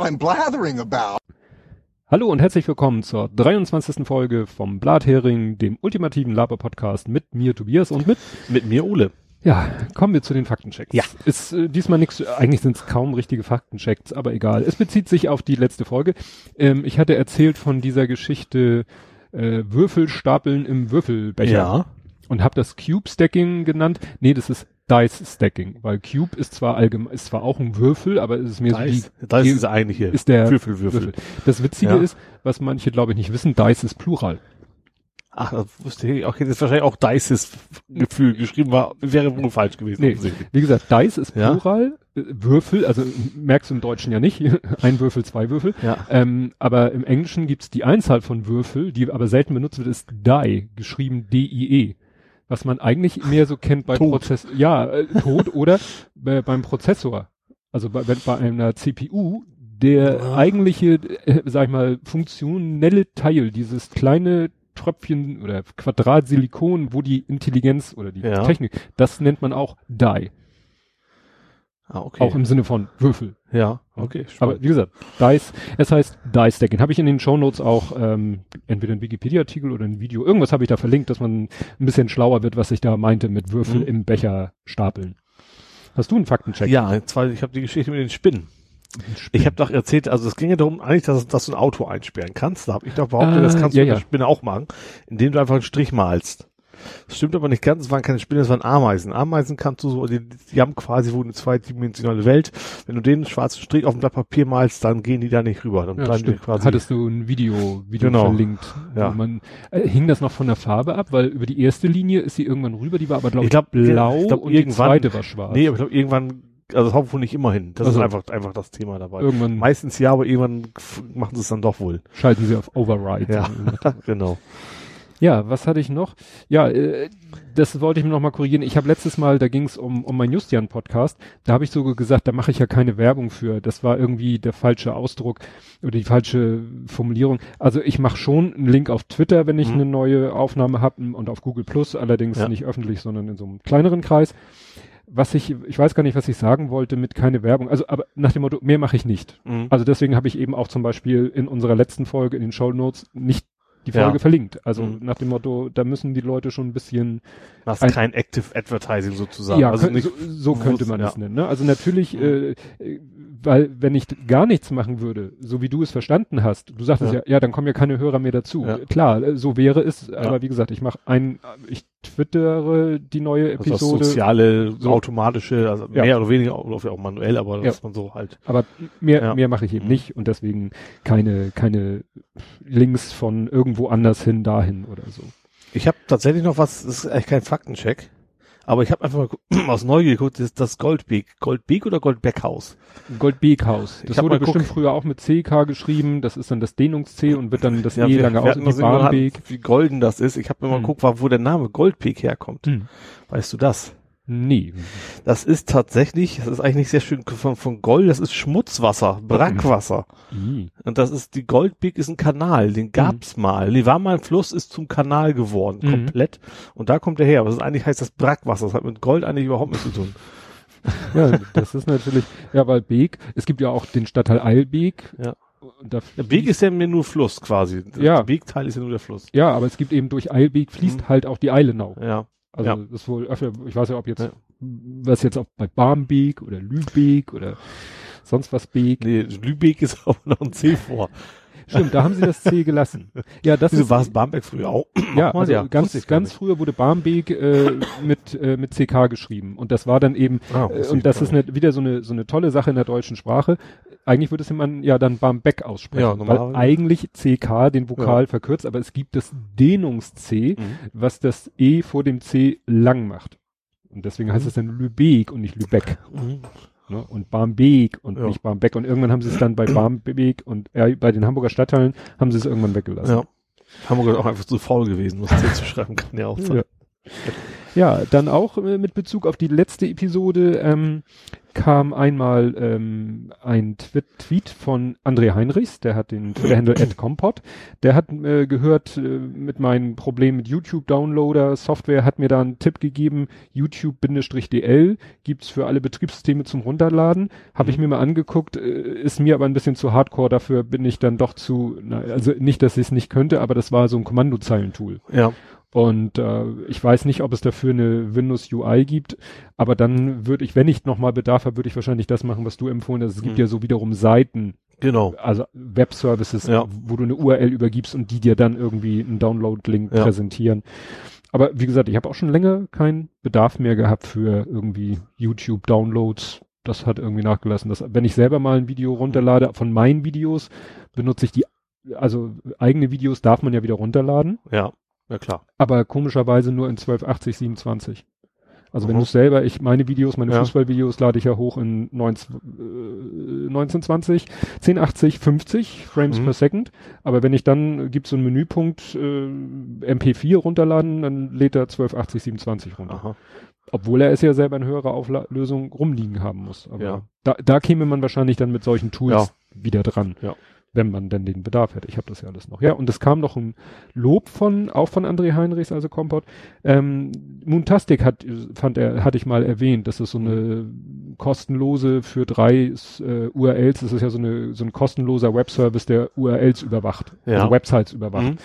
what I'm blathering about. Hallo und herzlich willkommen zur 23. Folge vom Blathering, dem ultimativen Laber-Podcast mit mir Tobias und mit mit mir Ole. Ja, kommen wir zu den Faktenchecks. Ja. Ist äh, diesmal nichts, eigentlich sind es kaum richtige Faktenchecks, aber egal. Es bezieht sich auf die letzte Folge. Ähm, ich hatte erzählt von dieser Geschichte äh, Würfelstapeln im Würfelbecher. Ja. Und habe das Cube-Stacking genannt. Nee, das ist Dice-Stacking, weil Cube ist zwar allgemein, ist zwar auch ein Würfel, aber es ist mehr Dice, so die, Dice ist eigentlich hier. ist der Würfel, Würfel. Das Witzige Ja. ist, was manche glaube ich nicht wissen, Dice ist Plural. Ach, das wusste ich. Okay, das ist wahrscheinlich auch Dices Gefühl geschrieben war, wäre wohl falsch gewesen. Nee, wie gesagt, Dice ist Ja. Plural, äh, Würfel, also merkst du im Deutschen ja nicht, ein Würfel, zwei Würfel. Ja. Ähm, aber im Englischen gibt's die Einzahl von Würfel, die aber selten benutzt wird, ist Die, geschrieben D-I-E. Was man eigentlich mehr so kennt bei. Prozess, ja, äh, tot oder bei, beim Prozessor. Also bei, bei einer CPU, der Ja. eigentliche, äh, sag ich mal, funktionelle Teil, dieses kleine Tröpfchen oder Quadrat Silikon, wo die Intelligenz oder die Ja. Technik, das nennt man auch Die. Ah, okay. Auch im Sinne von Würfel. ja, okay. Aber wie gesagt, Dice, es heißt Dice Stacking. Habe ich in den Shownotes auch ähm, entweder ein Wikipedia-Artikel oder ein Video. Irgendwas habe ich da verlinkt, dass man ein bisschen schlauer wird, was ich da meinte mit Würfel Mhm. im Becher stapeln. Hast du einen Faktencheck? ja, zwar, ich habe die Geschichte mit den Spinnen. Ich habe doch erzählt, also es ging ja darum, eigentlich, dass, dass du ein Auto einsperren kannst. Da habe ich doch behauptet, Ah, das kannst ja, du mit ja. der Spinne auch machen, indem du einfach einen Strich malst. Das stimmt aber nicht ganz, es waren keine Spinnen, es waren Ameisen. Ameisen kannst du so, die, die haben quasi wohl eine zweidimensionale Welt. Wenn du den schwarzen Strich auf ein Blatt Papier malst, dann gehen die da nicht rüber. Dann Ja, bleiben die stimmt. quasi. Hattest du ein Video, Video Genau. verlinkt. Ja. Man, äh, hing das noch von der Farbe ab? Weil über die erste Linie ist sie irgendwann rüber, die war aber glaube Ich glaub, blau ich glaub, und die zweite war schwarz. nee, aber ich glaube, irgendwann, also das wohl nicht immer hin. Das Also- ist einfach, einfach das Thema dabei. irgendwann Meistens ja, aber irgendwann machen sie es dann doch wohl. schalten sie auf Override. Ja, genau. Ja, was hatte ich noch? Ja, äh, das wollte ich mir noch mal korrigieren. Ich habe letztes Mal, da ging es um, um meinen Justian-Podcast, da habe ich so gesagt, da mache ich ja keine Werbung für. Das war irgendwie der falsche Ausdruck oder die falsche Formulierung. Also ich mache schon einen Link auf Twitter, wenn ich Mhm. eine neue Aufnahme habe und auf Google Plus, allerdings Ja. nicht öffentlich, sondern in so einem kleineren Kreis. Was ich, ich weiß gar nicht, was ich sagen wollte mit keine Werbung. Also, aber nach dem Motto, mehr mache ich nicht. Mhm. Also deswegen habe ich eben auch zum Beispiel in unserer letzten Folge in den Show Notes nicht die Ja. Folge verlinkt. Also Mhm. nach dem Motto, da müssen die Leute schon ein bisschen, Das ein- kein Active Advertising sozusagen. ja, also nicht, so, so könnte man ja. es nennen. Ne? Also natürlich, Mhm. äh, äh, weil wenn ich gar nichts machen würde, so wie du es verstanden hast, du sagtest ja, Ja. ja, dann kommen ja keine Hörer mehr dazu. Ja. Klar, äh, so wäre es. Aber wie gesagt, ich mache ein, ich twittere die neue also das Episode, soziale, So. automatische, also Ja. mehr oder weniger, oder auch manuell, aber Ja. dass man so halt. aber mehr, Ja. mehr mache ich eben Mhm. nicht und deswegen keine, keine Links von irgendwo anders hin dahin oder so. Ich habe tatsächlich noch was, das ist eigentlich kein Faktencheck, aber ich habe einfach mal aus Neugier geguckt, das ist das Goldbeek. Goldbeek oder Goldbeckhaus? Goldbeekhaus. Das wurde bestimmt guck- früher auch mit CK geschrieben. Das ist dann das Dehnungs-C und wird dann das E wir- lange wir aus und das die hatten, wie golden das ist. Ich habe mir mal Hm. geguckt, wo der Name Goldbeek herkommt. Hm. Weißt du das? Nee. Das ist tatsächlich, das ist eigentlich nicht sehr schön von, von Gold, das ist Schmutzwasser, Brackwasser. I. Und das ist, die Goldbeek ist ein Kanal, den gab's mal. Nee, war mal ein Fluss, ist zum Kanal geworden, Mhm. komplett. Und da kommt er her. Aber das ist eigentlich heißt das Brackwasser. Das hat mit Gold eigentlich überhaupt nichts zu tun. Ja, das ist natürlich, ja, weil Beek, es gibt ja auch den Stadtteil Eilbeek. Ja. Da Der Beek ist ja nur Fluss quasi. Ja. Der Beekteil ist ja nur der Fluss. ja, aber es gibt eben durch Eilbeek fließt Mhm. halt auch die Eilenau. Ja. Also Ja. das ist wohl öfter, ich weiß ja, ob jetzt, Ja. was jetzt auch bei Barmbek oder Lübeck oder sonst was Beek. Nee, Lübeck ist auch noch ein C vor. Stimmt, da haben sie das C gelassen. Ja, das Wieso ist, war es Barmbek früher auch? Ja, also ja, ganz, ganz früher wurde Barmbek äh, mit, äh, mit CK geschrieben. Und das war dann eben, Ah, äh, und das ist eine, wieder so eine, so eine tolle Sache in der deutschen Sprache. Eigentlich würde es man ja dann Barmbek aussprechen, Ja, weil normalerweise. eigentlich CK den Vokal verkürzt, aber es gibt das Dehnungs-C, Mhm. was das E vor dem C lang macht. Und deswegen heißt Mhm. es dann Lübeck und nicht Lübeck. Mhm. Ne? Und Barmbek und Ja. nicht Barmbek. Und irgendwann haben sie es dann bei Barmbek und äh, bei den Hamburger Stadtteilen haben sie es irgendwann weggelassen. Ja. Hamburg ist auch einfach zu faul gewesen, was C zu schreiben kann ja auch sein. Ja. Ja, dann auch äh, mit Bezug auf die letzte Episode, ähm, kam einmal ähm, ein Twi Tweet von André Heinrichs, der hat den Twitter-Handle @compot. Der hat äh, gehört äh, mit meinem Problem mit YouTube-Downloader Software, hat mir da einen Tipp gegeben. YouTube-DL gibt's für alle Betriebssysteme zum Runterladen. Habe Mhm. ich mir mal angeguckt, äh, ist mir aber ein bisschen zu Hardcore. Dafür bin ich dann doch zu, na, also nicht, dass ich es nicht könnte, aber das war so ein Kommandozeilentool. Ja. Und äh, ich weiß nicht, ob es dafür eine Windows UI gibt, aber dann würde ich, wenn ich nochmal Bedarf habe, würde ich wahrscheinlich das machen, was du empfohlen hast. Es gibt Mhm. ja so wiederum Seiten, Genau. also Webservices, Ja. wo du eine URL übergibst und die dir dann irgendwie einen Download-Link Ja. präsentieren. Aber wie gesagt, ich habe auch schon länger keinen Bedarf mehr gehabt für irgendwie YouTube-Downloads. Das hat irgendwie nachgelassen. Das, wenn ich selber mal ein Video runterlade von meinen Videos, benutze ich die, also eigene Videos darf man ja wieder runterladen Ja. Ja, klar. aber komischerweise nur in 1280, 27. Also wenn Mhm. du selber, ich meine Videos, meine Ja. Fußballvideos lade ich ja hoch in 19, äh, 1920, 1080, 50 Frames Mhm. per Second. Aber wenn ich dann, gibt so einen Menüpunkt äh, MP4 runterladen, dann lädt er 1280, 27 runter. Aha. Obwohl er es ja selber in höherer Auflösung rumliegen haben muss. Aber Ja. da, da käme man wahrscheinlich dann mit solchen Tools wieder dran. Ja. Wenn man denn den Bedarf hätte. Ich habe das ja alles noch. Ja, und es kam noch ein Lob von, auch von André Heinrichs, also Kompott. Ähm, Moontastic hat, fand er, hatte ich mal erwähnt, das ist so eine kostenlose für drei äh, URLs, das ist ja so eine, so ein kostenloser Webservice, der URLs überwacht, Ja. also Websites überwacht Mhm.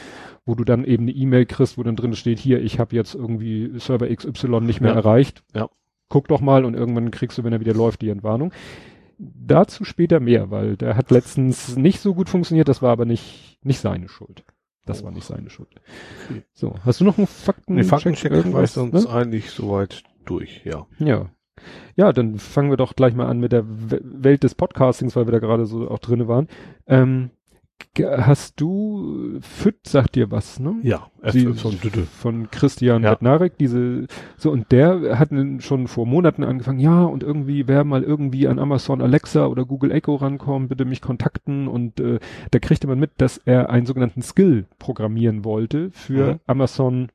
wo du dann eben eine E-Mail kriegst, wo dann drin steht, hier, ich habe jetzt irgendwie Server XY nicht mehr Ja. erreicht. Ja. Guck doch mal und irgendwann kriegst du, wenn er wieder läuft, die Entwarnung. Dazu später mehr, weil der hat letztens nicht so gut funktioniert, das war aber nicht, nicht seine Schuld. Das war nicht seine Schuld. Okay. So, hast du noch einen Fakten? Nee, Faktencheck war sonst ne? eigentlich soweit durch, ja. Ja. Ja, dann fangen wir doch gleich mal an mit der We- Welt des Podcastings, weil wir da gerade so auch drinne waren. Ähm, hast du, FIT sagt dir was, ne? Ja, Die, FY. von Christian Ja. Bednarek, diese, so, und der hat schon vor Monaten angefangen, ja, und irgendwie, wer mal irgendwie an Amazon Alexa oder Google Echo rankommt, bitte mich kontakten, und äh, da kriegte man mit, dass er einen sogenannten Skill programmieren wollte für Mhm. Amazon,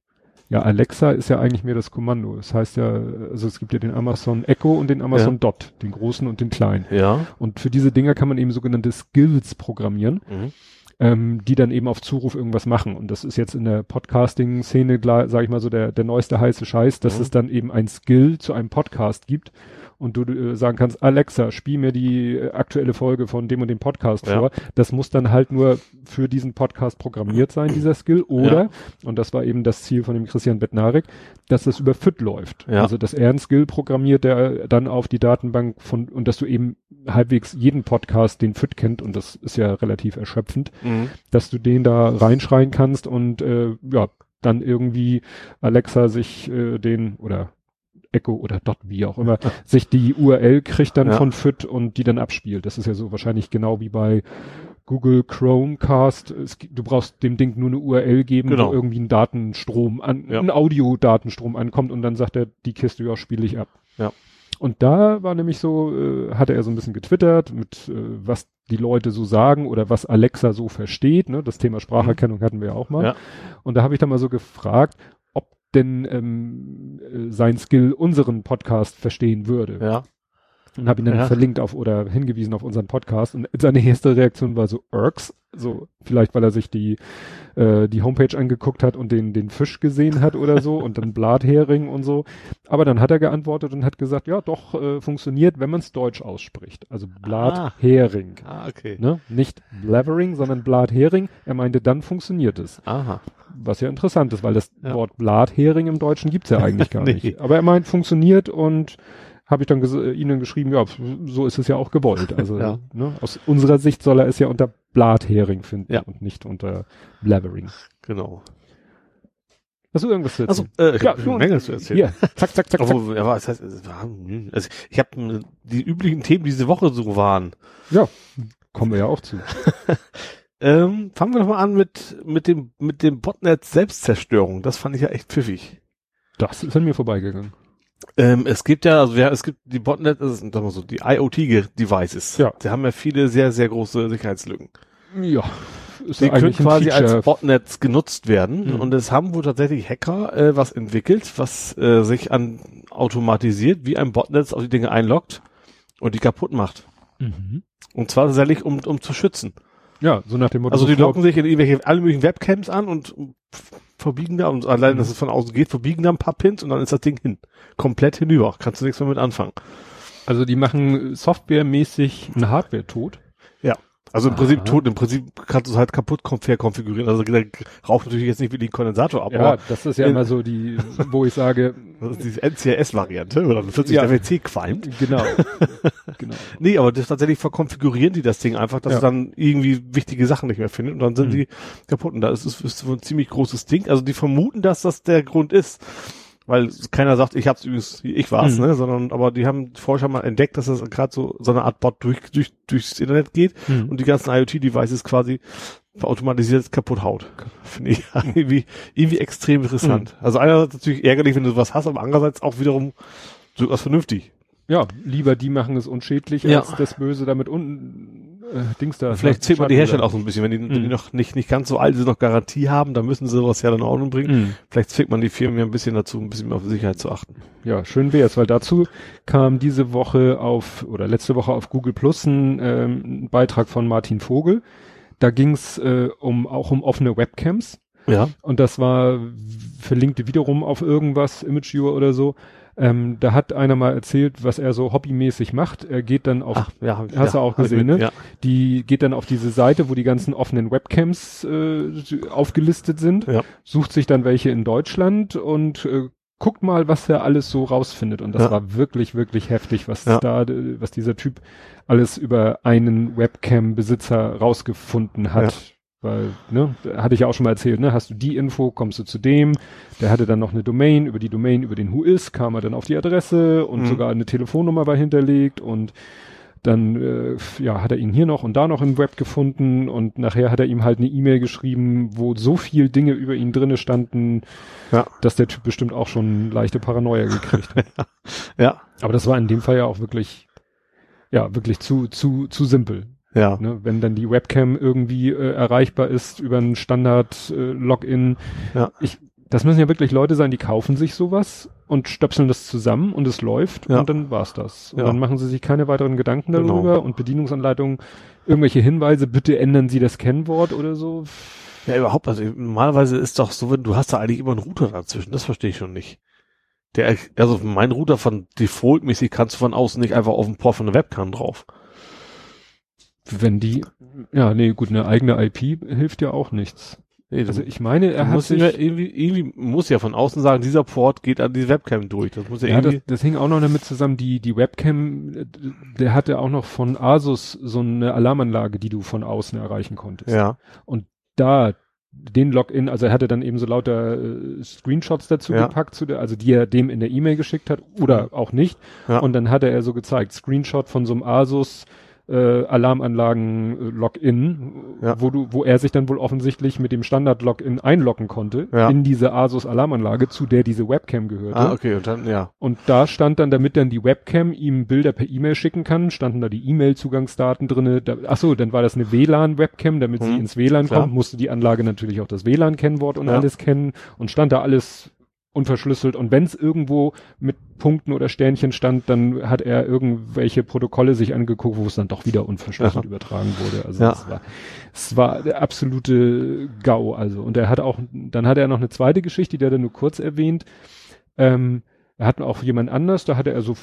ja, Alexa ist ja eigentlich mehr das Kommando, das heißt ja, also es gibt ja den Amazon Echo und den Amazon Ja. Dot, den großen und den kleinen. Ja. Und für diese Dinger kann man eben sogenannte Skills programmieren Mhm. ähm, die dann eben auf Zuruf irgendwas machen. Und das ist jetzt in der Podcasting-Szene, sage ich mal so, der, der neueste heiße Scheiß, dass Mhm. es dann eben ein Skill zu einem Podcast gibt und du äh, sagen kannst, Alexa, spiel mir die äh, aktuelle Folge von dem und dem Podcast Ja. vor. Das muss dann halt nur für diesen Podcast programmiert sein, dieser Skill. Oder, und das war eben das Ziel von dem Christian Bednarek, dass das über FIT läuft. Ja. Also, dass er einen Skill programmiert, der dann auf die Datenbank von, und dass du eben halbwegs jeden Podcast, den FIT kennt, und das ist ja relativ erschöpfend, Mhm. dass du den da reinschreien kannst und äh, ja, dann irgendwie Alexa sich äh, den oder Echo oder Dot, wie auch immer, sich die URL kriegt dann Ja. von FIT und die dann abspielt. Das ist ja so wahrscheinlich genau wie bei Google Chromecast. Es, du brauchst dem Ding nur eine URL geben, Genau. wo irgendwie ein Datenstrom an, Ja. ein Audiodatenstrom ankommt und dann sagt er, die Kiste, ja, spiele ich ab. Ja. Und da war nämlich so, äh, hatte er so ein bisschen getwittert mit, äh, was die Leute so sagen oder was Alexa so versteht. Ne? Das Thema Spracherkennung hatten wir ja auch mal. Ja. Und da habe ich dann mal so gefragt, denn ähm, äh, sein Skill unseren Podcast verstehen würde. Ja. Und habe ihn dann Ja. verlinkt auf oder hingewiesen auf unseren Podcast. Und seine erste Reaktion war so, Irks, so vielleicht weil er sich die äh, die Homepage angeguckt hat und den den Fisch gesehen hat oder so und dann Blathering und so. Aber dann hat er geantwortet und hat gesagt, ja doch äh, funktioniert, wenn man es deutsch ausspricht. Also Blathering. Ah, okay. Ne? Nicht Blavering, sondern Blathering. Er meinte, dann funktioniert es. Aha. Was ja interessant ist, weil das Ja. Wort Blathering im Deutschen gibt's ja eigentlich gar Nee. nicht. Aber er meint, funktioniert und habe ich dann ges äh, ihnen geschrieben, ja, so ist es ja auch gewollt. Also Ja. ne, aus unserer Sicht soll er es ja unter Blathering finden Ja. und nicht unter Blathering. Genau. Hast du irgendwas zu Also, erzählen? äh, ich Ja, eine. Menge zu erzählen. Hier, zack, zack, zack, zack. Obwohl, ja, was heißt, hm, also ich habe die üblichen Themen diese Woche so waren. Ja, kommen wir ja auch zu. Ähm, fangen wir doch mal an mit mit dem mit dem Botnet Selbstzerstörung. Das fand ich ja echt pfiffig. Das ist an mir vorbeigegangen. Ähm, es gibt ja, also ja, es gibt die Botnet, das sag mal so die IoT-Devices. Ja. Die haben ja viele sehr sehr große Sicherheitslücken. Ja, ist Die ja können quasi als. Botnets genutzt werden. Mhm. Und es haben wohl tatsächlich Hacker äh, was entwickelt, was äh, sich an automatisiert wie ein Botnet auf die Dinge einloggt und die kaputt macht. Mhm. Und zwar tatsächlich, um, um zu schützen. Ja, so nach dem Motto. Also die locken sich in irgendwelche, alle möglichen Webcams an und verbiegen da, und allein, dass es von außen geht, verbiegen da ein paar Pins und dann ist das Ding hin. Komplett hinüber. Kannst du nichts mehr mit anfangen. Also die machen softwaremäßig eine Hardware tot. Also im Aha. Prinzip tot, im Prinzip kannst du es halt kaputt verkonfigurieren. Also der raucht natürlich jetzt nicht wie den Kondensator ab, Ja, das ist ja immer so die, wo ich sage, das ist diese NCRS-Variante, oder 40 Ja. FEC qualmt. genau, genau. Nee, aber das tatsächlich verkonfigurieren die das Ding einfach, dass Ja. es dann irgendwie wichtige Sachen nicht mehr findet und dann sind Mhm. die kaputt. Und da ist es ist so ein ziemlich großes Ding. Also die vermuten, dass das der Grund ist. Weil keiner sagt, ich hab's übrigens, ich war's, Mhm. ne, sondern aber die haben Forscher mal entdeckt, dass das gerade so so eine Art Bot durch, durch durchs Internet geht Mhm. und die ganzen IoT-Devices quasi automatisiert kaputt haut. Finde ich irgendwie, irgendwie extrem interessant. Mhm. Also einerseits natürlich ärgerlich, wenn du sowas hast, aber andererseits auch wiederum durchaus vernünftig. Ja, lieber die machen es unschädlich, Ja. als das Böse damit un, äh, Dings da. Vielleicht zählt man die Hersteller auch so ein bisschen, wenn die, wenn die noch nicht, nicht ganz so alt sind, noch Garantie haben, dann müssen sie sowas ja dann auch noch bringen. Mhm. Vielleicht zwingt man die Firmen ja ein bisschen dazu, ein bisschen mehr auf Sicherheit zu achten. Ja, schön wär's, weil dazu kam diese Woche auf, oder letzte Woche auf Google Plus ein, ähm, ein Beitrag von Martin Vogel. Da ging's äh, um, auch um offene Webcams. Ja. Und das war verlinkte wiederum auf irgendwas, ImageViewer oder so. Ähm, da hat einer mal erzählt, was er so hobbymäßig macht. Er geht dann auf, Ach, ja, Hast ja, du auch gesehen, mit, ne? Ja. die geht dann auf diese Seite, wo die ganzen offenen Webcams äh, aufgelistet sind, Ja. sucht sich dann welche in Deutschland und äh, guckt mal, was er alles so rausfindet. Und das Ja. war wirklich, wirklich heftig, was Ja. da, äh, was dieser Typ alles über einen Webcam-Besitzer rausgefunden hat. Weil, ne, hatte ich ja auch schon mal erzählt, ne, hast du die Info, kommst du zu dem, der hatte dann noch eine Domain, über die Domain, über den Whois, kam er dann auf die Adresse und Mhm. sogar eine Telefonnummer war hinterlegt und dann äh, ja, hat er ihn hier noch und da noch im Web gefunden und nachher hat er ihm halt eine E-Mail geschrieben, wo so viel Dinge über ihn drinne standen, Ja. dass der Typ bestimmt auch schon leichte Paranoia gekriegt hat. Ja. Aber das war in dem Fall ja auch wirklich, ja, wirklich zu, zu, zu simpel. Ja. Ne? Wenn dann die Webcam irgendwie äh, erreichbar ist über ein Standard-Login. Ja. Ich, das müssen ja wirklich Leute sein, die kaufen sich sowas und stöpseln das zusammen und es läuft Ja. und dann war's das. Und Ja. dann machen sie sich keine weiteren Gedanken darüber Genau. und Bedienungsanleitungen, irgendwelche Hinweise, bitte ändern Sie das Kennwort oder so. Ja, überhaupt, also normalerweise ist doch so, wenn du hast da eigentlich immer einen Router dazwischen, das verstehe ich schon nicht. Der, also mein Router von defaultmäßig kannst du von außen nicht einfach auf den Port von der Webcam drauf. Wenn die, ja, nee, gut, eine eigene IP hilft ja auch nichts. Nee, Also ich meine, er hat sich, ja irgendwie, irgendwie muss ja von außen sagen, dieser Port geht an die Webcam durch. Das muss ja, Ja, das, irgendwie. das hing auch noch damit zusammen, die, die Webcam, der hatte auch noch von Asus so eine Alarmanlage, die du von außen erreichen konntest. ja, Da, den Login, also er hatte dann eben so lauter äh, Screenshots dazu Ja. gepackt, zu der, also die er dem in der E-Mail geschickt hat oder auch nicht. Ja. Und dann hatte er so gezeigt, Screenshot von so einem Asus äh, Alarmanlagen-Login, Ja. wo du, wo er sich dann wohl offensichtlich mit dem Standard-Login einloggen konnte Ja. in diese Asus Alarmanlage, zu der diese Webcam gehörte. ah, okay, und dann, ja, Und da stand dann, damit dann die Webcam ihm Bilder per E-Mail schicken kann, standen da die E-Mail-Zugangsdaten drinne. Da, ach so, dann war das eine WLAN-Webcam, damit sie Hm, ins WLAN klar. kommt, musste die Anlage natürlich auch das WLAN-Kennwort und Ja. alles kennen und stand da alles unverschlüsselt. Und wenn es irgendwo mit Punkten oder Sternchen stand, dann hat er irgendwelche Protokolle sich angeguckt, wo es dann doch wieder unverschlüsselt Ja. übertragen wurde. Also Ja. es war, es war der absolute GAU. Also und er hat auch, dann hatte er noch eine zweite Geschichte, die hat er nur kurz erwähnt. Ähm, er hat auch jemand anders, da hatte er so,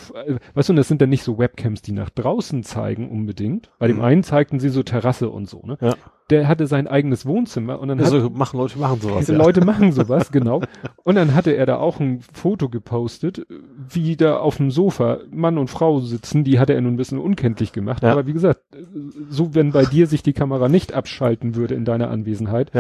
weißt du, und das sind dann nicht so Webcams, die nach draußen zeigen unbedingt. Bei dem Mhm. einen zeigten sie so Terrasse und so, ne? Ja. Der hatte sein eigenes Wohnzimmer und dann hat, also machen Leute machen sowas. diese Ja. Leute machen sowas, genau. Und dann hatte er da auch ein Foto gepostet, wie da auf dem Sofa Mann und Frau sitzen, die hatte er nun ein bisschen unkenntlich gemacht. Ja. Aber wie gesagt, so wenn bei dir sich die Kamera nicht abschalten würde in deiner Anwesenheit,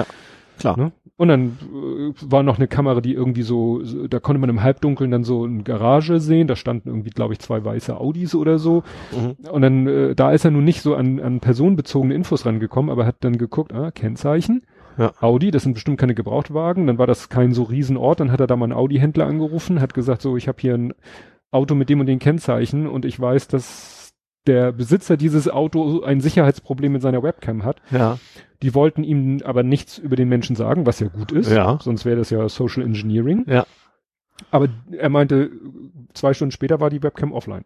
Klar. Ne? Und dann äh, war noch eine Kamera, die irgendwie so, so, da konnte man im Halbdunkeln dann so eine Garage sehen, da standen irgendwie, glaube ich, zwei weiße Audis oder so. Mhm. Und dann, äh, da ist er nun nicht so an, an personenbezogene Infos rangekommen, aber hat dann geguckt, ah, Kennzeichen. Ja. Audi, das sind bestimmt keine Gebrauchtwagen, dann war das kein so Riesenort, dann hat er da mal einen Audi-Händler angerufen, hat gesagt, so, ich habe hier ein Auto mit dem und den Kennzeichen und ich weiß, dass der Besitzer dieses Auto ein Sicherheitsproblem mit seiner Webcam hat. Ja. Die wollten ihm aber nichts über den Menschen sagen, was ja gut ist. Ja. Sonst wäre das ja Social Engineering. Ja. Aber er meinte, zwei Stunden später war die Webcam offline.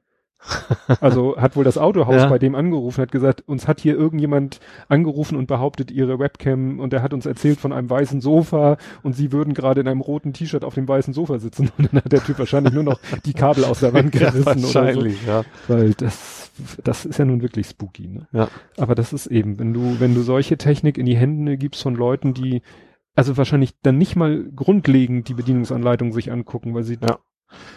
Also hat wohl das Autohaus Ja. bei dem angerufen, hat gesagt, uns hat hier irgendjemand angerufen und behauptet ihre Webcam und er hat uns erzählt von einem weißen Sofa und sie würden gerade in einem roten T-Shirt auf dem weißen Sofa sitzen und dann hat der Typ wahrscheinlich nur noch die Kabel aus der Wand Ja, gerissen oder so. wahrscheinlich, ja. Weil das, das ist ja nun wirklich spooky, ne? Ja. Aber das ist eben, wenn du, wenn du solche Technik in die Hände gibst von Leuten, die also wahrscheinlich dann nicht mal grundlegend die Bedienungsanleitung sich angucken, weil sie Ja.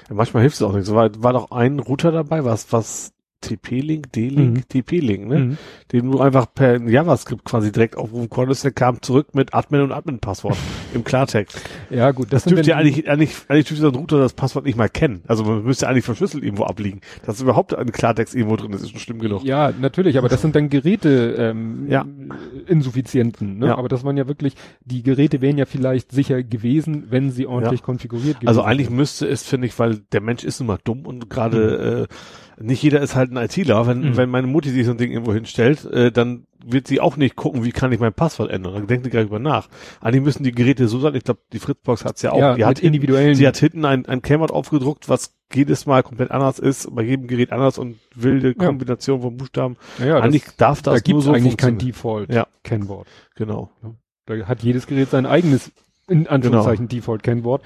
Ja, manchmal hilft es auch nicht. So war, war doch ein Router dabei, was, was TP-Link, D-Link, Mhm. TP-Link, ne? Mhm. Den du einfach per JavaScript quasi direkt aufrufen konntest, der kam zurück mit Admin und Admin-Passwort im Klartext. Ja, gut, Das, das, dürfte ja eigentlich, eigentlich, eigentlich dürfte so ein Router das Passwort nicht mal kennen. Also man müsste eigentlich verschlüsselt irgendwo abliegen. Dass überhaupt ein Klartext irgendwo drin ist, ist schon schlimm genug. Ja, natürlich, aber das sind dann Geräte ähm, Ja. Insuffizienten. Ne? Ja. Aber das waren ja wirklich, die Geräte wären ja vielleicht sicher gewesen, wenn sie ordentlich konfiguriert gewesen Also eigentlich wären. müsste es, finde ich, weil der Mensch ist nun mal dumm und gerade äh, nicht jeder ist halt ein ITler. Wenn, Mhm. wenn meine Mutti sich so ein Ding irgendwo hinstellt, äh, dann wird sie auch nicht gucken, wie kann ich mein Passwort ändern. Dann denkt sie gar nicht über nach. Eigentlich müssen die Geräte so sein, ich glaube, die Fritzbox hat's ja auch. ja, die hat individuellen. sie hat hinten ein, ein Kennwort aufgedruckt, was jedes Mal komplett anders ist, bei jedem Gerät anders und wilde Ja. Kombination von Buchstaben. ja, ja, eigentlich das, darf das da nur so eigentlich kein. Ja. Default-Kennwort. Genau. Da hat jedes Gerät sein eigenes, in Anführungszeichen, Default-Kennwort.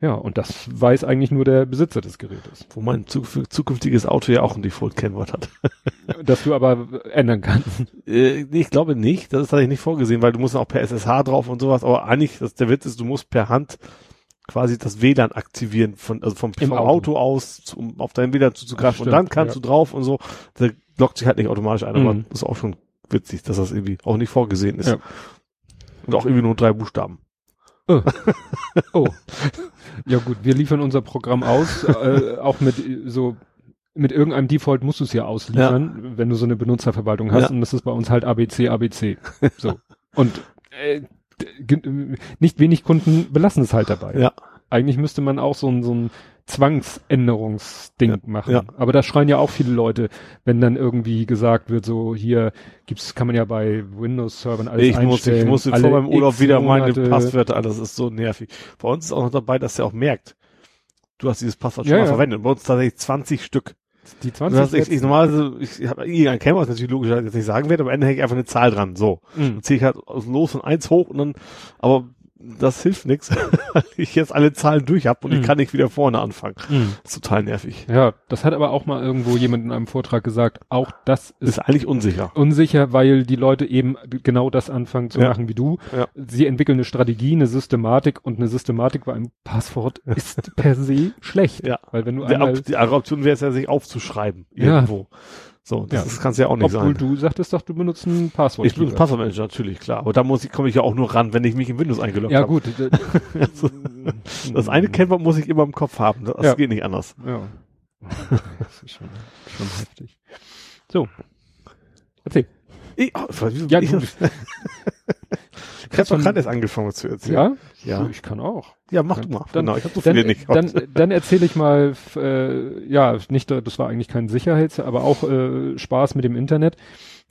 Ja, und das weiß eigentlich nur der Besitzer des Gerätes. Wo mein zu, zukünftiges Auto ja auch ein Default-Kennwort hat. Das du aber ändern kannst. Äh, ich glaube nicht. Das ist tatsächlich nicht vorgesehen, weil du musst auch per SSH drauf und sowas. Aber eigentlich, das, der Witz ist, du musst per Hand quasi das WLAN aktivieren von, also vom, vom Auto. Auto. aus, um auf dein WLAN zuzugreifen. Und dann kannst ja. du drauf und so. Der lockt sich halt nicht automatisch ein, aber Mhm. das ist auch schon witzig, dass das irgendwie auch nicht vorgesehen ist. Ja. Und auch irgendwie nur drei Buchstaben. Oh. Ja gut, wir liefern unser Programm aus, äh, auch mit so mit irgendeinem Default musst du es ja ausliefern, wenn du so eine Benutzerverwaltung hast Ja. und das ist bei uns halt ABC ABC. So. Und äh, nicht wenig Kunden belassen es halt dabei. Ja. Eigentlich müsste man auch so ein so ein Zwangsänderungsding Ja, machen. ja. Aber da schreien ja auch viele Leute, wenn dann irgendwie gesagt wird, so hier gibt's, kann man ja bei Windows-Servern alles ich muss, ich muss vor meinem Urlaub X wieder meine Monate. Passwörter. Das ist so nervig. Bei uns ist auch noch dabei, dass er auch merkt, du hast dieses Passwort schon Ja, mal verwendet. Bei uns tatsächlich 20 Stück. Die Das 20 heißt, ich, ich normalerweise, ich habe irgendein Kennwort, was natürlich logisch jetzt nicht sagen werde, aber am Ende hänge ich einfach eine Zahl dran. So. Mhm. Dann ziehe ich halt Los von eins hoch und dann, aber das hilft nichts, weil ich jetzt alle Zahlen durch habe und Mhm. ich kann nicht wieder vorne anfangen. Mhm. Das ist total nervig. Ja, das hat aber auch mal irgendwo jemand in einem Vortrag gesagt, auch das ist Ist eigentlich unsicher. unsicher, weil die Leute eben genau das anfangen zu Ja. machen wie du. Ja. Sie entwickeln eine Strategie, eine Systematik und eine Systematik bei einem Passwort ist per se schlecht. Ja. Weil wenn du Die, einmal, die andere Option wäre es ja, sich aufzuschreiben. Ja. So, das Ja. ist- kann's ja auch nicht obwohl sein. du sagtest doch, du benutzt ein Passwort. Ich benutze Passwortmanager, natürlich, klar. Aber da muss ich, komme ich ja auch nur ran, wenn ich mich in Windows eingeloggt Ja habe. gut. d- Also, Das eine Kennwort muss ich immer im Kopf haben. Das Ja. geht nicht anders. Ja. Das ist schon, schon heftig. So. Erzähl. Ich, oh, Ja, ich, du- ich habe doch gerade erst angefangen zu erzählen. Ja? Ja. Ich kann auch. Ja, mach du mal. Dann- genau, ich habe so Dann, viele nicht. dann, dann erzähle ich mal, äh, ja, nicht, das war eigentlich kein Sicherheits, aber auch äh, Spaß mit dem Internet.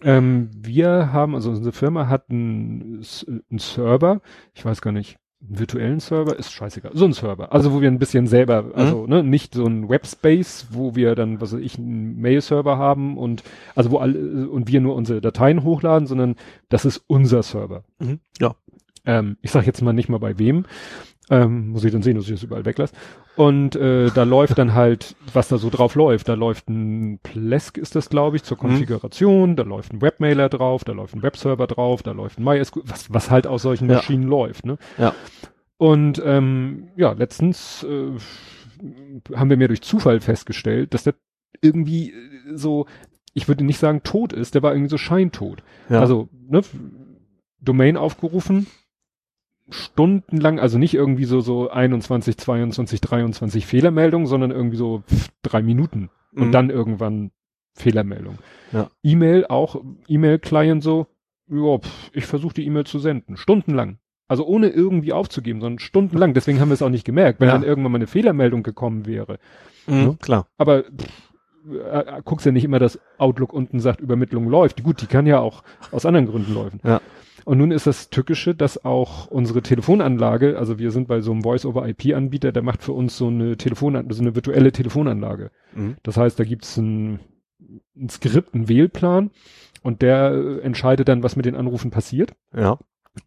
Ähm, wir haben, also unsere Firma hat einen, einen Server, ich weiß gar nicht, virtuellen Server, ist scheißegal, so ein Server, also wo wir ein bisschen selber, also ne, nicht so ein Webspace, wo wir dann, was weiß ich, einen Mail-Server haben und also wo alle und wir nur unsere Dateien hochladen, sondern das ist unser Server. Mhm. Ja. Ähm, ich sag jetzt mal nicht mal bei wem. Ähm, muss ich dann sehen, dass ich das überall weglasse. Und äh, da läuft dann halt, was da so drauf läuft. Da läuft ein Plesk, ist das, glaube ich, zur Konfiguration. Da läuft ein Webmailer drauf, da läuft ein Webserver drauf, da läuft ein MySQL, was, was halt aus solchen Ja. Maschinen läuft. Ne? Ja. Und ähm, ja, letztens äh, haben wir mir durch Zufall festgestellt, dass der irgendwie äh, so, ich würde nicht sagen tot ist, der war irgendwie so scheintot. Ja. Also, ne, Domain aufgerufen, stundenlang, also nicht irgendwie so, so 21, 22, 23 Fehlermeldungen, sondern irgendwie so drei Minuten und Mhm. dann irgendwann Fehlermeldung. Ja. E-Mail auch, E-Mail-Client so, ja, ich versuche die E-Mail zu senden, stundenlang. Also ohne irgendwie aufzugeben, sondern stundenlang. Deswegen haben wir es auch nicht gemerkt, wenn Ja. dann irgendwann mal eine Fehlermeldung gekommen wäre. Mhm, klar. Aber pff, äh, äh, guckst ja nicht immer, dass Outlook unten sagt, Übermittlung läuft. Gut, die kann ja auch aus anderen Gründen laufen. Ja. Und nun ist das Tückische, dass auch unsere Telefonanlage, also wir sind bei so einem Voice-over-IP-Anbieter, der macht für uns so eine Telefonanlage, so eine virtuelle Telefonanlage. Mhm. Das heißt, da gibt's ein, ein Skript, einen Wählplan und der entscheidet dann, was mit den Anrufen passiert. Ja.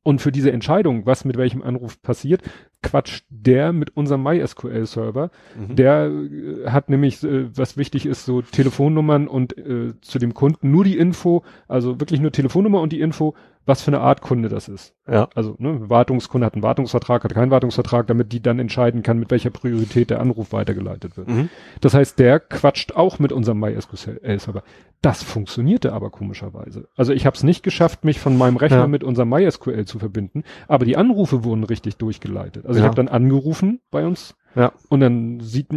Und für diese Entscheidung, was mit welchem Anruf passiert, quatscht der mit unserem MySQL-Server. Mhm. Der äh, hat nämlich, äh, was wichtig ist, so Telefonnummern und äh, zu dem Kunden nur die Info, also wirklich nur Telefonnummer und die Info, was für eine Art Kunde das ist. Ja. Also ne, Wartungskunde hat einen Wartungsvertrag, hat keinen Wartungsvertrag, damit die dann entscheiden kann, mit welcher Priorität der Anruf weitergeleitet wird. Mhm. Das heißt, der quatscht auch mit unserem MySQL-Server. Das funktionierte aber komischerweise. Also ich habe es nicht geschafft, mich von meinem Rechner Ja. mit unserem MySQL zu verbinden, aber die Anrufe wurden richtig durchgeleitet. Also Ja. ich habe dann angerufen bei uns Ja. und dann sieht,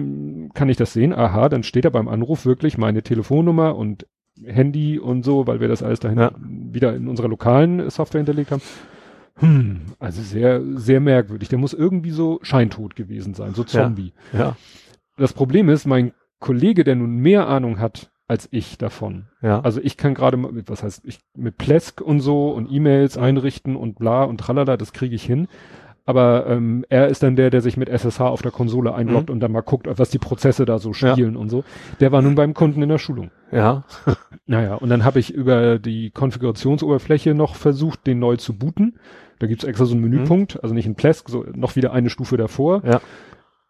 kann ich das sehen, aha, dann steht da beim Anruf wirklich meine Telefonnummer und Handy und so, weil wir das alles dahin Ja. wieder in unserer lokalen Software hinterlegt haben. Hm, also sehr, sehr merkwürdig. Der muss irgendwie so scheintot gewesen sein, so Ja. Zombie. Ja. Das Problem ist, mein Kollege, der nun mehr Ahnung hat als ich davon. Ja. Also ich kann gerade was heißt, ich, mit Plesk und so und E-Mails einrichten und bla und tralala, das kriege ich hin. Aber ähm, er ist dann der, der sich mit SSH auf der Konsole einloggt und dann mal guckt, was die Prozesse da so Mhm. Ja. spielen und so. Der war nun beim Kunden in der Schulung. ja. Naja, und dann habe ich über die Konfigurationsoberfläche noch versucht, den neu zu booten. Da gibt's extra so einen Menüpunkt, also nicht in Plesk, so noch wieder eine Stufe davor. Ja.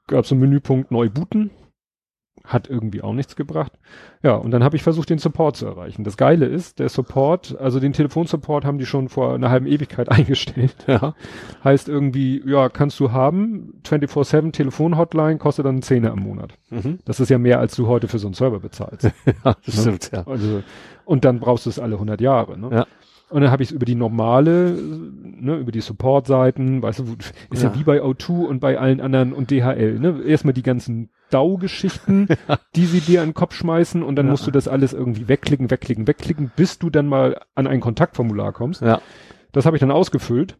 Gab so einen Menüpunkt neu booten. Hat irgendwie auch nichts gebracht. Ja, und dann habe ich versucht, den Support zu erreichen. Das Geile ist, der Support, also den Telefonsupport haben die schon vor einer halben Ewigkeit eingestellt. Ja. Heißt irgendwie, ja, kannst du haben, 24-7 Telefon-Hotline, kostet dann einen Zehner im Monat. Mhm. Das ist ja mehr, als du heute für so einen Server bezahlst. Ja, das stimmt, ja. Also, und dann brauchst du es alle 100 Jahre. Ne? Ja. Und dann habe ich es über die normale, ne, über die Support-Seiten, weißt du, ist ja. Ja. wie bei O2 und bei allen anderen und DHL. Ne? Erstmal die ganzen DAU-Geschichten, die sie dir an den Kopf schmeißen und dann Ja. musst du das alles irgendwie wegklicken, wegklicken, wegklicken, bis du dann mal an ein Kontaktformular kommst. Ja. Das habe ich dann ausgefüllt.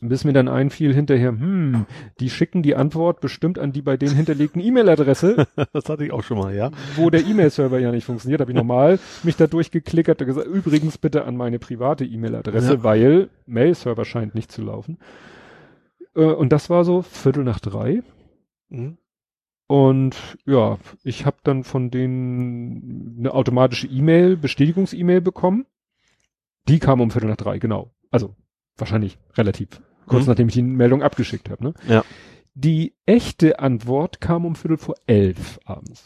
Bis mir dann einfiel hinterher, hm, die schicken die Antwort bestimmt an die bei denen hinterlegten E-Mail-Adresse, Das hatte ich auch schon mal, ja. wo der E-Mail-Server ja nicht funktioniert, habe ich normal mich da durchgeklickert und gesagt, übrigens bitte an meine private E-Mail-Adresse, Ja. weil Mail-Server scheint nicht zu laufen. Äh, und das war so Viertel nach drei. Mhm. Und ja, ich habe dann von denen eine automatische E-Mail, Bestätigungs-E-Mail bekommen. Die kam um Viertel nach drei, genau. Also wahrscheinlich relativ kurz Mhm. nachdem ich die Meldung abgeschickt habe. Ne? Ja. Die echte Antwort kam um Viertel vor elf abends.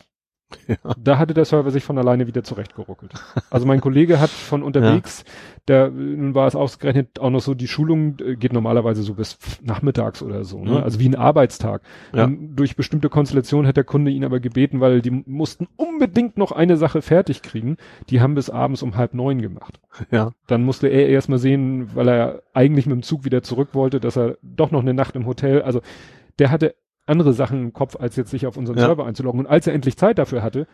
Ja. Da hatte der Server sich von alleine wieder zurechtgeruckelt. Also mein Kollege hat von unterwegs, der, nun war es ausgerechnet auch noch so, die Schulung äh, geht normalerweise so bis nachmittags oder so, ne? Mhm. also wie ein Arbeitstag. Ja. Und durch bestimmte Konstellationen hat der Kunde ihn aber gebeten, weil die mussten unbedingt noch eine Sache fertig kriegen. Die haben bis abends um halb neun gemacht. Ja. Dann musste er erstmal sehen, weil er eigentlich mit dem Zug wieder zurück wollte, dass er doch noch eine Nacht im Hotel, also der hatte andere Sachen im Kopf, als jetzt sich auf unseren Ja. Server einzuloggen. Und als er endlich Zeit dafür hatte,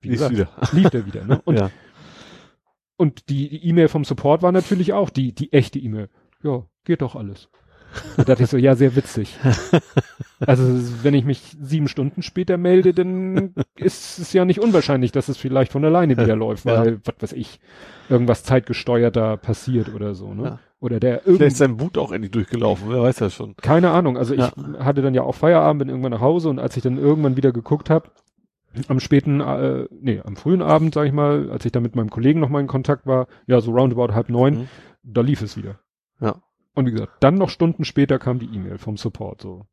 wie gesagt, wieder. lief der wieder. Ne? Und, ja. Und die E-Mail vom Support war natürlich auch die, die echte E-Mail. Ja, geht doch alles. Da dachte ich so, ja, sehr witzig. Also wenn ich mich sieben Stunden später melde, dann ist es ja nicht unwahrscheinlich, dass es vielleicht von alleine wieder läuft, weil, was weiß ich, irgendwas zeitgesteuerter passiert oder so, ne? Ja. Oder der Vielleicht ist sein Boot auch endlich durchgelaufen, wer weiß das schon. keine Ahnung, also ich Ja. hatte dann ja auch Feierabend, bin irgendwann nach Hause und als ich dann irgendwann wieder geguckt habe, am späten, äh, nee, am frühen Abend, sag ich mal, als ich dann mit meinem Kollegen noch mal in Kontakt war, ja, so roundabout halb neun, Mhm. da lief es wieder. Ja. Und wie gesagt, dann noch Stunden später kam die E-Mail vom Support, so.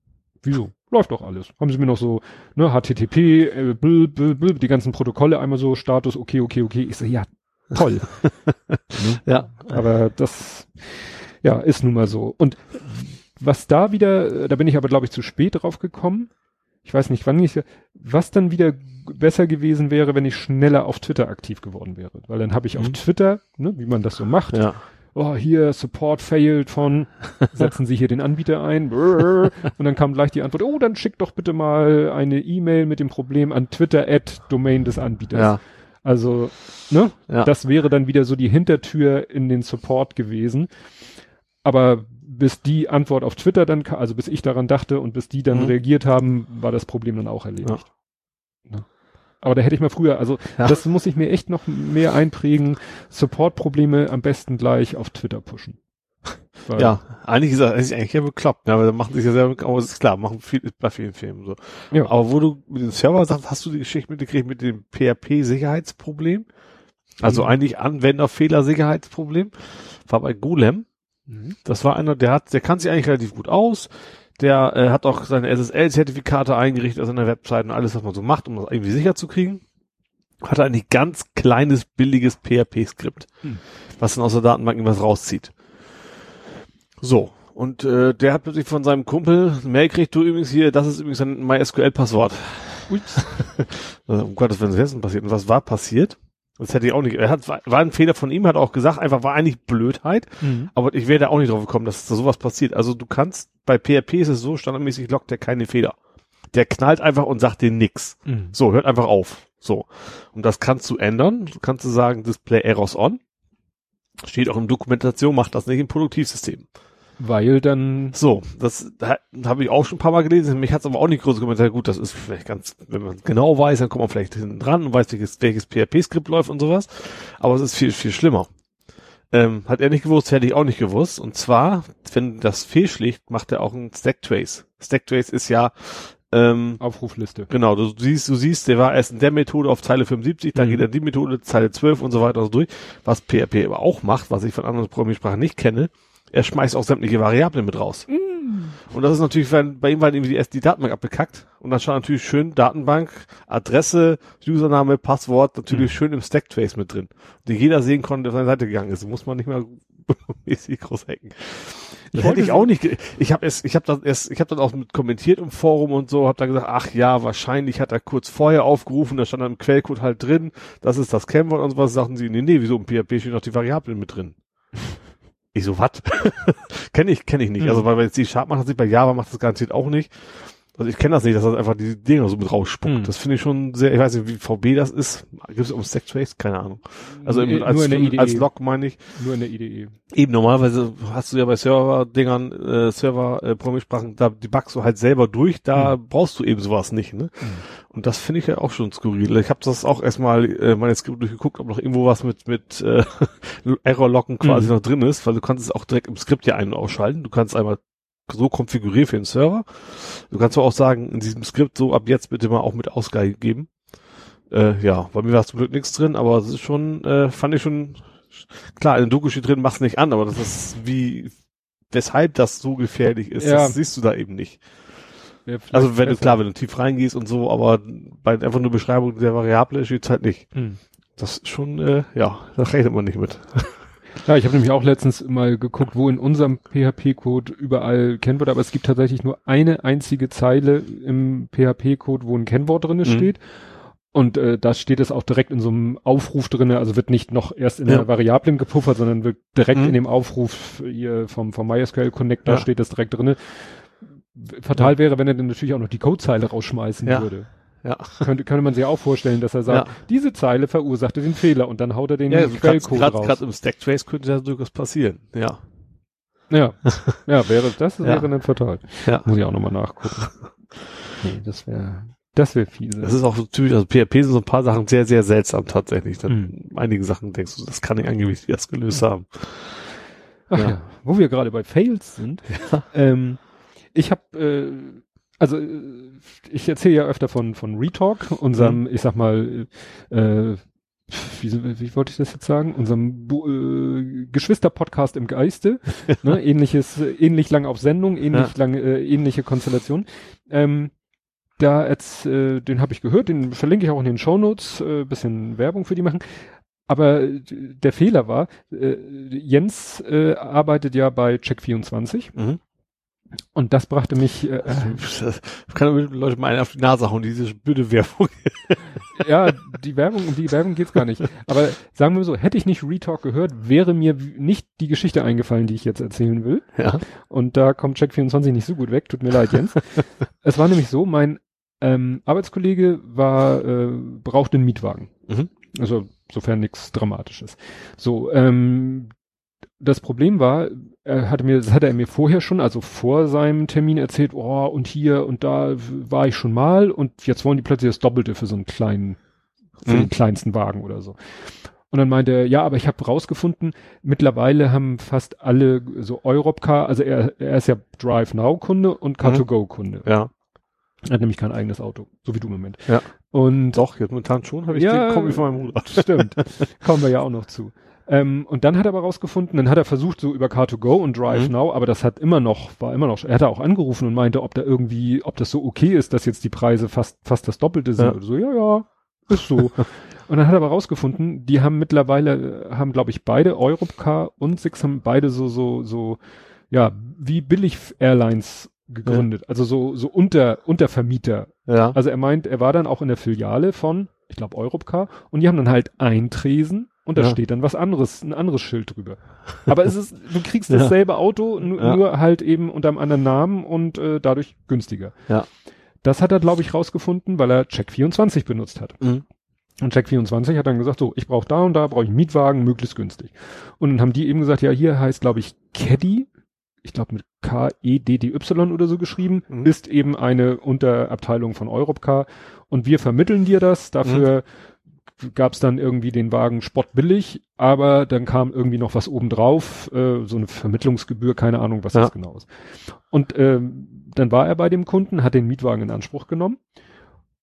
Wieso? Läuft doch alles. Haben sie mir noch so, ne, HTTP, äh, bl, bl, bl, die ganzen Protokolle einmal so, Status, okay, okay, okay. Ich so, ja, toll. Ja. Aber das, ja, ist nun mal so. Und was da wieder, da bin ich aber, glaube ich, zu spät drauf gekommen. Ich weiß nicht, wann ich, was dann wieder besser gewesen wäre, wenn ich schneller auf Twitter aktiv geworden wäre. Weil dann habe ich auf Mhm. Twitter, ne, wie man das so macht, Ja. oh, hier, Support failed von, setzen Sie hier den Anbieter ein, brrr, und dann kam gleich die Antwort, oh, dann schick doch bitte mal eine E-Mail mit dem Problem an Twitter at Domain des Anbieters. Ja. Also, ne, Ja. das wäre dann wieder so die Hintertür in den Support gewesen. Aber bis die Antwort auf Twitter dann, also bis ich daran dachte und bis die dann Mhm. reagiert haben, war das Problem dann auch erledigt. Ne? Aber da hätte ich mal früher, also Ja. das muss ich mir echt noch mehr einprägen. Support-Probleme am besten gleich auf Twitter pushen. war, Ja, eigentlich ist das eigentlich ja bekloppt, ne? aber dann machen sich ja selber, aber es ist klar, machen viel, bei vielen Filmen so. Ja. Aber wo du mit dem Server sagst, hast du die Geschichte mitgekriegt mit dem PHP-Sicherheitsproblem? Also Mhm. eigentlich Anwenderfehler-Sicherheitsproblem. War bei Golem. Mhm. Das war einer, der hat, der kann sich eigentlich relativ gut aus. Der äh, hat auch seine SSL-Zertifikate eingerichtet auf seiner Website und alles, was man so macht, um das irgendwie sicher zu kriegen. Hat ein ganz kleines, billiges PHP-Skript, Hm. was dann aus der Datenbank irgendwas rauszieht. So. Und äh, der hat plötzlich von seinem Kumpel Mail gekriegt, du übrigens hier, das ist übrigens ein MySQL-Passwort. Ups. Also, um Gottes Willen, was ist denn passiert? Und was war passiert? Das hätte ich auch nicht, er hat, war ein Fehler von ihm, hat auch gesagt, einfach war eigentlich Blödheit. Mhm. Aber ich wäre da auch nicht drauf gekommen, dass da sowas passiert. Also du kannst, bei PHP ist es so, standardmäßig lockt der keine Fehler. Der knallt einfach und sagt dir nix. Mhm. So, hört einfach auf. So. Und das kannst du ändern. Du kannst du sagen, Display Errors on. Steht auch in Dokumentation, macht das nicht im Produktivsystem. Weil dann, So, das ha, habe ich auch schon ein paar Mal gelesen. Mich hat's aber auch nicht groß kommentiert. Gut, das ist vielleicht ganz, wenn man genau weiß, dann kommt man vielleicht hinten dran und weiß, welches, welches PHP-Skript läuft und sowas. Aber es ist viel, viel schlimmer. Ähm, hat er nicht gewusst, hätte ich auch nicht gewusst. Und zwar, wenn das fehlschlägt, macht er auch ein Stacktrace. Stacktrace ist ja, ähm, Aufrufliste. Genau, du siehst, du siehst, der war erst in der Methode auf Zeile 75, dann Mhm. geht er in die Methode, Zeile 12 und so weiter und so durch. Was PHP aber auch macht, was ich von anderen Programmiersprachen nicht kenne, er schmeißt auch sämtliche Variablen mit raus. Und das ist natürlich, wenn, bei ihm war irgendwie erst die Datenbank abgekackt und dann stand natürlich schön Datenbank, Adresse, Username, Passwort, natürlich Mhm. schön im Stacktrace mit drin. Die jeder sehen konnte, der auf seine Seite gegangen ist. Muss man nicht mal mäßig groß hacken. Das Ich hätte ich auch nicht. Ich habe es, ich habe das erst, ich habe dann auch mit kommentiert im Forum und so, habe da gesagt, ach ja, wahrscheinlich hat er kurz vorher aufgerufen, da stand dann im Quellcode halt drin, das ist das Kennwort und so was. Sagten sie, nee, nee, wieso im PHP stehen noch die Variablen mit drin? Ich so, was? kenne ich, kenne ich nicht. Mhm. Also weil bei C Sharp macht das nicht, bei Java macht das garantiert auch nicht. Also ich kenne das nicht, dass das einfach die Dinger so mit rausspuckt. Mhm. Das finde ich schon sehr, ich weiß nicht, wie VB das ist. Gibt es um Stacktrace? Keine Ahnung. Also im, als, IDE. als Log meine ich. Nur in der IDE. Eben normalerweise hast du ja bei Server-Dingern, äh, Server-Programmiersprachen, da die backst du halt selber durch, da brauchst du eben sowas nicht, ne? Und das finde ich ja auch schon skurril. Ich habe das auch erstmal äh, meine Skript durchgeguckt, ob noch irgendwo was mit mit äh, Error-Locken quasi Mhm. noch drin ist, weil du kannst es auch direkt im Skript ja ein- und ausschalten. Du kannst einmal so konfigurieren für den Server. Du kannst auch sagen, in diesem Skript so ab jetzt bitte mal auch mit Ausgabe geben. Äh, ja, bei mir war zum Glück nichts drin, aber es ist schon, äh, fand ich schon, klar, in der Doku steht drin, mach's nicht an, aber das ist wie, weshalb das so gefährlich ist, Ja. das siehst du da eben nicht. Vielleicht Also wenn du, klar, wenn du tief reingehst und so, aber bei einfach nur Beschreibung der Variable steht's halt nicht. Mhm. Das ist schon, äh, ja, da rechnet man nicht mit. Ja, ich habe nämlich auch letztens mal geguckt, wo in unserem PHP-Code überall Kennwörter, aber es gibt tatsächlich nur eine einzige Zeile im PHP-Code, wo ein Kennwort drinne Mhm. steht. Und äh, da steht es auch direkt in so einem Aufruf drinne, also wird nicht noch erst in Ja. der Variablen gepuffert, sondern wird direkt Mhm. in dem Aufruf hier vom, vom MySQL Connector Ja. steht das direkt drinne. Fatal wäre, wenn er dann natürlich auch noch die Codezeile rausschmeißen Ja. würde. Ja. Könnte, könnte man sich auch vorstellen, dass er sagt, Ja. diese Zeile verursachte den Fehler und dann haut er den Ja, also Quellcode gerade raus. gerade im Stacktrace könnte das durchaus passieren. Ja. Ja, ja, wäre das Ja. wäre dann fatal. Ja. Muss ich auch nochmal nachgucken. Nee, das wäre das wäre fiese. Das ist auch so typisch, also PHP sind so ein paar Sachen sehr, sehr seltsam tatsächlich. Dann Mhm. einige Sachen denkst du, das kann nicht angeblich das gelöst haben. Ach ja. ja. wo wir gerade bei Fails sind. Ähm, ich habe äh, also äh, ich erzähle ja öfter von von Retalk, unserem, ich sag mal, äh, wie, wie wollte ich das jetzt sagen? Unserem äh, Geschwister-Podcast im Geiste. ne? Ähnliches, äh, ähnlich lang auf Sendung, ähnlich lange, äh, ähnliche Konstellation. Ähm, da jetzt, äh, den habe ich gehört, den verlinke ich auch in den Shownotes, äh, bisschen Werbung für die machen. Aber äh, der Fehler war, äh, Jens äh, arbeitet ja bei Check24 Mhm. Und das brachte mich, äh, Das kann Leute mal einen auf die Nase hauen, diese blöde Werbung. ja, die Werbung, um die Werbung geht's gar nicht. Aber sagen wir so, hätte ich nicht Retalk gehört, wäre mir nicht die Geschichte eingefallen, die ich jetzt erzählen will. Ja. Und da kommt Check24 nicht so gut weg, tut mir leid, Jens. es war nämlich so, mein ähm, Arbeitskollege war, äh, brauchte einen Mietwagen. Mhm. Also sofern nichts Dramatisches. So, ähm, das Problem war, er hatte mir, das hatte er mir vorher schon, also vor seinem Termin erzählt, oh, und hier und da war ich schon mal und jetzt wollen die plötzlich das Doppelte für so einen kleinen, für Mhm. den kleinsten Wagen oder so. Und dann meinte er, ja, aber ich habe rausgefunden, mittlerweile haben fast alle so Europcar, also er, er ist ja Drive Now Kunde und Car2Go Kunde. Ja. Er hat nämlich kein eigenes Auto, so wie du im Moment. Ja. Und Doch, jetzt momentan schon habe ich Ja, den Kombi von meinem Bruder. Stimmt. Kommen wir ja auch noch zu. Ähm, und dann hat er aber rausgefunden, dann hat er versucht so über Car2Go und Drive Mhm. Now, aber das hat immer noch, war immer noch, er hat auch angerufen und meinte, ob da irgendwie, ob das so okay ist, dass jetzt die Preise fast, fast das Doppelte sind. Ja. Oder so, ja, ja, ist so. und dann hat er aber rausgefunden, die haben mittlerweile, haben glaube ich beide, Europcar und Six haben beide so, so, so, ja, wie billig Airlines gegründet. Also so, so unter, Untervermieter Ja. also er meint, er war dann auch in der Filiale von, ich glaube, Europcar und die haben dann halt ein Tresen und da Ja. steht dann was anderes, ein anderes Schild drüber. Aber es ist, du kriegst dasselbe Auto, nur halt eben unter einem anderen Namen und äh, dadurch günstiger. Ja. Das hat er, glaube ich, rausgefunden, weil er Check24 benutzt hat. Mhm. Und Check24 hat dann gesagt, so, ich brauche da und da, brauche ich einen Mietwagen, möglichst günstig. Und dann haben die eben gesagt, ja, hier heißt, glaube ich, Caddy, ich glaube mit K-E-D-D-Y oder so geschrieben, Mhm. ist eben eine Unterabteilung von Europcar und wir vermitteln dir das. Dafür gab es dann irgendwie den Wagen spottbillig, aber dann kam irgendwie noch was obendrauf, äh, so eine Vermittlungsgebühr, keine Ahnung, was Ja. das genau ist. Und ähm, dann war er bei dem Kunden, hat den Mietwagen in Anspruch genommen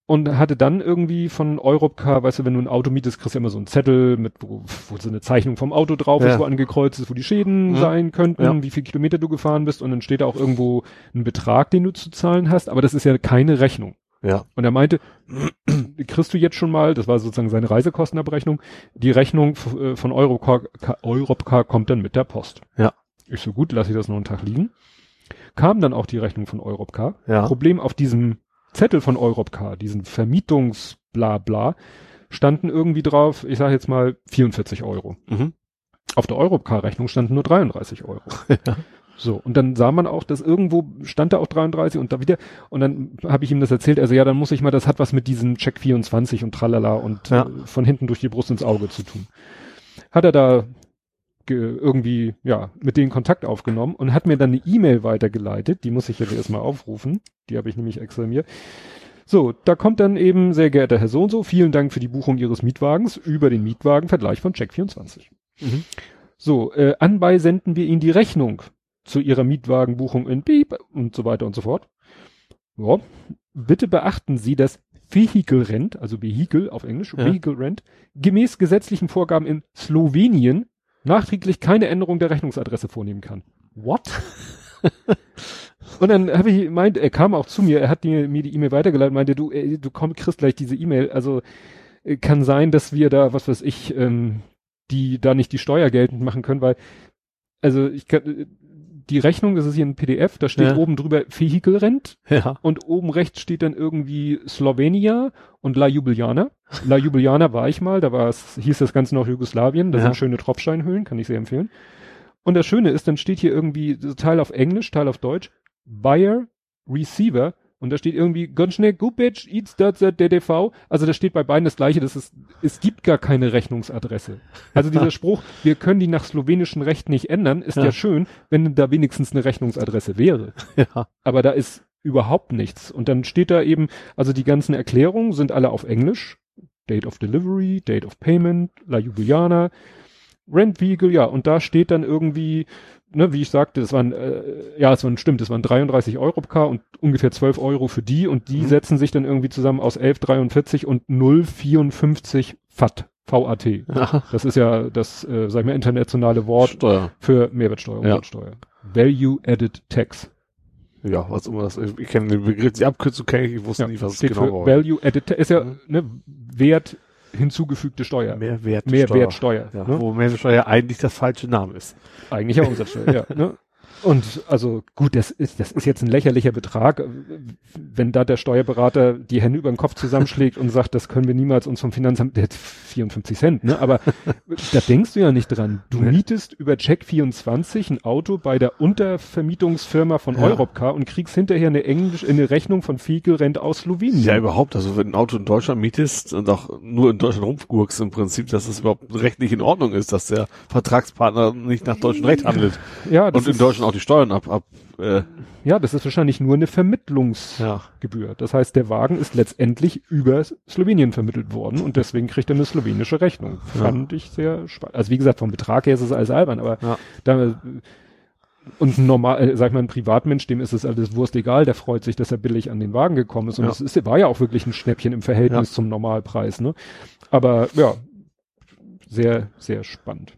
und hatte dann irgendwie von Europcar, weißt du, wenn du ein Auto mietest, kriegst du immer so einen Zettel mit, wo, wo so eine Zeichnung vom Auto drauf Ja. ist, wo angekreuzt ist, wo die Schäden Mhm. sein könnten, Ja. wie viel Kilometer du gefahren bist und dann steht da auch irgendwo ein Betrag, den du zu zahlen hast, aber das ist ja keine Rechnung. Ja. Und er meinte, kriegst du jetzt schon mal, das war sozusagen seine Reisekostenabrechnung, die Rechnung äh, von Europcar, Europcar kommt dann mit der Post. Ja. Ich so gut, lasse ich das noch einen Tag liegen. Kam dann auch die Rechnung von Europcar. Ja. Problem auf diesem Zettel von Europcar, diesen Vermietungsblabla, standen irgendwie drauf, ich sage jetzt mal 44 Euro. Mhm. Auf der Europcar-Rechnung standen nur 33 Euro. Ja. So, und dann sah man auch, dass irgendwo stand da auch 33 und da wieder, und dann habe ich ihm das erzählt, also ja, dann muss ich mal, das hat was mit diesem Check 24 und tralala und Ja. äh, von hinten durch die Brust ins Auge zu tun. Hat er da ge irgendwie, ja, mit denen Kontakt aufgenommen und hat mir dann eine E-Mail weitergeleitet, die muss ich jetzt erstmal aufrufen, die habe ich nämlich extra mir. So, da kommt dann eben, sehr geehrter Herr so und so, vielen Dank für die Buchung Ihres Mietwagens über den Mietwagenvergleich von Check24. Mhm. So, äh, anbei senden wir Ihnen die Rechnung zu Ihrer Mietwagenbuchung in Beep und so weiter und so fort. Ja, bitte beachten Sie, dass Vehicle Rent, also Vehicle auf Englisch, Ja. Vehicle Rent, gemäß gesetzlichen Vorgaben in Slowenien nachträglich keine Änderung der Rechnungsadresse vornehmen kann. What? und dann habe ich meint, er kam auch zu mir, er hat die, mir die E-Mail weitergeleitet, meinte, du, äh, du komm, kriegst gleich diese E-Mail. Also äh, kann sein, dass wir da, was weiß ich, ähm, die da nicht die Steuer geltend machen können, weil also ich kann äh, die Rechnung, das ist hier ein PDF, da steht Ja. oben drüber Vehicle Rent Ja. und oben rechts steht dann irgendwie Slowenia und La Ljubljana. La Ljubljana war ich mal, da war es, hieß das Ganze noch Jugoslawien, da Ja. sind schöne Tropfsteinhöhlen, kann ich sehr empfehlen. Und das Schöne ist, dann steht hier irgendwie Teil auf Englisch, Teil auf Deutsch, Buyer, Receiver und da steht irgendwie Gonchne Gubic, Eats DDV. Also da steht bei beiden das gleiche, das ist, es gibt gar keine Rechnungsadresse. Also dieser Spruch, wir können die nach slowenischem Recht nicht ändern, ist ja, Ja. schön, wenn da wenigstens eine Rechnungsadresse wäre Ja. aber da ist überhaupt nichts. Und dann steht da eben, also die ganzen Erklärungen sind alle auf Englisch. Date of Delivery, Date of Payment, La Jubiliana, Rent Vehicle, ja, und da steht dann irgendwie, ne, wie ich sagte, das waren, äh, ja, es waren, stimmt, es waren 33 Euro pro K und ungefähr 12 Euro für die und die Mhm. setzen sich dann irgendwie zusammen aus 11,43 und 0,54 FAT, VAT. Ja. Das ist ja das, äh, sag ich mal, internationale Wort Steuer. für Mehrwertsteuer, Ja. Umsatzsteuer. Value Added Tax. Ja, was immer das ist. Ich kenne den Begriff, die Abkürzung kenne ich, ich wusste Ja, nie, was es genau war. Value Added, ist ja Mhm. ne, Wert hinzugefügte Steuer. Mehrwertsteuer. Mehrwertsteuer. Ja, ne? Wo Mehrwertsteuer eigentlich das falsche Name ist. Eigentlich ja Umsatzsteuer, ja. Ne? Und also gut, das ist, das ist jetzt ein lächerlicher Betrag. Wenn da der Steuerberater die Hände über den Kopf zusammenschlägt und sagt, das können wir niemals uns vom Finanzamt, der hat 54 Cent, ne? Aber da denkst du ja nicht dran. Du mietest über Check24 ein Auto bei der Untervermietungsfirma von Ja. Europcar und kriegst hinterher eine Englisch, eine Rechnung von Rent aus Slowenien. Ja, überhaupt. Also wenn ein Auto in Deutschland mietest und auch nur in Deutschland rumgurkst im Prinzip, dass es überhaupt rechtlich in Ordnung ist, dass der Vertragspartner nicht nach deutschem Recht handelt ja das und in ist- deutschen auch die Steuern ab, ab äh, Ja, das ist wahrscheinlich nur eine Vermittlungsgebühr. ja. Das heißt, der Wagen ist letztendlich über Slowenien vermittelt worden und deswegen kriegt er eine slowenische Rechnung. Ja. Fand ich sehr spannend. Also wie gesagt, vom Betrag her ist es alles albern, aber Ja. da, und ein normal, äh, sag ich mal, ein Privatmensch, dem ist es alles Wurst egal, der freut sich, dass er billig an den Wagen gekommen ist. Und Ja. ist, war ja auch wirklich ein Schnäppchen im Verhältnis Ja. zum Normalpreis, ne? Aber ja, sehr, sehr spannend.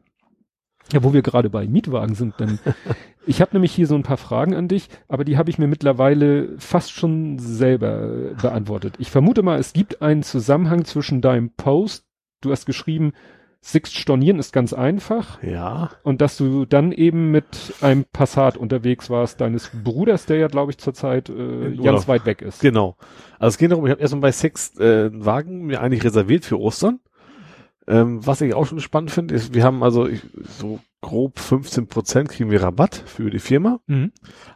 Ja, wo wir gerade bei Mietwagen sind, dann ich habe nämlich hier so ein paar Fragen an dich, aber die habe ich mir mittlerweile fast schon selber äh, beantwortet. Ich vermute mal, es gibt einen Zusammenhang zwischen deinem Post, du hast geschrieben, Sixt stornieren ist ganz einfach Ja. und dass du dann eben mit einem Passat unterwegs warst, deines Bruders, der ja, glaube ich, zurzeit äh, ganz weit weg ist. Genau. Also es geht darum, ich habe erstmal bei Sex äh, einen Wagen mir eigentlich reserviert für Ostern. Ähm, was ich auch schon spannend finde, ist, wir haben also ich, so grob 15 Prozent kriegen wir Rabatt für die Firma, Mhm.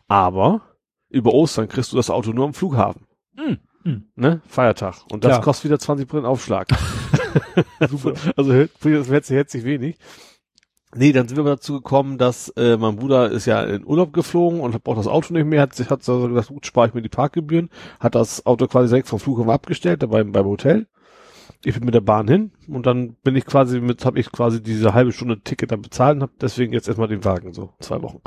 aber über Ostern kriegst du das Auto nur am Flughafen. Mhm. Mhm. Ne? Feiertag. Und das Klar. kostet wieder 20 Prozent Aufschlag. Super. Also das hört sich, wenig. Nee, dann sind wir aber dazu gekommen, dass äh, mein Bruder ist ja in Urlaub geflogen und braucht das Auto nicht mehr, hat sich hat also gesagt, gut, spare ich mir die Parkgebühren, hat das Auto quasi direkt vom Flughafen abgestellt, dabei beim Hotel. Ich bin mit der Bahn hin und dann bin ich quasi mit, habe ich quasi diese halbe Stunde Ticket dann bezahlt und habe deswegen jetzt erstmal den Wagen, so zwei Wochen.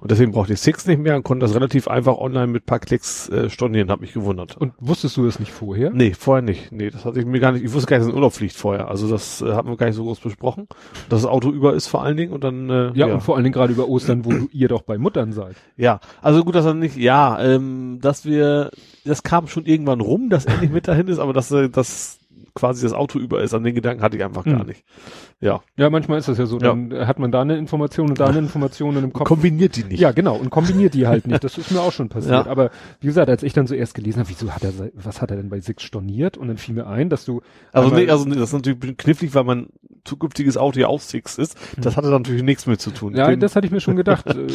Und deswegen brauchte ich Six nicht mehr und konnte das relativ einfach online mit paar Klicks äh, stornieren, habe mich gewundert. Und wusstest du es nicht vorher? Nee, vorher nicht. Nee, das hatte ich mir gar nicht, ich wusste gar nicht, dass ein Urlaub fliegt vorher. Also das äh, haben wir gar nicht so groß besprochen. Dass das Auto über ist vor allen Dingen und dann, äh, Ja, und vor allen Dingen gerade über Ostern, wo du, ihr doch bei Muttern seid. ja. Also gut, dass er nicht, ja, ähm, dass wir, das kam schon irgendwann rum, dass er nicht mit dahin ist, aber dass, äh, dass quasi das Auto über ist, an den Gedanken hatte ich einfach gar Hm. nicht. Ja. Ja, manchmal ist das ja so. Ja. Dann hat man da eine Information und da eine Information im Kopf. Kombiniert die nicht. Ja, genau. Und kombiniert die halt nicht. Das ist mir auch schon passiert. Ja. Aber wie gesagt, als ich dann so erst gelesen habe, wieso hat er, was hat er denn bei Six storniert? Und dann fiel mir ein, dass du. Also, nee, also nee, das ist natürlich knifflig, weil mein zukünftiges Auto ja auch Six ist. Das hatte natürlich nichts mit zu tun. ja, Den- das hatte ich mir schon gedacht. äh,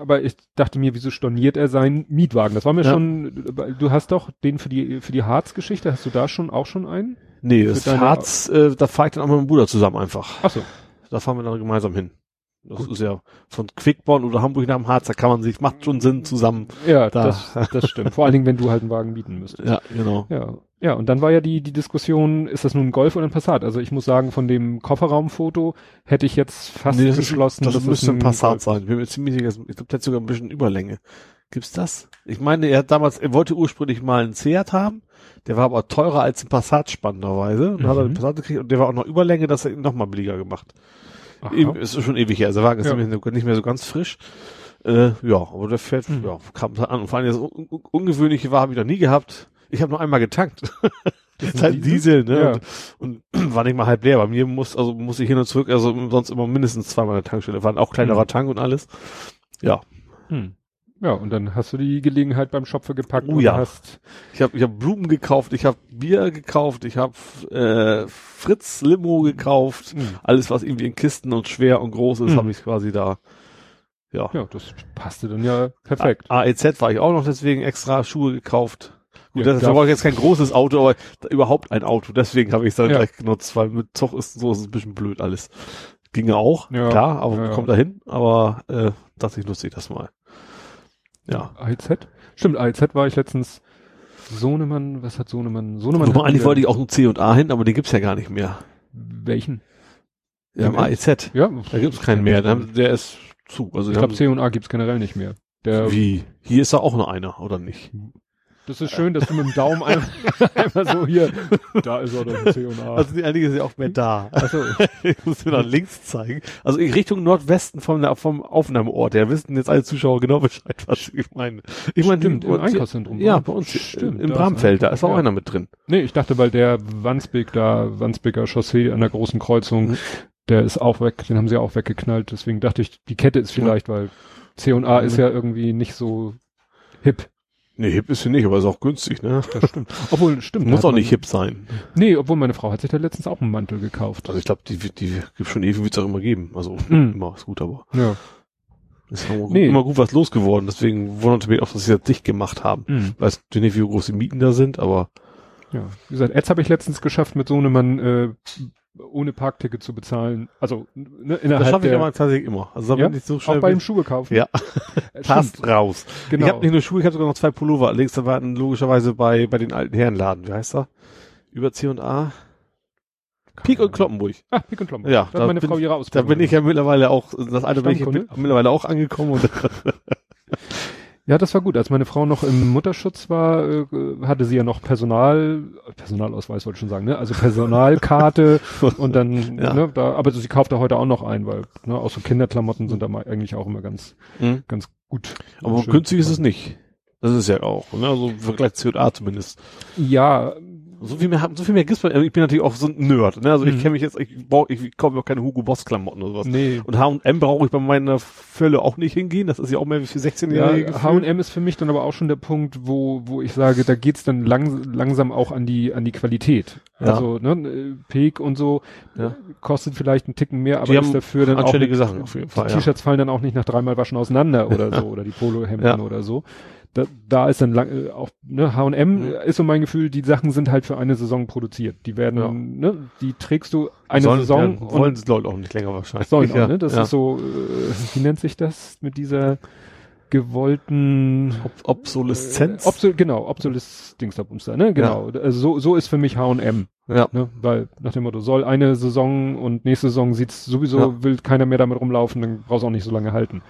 aber ich dachte mir, wieso storniert er seinen Mietwagen? Das war mir Ja. schon, du hast doch den für die, für die Harz-Geschichte, hast du da schon auch schon einen? Nee, das Harz, äh, da fahre ich dann auch mit meinem Bruder zusammen einfach. Ach so. Da fahren wir dann gemeinsam hin. Das ist ja von Quickborn oder Hamburg nach dem Harz, da kann man sich, macht schon Sinn zusammen. Ja, Da. das, das stimmt. Vor allen Dingen, wenn du halt einen Wagen mieten müsstest. Ja, genau. Ja, ja, und dann war ja die, die Diskussion, ist das nun ein Golf oder ein Passat? Also ich muss sagen, von dem Kofferraumfoto hätte ich jetzt fast Nee, das geschlossen, das dass es müsste ein Passat Golf sein. Ich bin mir ziemlich sicher, ich glaube, der hat sogar ein bisschen Überlänge. Gibt's das? Ich meine, er hat damals, er wollte ursprünglich mal einen Seat haben, der war aber teurer als ein Passat spannenderweise. Und dann hat er den Mhm. Passat gekriegt und der war auch noch Überlänge, das hat ihn noch mal billiger gemacht. Eben, ist schon ewig her. Also der Wagen ist Ja. nämlich nicht mehr so ganz frisch. Äh, ja, aber der fährt, Hm. ja, kam an. Und vor allem das Un Un Ungewöhnliche war, habe ich noch nie gehabt. Ich habe noch einmal getankt. Das ist halt Diesel, ne? Ja. Und, und war nicht mal halb leer. Bei mir muss, also muss ich hin und zurück, also sonst immer mindestens zweimal eine Tankstelle fahren. Auch kleinerer Hm. Tank und alles. Ja. Hm. Ja, und dann hast du die Gelegenheit beim Schopfe gepackt Oh und ja. hast, Ich habe ich hab Blumen gekauft, ich habe Bier gekauft, ich habe äh, Fritz Limo gekauft. hm. Alles, was irgendwie in Kisten und schwer und groß ist, Hm. habe ich quasi da. Ja. ja, das passte dann ja perfekt. AEZ war ich auch noch deswegen extra Schuhe gekauft. Gut, Ja, das aber jetzt kein großes Auto, aber da, überhaupt ein Auto. Deswegen habe ich es dann Ja. gleich genutzt, weil mit Zug ist so ist es ein bisschen blöd alles. Ginge auch, Ja, klar, aber ja, kommt dahin. Aber äh, dachte ich, nutze ich das mal. Ja. AIZ? Stimmt, AIZ war ich letztens Sohnemann, was hat Sohnemann? Sohnemann Wobei, eigentlich wollte ich auch ein C und A hin, aber den gibt's ja gar nicht mehr. welchen? Ja, im AEZ. Ja, Da gibt's keinen mehr. Der, ist zu. Also Ich glaube, C und A gibt's generell nicht mehr. Der, wie? Hier ist da auch noch einer, oder nicht? Das ist schön, dass du mit dem Daumen einmal, einmal so hier, da ist er doch C und A. Also die einige ist ja auch mehr da. Achso, Ich muss mir nach links zeigen. Also in Richtung Nordwesten vom, vom Aufnahmeort. Ja, wissen jetzt alle Zuschauer genau Bescheid, was ich meine. Ich meine, im Einkaufszentrum. Ja, bei uns Stimmt, im Bramfeld, da ist auch ja. einer mit drin. Nee, ich dachte, weil der Wandsbek da, Wandsbeker Chaussee an der großen Kreuzung, Mhm. der ist auch weg, den haben sie auch weggeknallt. Deswegen dachte ich, die Kette ist vielleicht, weil C und A ist ja irgendwie nicht so hip. Nee, hip ist sie nicht, aber ist auch günstig, ne? Das stimmt. Obwohl, stimmt. Muss auch man- nicht hip sein. Nee, obwohl meine Frau hat sich da letztens auch einen Mantel gekauft. Also ich glaube, die, wird- die gibt schon ewig, wird's auch immer geben. Also Mhm. immer ist gut, aber Ja. ist immer, Nee. immer gut was losgeworden. Deswegen wunderte mich auch, dass sie das dicht gemacht haben. Mhm. Weiß nicht, wie groß die Mieten da sind, aber Ja. Wie gesagt, Ads habe ich letztens geschafft mit so einem, äh, ohne Parkticket zu bezahlen. Also ne, Das innerhalb schaffe ich aber tatsächlich immer. Also ja? bin ich so schnell. auch bei dem Schuhe kaufen. ja, passt raus. Genau. Ich habe nicht nur Schuhe, ich habe sogar noch zwei Pullover. Allerdings da waren logischerweise bei, bei den alten Herrenladen. Wie heißt er? Über C&A. Pik und Kloppenburg. Ah, Pick und Klopper. Ja, da da meine bin- Frau ihre Da bin ich ja mittlerweile auch, das eine bin ich mittlerweile auch angekommen und Ja, das war gut. Als meine Frau noch im Mutterschutz war, äh, hatte sie ja noch Personal, Personalausweis wollte ich schon sagen, ne? Also Personalkarte und dann, Ja. ne, da, aber sie kauft da heute auch noch ein, weil, ne, auch so Kinderklamotten sind da mal eigentlich auch immer ganz, Mhm. ganz gut. Aber günstig ist es nicht. Das ist ja auch, ne? Also im Vergleich zu C&A zumindest. Ja, So viel mehr, so viel mehr gibt's bei, ich bin natürlich auch so ein Nerd, ne? Also ich Mhm. kenne mich jetzt, ich brauche, ich kaufe auch keine Hugo Boss Klamotten oder sowas. nee. Und H&M brauche ich bei meiner Fülle auch nicht hingehen. Das ist ja auch mehr wie für 16-Jährige. Ja. H&M ist für mich dann aber auch schon der Punkt, wo, wo ich sage, da geht's dann lang, langsam auch an die, an die Qualität. Ja. Also, ne, äh, Peak und so, Ja. kostet vielleicht einen Ticken mehr, aber Die ist dafür dann auch, Sachen auf jeden Fall, die ja. T-Shirts fallen dann auch nicht nach dreimal waschen auseinander oder so, oder die Polohemden oder so. Da, da ist dann lang, äh, auch, ne, H&M Mhm. ist so mein Gefühl, die Sachen sind halt für eine Saison produziert. Die werden, Ja. ne, die trägst du eine Sollen, Saison ja, wollen es Leute auch nicht länger wahrscheinlich. sollen auch, ja. ne? Das ja. ist so, äh, wie nennt sich das mit dieser gewollten Ob Obsoleszenz. äh, Obsol genau, Obsoles Dingsdabumster, ne? Genau. Also so, so ist für mich H&M, ja. ne? Weil nach dem Motto, soll eine Saison und nächste Saison sieht's sowieso, Ja. will keiner mehr damit rumlaufen, dann brauchst du auch nicht so lange halten.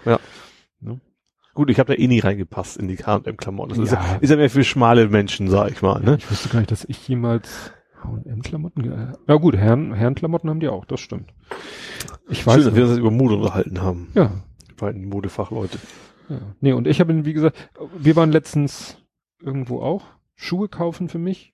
Gut, ich habe da eh nie reingepasst in die H&M-Klamotten. Das ist, Ja. ja, ist ja mehr für schmale Menschen, sag ich mal. Ne? Ich wusste gar nicht, dass ich jemals H&M-Klamotten, na gut, Herren, Herrenklamotten haben die auch, das stimmt. Ich weiß Schön, dass wir uns über Mode unterhalten haben. Ja, Die beiden Modefachleute. Ja. Nee, und ich habe, wie gesagt, wir waren letztens irgendwo auch Schuhe kaufen für mich.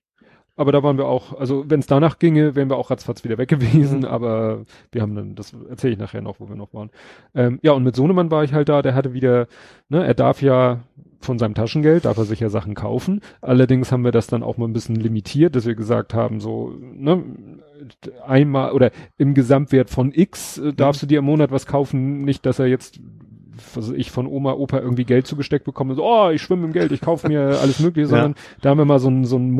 Aber da waren wir auch, also wenn es danach ginge, wären wir auch ratzfatz wieder weg gewesen, Mhm. aber wir haben dann, das erzähle ich nachher noch, wo wir noch waren. Ähm, ja, und mit Sohnemann war ich halt da, der hatte wieder, ne, er darf ja von seinem Taschengeld, darf er sich ja Sachen kaufen. Allerdings haben wir das dann auch mal ein bisschen limitiert, dass wir gesagt haben, so, ne, einmal oder im Gesamtwert von X äh, darfst du dir im Monat was kaufen, nicht, dass er jetzt weiß ich von Oma, Opa irgendwie Geld zugesteckt bekomme, so, oh, ich schwimme im Geld, ich kaufe mir alles mögliche, Ja. sondern da haben wir mal so ein, so ein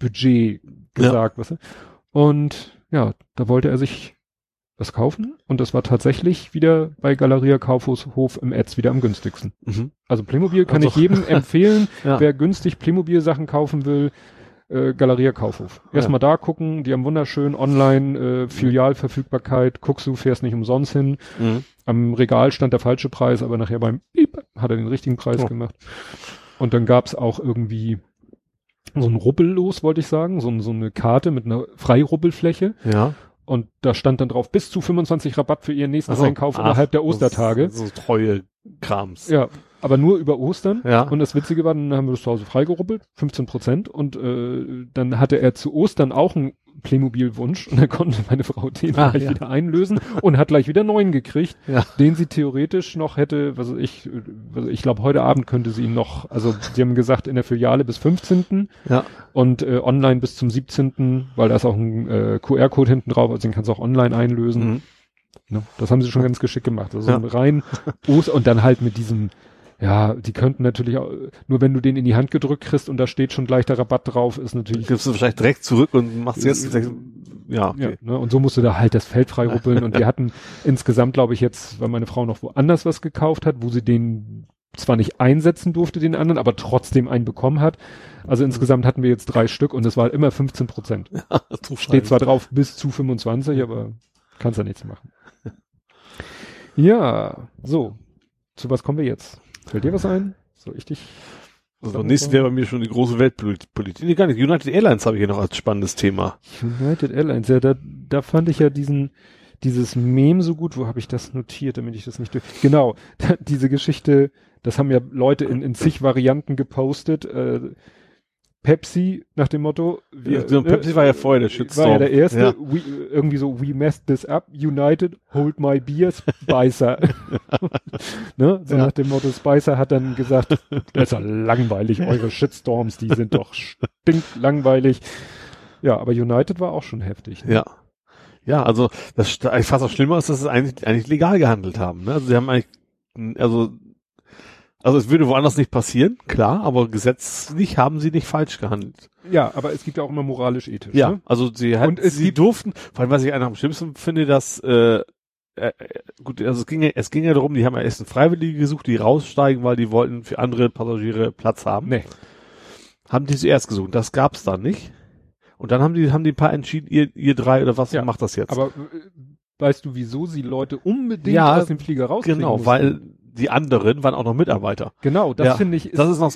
Monatsbudget gesagt, weißt du? Und ja, da wollte er sich was kaufen und das war tatsächlich wieder bei Galeria Kaufhof im Etz wieder am günstigsten. Mhm. Also Playmobil kann Also- ich jedem empfehlen, Ja. wer günstig Playmobil Sachen kaufen will, äh, Galeria Kaufhof. Erstmal da gucken, die haben wunderschön online äh, Filialverfügbarkeit, guckst du, fährst nicht umsonst hin. Mhm. Am Regal stand der falsche Preis, aber nachher beim Piep hat er den richtigen Preis Oh. gemacht. Und dann gab's auch irgendwie so ein Rubbellos, wollte ich sagen, so, ein- so eine Karte mit einer Freirubbelfläche. Ja. Und da stand dann drauf, bis zu 25 Rabatt für ihren nächsten Ach so. Einkauf Ach, innerhalb der Ostertage. So treue Krams. Ja, aber nur über Ostern. Ja. Und das Witzige war, dann haben wir das zu Hause freigerubbelt, 15 Prozent. Und äh, dann hatte er zu Ostern auch einen Playmobil-Wunsch und dann konnte meine Frau den Ah, gleich ja. wieder einlösen und hat gleich wieder neuen gekriegt, Ja. den sie theoretisch noch hätte, was ich, weiß ich glaube heute Abend könnte sie ihn noch, also sie haben gesagt in der Filiale bis 15. Ja. und äh, online bis zum 17., weil da ist auch ein äh, QR-Code hinten drauf, also den kannst du auch online einlösen. Mhm. Ne? Das haben sie schon ganz geschickt gemacht. Also Ja. ein rein Oster und dann halt mit diesem, ja, die könnten natürlich auch, nur wenn du den in die Hand gedrückt kriegst und da steht schon gleich der Rabatt drauf, ist natürlich. Gibst du wahrscheinlich direkt zurück und machst jetzt, ja, Ja, okay. ne? Und so musst du da halt das Feld frei ruppeln. und wir hatten insgesamt, glaube ich, jetzt, weil meine Frau noch woanders was gekauft hat, wo sie den zwar nicht einsetzen durfte, den anderen, aber trotzdem einen bekommen hat. Also insgesamt hatten wir jetzt drei Stück und es war immer 15 Prozent. Du Steht zwar drauf bis zu 25, aber kannst ja nichts machen. Ja, so. Zu was kommen wir jetzt? Fällt dir was ein? Soll ich dich? Also nächstes wäre bei mir schon die große Weltpolitik. Nee, gar nicht. United Airlines habe ich hier noch als spannendes Thema. United Airlines, ja, da, da fand ich ja diesen, dieses Meme so gut. Wo habe ich das notiert, damit ich das nicht. Genau, da, diese Geschichte, das haben ja Leute in, in zig Varianten gepostet. Äh, Pepsi nach dem Motto, wir, Ja, Pepsi war ja vorher der Shitstorm. War ja der erste. Ja. We, irgendwie so, we messed this up, United, hold my beer, Spicer. ne? So Ja. nach dem Motto, Spicer hat dann gesagt, das ist ja langweilig, eure Shitstorms, die sind doch stinklangweilig. Ja, aber United war auch schon heftig. Ne? Ja. Ja, also das fast auch schlimmer ist, dass sie eigentlich, eigentlich legal gehandelt haben. Ne? Also sie haben eigentlich, also Also es würde woanders nicht passieren, klar, aber gesetzlich haben sie nicht falsch gehandelt. Ja, aber es gibt ja auch immer moralisch-ethisch. Ja, Ne? also sie hat, Und sie durften, vor allem was ich einer am schlimmsten finde, dass äh, äh, gut, also es ging ja, es ging ja darum, die haben ja erst einen Freiwillige gesucht, die raussteigen, weil die wollten für andere Passagiere Platz haben. Nee. Haben die zuerst gesucht, das gab's dann nicht. Und dann haben die, haben die ein paar entschieden, ihr, ihr drei oder was Ja, macht das jetzt? Aber äh, weißt du, wieso sie Leute unbedingt Ja, aus dem Flieger rauskriegen genau, mussten? weil die anderen waren auch noch Mitarbeiter. Genau, das Ja, finde ich Das ist noch,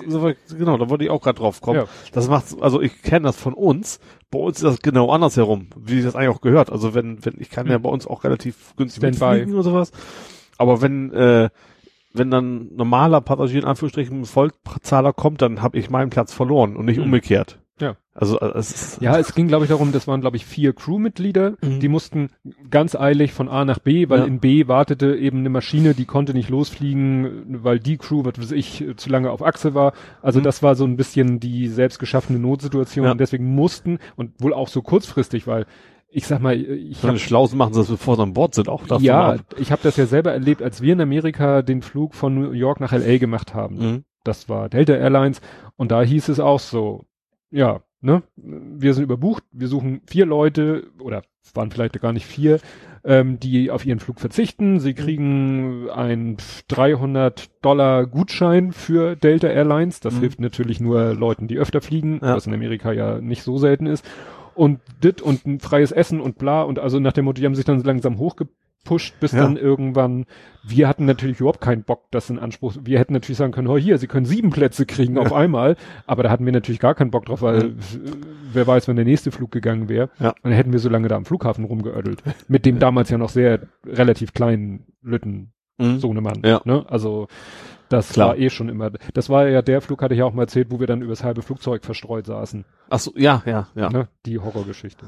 genau, da wollte ich auch gerade drauf kommen. Ja. Das macht, also ich kenne das von uns. Bei uns ist das genau andersherum, wie das eigentlich auch gehört. Also wenn, wenn, ich kann ja bei uns auch relativ günstig mitfliegen oder sowas. Aber wenn, äh, wenn dann normaler Passagier in Anführungsstrichen ein Vollzahler kommt, dann habe ich meinen Platz verloren und nicht Mhm. umgekehrt. Ja. Also äh, es ist, Ja, es ging, glaube ich, darum, das waren, glaube ich, vier Crewmitglieder, Mhm. die mussten ganz eilig von A nach B, weil Ja. in B wartete eben eine Maschine, die konnte nicht losfliegen, weil die Crew, was weiß ich, zu lange auf Achse war. Also Mhm. das war so ein bisschen die selbst geschaffene Notsituation Ja. und deswegen mussten, und wohl auch so kurzfristig, weil ich sag mal, ich habe Schlausen machen sie das, bevor sie an Bord sind, auch davon ja, ab. ich habe das ja selber erlebt, als wir in Amerika den Flug von New York nach LA gemacht haben. Mhm. Das war Delta Airlines und da hieß es auch so, ja, ne, wir sind überbucht, wir suchen vier Leute oder waren vielleicht gar nicht vier, ähm, die auf ihren Flug verzichten. Mhm. Sie kriegen ein 300 Dollar Gutschein für Delta Airlines. Das Mhm. hilft natürlich nur Leuten, die öfter fliegen, Ja. was in Amerika ja nicht so selten ist. Und dit und ein freies Essen und bla und also nach dem Motto, die haben sich dann langsam hochgepusht, bis Ja. dann irgendwann, wir hatten natürlich überhaupt keinen Bock, das in Anspruch, wir hätten natürlich sagen können, oh hier, sie können sieben Plätze kriegen auf einmal, aber da hatten wir natürlich gar keinen Bock drauf, weil äh, wer weiß, wenn der nächste Flug gegangen wäre. Ja. Und dann hätten wir so lange da am Flughafen rumgeödelt. Mit dem damals ja noch sehr relativ kleinen Lütten Mhm. Sohnemann. Ja. Ne? Also das Klar. war eh schon immer. Das war ja der Flug, hatte ich auch mal erzählt, wo wir dann übers halbe Flugzeug verstreut saßen. Ach so, ja, ja, ja. Ne? Die Horrorgeschichte.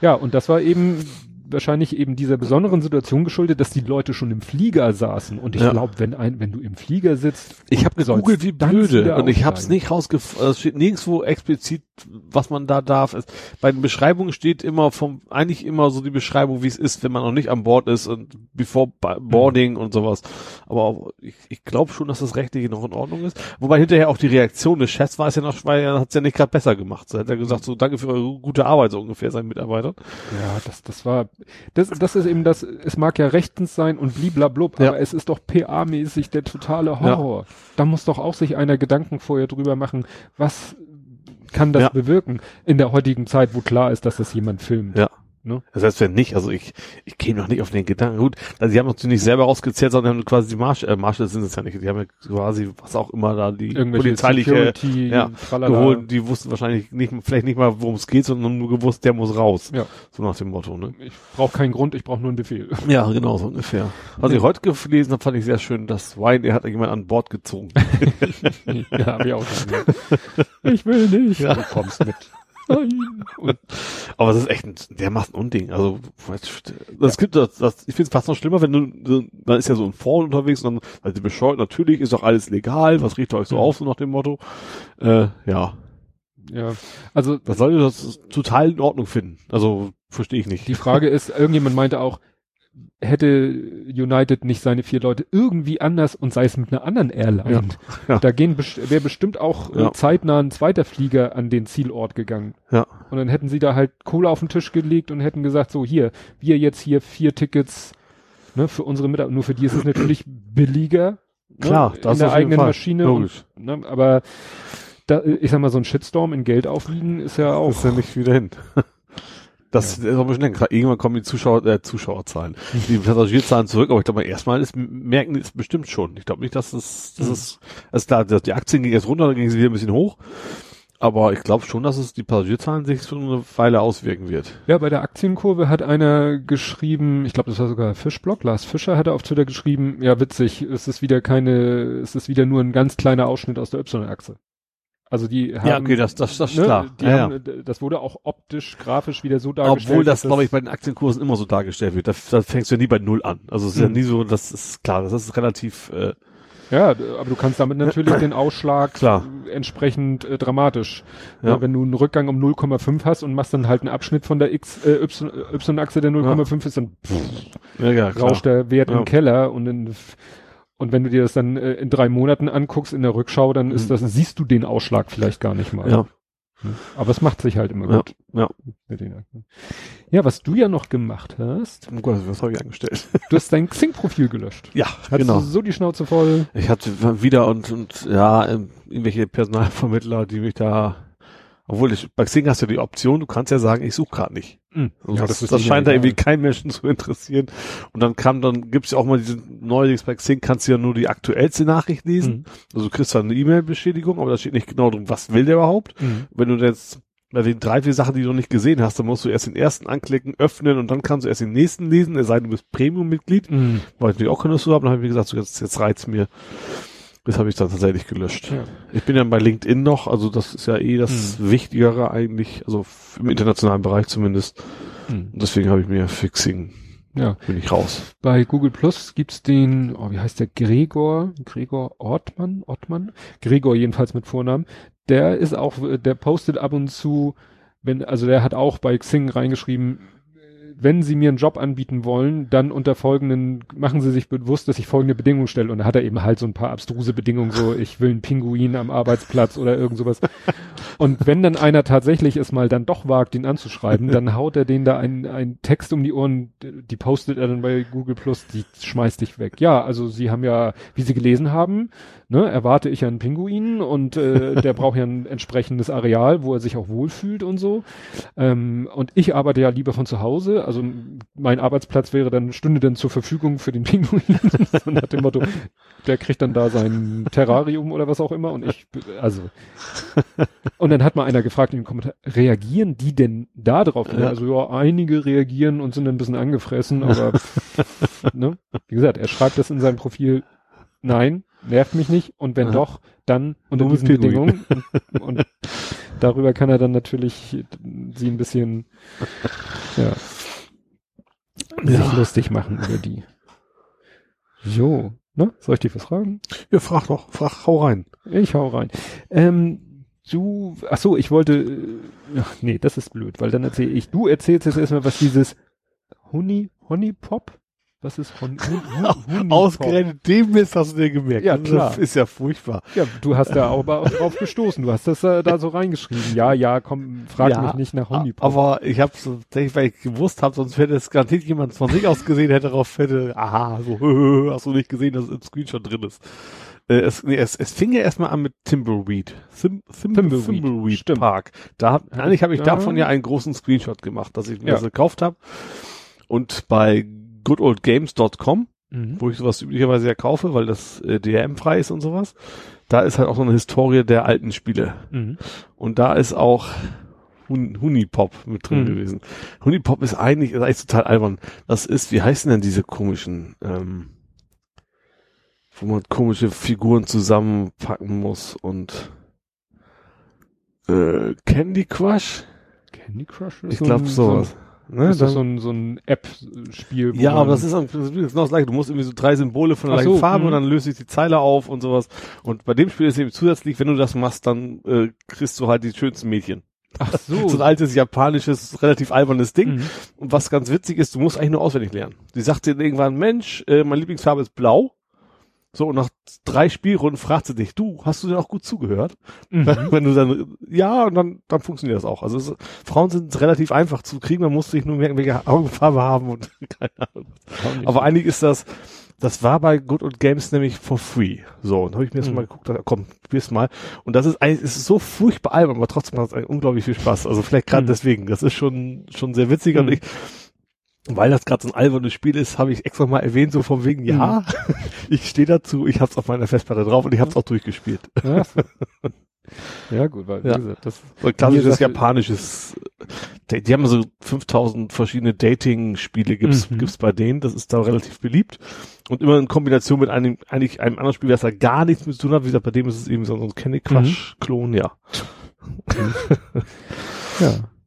ja, und das war eben wahrscheinlich eben dieser besonderen Situation geschuldet, dass die Leute schon im Flieger saßen. Und ich Ja. glaube, wenn ein, wenn du im Flieger sitzt, Ich habe gegoogelt wie blöde und ich habe es nicht rausgefunden. Es steht nirgendwo explizit, was man da darf. Es, bei den Beschreibungen steht immer vom, eigentlich immer so die Beschreibung, wie es ist, wenn man noch nicht an Bord ist und before boarding und sowas. Aber auch, ich, ich glaube schon, dass das rechtlich noch in Ordnung ist. Wobei hinterher auch die Reaktion des Chefs war es ja noch, weil er hat es ja nicht gerade besser gemacht. So hat er gesagt, so danke für eure gute Arbeit so ungefähr seinen Mitarbeitern. Ja, das, das war, das, das ist eben das, es mag ja rechtens sein und bliblablub, Ja. aber es ist doch PA-mäßig der totale Horror. Da muss doch auch sich einer Gedanken vorher drüber machen, was kann das Ja. bewirken in der heutigen Zeit, wo klar ist, dass das jemand filmt. Ja. Ne? Selbst wenn nicht, also ich, ich käme noch nicht auf den Gedanken. Gut, also sie haben natürlich nicht selber rausgezählt, sondern haben quasi die Marsch, äh, Marshals sind es ja nicht, die haben ja quasi, was auch immer da, die polizeiliche Security, ja, tralala. geholt, die wussten wahrscheinlich nicht, vielleicht nicht mal, worum es geht, sondern nur gewusst, der muss raus. Ja. So nach dem Motto, ne? Ich brauche keinen Grund, ich brauche nur einen Befehl. Ja, genau, so ungefähr. Was ich heute gelesen habe, fand ich sehr schön, das Wein, er hat jemand an Bord gezogen. ja, hab ich auch schon gehört. Ich will nicht. Ja. Du kommst mit. Nein. Und Aber es ist echt ein dermaßen Unding. Also, das gibt das, das ich finde es fast noch schlimmer, wenn du, man ist ja so ein Forum unterwegs und dann, also bescheuert, natürlich ist doch alles legal, was riecht euch so Mhm. auf, so nach dem Motto. Äh, ja, ja, also das sollte das total in Ordnung finden. Also, verstehe ich nicht. Die Frage ist, irgendjemand meinte auch, hätte United nicht seine vier Leute irgendwie anders und sei es mit einer anderen Airline. Ja, ja. Da gehen wäre bestimmt auch Ja. äh, zeitnah ein zweiter Flieger an den Zielort gegangen. Ja. Und dann hätten sie da halt Kohle auf den Tisch gelegt und hätten gesagt, so hier, wir jetzt hier vier Tickets ne, für unsere Mitarbeiter. Nur für die ist es natürlich billiger. Klar, ne, das in der eigenen Fall. Maschine. Logisch. Und, ne, aber da, ich sag mal, so ein Shitstorm in Geld aufwiegen ist ja auch. ist ja nicht wieder hin. Das ist aber schon länger. Irgendwann kommen die Zuschauer, äh, Zuschauerzahlen, die Passagierzahlen zurück, aber ich glaube mal erstmal ist, merken die es bestimmt schon. Ich glaube nicht, dass es, das ist, also klar, die Aktien gingen jetzt runter, dann gingen sie wieder ein bisschen hoch. Aber ich glaube schon, dass es die Passagierzahlen sich so eine Weile auswirken wird. Ja, bei der Aktienkurve hat einer geschrieben, ich glaube, das war sogar Fischblock, Lars Fischer hatte auf Twitter geschrieben, ja witzig, es ist wieder keine, es ist wieder nur ein ganz kleiner Ausschnitt aus der Y-Achse. Also die haben, das, das, das ne, die ja, haben, ja. das wurde auch optisch, grafisch wieder so dargestellt. Obwohl das, glaube ich, bei den Aktienkursen immer so dargestellt wird. Da, da fängst du ja nie bei Null an. Also es ist ja Mhm. nie so, das ist klar, das ist relativ, äh, Ja, aber du kannst damit natürlich den Ausschlag Klar. äh, entsprechend äh, dramatisch. Ja. Ja. wenn du einen Rückgang um 0,5 hast und machst dann halt einen Abschnitt von der X, äh, Y-Achse, der 0,5 ist, dann ja, ja, klar. rauscht der Wert Ja. im Keller und dann Und wenn du dir das dann äh, in drei Monaten anguckst in der Rückschau, dann ist Mhm. das, siehst du den Ausschlag vielleicht gar nicht mal. Ja, Aber es macht sich halt immer Ja, gut. ja. Ja, was du ja noch gemacht hast, oh Gott, was habe ich angestellt? du hast dein Xing-Profil gelöscht. Ja, Hast genau. du so die Schnauze voll? Ich hatte wieder und, und ja, ähm, irgendwelche Personalvermittler, die mich da, obwohl ich, bei Xing hast du die Option, du kannst ja sagen, ich suche gerade nicht. Mhm. Also das, das, denen scheint da ja irgendwie keinen Menschen zu interessieren. Und dann kam, dann gibt's ja auch mal diese neuerdings bei Xing kannst du ja nur die aktuellste Nachricht lesen. Mhm. Also du kriegst zwar eine E-Mail-Bestätigung, aber da steht nicht genau drin, was will der überhaupt. Mhm. Wenn du jetzt bei den drei, vier Sachen, die du noch nicht gesehen hast, dann musst du erst den ersten anklicken, öffnen und dann kannst du erst den nächsten lesen, es sei denn, du bist Premium-Mitglied. Mhm. Weil ich natürlich auch keine Lust zu haben, dann habe ich mir gesagt, so jetzt, jetzt reizt mir. Das habe ich dann tatsächlich gelöscht. Ja. Ich bin ja bei LinkedIn noch, also das ist ja eh das Wichtigere eigentlich, also im internationalen Bereich zumindest. Mhm. Deswegen habe ich mir Fixing, Ja. bin ich raus. Bei Google Plus gibt's den, oh, wie heißt der? Gregor, Gregor Ortmann, Ortmann? Gregor jedenfalls mit Vornamen. Der ist auch, der postet ab und zu, wenn, also der hat auch bei Xing reingeschrieben, wenn Sie mir einen Job anbieten wollen, dann unter folgenden, machen Sie sich bewusst, dass ich folgende Bedingungen stelle. Und da hat er eben halt so ein paar abstruse Bedingungen, so ich will einen Pinguin am Arbeitsplatz oder irgend sowas. Und wenn dann einer tatsächlich es mal dann doch wagt, ihn anzuschreiben, dann haut er den da einen, einen Text um die Ohren, die postet er dann bei Google Plus, die schmeißt dich weg. Ja, also sie haben ja, wie sie gelesen haben, ne, erwarte ich einen Pinguin und äh, der braucht ja ein entsprechendes Areal, wo er sich auch wohlfühlt und so. Ähm, und ich arbeite ja lieber von zu Hause, also mein Arbeitsplatz wäre dann, stünde dann zur Verfügung für den Pinguin. so nach dem Motto, der kriegt dann da sein Terrarium oder was auch immer und ich, also und dann hat mal einer gefragt in den Kommentaren, reagieren die denn da drauf? Ja. Also ja, einige reagieren und sind ein bisschen angefressen, aber ne? wie gesagt, er schreibt das in seinem Profil, nein, nervt mich nicht und wenn Ja. doch, dann unter diesen. Bedingungen und, und darüber kann er dann natürlich sie ein bisschen ja, sich Ja. lustig machen über die. Jo, ne? Soll ich dich was fragen? Ja, frag doch, frag, hau rein. Ich hau rein. Ähm, du, ach so, ich wollte, äh, ach, nee, das ist blöd, weil dann erzähle ich, du erzählst jetzt erstmal, was dieses Honey, Honey Pop? Was ist Hon, Hun, Ausgerechnet dem Mist hast du dir gemerkt. Ja, Das klar. Ist ja furchtbar. Ja, du hast da auch, auch drauf gestoßen, du hast das äh, da so reingeschrieben. Ja, ja, komm, frag Ja, mich nicht nach Honey Pop. Aber ich habe so, tatsächlich, weil ich gewusst habe, sonst hätte es garantiert jemand von sich aus gesehen, hätte darauf hätte, aha, so, hast du nicht gesehen, dass es im Screenshot drin ist. Äh, es, nee, es, es fing ja erstmal an mit Timbleweed. Thim, Thim, Thimbleweed, Thimbleweed stimmt. Park. Da hab, eigentlich habe ich davon ja einen großen Screenshot gemacht, dass ich mir Ja. das gekauft habe. Und bei goodoldgames.com Mhm. wo ich sowas üblicherweise ja kaufe, weil das äh, DRM-frei ist und sowas. Da ist halt auch so eine Historie der alten Spiele. Mhm. Und da ist auch Hun Hunipop mit drin Mhm. gewesen. Hunipop ist eigentlich, ist eigentlich total albern. Das ist, wie heißen denn diese komischen, ähm, wo man komische Figuren zusammenpacken muss und äh, Candy Crush? Candy Crush? ist Ich so glaube sowas. Ne, Das ist so ein, so ein App-Spiel. Ja, aber das ist, am- das ist genau das gleiche. Du musst irgendwie so drei Symbole von der gleichen so, Farbe mhm. und dann löst sich die Zeile auf und sowas. Und bei dem Spiel ist eben zusätzlich, wenn du das machst, dann äh, kriegst du halt die schönsten Mädchen. Ach so. So ein altes japanisches, relativ albernes Ding. Mhm. Und was ganz witzig ist, du musst eigentlich nur auswendig lernen. Die sagt dir irgendwann, Mensch, äh, meine Lieblingsfarbe ist blau. So, und nach drei Spielrunden fragt sie dich, du, hast du denn auch gut zugehört? Mhm. Wenn du dann, ja, und dann, dann funktioniert das auch. Also es, Frauen sind relativ einfach zu kriegen, man muss sich nur merken, welche Augenfarbe haben und keine Ahnung. Aber eigentlich ist das, das war bei Good Old Games nämlich for free. So, und habe ich mir das Mhm. mal geguckt, dachte, komm, probier's mal. Und das ist eigentlich, ist so furchtbar albern, aber trotzdem macht es unglaublich viel Spaß. Also vielleicht gerade Mhm. deswegen. Das ist schon, schon sehr witzig. Und Mhm. ich, weil das gerade so ein albernes Spiel ist, habe ich extra mal erwähnt, so von wegen, ja, ich stehe dazu, ich hab's auf meiner Festplatte drauf und ich hab's auch durchgespielt. Ja, ja gut, weil, wie Ja. gesagt, das, So ein klassisches japanisches, die, die haben so 5000 verschiedene Dating-Spiele gibt's, Mhm. gibt's bei denen, das ist da relativ beliebt. Und immer in Kombination mit einem, eigentlich einem anderen Spiel, das da gar nichts mit zu tun hat, wie gesagt, bei dem ist es eben so ein Candy Crush-Klon, ja. ja.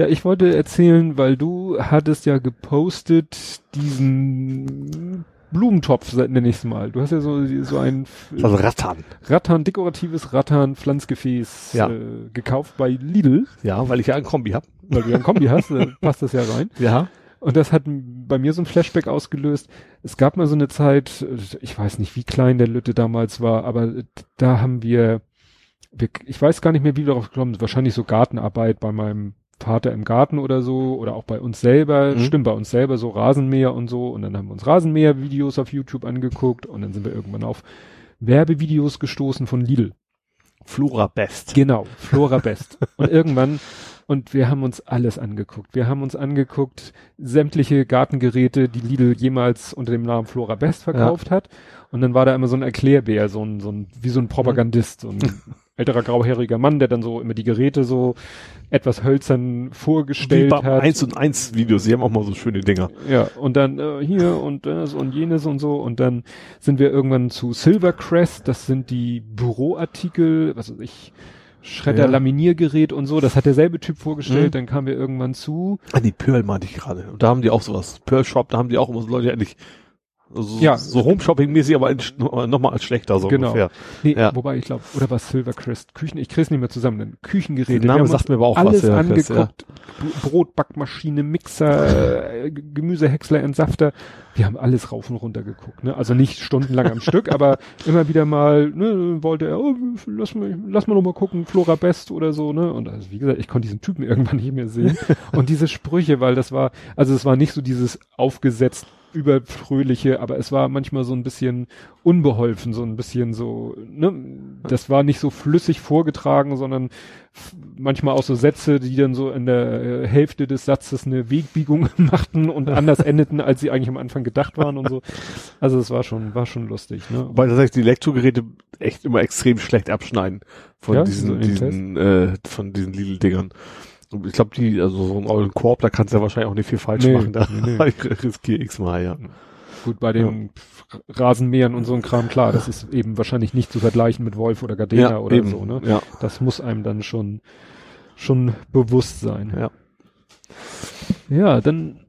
Ja, ich wollte erzählen, weil du hattest ja gepostet diesen Blumentopf, nenne ich es mal. Du hast ja so, so ein Also Rattan. Rattan, dekoratives Rattan, Pflanzgefäß Ja. äh, gekauft bei Lidl, Ja, weil ich ja ein Kombi hab. weil du ja ein Kombi hast, äh, passt das ja rein. Ja. Und das hat bei mir so ein Flashback ausgelöst. Es gab mal so eine Zeit, ich weiß nicht, wie klein der Lütte damals war, aber da haben wir, wir ich weiß gar nicht mehr, wie wir darauf gekommen sind, wahrscheinlich so Gartenarbeit bei meinem Vater im Garten oder so oder auch bei uns selber, Mhm. stimmt bei uns selber so Rasenmäher und so und dann haben wir uns Rasenmäher-Videos auf YouTube angeguckt und dann sind wir irgendwann auf Werbevideos gestoßen von Lidl. Flora Best. Genau, Flora Best. und irgendwann, und wir haben uns alles angeguckt. Wir haben uns angeguckt, sämtliche Gartengeräte, die Lidl jemals unter dem Namen Flora Best verkauft hat. Und dann war da immer so ein Erklärbär, so ein, so ein, wie so ein Propagandist, so ein älterer grauhaariger Mann, der dann so immer die Geräte so etwas hölzern vorgestellt hat. 1 und 1 Videos, die haben auch mal so schöne Dinger. Ja, und dann äh, hier und das und jenes und so. Und dann sind wir irgendwann zu Silvercrest, das sind die Büroartikel, was weiß ich, Schredder, Ja. Laminiergerät und so. Das hat derselbe Typ vorgestellt. Mhm. Dann kamen wir irgendwann zu. Ah, die Pearl meinte ich gerade. Und da haben die auch sowas. Pearl Shop, da haben die auch immer so Leute, die eigentlich so, Ja. so Home-Shopping-mäßig, aber nochmal als schlechter, so Genau. ungefähr. Nee, Ja. wobei ich glaube, oder was Silvercrest? Küchen, ich krieg's nicht mehr zusammen. Denn Küchengeräte. Der Name sagt mir aber auch alles was, ja, Chris, angeguckt. B- Brotbackmaschine, Mixer, äh, Gemüsehäcksler, Entsafter. Wir haben alles rauf und runter geguckt. Ne? Also nicht stundenlang am Stück, aber immer wieder mal ne, wollte er, oh, lass mal, lass mal noch mal gucken, Flora Best oder so. ne Und also, wie gesagt, ich konnte diesen Typen irgendwann nicht mehr sehen. und diese Sprüche, weil das war, also es war nicht so dieses aufgesetzt überfröhliche, aber es war manchmal so ein bisschen unbeholfen, so ein bisschen so, ne, das war nicht so flüssig vorgetragen, sondern manchmal auch so Sätze, die dann so in der äh, Hälfte des Satzes eine Wegbiegung machten und anders endeten, als sie eigentlich am Anfang gedacht waren und so. Also es war schon, war schon lustig, ne? Wobei tatsächlich die Elektrogeräte echt immer extrem schlecht abschneiden von Ja, so diesen, in diesen, äh, von diesen Lidl-Dingern. Ich glaube, die, also so einen Korb, da kannst du ja wahrscheinlich auch nicht viel falsch Nee, machen. Da nee, nee. riskiere x mal, ja. Gut, bei den Rasenmähern und so ein Kram, klar, das ist eben wahrscheinlich nicht zu vergleichen mit Wolf oder Gardena oder eben. so, ne? Ja, Das muss einem dann schon, schon bewusst sein. ja. Ja, dann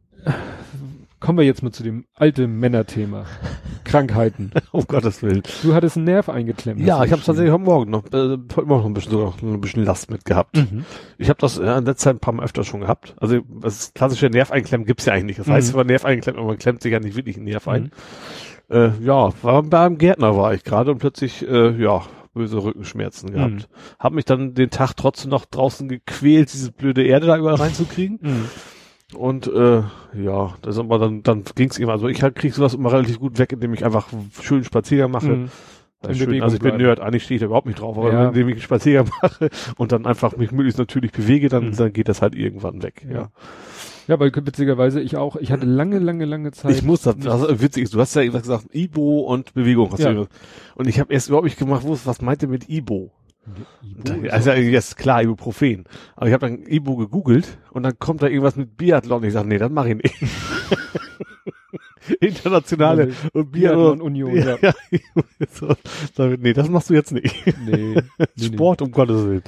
kommen wir jetzt mal zu dem alten Männerthema. Krankheiten. Um Gottes Willen. Du hattest einen Nerv eingeklemmt. Ja, ich habe tatsächlich heute Morgen noch, äh, heute Morgen noch ein bisschen, noch ein bisschen Last mit gehabt. geschrieben. Ich habe das äh, in letzter Zeit ein paar Mal öfter schon gehabt. Also das klassische Nerveinklemmen gibt's ja eigentlich nicht. Das Mhm. heißt zwar Nerv einklemmt, aber man klemmt sich ja nicht wirklich einen Nerv Mhm. ein. Äh, ja, war beim Gärtner war ich gerade und plötzlich, äh, ja, böse Rückenschmerzen gehabt. Mhm. Hab mich dann den Tag trotzdem noch draußen gequält, diese blöde Erde da überall reinzukriegen. Mhm. Und äh, ja, das ist aber dann, dann ging's immer. Also ich halt krieg sowas immer relativ gut weg, indem ich einfach schönen Spaziergang mache. Mhm. Schön. Also ich bin. Nerd, eigentlich stehe ich da überhaupt nicht drauf, aber Ja. indem ich einen Spaziergang mache und dann einfach mich möglichst natürlich bewege, dann, Mhm. dann geht das halt irgendwann weg. Ja. Ja. Ja, weil witzigerweise ich auch, ich hatte lange, lange, lange Zeit. Ich muss das, das witzig ist, du hast ja gesagt, Ibo und Bewegung. Hast Ja. du und ich habe erst überhaupt nicht gemacht, wo, was meint ihr mit Ibo? Ibu Also jetzt klar, Ibuprofen. Aber ich habe dann Ibo gegoogelt und dann kommt da irgendwas mit Biathlon. Ich sage, nee, das mache ich nicht. Internationale Also, und Biathlon. Union, ja. ja. ich, nee, das machst du jetzt nicht. Nee, nee, nee. Sport, um Gottes Willen.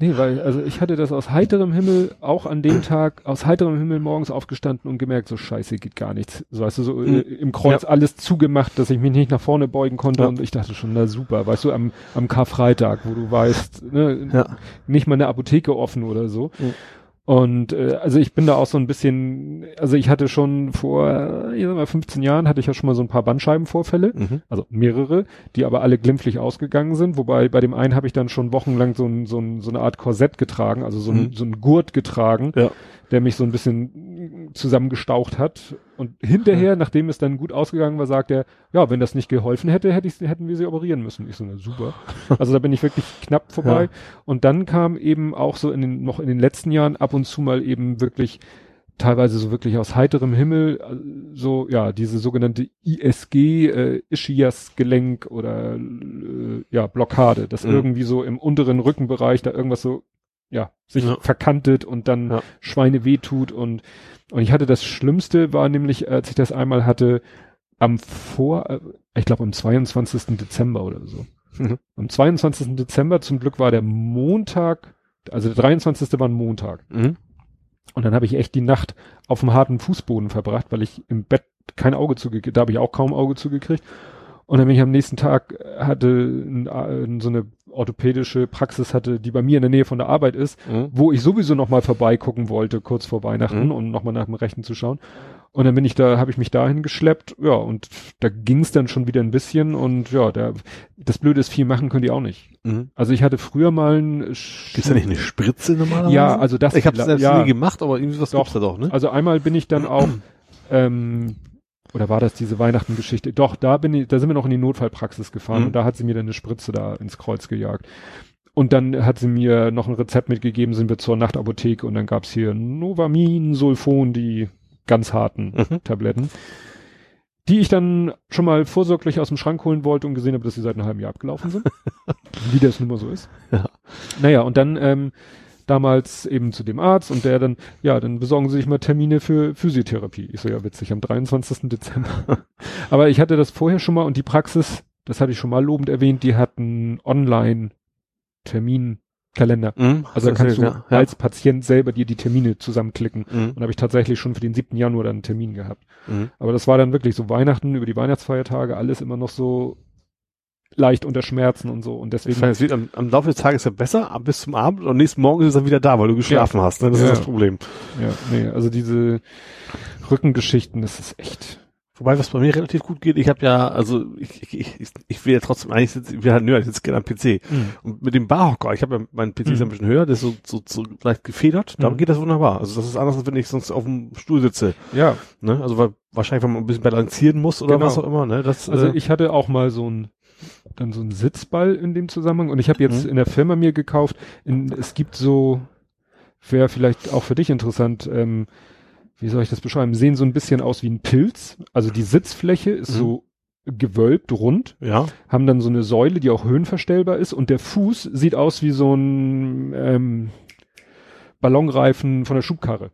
Nee, weil, also ich hatte das aus heiterem Himmel, auch an dem Tag, aus heiterem Himmel morgens aufgestanden und gemerkt, so scheiße, geht gar nichts. So, weißt du, so Mhm. im Kreuz Ja. alles zugemacht, dass ich mich nicht nach vorne beugen konnte Ja. und ich dachte schon, na super, weißt du, am, am Karfreitag, wo du weißt, ne, Ja. nicht mal eine Apotheke offen oder so. Mhm. Und äh, also ich bin da auch so ein bisschen, also ich hatte schon vor, ich sag mal, 15 Jahren hatte ich ja schon mal so ein paar Bandscheibenvorfälle Mhm. also mehrere, die aber alle glimpflich ausgegangen sind, wobei bei dem einen habe ich dann schon wochenlang so, ein, so, ein, so eine Art Korsett getragen, also so, ein, Mhm. so ein Gurt getragen, Ja. der mich so ein bisschen zusammengestaucht hat. Und hinterher, nachdem es dann gut ausgegangen war, sagt er, ja, wenn das nicht geholfen hätte, hätte ich, hätten wir sie operieren müssen. Ich so, na super. Also da bin ich wirklich knapp vorbei. Ja. Und dann kam eben auch so in den, noch in den letzten Jahren ab und zu mal eben wirklich teilweise so wirklich aus heiterem Himmel, äh, so, ja, diese sogenannte ISG, äh, Ischias-Gelenk oder, äh, ja, Blockade, dass Mhm. irgendwie so im unteren Rückenbereich da irgendwas so, ja, sich Ja. verkantet und dann Ja. Schweine wehtut und, und ich hatte das Schlimmste war nämlich, als ich das einmal hatte, am vor, äh, ich glaube am 22. Dezember oder so. Mhm. Am 22. Dezember, zum Glück war der Montag, also der 23. war ein Montag. Mhm. Und dann habe ich echt die Nacht auf dem harten Fußboden verbracht, weil ich im Bett kein Auge zugekriegt, da habe ich auch kaum Auge zugekriegt. Und dann bin ich am nächsten Tag, äh, hatte ein, ein, so eine orthopädische Praxis hatte, die bei mir in der Nähe von der Arbeit ist, Mhm. wo ich sowieso noch mal vorbeigucken wollte, kurz vor Weihnachten Mhm. und noch mal nach dem Rechten zu schauen. Und dann bin ich da, habe ich mich dahin geschleppt, ja, und da ging es dann schon wieder ein bisschen und ja, da, das Blöde ist, viel machen können die auch nicht. Mhm. Also ich hatte früher mal ein Gibt's da nicht eine Spritze normalerweise? Ja, also das Ich habe selbst ja, nie gemacht, aber irgendwie was Doch. gibt's da doch, ne? Also einmal bin ich dann auch, ähm, oder war das diese Weihnachtengeschichte? Doch, da bin ich, da sind wir noch in die Notfallpraxis gefahren Mhm. und da hat sie mir dann eine Spritze da ins Kreuz gejagt. Und dann hat sie mir noch ein Rezept mitgegeben, sind wir zur Nachtapotheke und dann gab's hier Novamin, Sulfon, die ganz harten Mhm. Tabletten, die ich dann schon mal vorsorglich aus dem Schrank holen wollte und gesehen habe, dass sie seit einem halben Jahr abgelaufen sind. Wie das nun mal so ist. Ja. Naja, und dann ähm, damals eben zu dem Arzt und der dann, ja, dann besorgen Sie sich mal Termine für Physiotherapie. Ich so, ja, witzig, am 23. Dezember. Aber ich hatte das vorher schon mal und die Praxis, das hatte ich schon mal lobend erwähnt, die hatten Online-Terminkalender. Mhm. Also da kannst du ja, ja. als Patient selber dir die Termine zusammenklicken. Mhm. Und habe ich tatsächlich schon für den 7. Januar dann einen Termin gehabt. Mhm. Aber das war dann wirklich so Weihnachten, über die Weihnachtsfeiertage, alles immer noch so leicht unter Schmerzen und so. Und deswegen, es wird am, am Laufe des Tages ja besser, ab bis zum Abend und nächsten Morgen ist es dann wieder da, weil du geschlafen hast. Ne? Das Ja. ist das Problem. ja, nee, also diese Rückengeschichten, das ist echt. Wobei, was bei mir relativ gut geht, ich habe ja, also ich, ich, ich, ich- will ja trotzdem eigentlich sitzen, ich will halt nö, ich sitze gerne am PC. Und mit dem Barhocker, ich habe ja, mein PC ist Mhm. ein bisschen höher, der ist so, so, so leicht gefedert, da Mhm. geht das wunderbar. Also das ist anders, als wenn ich sonst auf dem Stuhl sitze. Ja, Ne? Also weil, wahrscheinlich, wenn man ein bisschen balancieren muss oder Genau. was auch immer. Ne? Das, also äh, ich hatte auch mal so ein dann so ein Sitzball in dem Zusammenhang und ich habe jetzt Mhm. in der Firma mir gekauft, in, es gibt so, wäre vielleicht auch für dich interessant, ähm, wie soll ich das beschreiben, sehen so ein bisschen aus wie ein Pilz, also die Sitzfläche ist Mhm. so gewölbt, rund, ja. haben dann so eine Säule, die auch höhenverstellbar ist und der Fuß sieht aus wie so ein ähm, Ballonreifen von der Schubkarre.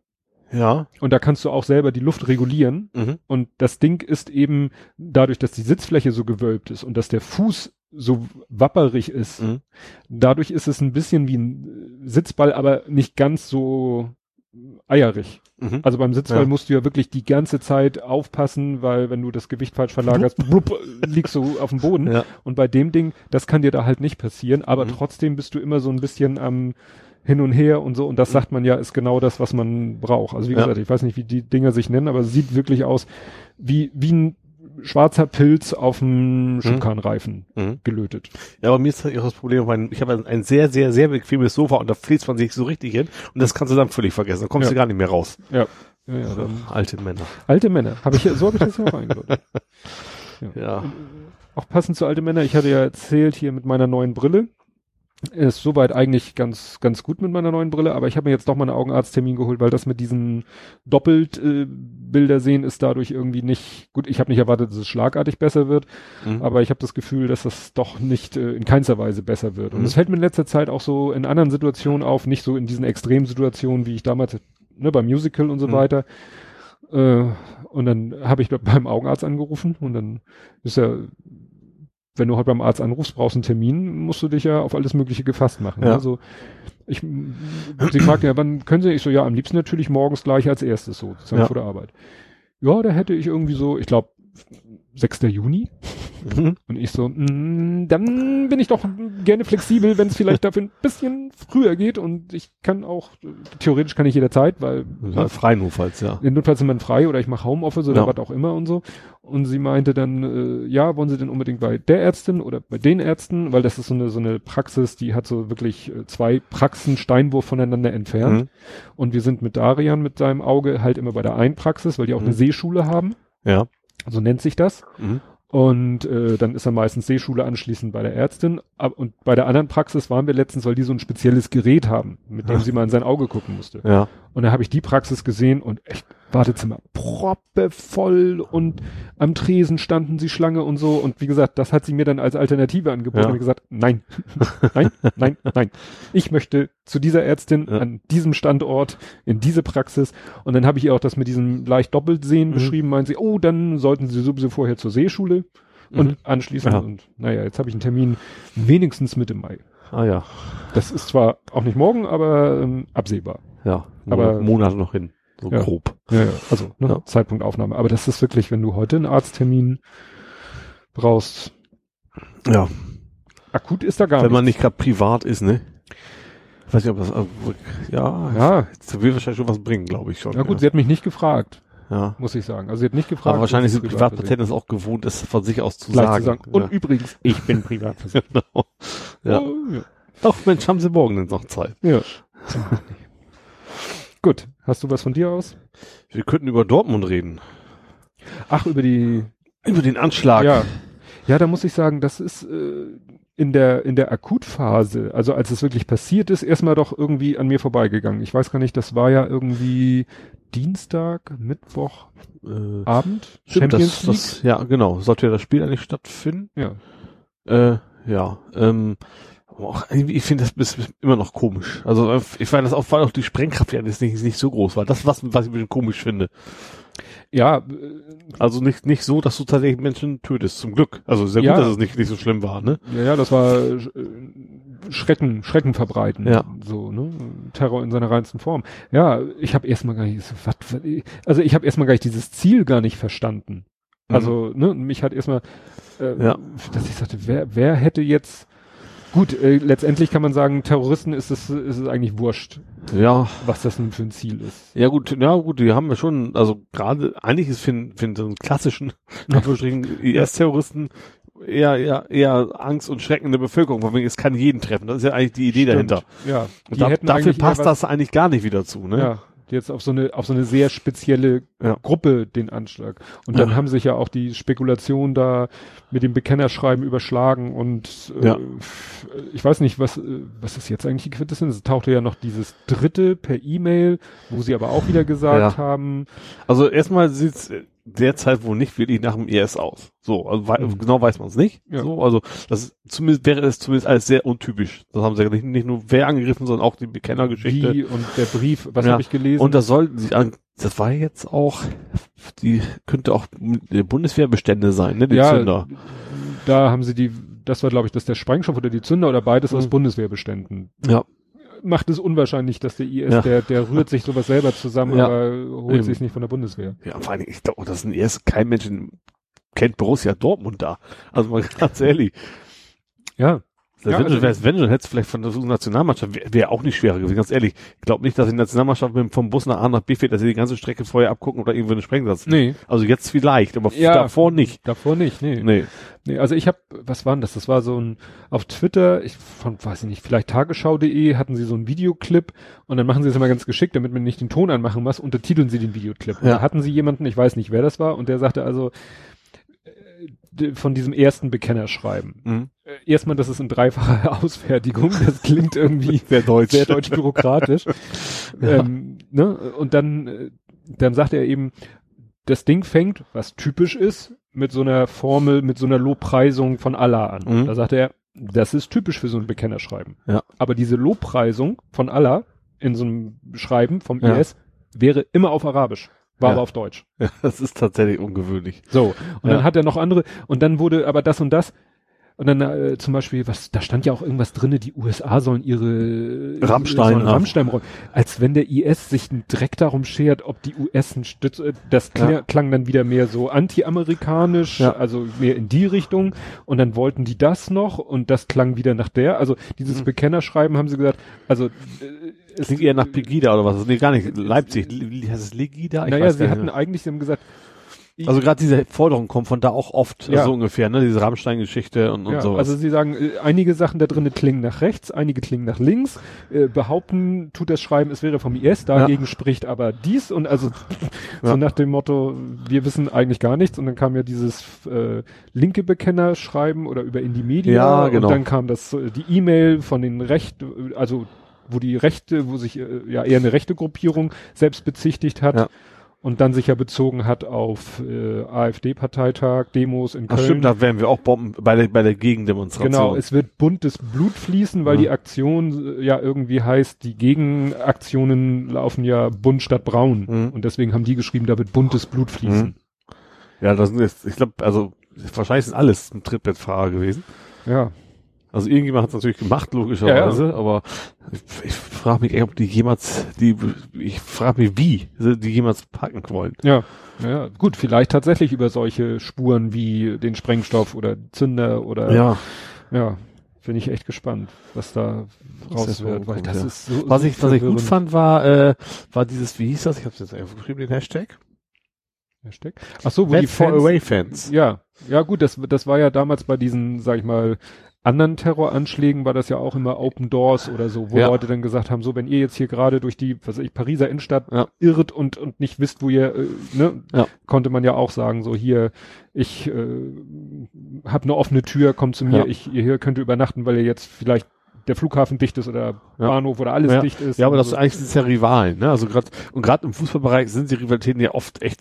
Ja. Und da kannst du auch selber die Luft regulieren. Mhm. Und das Ding ist eben dadurch, dass die Sitzfläche so gewölbt ist und dass der Fuß so wapperig ist, Mhm. dadurch ist es ein bisschen wie ein Sitzball, aber nicht ganz so eierig. Mhm. Also beim Sitzball Ja. musst du ja wirklich die ganze Zeit aufpassen, weil wenn du das Gewicht falsch verlagerst, blub, liegst du auf dem Boden. Ja. Und bei dem Ding, das kann dir da halt nicht passieren, aber Mhm. trotzdem bist du immer so ein bisschen am hin und her und so. Und das sagt man ja, ist genau das, was man braucht. Also wie Ja. gesagt, ich weiß nicht, wie die Dinger sich nennen, aber es sieht wirklich aus wie, wie ein schwarzer Pilz auf einem Schubkarrenreifen Mhm. gelötet. Ja, aber mir ist halt auch das Problem, mein, ich habe ein, sehr, sehr, sehr bequemes Sofa und da fließt man sich so richtig hin und das kannst du dann völlig vergessen. Da kommst Ja. du gar nicht mehr raus. Ja. Ja, ja, dann, Alte Männer. alte Männer. Habe ich, so habe ich das ja auch eingebaut. Ja. Auch passend zu alte Männer, ich hatte ja erzählt hier mit meiner neuen Brille. Ist soweit eigentlich ganz, ganz gut mit meiner neuen Brille, aber ich habe mir jetzt doch mal einen Augenarzttermin geholt, weil das mit diesen Doppelt-Bilder äh, Bilder sehen ist dadurch irgendwie nicht gut. Ich habe nicht erwartet, dass es schlagartig besser wird, Mhm. aber ich habe das Gefühl, dass das doch nicht äh, in keinster Weise besser wird. Und Mhm. es fällt mir in letzter Zeit auch so in anderen Situationen auf, nicht so in diesen Extremsituationen, wie ich damals ne, beim Musical und so Mhm. weiter. Äh, und dann habe ich beim Augenarzt angerufen und dann ist ja, wenn du halt beim Arzt anrufst, brauchst einen Termin, musst du dich ja auf alles Mögliche gefasst machen. Ja. Also ich, sie fragte ja, wann können Sie? Ich so, ja, am liebsten natürlich morgens gleich als erstes so, sozusagen Ja. vor der Arbeit. Ja, da hätte ich irgendwie so, ich glaube, 6. Juni. Mhm. Und ich so, mm, dann bin ich doch gerne flexibel, wenn es vielleicht dafür ein bisschen früher geht und ich kann auch, theoretisch kann ich jederzeit, weil Ja, frei notfalls, ja. in Notfalls sind man frei oder ich mache Homeoffice oder Ja. was auch immer und so. Und sie meinte dann, äh, ja, wollen Sie denn unbedingt bei der Ärztin oder bei den Ärzten, weil das ist so eine, so eine Praxis, die hat so wirklich äh, zwei Praxen Steinwurf voneinander entfernt. Mhm. Und wir sind mit Darian mit seinem Auge halt immer bei der einen Praxis, weil die auch Mhm. eine Seeschule haben. Ja. So nennt sich das. Mhm. Und äh, dann ist er meistens Seeschule anschließend bei der Ärztin. Ab, und bei der anderen Praxis waren wir letztens, weil die so ein spezielles Gerät haben, mit dem sie mal in sein Auge gucken musste. Ja. Und da habe ich die Praxis gesehen und echt Wartezimmer proppevoll und am Tresen standen sie Schlange und so. Und wie gesagt, das hat sie mir dann als Alternative angeboten. Ja. Und gesagt, nein, nein, nein, nein. Ich möchte zu dieser Ärztin Ja. an diesem Standort, in diese Praxis. Und dann habe ich ihr auch das mit diesem leicht Doppeltsehen Mhm. beschrieben. Meint sie, oh, dann sollten sie sowieso vorher zur Seeschule. Und Mhm. anschließend, Ja. und naja, jetzt habe ich einen Termin wenigstens Mitte Mai. Ah ja. Das ist zwar auch nicht morgen, aber ähm, absehbar. Ja. Aber- Monate noch hin. So Ja. grob. Ja, ja, also ne, Ja. Zeitpunkt Aufnahme. Aber das ist wirklich, wenn du heute einen Arzttermin brauchst. Ja. Akut ist da gar Wenn man nicht gerade privat ist, ne? Ich weiß nicht, ob das, äh, ja, Ja, das will wahrscheinlich schon was bringen, glaube ich schon. na gut, ja. sie hat mich nicht gefragt, ja. muss ich sagen. Also sie hat nicht gefragt. Aber wahrscheinlich sind Privatpatienten es auch gewohnt, es von sich aus zu sagen. zu sagen. Und übrigens, ich bin privat genau. Ja. Oh, ja. Doch, Mensch, haben Sie morgen denn noch Zeit? ja. Gut, hast du was von dir aus? Wir könnten über Dortmund reden. Ach, über die Über den Anschlag. Ja. Ja, da muss ich sagen, das ist äh, in der in der Akutphase, also als es wirklich passiert ist, erstmal doch irgendwie an mir vorbeigegangen. Ich weiß gar nicht, das war ja irgendwie Dienstag, Mittwoch, Äh, Abend, stimmt, Champions das, das, ja, genau. Sollte ja das Spiel eigentlich stattfinden. League. Äh, ja, ähm, auch, ich finde das bis, bis immer noch komisch. Also ich meine, das auch, weil auch die Sprengkraft ja nicht, nicht so groß war. Das was, was ich ein bisschen komisch finde. Ja, äh, Also nicht, nicht so, dass du tatsächlich Menschen tötest, zum Glück. Also sehr Ja. gut, dass es nicht, nicht so schlimm war, ne? ja, ja, das war äh, Schrecken, Schrecken verbreiten. Ja. So, ne? Terror in seiner reinsten Form. Ja, ich habe erstmal gar nicht, was, also ich habe erstmal gar nicht dieses Ziel gar nicht verstanden. Also, ne, mich hat erstmal, äh, Mhm. Ja. dass ich sagte, wer, wer hätte jetzt, gut, äh, letztendlich kann man sagen, Terroristen ist es, ist es eigentlich wurscht, Ja, was das nun für ein Ziel ist. ja gut, ja gut, die haben ja schon, also gerade, eigentlich ist für, für so einen klassischen, Anführungsstrichen, IS-Terroristen eher, eher, eher Angst und Schrecken in der Bevölkerung, von wegen, es kann jeden treffen. Das ist ja eigentlich die Idee Stimmt. dahinter. Ja, Und da, dafür passt das eigentlich gar nicht wieder zu, ne? Ja, jetzt auf so eine, auf so eine sehr spezielle Ja. Gruppe den Anschlag. Und dann Ja. haben sich ja auch die Spekulationen da mit dem Bekennerschreiben überschlagen und äh, Ja. ich weiß nicht, was, äh, was ist jetzt eigentlich die Quintessenz? Es tauchte ja noch dieses dritte per E-Mail, wo sie aber auch wieder gesagt haben, Also erstmal sieht's derzeit wohl nicht wirklich nach dem IS aus. So, also wei Mhm. genau weiß man es nicht. Ja. So, also das ist, zumindest wäre es zumindest alles sehr untypisch. Das haben sie ja nicht, nicht nur wer angegriffen, sondern auch die Bekennergeschichte. wie und der Brief, was Ja. habe ich gelesen? Und das sollten sie an, das war jetzt auch, die könnte auch Bundeswehrbestände sein, ne, die ja, Zünder. da haben sie die, das war glaube ich, das der Sprengstoff oder die Zünder oder beides aus Mhm. Bundeswehrbeständen. Ja. Macht es unwahrscheinlich, dass der IS, Ja. der, der rührt sich sowas selber zusammen, Ja. aber holt sich nicht von der Bundeswehr. Ja, vor allen Dingen, ich glaube, das ist ein IS, kein Mensch kennt Borussia Dortmund da. Also mal ganz ehrlich. Ja. Ja, wenn, also wärst, wenn du hättest vielleicht von der Nationalmannschaft, wäre wär auch nicht schwerer gewesen, ganz ehrlich. Ich glaube nicht, dass die Nationalmannschaft mit, vom Bus nach A nach B fährt, dass sie die ganze Strecke vorher abgucken oder irgendwo einen Sprengsatz. Nee, Also jetzt vielleicht, aber Ja. davor nicht. davor nicht, nee. Nee. nee also ich habe, was war denn das? Das war so ein, auf Twitter, ich von, weiß ich nicht, vielleicht tagesschau.de hatten sie so einen Videoclip und dann machen sie es immer ganz geschickt, damit man nicht den Ton anmachen muss, untertiteln sie den Videoclip. Und Ja. Da hatten sie jemanden, ich weiß nicht, wer das war, und der sagte also, von diesem ersten Bekennerschreiben. Mhm. Äh, Erstmal, das ist in dreifacher Ausfertigung, das klingt irgendwie Sehr deutsch. sehr deutsch bürokratisch. Ja. ähm, ne? Und dann, äh, dann sagt er eben, das Ding fängt, was typisch ist, mit so einer Formel, mit so einer Lobpreisung von Allah an. Mhm. Da sagt er, das ist typisch für so ein Bekennerschreiben. Ja. Aber diese Lobpreisung von Allah in so einem Schreiben vom Ja. IS wäre immer auf Arabisch, war Ja. aber auf Deutsch. Ja, das ist tatsächlich ungewöhnlich. So. Und Ja. dann hat er noch andere, und dann wurde aber das und das, und dann äh, zum Beispiel, was, da stand ja auch irgendwas drinne, die USA sollen ihre Rammstein sollen. Rammstein räumen. Als wenn der IS sich einen Dreck darum schert, ob die US einen Stütz, äh, das klang, Ja. klang dann wieder mehr so anti-amerikanisch, Ja. also mehr in die Richtung. Und dann wollten die das noch und das klang wieder nach der. Also dieses Mhm. Bekennerschreiben haben sie gesagt, also äh, Es klingt eher nach Pegida oder was? Nee, gar nicht. Leipzig. Heißt es Legida? Ich naja, sie hatten eigentlich, sie haben gesagt, Also gerade diese Forderung kommt von da auch oft Ja. so ungefähr, ne? Diese Rammstein-Geschichte und, und Ja, sowas. also sie sagen, äh, einige Sachen da drinnen klingen nach rechts, einige klingen nach links. Äh, behaupten tut das Schreiben, es wäre vom IS, dagegen spricht aber dies und also so Ja. nach dem Motto, wir wissen eigentlich gar nichts und dann kam ja dieses äh, linke Bekennerschreiben oder über Indie Media Ja, genau. und dann kam das äh, die E-Mail von den Recht, äh, also wo die Rechte, wo sich äh, ja eher eine rechte Gruppierung selbst bezichtigt hat. Und dann sich ja bezogen hat auf äh, AfD-Parteitag, Demos in Ach Köln. stimmt, da wären wir auch Bomben bei der, bei der Gegendemonstration. Genau, es wird buntes Blut fließen, weil Ja. die Aktion äh, ja irgendwie heißt, die Gegenaktionen laufen ja bunt statt braun. Mhm. Und deswegen haben die geschrieben, da wird buntes Blut fließen. ja, das sind jetzt, ich glaube, also wahrscheinlich sind alles ein Trittbettfahrer gewesen. Ja. Also irgendjemand hat es natürlich gemacht, logischerweise, aber ich, ich frage mich, ob die jemals, die, ich frage mich, wie die jemals packen wollen. Ja. Ja, gut, vielleicht tatsächlich über solche Spuren wie den Sprengstoff oder Zünder oder Ja, ja bin ich echt gespannt, was da raus wird, weil das ja. ist so was so ich, was ich gut fand, war, äh, war dieses, wie hieß das? Ich habe jetzt einfach geschrieben, den Hashtag. Hashtag. Ach so, wo die for Fans, Away Fans. Ja, ja gut, das, das war ja damals bei diesen, sag ich mal, anderen Terroranschlägen war das ja auch immer Open Doors oder so, wo Ja. Leute dann gesagt haben, so wenn ihr jetzt hier gerade durch die, was weiß ich, Pariser Innenstadt Ja. irrt und und nicht wisst, wo ihr, äh, ne, Ja. konnte man ja auch sagen, so hier, ich äh, habe eine offene Tür, kommt zu mir, ich ihr hier könnt ihr übernachten, weil ihr jetzt vielleicht der Flughafen dicht ist oder. Bahnhof oder alles dicht ist. Ja, aber das Also, eigentlich sind ja Rivalen, ne? Also gerade und gerade im Fußballbereich sind die Rivalitäten ja oft echt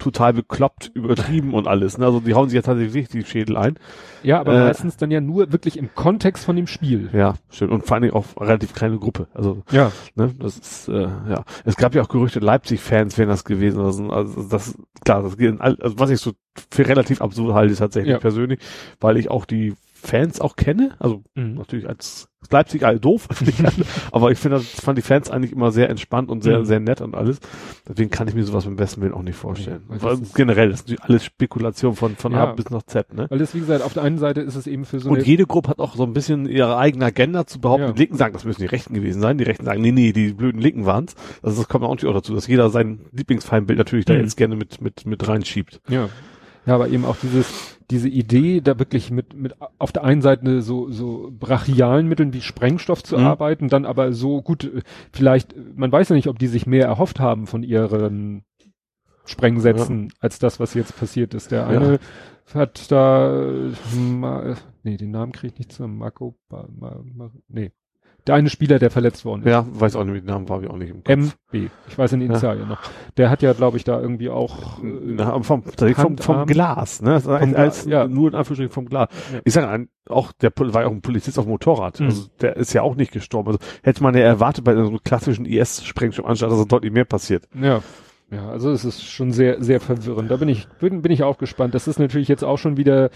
total bekloppt, übertrieben und alles. Ne? Also die hauen sich ja tatsächlich die Schädel ein. ja, aber äh, meistens dann ja nur wirklich im Kontext von dem Spiel. Ja, schön. Und vor allen Dingen auch relativ kleine Gruppe. Also, Ja. ne, das ist, äh, ja. Es gab ja auch Gerüchte, Leipzig-Fans wären das gewesen. Also, also das, klar, das geht in all, also was ich so für relativ absurd halte, tatsächlich Ja. persönlich, weil ich auch die Fans auch kenne. Also Mhm. natürlich als Leipzig all doof, aber ich finde, das fand die Fans eigentlich immer sehr entspannt und sehr, Mhm. sehr nett und alles. Deswegen kann ich mir sowas beim besten Willen auch nicht vorstellen. Nee, weil ist- generell, das ist natürlich alles Spekulation von, von Ja. A bis nach Z, ne? Weil das, wie gesagt, auf der einen Seite ist es eben für so Und jede Gruppe hat auch so ein bisschen ihre eigene Agenda zu behaupten. Ja. Die Linken sagen, das müssen die Rechten gewesen sein. Die Rechten sagen, nee, nee, die blöden Linken waren's. Also das kommt auch natürlich auch dazu, dass jeder sein Lieblingsfeindbild natürlich da Mhm. jetzt gerne mit, mit, mit reinschiebt. ja. Ja, aber eben auch dieses, diese Idee, da wirklich mit, mit auf der einen Seite so, so brachialen Mitteln wie Sprengstoff zu Mhm. arbeiten, dann aber so gut, äh, vielleicht, äh, man weiß ja nicht, ob die sich mehr erhofft haben von ihren Sprengsätzen, als das, was jetzt passiert ist. Der eine hat da, äh, Ma, nee, den Namen kriege ich nicht zusammen, Marco, Ma, Ma, Ma, nee. Der eine Spieler, der verletzt worden ist. Ja, weiß auch nicht, wie der Name war, wie auch nicht im Kopf. MB. Ich weiß in Initialien noch. Der hat ja, glaube ich, da irgendwie auch, äh, Na, vom, vom, vom. Glas, ne? Vom als, ja. Nur in Anführungsstrichen vom Glas. Ja. Ich sage auch der war ja auch ein Polizist auf dem Motorrad. Mhm. Also der ist ja auch nicht gestorben. Also hätte man ja erwartet bei so einem klassischen IS-Sprengstoffanstalt, dass da deutlich mehr passiert. Ja. Ja, also es ist schon sehr, sehr verwirrend. Da bin ich, bin, bin ich auch gespannt. Das ist natürlich jetzt auch schon wieder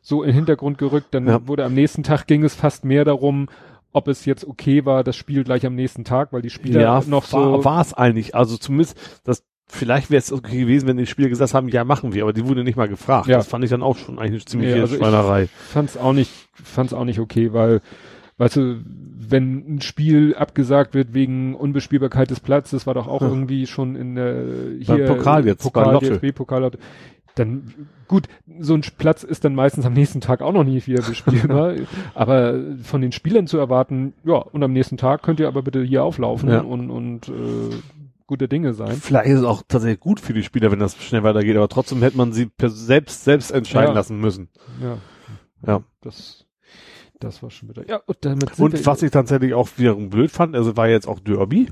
so in den Hintergrund gerückt. Dann Ja. wurde am nächsten Tag ging es fast mehr darum, ob es jetzt okay war, das Spiel gleich am nächsten Tag, weil die Spieler noch war, so. war es eigentlich. Also zumindest, das, vielleicht wäre es okay gewesen, wenn die Spieler gesagt haben, ja, machen wir, aber die wurde nicht mal gefragt. Ja. Das fand ich dann auch schon eigentlich eine ziemliche Nee, also ich- Schweinerei. fand's auch nicht, fand's auch nicht okay, weil, weißt du, wenn ein Spiel abgesagt wird wegen Unbespielbarkeit des Platzes, war doch auch Ja. irgendwie schon in der hier Pokal jetzt, Pokal. DFB-Pokal. Dann gut, so ein Platz ist dann meistens am nächsten Tag auch noch nicht wieder bespielbar, aber von den Spielern zu erwarten, ja, und am nächsten Tag könnt ihr aber bitte hier auflaufen Ja. und und äh, gute Dinge sein. Vielleicht ist es auch tatsächlich gut für die Spieler, wenn das schnell weitergeht, aber trotzdem hätte man sie selbst, selbst entscheiden Ja. lassen müssen. Ja, Ja. das das war schon wieder. Ja, und damit Und was ich tatsächlich auch wiederum blöd fand, also war jetzt auch Derby.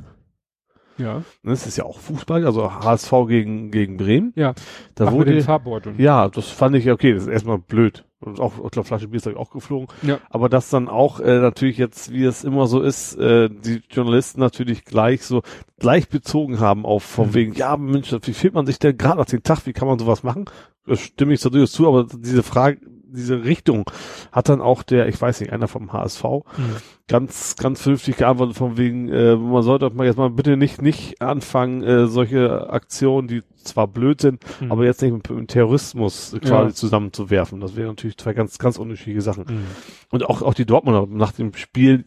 Ja, Das ist ja auch Fußball, also HSV gegen, gegen Bremen. ja, Da Ach, wurde, den Farbbeuteln. ja, das fand ich okay, das ist erstmal blöd. Und auch, ich glaube, Flasche Bier ist auch geflogen. Ja. Aber dass dann auch äh, natürlich jetzt, wie es immer so ist, äh, die Journalisten natürlich gleich so gleich bezogen haben auf von Mhm. wegen, ja Mensch, wie fühlt man sich denn gerade nach dem Tag, wie kann man sowas machen? Das stimme ich so durchaus zu, aber diese Frage, diese Richtung hat dann auch der, ich weiß nicht, einer vom HSV Mhm. ganz, ganz vernünftig geantwortet von wegen, äh, man sollte mal jetzt mal bitte nicht, nicht anfangen, äh, solche Aktionen, die zwar blöd sind, Mhm. aber jetzt nicht mit, mit Terrorismus quasi Ja. zusammenzuwerfen. Das wären natürlich zwei ganz, ganz unterschiedliche Sachen. Mhm. Und auch, auch die Dortmunder, nach dem Spiel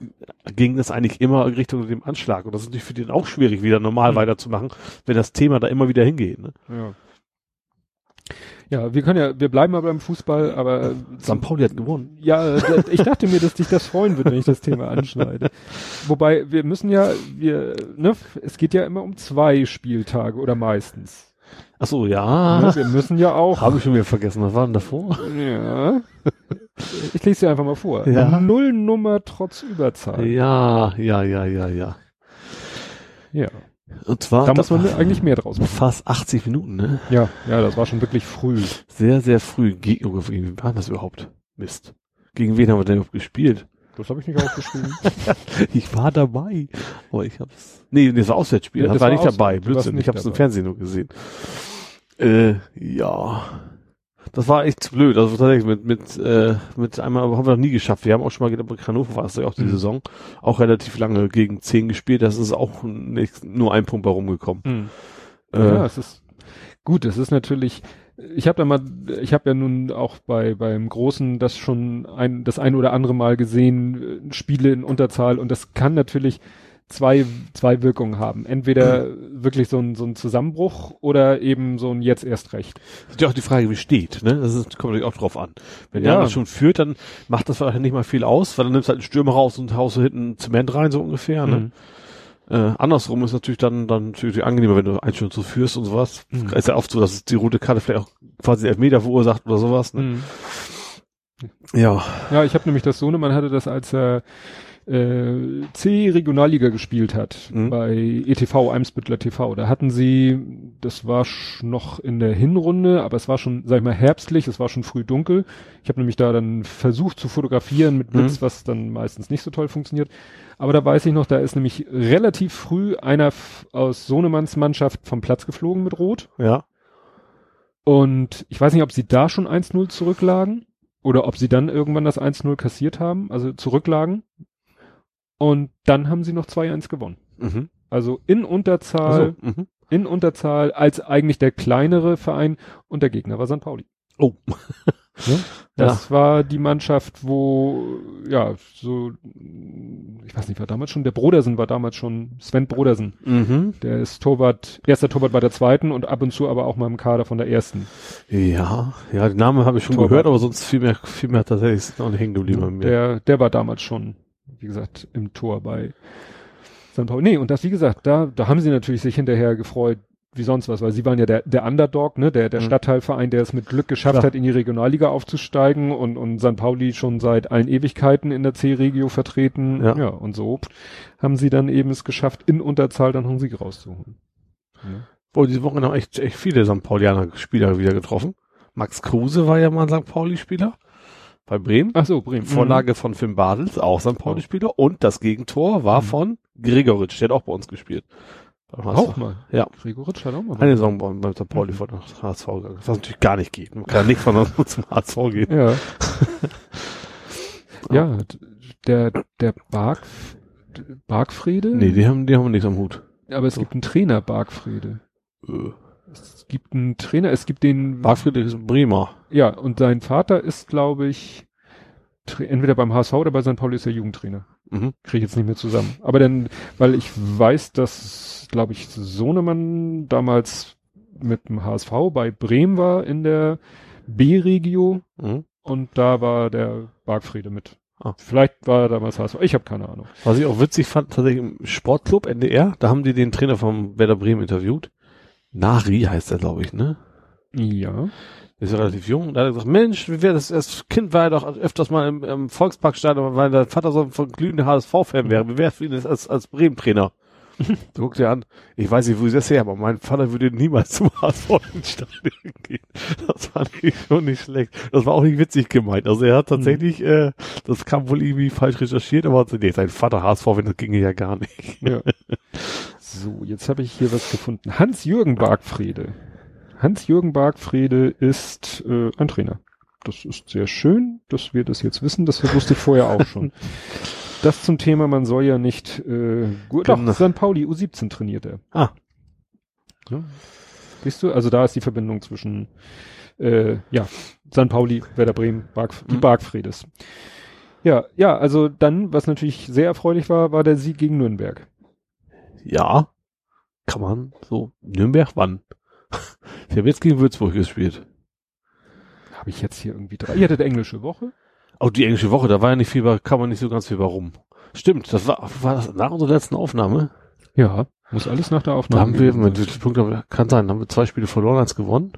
ging das eigentlich immer in Richtung dem Anschlag. Und das ist natürlich für den auch schwierig, wieder normal Mhm. weiterzumachen, wenn das Thema da immer wieder hingeht. Ne? Ja. Ja, wir können ja, wir bleiben aber beim Fußball, aber St. Pauli hat gewonnen. ja, ich dachte mir, dass dich das freuen würde, wenn ich das Thema anschneide. Wobei, wir müssen ja, wir, ne, es geht ja immer um zwei Spieltage oder meistens. Ach so, ja. Ne, wir müssen ja auch. Habe ich schon wieder vergessen. Was war denn davor? Ja. Ich lese dir einfach mal vor. Ja. Nullnummer trotz Überzahl. Ja, ja, ja, ja, ja. Ja. Und zwar Da muss man eigentlich mehr draus machen. fast 80 Minuten, ne? Ja, ja, das war schon wirklich früh. Sehr, sehr früh. Oh, gegen wen war das überhaupt? Mist. Gegen wen haben wir denn überhaupt gespielt? Das habe ich nicht aufgeschrieben. Ich war dabei. Aber ich hab's. Nee, das war Auswärtsspiel. Ja, das war war nicht dabei. Blödsinn. nicht Ich hab's im dabei. Fernsehen nur gesehen. Äh, ja. Das war echt blöd. Also tatsächlich mit, mit, äh, mit einmal haben wir noch nie geschafft. Wir haben auch schon mal gedacht, bei Hannover war das ja auch die Mhm. Saison, auch relativ lange gegen zehn gespielt. Das ist auch nicht, nur ein Punkt bei rumgekommen. Hm. Äh, Ja, es ist gut. Es ist natürlich. Ich habe da mal, ich habe ja nun auch bei beim Großen das schon ein das ein oder andere Mal gesehen, äh, Spiele in Unterzahl und das kann natürlich zwei zwei Wirkungen haben. Entweder wirklich so ein so ein Zusammenbruch oder eben so ein jetzt erst recht. ist ja auch die Frage, wie steht, ne? Das ist, kommt natürlich auch drauf an. Wenn Ja. der schon führt, dann macht das wahrscheinlich nicht mal viel aus, weil dann nimmst du halt einen Stürmer raus und haust du hinten Zement rein, so ungefähr, ne? Mhm. Äh, andersrum ist natürlich dann, dann natürlich angenehmer, wenn du einen schon so führst und sowas. Mhm. Ist ja oft so, dass die rote Karte vielleicht auch quasi Elfmeter verursacht oder sowas, ne? Mhm. Ja. Ja, ich habe nämlich das Sohnemann hatte das, als er äh, C Regionalliga gespielt hat Mhm. bei ETV Eimsbüttler TV. Da hatten sie, das war noch in der Hinrunde, aber es war schon, sag ich mal, herbstlich, es war schon früh dunkel. Ich habe nämlich da dann versucht zu fotografieren mit Blitz, Mhm. was dann meistens nicht so toll funktioniert. Aber da weiß ich noch, da ist nämlich relativ früh einer aus Sohnemanns Mannschaft vom Platz geflogen mit Rot. Ja. Und ich weiß nicht, ob sie da schon 1-0 zurücklagen oder ob sie dann irgendwann das 1-0 kassiert haben, also zurücklagen. Und dann haben sie noch 2-1 gewonnen. Mhm. Also in Unterzahl, Also, mhm. in Unterzahl als eigentlich der kleinere Verein und der Gegner war St. Pauli. Oh. Ne? Das war die Mannschaft, wo, ja, so, ich weiß nicht, war damals schon, der Brodersen war damals schon, Sven Brodersen. Mhm. Der ist Torwart, erster Torwart bei der zweiten und ab und zu aber auch mal im Kader von der ersten. Ja, ja, den Namen habe ich schon Torwart. gehört, aber sonst viel mehr, viel mehr tatsächlich ist noch nicht hängen geblieben bei mir. Der, der war damals schon, wie gesagt, im Tor bei St. Pauli. Nee, und das, wie gesagt, da, da haben sie natürlich sich hinterher gefreut, wie sonst was, weil sie waren ja der, der Underdog, ne, der, der Mhm. Stadtteilverein, der es mit Glück geschafft Klar. hat, in die Regionalliga aufzusteigen und, und St. Pauli schon seit allen Ewigkeiten in der C-Regio vertreten. Ja. Ja. und so haben sie dann eben es geschafft, in Unterzahl dann noch einen Sieg rauszuholen. Ja. Boah, diese Woche haben echt, echt viele St. Paulianer Spieler wieder getroffen. Max Kruse war ja mal ein St. Pauli-Spieler bei Bremen. Ach so, Bremen. Vorlage von Finn Bartels, auch St. Pauli-Spieler. Und das Gegentor war Mhm. von Gregoritsch, der hat auch bei uns gespielt. Mhm. Auch mal. Ja. Gregoritsch hat auch mal. Eine Saison beim, beim St. Pauli Mhm. von der HSV gegangen. Was natürlich gar nicht geht. Man kann nicht von uns zum HSV gehen. Ja. ja, der, der Bark, Barkfriede? Nee, die haben, die haben nichts am Hut. aber es so. gibt einen Trainer, Barkfriede. Äh. Es gibt einen Trainer, es gibt den, Barfried ist ein Bremer. ja, und sein Vater ist, glaube ich, entweder beim HSV oder bei St. Pauli ist er Jugendtrainer. Mhm. Kriege ich jetzt nicht mehr zusammen. Aber dann, weil ich weiß, dass, glaube ich, Sohnemann damals mit dem HSV bei Bremen war in der B-Regio Mhm. und da war der Barkfriede mit. Ah. Vielleicht war er damals HSV. Ich habe keine Ahnung. Was ich auch witzig fand, tatsächlich im Sportclub NDR, da haben die den Trainer vom Werder Bremen interviewt. Nari heißt er, glaube ich, ne? Ja. Der ist ja relativ jung. Da hat er gesagt, Mensch, wie wäre das, als Kind war er doch öfters mal im, im Volksparkstadion, weil der Vater so ein glühender HSV-Fan wäre. Wie wäre es für ihn das als, als Bremen-Trainer? Da guckt er an, ich weiß nicht, wo sie das her, aber mein Vater würde niemals zum HSV ins Stadion gehen. Das fand ich schon nicht schlecht. Das war auch nicht witzig gemeint. Also er hat tatsächlich, äh, das kam wohl irgendwie falsch recherchiert, aber nee, sein Vater HSV, wenn das ginge ja gar nicht. ja. So, jetzt habe ich hier was gefunden. Hans-Jürgen Bargfrede. Hans-Jürgen Bargfrede ist äh, ein Trainer. Das ist sehr schön, dass wir das jetzt wissen. Das wusste ich vorher auch schon. Das zum Thema, man soll ja nicht äh, gut. Doch, St. Pauli U17 trainiert er. Ah. Ja. Siehst du, also da ist die Verbindung zwischen äh, ja, St. Pauli, Werder Bremen, Barg, die Mhm. Bargfredes. Ja, ja, also dann, was natürlich sehr erfreulich war, war der Sieg gegen Nürnberg. Ja, kann man so. Nürnberg, wann? Wir haben jetzt gegen Würzburg gespielt. Habe ich jetzt hier irgendwie drei. Ihr hattet englische Woche? Auch die englische Woche, da war ja nicht viel, bei- kann man nicht so ganz viel warum. Stimmt, das war, war das nach unserer letzten Aufnahme. Ja, muss alles nach der Da Aufnahme. haben wir, mit Punkte, kann sein, haben wir zwei Spiele verloren, eins gewonnen.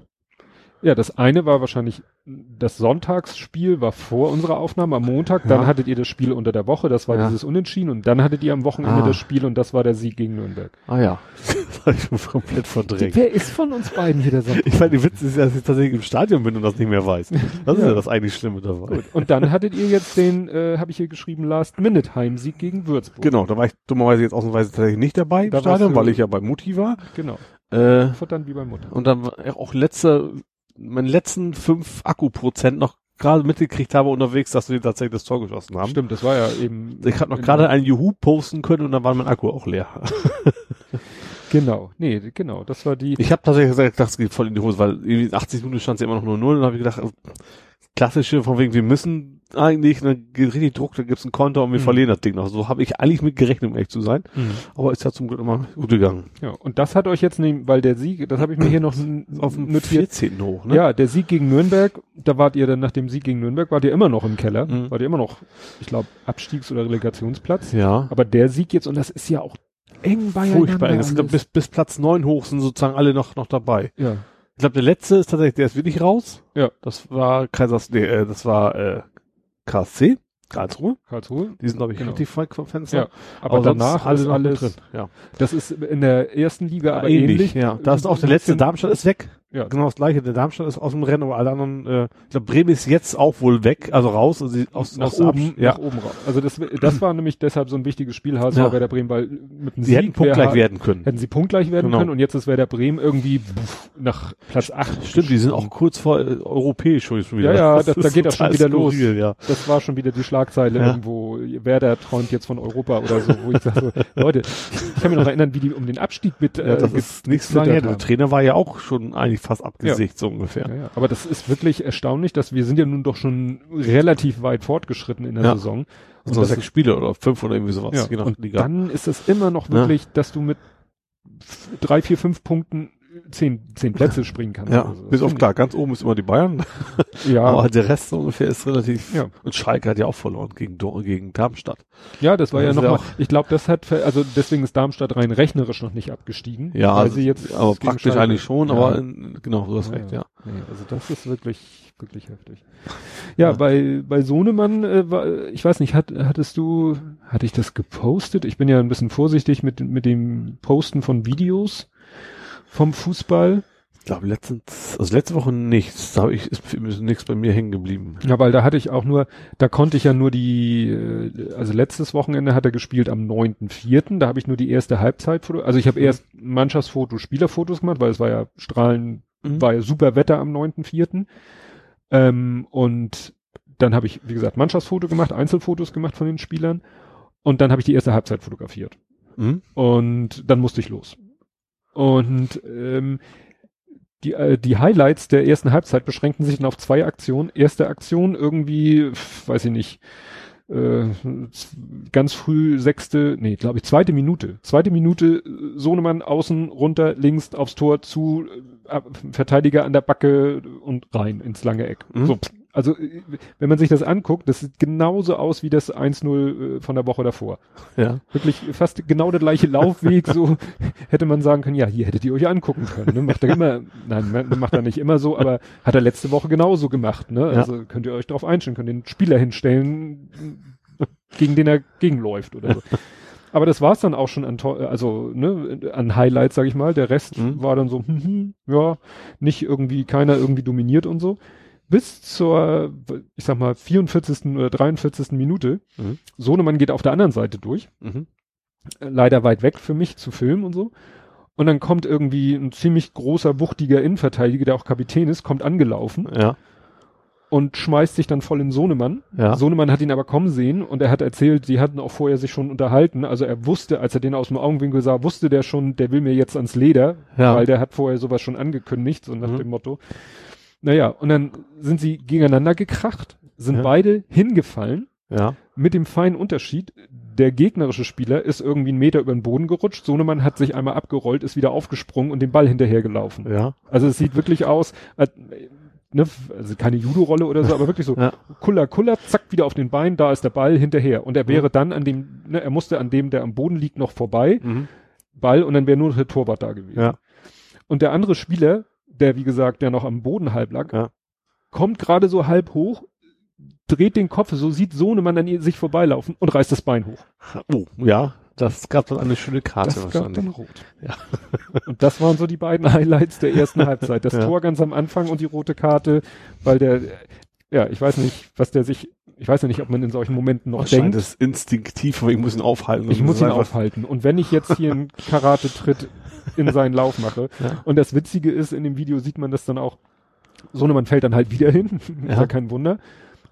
Ja, das eine war wahrscheinlich, das Sonntagsspiel war vor unserer Aufnahme am Montag, dann Ja. hattet ihr das Spiel unter der Woche, das war Ja. dieses Unentschieden und dann hattet ihr am Wochenende Ah. das Spiel und das war der Sieg gegen Nürnberg. Ah ja, das habe ich schon komplett verdrängt. Wer ist von uns beiden hier der Sonntag? Ich meine, die Witz ist ja, dass ich tatsächlich im Stadion bin und das nicht mehr weiß. Das ist Ja. ja das eigentlich Schlimme dabei. Gut. Und dann hattet ihr jetzt den, äh, habe ich hier geschrieben, Last-Minute-Heimsieg gegen Würzburg. Genau, da war ich dummerweise jetzt ausnahmsweise tatsächlich nicht dabei im Da warst Stadion, weil ich ja bei Mutti war. Genau. Äh, Futtern wie bei Mutter. und dann war auch letzter meinen letzten fünf Akkuprozent noch gerade mitgekriegt habe unterwegs, dass wir tatsächlich das Tor geschossen haben. Stimmt, das war ja eben. Ich habe noch gerade einen Juhu posten können und dann war mein Akku auch leer. Genau, nee, genau, das war die. Ich habe tatsächlich gesagt, das geht voll in die Hose, weil irgendwie 80 Minuten stand ja immer noch nur null und habe ich gedacht, äh, klassische von wegen, wir müssen eigentlich, geht richtig Druck, dann gibt's ein Konter und wir Mhm. verlieren das Ding noch. So habe ich eigentlich mit gerechnet, um echt zu sein. Mhm. Aber ist ja zum Glück immer gut gegangen. Ja, und das hat euch jetzt, ne, weil der Sieg, das habe ich mir hier noch Auf dem notiert. 14. hoch, ne? Ja, der Sieg gegen Nürnberg, da wart ihr dann nach dem Sieg gegen Nürnberg, wart ihr immer noch im Keller, Mhm. wart ihr immer noch, ich glaube, Abstiegs- oder Relegationsplatz. Ja. Aber der Sieg jetzt, und das ist ja auch eng beieinander. Furchtbar eng. Sind alles. bis, bis Platz 9 hoch sind sozusagen alle noch, noch dabei. ja, Ich glaube, der letzte ist tatsächlich, der ist wirklich raus. Ja. Das war Kaisers, nee, äh, das war äh, KSC, Karlsruhe. Karlsruhe. Die sind, glaube ich, Genau. relativ weit vom Fenster. Ja, aber, sonst danach alle ist noch mit alles, drin. Ja. das ist in der ersten Liga aber ähnlich. Ja, da ist auch der letzte, Darmstadt ist weg. Ja. Genau das gleiche. Der Darmstadt ist aus dem Rennen, aber alle anderen, äh, ich glaube, Bremen ist jetzt auch wohl weg, also raus, also aus, nach aus oben, ja. nach oben raus. Also das, das war nämlich deshalb so ein wichtiges Spiel, HSV Ja. Werder Bremen, weil mit einem Sie hätten Sieg punktgleich wär- werden können. hätten sie punktgleich werden Genau. können und jetzt ist Werder Bremen irgendwie pff, nach Platz 8. Stimmt, die sind auch kurz vor äh, europäisch schon schon Ja, ja, das- ist da geht das schon wieder los. skurril, Ja. Das war schon wieder die Schlagzeile Ja. irgendwo. Werder träumt jetzt von Europa oder so, wo ich sage, so, Leute, ich kann mich noch erinnern, wie die um den Abstieg mit Ja, das ist nicht so lange her. Der. Trainer war ja auch schon eigentlich fast abgesägt, so ungefähr. Ja, ja. Aber das ist wirklich erstaunlich, dass wir sind ja nun doch schon relativ weit fortgeschritten in der Ja. Saison. Und so sechs Spiele oder fünf oder irgendwie sowas, Ja, je nach und Liga. dann ist es immer noch Ja. wirklich, dass du mit drei, vier, fünf Punkten zehn, zehn Plätze springen kannst. ja, oder so. Das bis auf klar, ganz oben ist immer die Bayern, Ja, aber der Rest so ungefähr ist relativ, Ja. und Schalke hat ja auch verloren gegen, gegen Darmstadt. ja, das war ja das ist nochmal, ja ich glaube, das hat, also deswegen ist Darmstadt rein rechnerisch noch nicht abgestiegen. Ja, weil also, sie jetzt aber praktisch Schalke- eigentlich schon, Ja. aber in, genau, du hast Ja, recht, ja. Nee, also das ist wirklich, wirklich heftig. Ja, bei, bei Sohnemann, äh, war, ich weiß nicht, hat, hattest du, hatte ich das gepostet? Ich bin ja ein bisschen vorsichtig mit, mit dem Posten von Videos vom Fußball. Ich glaube letztens, also letzte Woche nichts, da hab ich, ist ist nichts bei mir hängen geblieben. Ja, weil da hatte ich auch nur, da konnte ich ja nur die, äh, also letztes Wochenende hat er gespielt am 9.4., da habe ich nur die erste Halbzeit, also ich habe erst Mannschaftsfotos, Spielerfotos gemacht, weil es war ja strahlen, Mhm. war ja super Wetter am 9.4. Ähm, und dann habe ich, wie gesagt, Mannschaftsfoto gemacht, Einzelfotos gemacht von den Spielern und dann habe ich die erste Halbzeit fotografiert. Mhm. Und dann musste ich los. Und ähm, die, äh, die Highlights der ersten Halbzeit beschränkten sich dann auf zwei Aktionen. Erste Aktion irgendwie, weiß ich nicht, äh, ganz früh sechste, nee, glaube ich, zweite Minute. Zweite Minute, Sohnemann außen, runter, links aufs Tor zu, äh, Verteidiger an der Backe und rein ins lange Eck. Mhm. So, also äh, wenn man sich das anguckt, das sieht genauso aus wie das 1-0 äh, von der Woche davor Ja. wirklich fast genau der gleiche Laufweg, so hätte man sagen können, ja, hier hättet ihr euch angucken können. Ne? Macht er immer, nein, ma- macht er nicht immer so, aber hat er letzte Woche genauso gemacht. Ne? Ja. Also könnt ihr euch darauf einstellen, könnt den Spieler hinstellen, gegen den er gegenläuft oder so. Aber das war's dann auch schon an, also ne, an Highlights, sag ich mal. Der Rest Mhm. war dann so, hm, hm, ja, nicht irgendwie, keiner irgendwie dominiert und so. Bis zur, ich sag mal, 44. oder 43. Minute. Mhm. Sohnemann geht auf der anderen Seite durch Mhm. leider weit weg für mich zu filmen und so. Und dann kommt irgendwie ein ziemlich großer, wuchtiger Innenverteidiger, der auch Kapitän ist, kommt angelaufen Ja. und schmeißt sich dann voll in Sohnemann. Ja. Sohnemann hat ihn aber kommen sehen und er hat erzählt, die hatten auch vorher sich schon unterhalten. Also er wusste, als er den aus dem Augenwinkel sah, wusste der schon, der will mir jetzt ans Leder, Ja. weil der hat vorher sowas schon angekündigt, so nach Mhm. dem Motto. Naja, und dann sind sie gegeneinander gekracht, sind Ja. beide hingefallen Ja. mit dem feinen Unterschied, der gegnerische Spieler ist irgendwie einen Meter über den Boden gerutscht, Sohnemann hat sich einmal abgerollt, ist wieder aufgesprungen und den Ball hinterhergelaufen. Ja. Also es sieht wirklich aus, als, ne, also keine Judo-Rolle oder so, aber wirklich so, Ja. kuller, kuller, zack, wieder auf den Bein, da ist der Ball hinterher. Und er wäre dann an dem, ne, er musste an dem, der am Boden liegt, noch vorbei, Mhm. Ball, und dann wäre nur noch der Torwart da gewesen. Ja. Und der andere Spieler, der wie gesagt, der noch am Boden halb lag, Ja. kommt gerade so halb hoch, dreht den Kopf, so sieht Sohnemann an ihr sich vorbeilaufen und reißt das Bein hoch. Oh, ja. Das gab dann eine schöne Karte Das gab wahrscheinlich. dann rot. Ja. Und das waren so die beiden Highlights der ersten Halbzeit. Das Ja. Tor ganz am Anfang und die rote Karte, weil der, ja, ich weiß nicht, was der sich, ich weiß ja nicht, ob man in solchen Momenten noch denkt. das instinktiv, aber ich muss ihn aufhalten. Ich muss ihn ist aufhalten. Und wenn ich jetzt hier einen Karate-Tritt in seinen Lauf mache, Ja. und das Witzige ist, in dem Video sieht man das dann auch, Sohnemann fällt dann halt wieder hin, ist ja kein Wunder,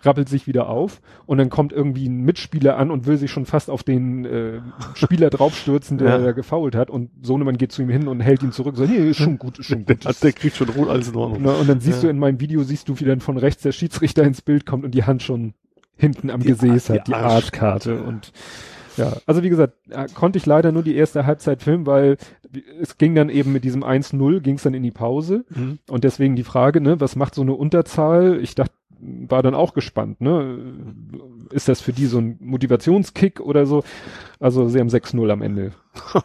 rappelt sich wieder auf und dann kommt irgendwie ein Mitspieler an und will sich schon fast auf den äh, Spieler draufstürzen, der, Ja. der gefault hat und Sohnemann geht zu ihm hin und hält ihn zurück, so, nee, ist schon gut, ist schon gut. Also der kriegt schon rot, alles in Ordnung. Na, und dann siehst Ja. du in meinem Video, siehst du, wie dann von rechts der Schiedsrichter ins Bild kommt und die Hand schon hinten am Die Gesäß Ar- hat, die die Arschkarte und ja, also wie gesagt, äh, konnte ich leider nur die erste Halbzeit filmen, weil es ging dann eben mit diesem 1-0, ging es dann in die Pause Mhm. und deswegen die Frage, ne, was macht so eine Unterzahl? Ich dachte, war dann auch gespannt, ne? Ist das für die so ein Motivationskick oder so? Also sie haben 6-0 am Ende.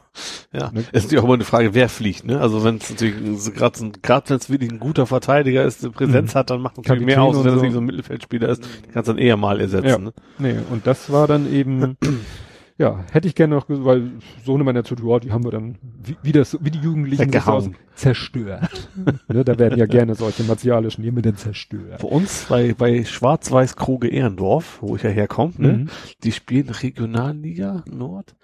Ja, Ne? es ist natürlich auch immer eine Frage, wer fliegt, ne? Also wenn es natürlich so gerade so wenn es wirklich ein guter Verteidiger ist, eine Präsenz Mhm. hat, dann macht es natürlich mehr aus, wenn es so. nicht so ein Mittelfeldspieler ist, den kannst du dann eher mal ersetzen. Ja. Ne? Nee, und das war dann eben, ja, hätte ich gerne noch, weil Sohnemann erzählt, ja, die haben wir dann, wie, wie das, wie die Jugendlichen das zerstört. ne, da werden ja gerne solche martialischen, denn zerstört. Bei uns bei, bei Schwarz-Weiß Kroge Ehrendorf, wo ich ja herkomme, ne? Mhm. die spielen Regionalliga Nord.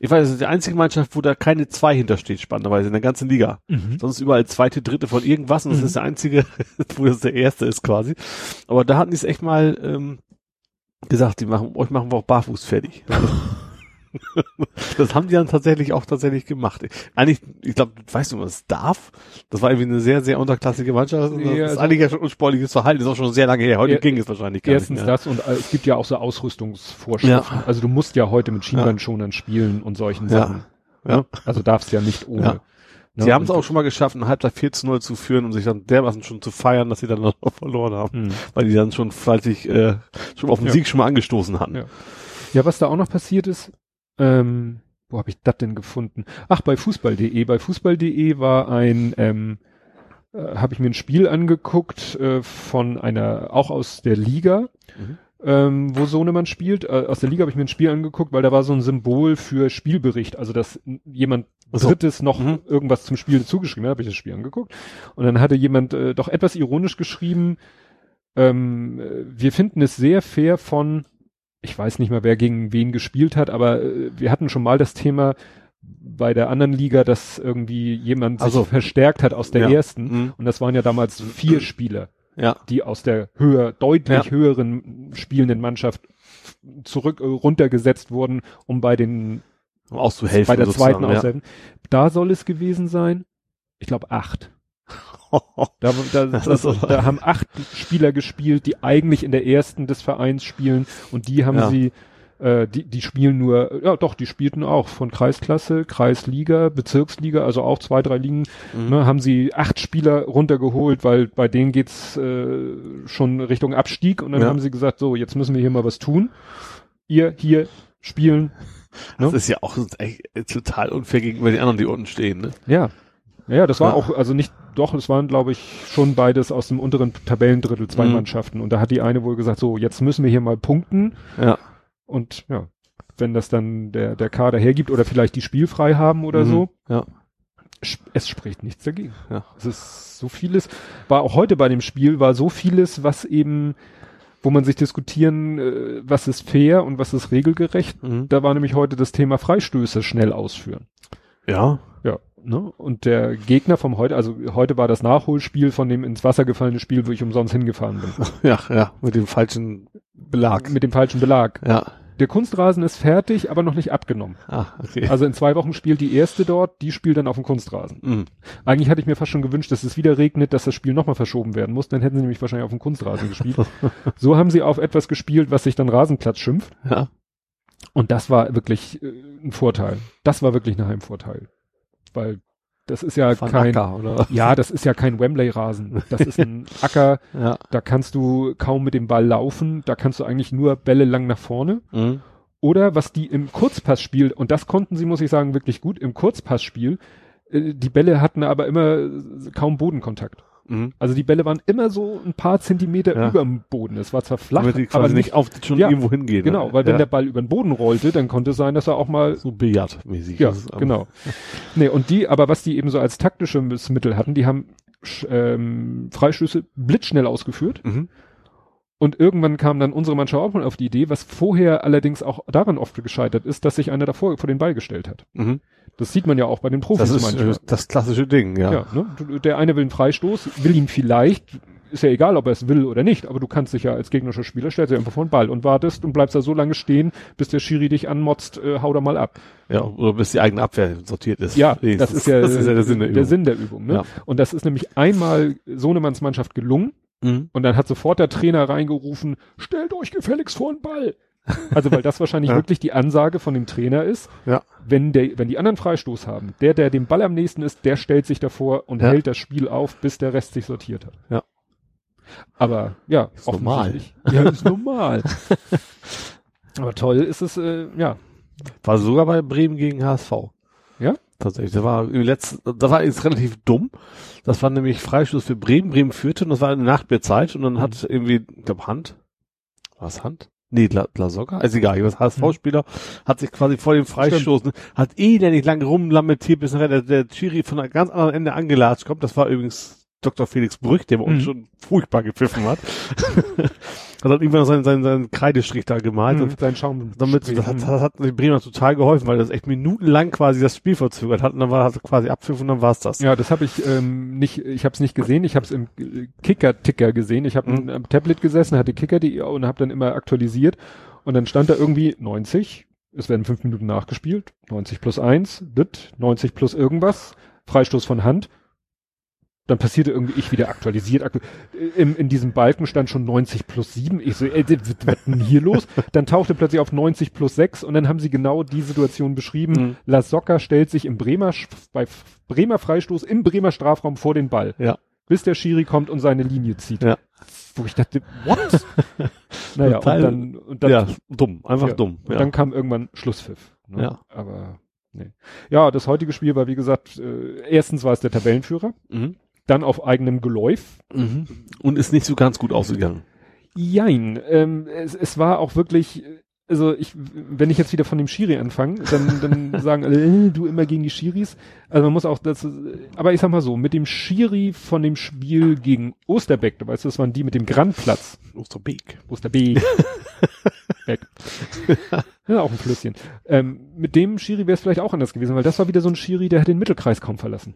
Ich weiß, das ist die einzige Mannschaft, wo da keine zwei hintersteht, spannenderweise, in der ganzen Liga. Mhm. Sonst überall zweite, dritte von irgendwas und das Mhm. ist der einzige, wo das der erste ist quasi. Aber da hatten die es echt mal ähm, gesagt, die machen, euch machen wir auch barfuß fertig. das haben die dann tatsächlich auch tatsächlich gemacht. Eigentlich, ich glaube, weißt du, was es darf? Das war irgendwie eine sehr, sehr unterklassige Mannschaft. Das Ja, ist also- eigentlich ja schon unsportliches Verhalten, ist auch schon sehr lange her. Heute Ja, ging es wahrscheinlich gar Erstens nicht mehr. das und äh, es gibt ja auch so Ausrüstungsvorschriften. Also du musst ja heute mit Schienbeinschonern spielen und solchen Ja. Sachen. Ja. Also darfst ja nicht ohne. Ja. Ne? Sie haben es auch schon mal geschafft, eine Halbzeit 4 zu 0 zu führen und sich dann dermaßen schon zu feiern, dass sie dann noch verloren haben. Mhm. Weil die dann schon fleißig äh, schon auf den Ja. Sieg schon mal angestoßen hatten. Ja. Ja, was da auch noch passiert ist, ähm, wo habe ich das denn gefunden? Ach, bei Fußball.de. Bei Fußball.de war ein, ähm, äh, habe ich mir ein Spiel angeguckt äh, von einer, auch aus der Liga, Mhm. ähm, wo Sohnemann spielt. Äh, aus der Liga habe ich mir ein Spiel angeguckt, weil da war so ein Symbol für Spielbericht, also dass jemand so. Drittes noch Mhm. irgendwas zum Spiel zugeschrieben hat, habe ich das Spiel angeguckt. Und dann hatte jemand äh, doch etwas ironisch geschrieben, ähm, äh, wir finden es sehr fair von, ich weiß nicht mal, wer gegen wen gespielt hat, aber äh, wir hatten schon mal das Thema bei der anderen Liga, dass irgendwie jemand sich Also. verstärkt hat aus der Ja. ersten. Mhm. Und das waren ja damals vier Spieler, Ja. die aus der höher, deutlich Ja. höheren spielenden Mannschaft zurück äh, runtergesetzt wurden, um bei den Um auszuhelfen. bei der zweiten auszuhelfen. Da soll es gewesen sein, ich glaube acht. Da, da, Das da haben acht Spieler gespielt, die eigentlich in der ersten des Vereins spielen und die haben Ja. sie, äh, die, die spielen nur, ja doch, die spielten auch von Kreisklasse, Kreisliga, Bezirksliga, also auch zwei, drei Ligen, Mhm. ne, haben sie acht Spieler runtergeholt, weil bei denen geht's äh, schon Richtung Abstieg und dann Ja. haben sie gesagt, so, jetzt müssen wir hier mal was tun. Ihr hier spielen. Das Ne? ist ja auch echt total unfair gegenüber den anderen, die unten stehen. Ne? Ja. Ja, das war Ja. auch, also nicht, doch, es waren, glaube ich, schon beides aus dem unteren Tabellendrittel, zwei Mhm. Mannschaften. Und da hat die eine wohl gesagt, so, jetzt müssen wir hier mal punkten. Ja. Und ja, wenn das dann der, der Kader hergibt oder vielleicht die spielfrei haben oder Mhm. so, Ja. es spricht nichts dagegen. Ja. Es ist so vieles, war auch heute bei dem Spiel, war so vieles, was eben, wo man sich diskutieren, äh, was ist fair und was ist regelgerecht. Mhm. Da war nämlich heute das Thema Freistöße schnell ausführen. Ja. Ja, ne? Und der Gegner vom heute, also heute war das Nachholspiel von dem ins Wasser gefallene Spiel, wo ich umsonst hingefahren bin. Ja, ja, mit dem falschen Belag. Mit dem falschen Belag. Ja. Der Kunstrasen ist fertig, aber noch nicht abgenommen. Ah, okay. Also in zwei Wochen spielt die erste dort, die spielt dann auf dem Kunstrasen. Mhm. Eigentlich hatte ich mir fast schon gewünscht, dass es wieder regnet, dass das Spiel nochmal verschoben werden muss, dann hätten sie nämlich wahrscheinlich auf dem Kunstrasen gespielt. so haben sie auf etwas gespielt, was sich dann Rasenplatz schimpft. Ja. Und das war wirklich äh, ein Vorteil. Das war wirklich ein Heimvorteil. Weil das ist ja Van kein, Acker, oder? ja, das ist ja kein Wembley-Rasen. Das ist ein Acker, Ja. da kannst du kaum mit dem Ball laufen, da kannst du eigentlich nur Bälle lang nach vorne. Mhm. Oder was die im Kurzpassspiel, und das konnten sie, muss ich sagen, wirklich gut, im Kurzpassspiel, äh, die Bälle hatten aber immer kaum Bodenkontakt. Mhm. Also die Bälle waren immer so ein paar Zentimeter Ja. über dem Boden. Es war zwar flach, Damit die aber nicht auf schon Ja, irgendwo hingehen. genau, ne? weil wenn ja. der Ball über den Boden rollte, dann konnte es sein, dass er auch mal so Billardmäßig. Ja, ist, genau. Nee, und die, aber was die eben so als taktisches Mittel hatten, die haben ähm, Freistöße blitzschnell ausgeführt Mhm. und irgendwann kam dann unsere Mannschaft auch mal auf die Idee, was vorher allerdings auch daran oft gescheitert ist, dass sich einer davor vor den Ball gestellt hat. Mhm. Das sieht man ja auch bei den Profis Das ist manchmal. äh, das klassische Ding, ja. Ja, ne? Der eine will einen Freistoß, will ihn vielleicht, ist ja egal, ob er es will oder nicht, aber du kannst dich ja als gegnerischer Spieler, stellst dich einfach vor den Ball und wartest und bleibst da so lange stehen, bis der Schiri dich anmotzt, äh, hau da mal ab. Ja, oder bis die eigene Abwehr sortiert ist. Ja, Nee, das, ist ja, das ist ja der Sinn der Übung. Sinn der Übung. Ne? Ja. Und das ist nämlich einmal Sohnemanns Mannschaft gelungen Mhm. und dann hat sofort der Trainer reingerufen, stellt euch gefälligst vor den Ball. Also weil das wahrscheinlich Ja. wirklich die Ansage von dem Trainer ist, Ja. Wenn der, wenn die anderen Freistoß haben, der, der dem Ball am nächsten ist, der stellt sich davor und Ja. hält das Spiel auf, bis der Rest sich sortiert hat. Ja. Aber ja, Ist normal. Ja, ist normal. Aber toll ist es, äh, ja. War sogar bei Bremen gegen HSV. Ja? Tatsächlich. Das war im letzten, das war jetzt relativ dumm. Das war nämlich Freistoß für Bremen. Bremen führte und das war eine Nachbierzeit und dann hat irgendwie, ich glaube Hand. War es Hand? Nee, La, La Soga? Also egal, das HSV-Spieler hat sich quasi vor dem Freistoßen, hat elendig lange rumlamentiert, bis nachher der, der Chiri von einem ganz anderen Ende angelatscht kommt. Das war übrigens Dr. Felix Brüch, der bei uns Mhm. schon furchtbar gepfiffen hat. hat dann irgendwann seinen, seinen, seinen Kreidestrich da gemalt und Mhm, sein Schaum. damit, das hat, das hat den Bremer total geholfen, weil das echt minutenlang quasi das Spiel verzögert hat und dann war hat quasi Abpfiff und dann war's das. Ja, das habe ich ähm, nicht, ich habe es nicht gesehen, ich habe es im Kicker-Ticker gesehen. Ich habe Mhm. am Tablet gesessen, hatte Kicker.de und habe dann immer aktualisiert und dann stand da irgendwie 90, es werden fünf Minuten nachgespielt, 90 plus eins, dit, 90 plus irgendwas, Freistoß von Hand. Dann passierte irgendwie, ich wieder aktualisiert. Aktu im, in diesem Balken stand schon 90 plus 7. Ich so, ey, was was denn hier los? Dann tauchte plötzlich auf 90 plus 6 und dann haben sie genau die Situation beschrieben. Mhm. La Socca stellt sich im Bremer, bei Bremer Freistoß im Bremer Strafraum vor den Ball. Ja. Bis der Schiri kommt und seine Linie zieht. Ja. Wo ich dachte, what? naja, und dann, und dann, ja, dumm, einfach ja, dumm. und Ja. dann kam irgendwann Schlusspfiff. Ne? Ja. Aber, nee. Ja, das heutige Spiel war, wie gesagt, äh, erstens war es der Tabellenführer, mhm. Dann auf eigenem Geläuf. Mhm. Und ist nicht so ganz gut ausgegangen. Jein, ähm, es, es war auch wirklich, also ich, wenn ich jetzt wieder von dem Schiri anfange, dann, dann sagen alle, äh, du immer gegen die Schiris. Also man muss auch das, aber ich sag mal so, mit dem Schiri von dem Spiel gegen Osterbeck, du weißt, das waren die mit dem Grandplatz. Osterbeek. Osterbeek. Beck. ja, auch ein Flüsschen. Ähm, mit dem Schiri wäre es vielleicht auch anders gewesen, weil das war wieder so ein Schiri, der hat den Mittelkreis kaum verlassen.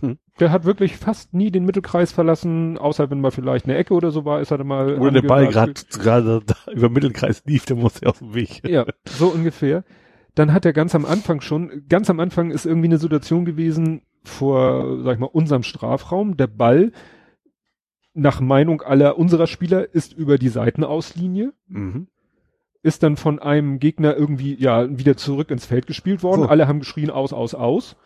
Hm. Der hat wirklich fast nie den Mittelkreis verlassen, außer wenn mal vielleicht eine Ecke oder so war, ist er dann mal. Oder der Ball gerade über Mittelkreis lief, der musste auf dem Weg. Ja, so ungefähr. Dann hat er ganz am Anfang schon, ganz am Anfang ist irgendwie eine Situation gewesen vor, sag ich mal, unserem Strafraum. Der Ball, nach Meinung aller unserer Spieler, ist über die Seitenauslinie, Mhm. ist dann von einem Gegner irgendwie, ja, wieder zurück ins Feld gespielt worden. So. Alle haben geschrien, aus, aus, aus.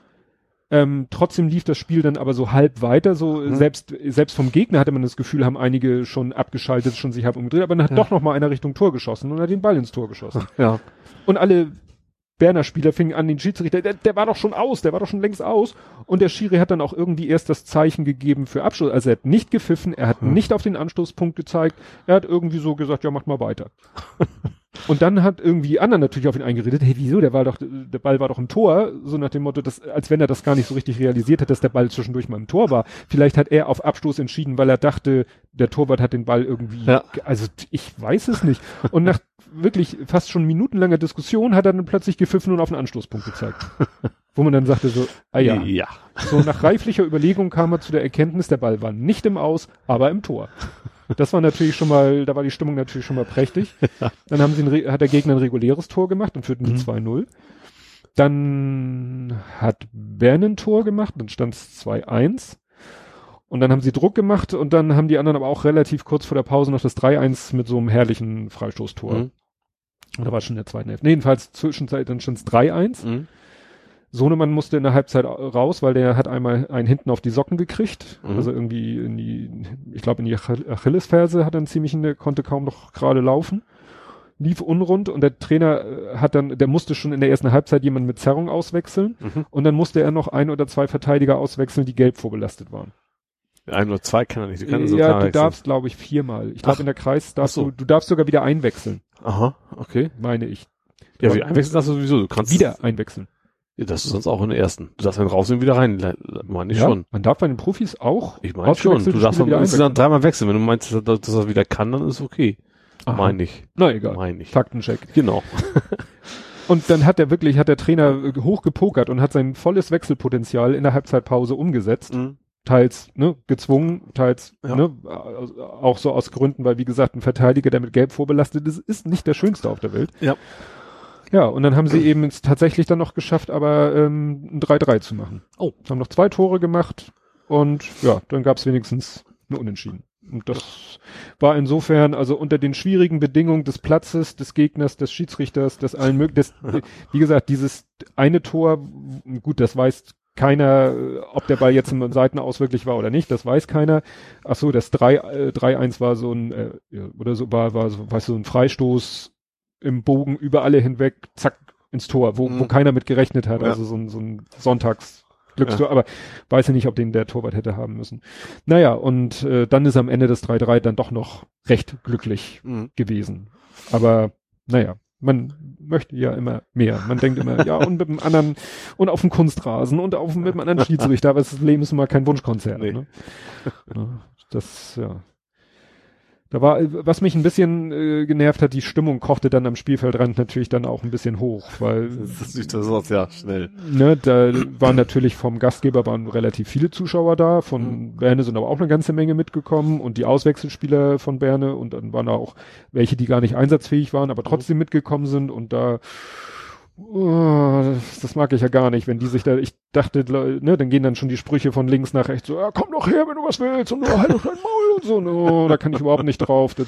Ähm, trotzdem lief das Spiel dann aber so halb weiter, so Mhm. selbst selbst vom Gegner hatte man das Gefühl, haben einige schon abgeschaltet, schon sich halb umgedreht, aber dann hat Ja. doch noch mal einer Richtung Tor geschossen und hat den Ball ins Tor geschossen. Ja. Und alle Berner Spieler fingen an, den Schiedsrichter, der, der war doch schon aus, der war doch schon längst aus. Und der Schiri hat dann auch irgendwie erst das Zeichen gegeben für Abschluss. Also er hat nicht gepfiffen, er hat Hm. nicht auf den Anstoßpunkt gezeigt, er hat irgendwie so gesagt, ja, macht mal weiter. Und dann hat irgendwie anderen natürlich auf ihn eingeredet, hey, wieso, der war doch, der Ball war doch im Tor, so nach dem Motto, dass, als wenn er das gar nicht so richtig realisiert hat, dass der Ball zwischendurch mal im Tor war. Vielleicht hat er auf Abstoß entschieden, weil er dachte, der Torwart hat den Ball irgendwie, Ja. also ich weiß es nicht. Und nach wirklich fast schon minutenlanger Diskussion hat er dann plötzlich gepfiffen und auf den Anstoßpunkt gezeigt. Wo man dann sagte so, ah ja, Ja. so nach reiflicher Überlegung kam er zu der Erkenntnis, der Ball war nicht im Aus, aber im Tor. Das war natürlich schon mal, da war die Stimmung natürlich schon mal prächtig. Dann haben sie ein, hat der Gegner ein reguläres Tor gemacht und führten die Mhm. 2-0. Dann hat Bern ein Tor gemacht, dann stand es 2-1. Und dann haben sie Druck gemacht und dann haben die anderen aber auch relativ kurz vor der Pause noch das 3-1 mit so einem herrlichen Freistoßtor. Mhm. Oder war schon in der zweiten Hälfte? Nee, jedenfalls zwischenzeit, dann stand es 3-1. Mhm. Sohnemann musste in der Halbzeit raus, weil der hat einmal einen hinten auf die Socken gekriegt. Mhm. Also irgendwie in die, ich glaube in die Ach- Achillesferse hat er einen ziemlich, der konnte kaum noch gerade laufen. Lief unrund und der Trainer äh, hat dann, der musste schon in der ersten Halbzeit jemanden mit Zerrung auswechseln Mhm. und dann musste er noch ein oder zwei Verteidiger auswechseln, die gelb vorbelastet waren. Ein oder zwei kann er nicht. Du kannst so ja, du darfst, glaube ich, viermal. Ich glaube, in der Kreis darfst so. du, du darfst sogar wieder einwechseln, Aha, okay. meine ich. Ja, wie einwechseln darfst du sowieso. Du kannst Wieder einwechseln. Ja, das ist sonst auch in der ersten. Du darfst dann raus und wieder rein. Meine ich ja, schon. man darf bei den Profis auch. Ich meine schon. Du darfst dann insgesamt dreimal wechseln. Wenn du meinst, dass, dass er wieder kann, dann ist okay. Meine ich. Na egal. Meine ich. Faktencheck. Genau. Und dann hat er wirklich, hat der Trainer hochgepokert und hat sein volles Wechselpotenzial in der Halbzeitpause umgesetzt. Mhm. Teils ne, gezwungen, teils Ja. ne, auch so aus Gründen, weil wie gesagt, ein Verteidiger, der mit Gelb vorbelastet ist, ist nicht der schönste auf der Welt. Ja. Ja, und dann haben sie eben es tatsächlich dann noch geschafft, aber ähm, ein 3-3 zu machen. Oh. Haben noch zwei Tore gemacht und ja, dann gab es wenigstens ein Unentschieden. Und das war insofern, also unter den schwierigen Bedingungen des Platzes, des Gegners, des Schiedsrichters, des allen möglichen, wie gesagt, dieses eine Tor, gut, das weiß keiner, ob der Ball jetzt im Seitenaus wirklich war oder nicht, das weiß keiner. Ach so, das 3, äh, 3-1 war so ein, äh, oder so, war, war so, weißt du, so ein Freistoß im Bogen über alle hinweg, zack, ins Tor, wo, wo Mhm. keiner mit gerechnet hat, Ja. also so ein, so ein Sonntags, Glückstor, aber weiß ja nicht, ob den der Torwart hätte haben müssen. Naja, und äh, dann ist am Ende des 3-3 dann doch noch recht glücklich Mhm. gewesen. Aber naja, man möchte ja immer mehr. Man denkt immer, ja, und mit dem anderen und auf dem Kunstrasen und auf mit dem anderen Schiedsrichter, aber das Leben ist immer kein Wunschkonzert. Nee. Ne? Ja, das, ja. Da war, was mich ein bisschen äh, genervt hat, die Stimmung kochte dann am Spielfeldrand natürlich dann auch ein bisschen hoch, weil Das ist das Wort, ja, schnell. ne, da waren natürlich vom Gastgeber waren relativ viele Zuschauer da, von Berne sind aber auch eine ganze Menge mitgekommen und die Auswechselspieler von Berne und dann waren da auch welche, die gar nicht einsatzfähig waren, aber trotzdem mitgekommen sind und da oh, das, das mag ich ja gar nicht, wenn die sich da, ich dachte, ne, dann gehen dann schon die Sprüche von links nach rechts so, ja, komm doch her, wenn du was willst und oh, halt doch dein Maul und so, no, da kann ich überhaupt nicht drauf.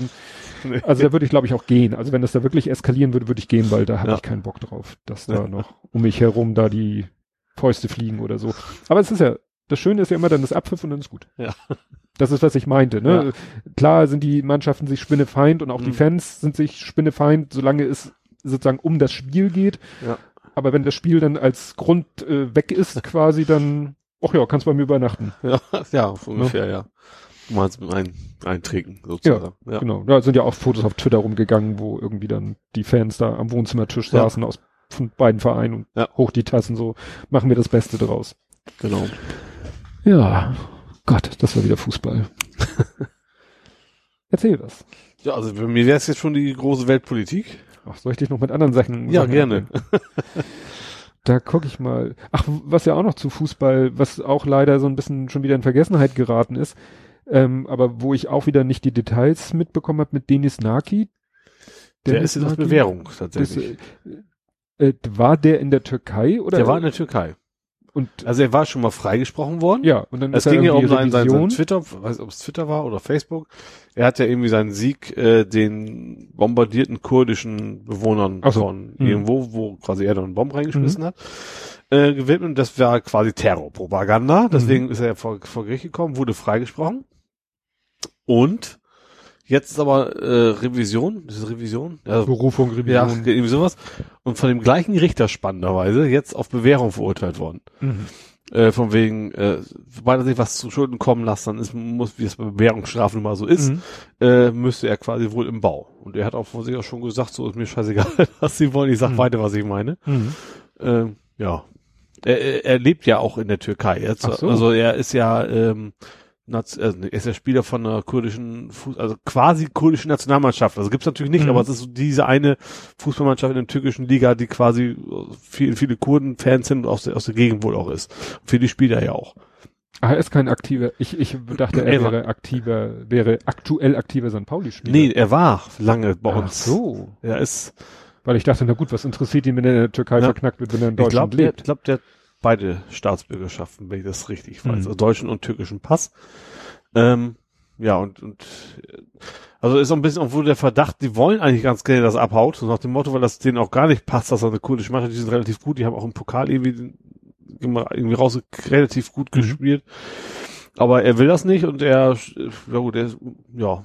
Nee. also da würde ich glaube ich auch gehen. Also wenn das da wirklich eskalieren würde, würde ich gehen, weil da habe Ja. ich keinen Bock drauf, dass da noch um mich herum da die Fäuste fliegen oder so. Aber es ist ja, das Schöne ist ja immer dann das Abpfiff und dann ist gut. Ja. Das ist, was ich meinte. Ne? Klar sind die Mannschaften sich spinnefeind und auch die Mhm. Fans sind sich spinnefeind, solange es sozusagen um das Spiel geht. Ja. Aber wenn das Spiel dann als Grund äh, weg ist, quasi, dann, ach ja, kannst bei mir übernachten. Ja, ja, so ungefähr, ja. Mal ein, eintrinken, Ja, sozusagen. Ja. Genau. Da sind ja auch Fotos auf Twitter rumgegangen, wo irgendwie dann die Fans da am Wohnzimmertisch Ja. saßen aus von beiden Vereinen und Ja. hoch die Tassen, so machen wir das Beste draus. Genau. Ja, Gott, das war wieder Fußball. Erzähl was. Ja, also bei mir wäre es jetzt schon die große Weltpolitik. Ach, soll ich dich noch mit anderen Sachen? Ja, Sachen gerne. Da gucke ich mal. Ach, was ja auch noch zu Fußball, was auch leider so ein bisschen schon wieder in Vergessenheit geraten ist, ähm, aber wo ich auch wieder nicht die Details mitbekommen habe mit Denis Naki. Der Denis ist der Naki? Bewährung Das, tatsächlich. äh, äh, war der in der Türkei oder? der war in der Türkei. Und Also er war schon mal freigesprochen worden. ja und dann Es ist ging ja um seinen, seinen, Twitter, weiß nicht, ob es Twitter war oder Facebook. Er hat ja irgendwie seinen Sieg äh, den bombardierten kurdischen Bewohnern so. von Mhm. irgendwo, wo quasi er dann einen Bomben reingeschmissen hat, äh, gewidmet. Das war quasi Terrorpropaganda. Deswegen ist er vor, vor Gericht gekommen, wurde freigesprochen. Und jetzt ist aber äh, Revision, ist es Revision? Ja, Berufung, ja, Revision. irgendwie sowas. Und von dem gleichen Richter spannenderweise jetzt auf Bewährung verurteilt worden. Mhm. Äh, von wegen, äh, sobald er sich was zu Schulden kommen lässt, dann ist, muss, wie es bei Bewährungsstrafen immer so ist, Mhm. äh, müsste er quasi wohl im Bau. Und er hat auch von sich auch schon gesagt, so ist mir scheißegal, was sie wollen, ich sag Mhm. weiter, was ich meine. Ähm, ja. Er, er, lebt ja auch in der Türkei jetzt. So. Also er ist ja, ähm, also er ist ja Spieler von einer kurdischen, Fuß also quasi kurdischen Nationalmannschaft. Also gibt's natürlich nicht, Mhm. aber es ist so diese eine Fußballmannschaft in der türkischen Liga, die quasi viele, viele Kurden-Fans sind und aus der, aus der Gegend wohl auch ist. Für die Spieler ja auch. Ah, er ist kein aktiver, ich, ich dachte, er Er war- wäre aktiver, wäre aktuell aktiver St. Pauli-Spieler. Nee, er war lange bei Ach uns. so. Er ist, Weil ich dachte, na gut, was interessiert ihn, wenn er in der Türkei Ja. verknackt wird, wenn er in ich Deutschland glaube, der, lebt? ich glaub, der beide Staatsbürgerschaften, wenn ich das richtig weiß. Mhm. Also deutschen und türkischen Pass. Ähm, ja, und, und also ist so ein bisschen, obwohl der Verdacht, die wollen eigentlich ganz gerne, dass abhaut, so nach dem Motto, weil das denen auch gar nicht passt, dass er eine kurdische Mannschaft, die sind relativ gut, die haben auch im Pokal irgendwie, irgendwie raus relativ gut Mhm. gespielt. Aber er will das nicht und er, ja gut, er, ja,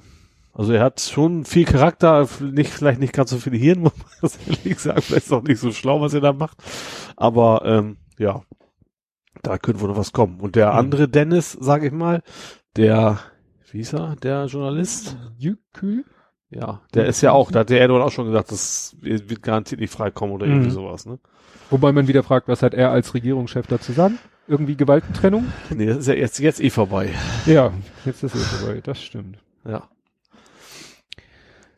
also er hat schon viel Charakter, nicht, vielleicht nicht ganz so viele Hirn, muss man das ehrlich sagen, vielleicht ist auch nicht so schlau, was er da macht. Aber ähm, ja, da könnte wohl noch was kommen. Und der Mhm. andere Dennis, sage ich mal, der, wie hieß er, der Journalist? Jükü? Ja, der ist ja auch, da hat der Erdogan auch schon gesagt, das wird garantiert nicht freikommen oder irgendwie Mhm. sowas, ne? Wobei man wieder fragt, was hat er als Regierungschef dazu sagen? Irgendwie Gewaltentrennung? Nee, das ist ja jetzt, jetzt eh vorbei. Ja, jetzt ist es vorbei, das stimmt. Ja.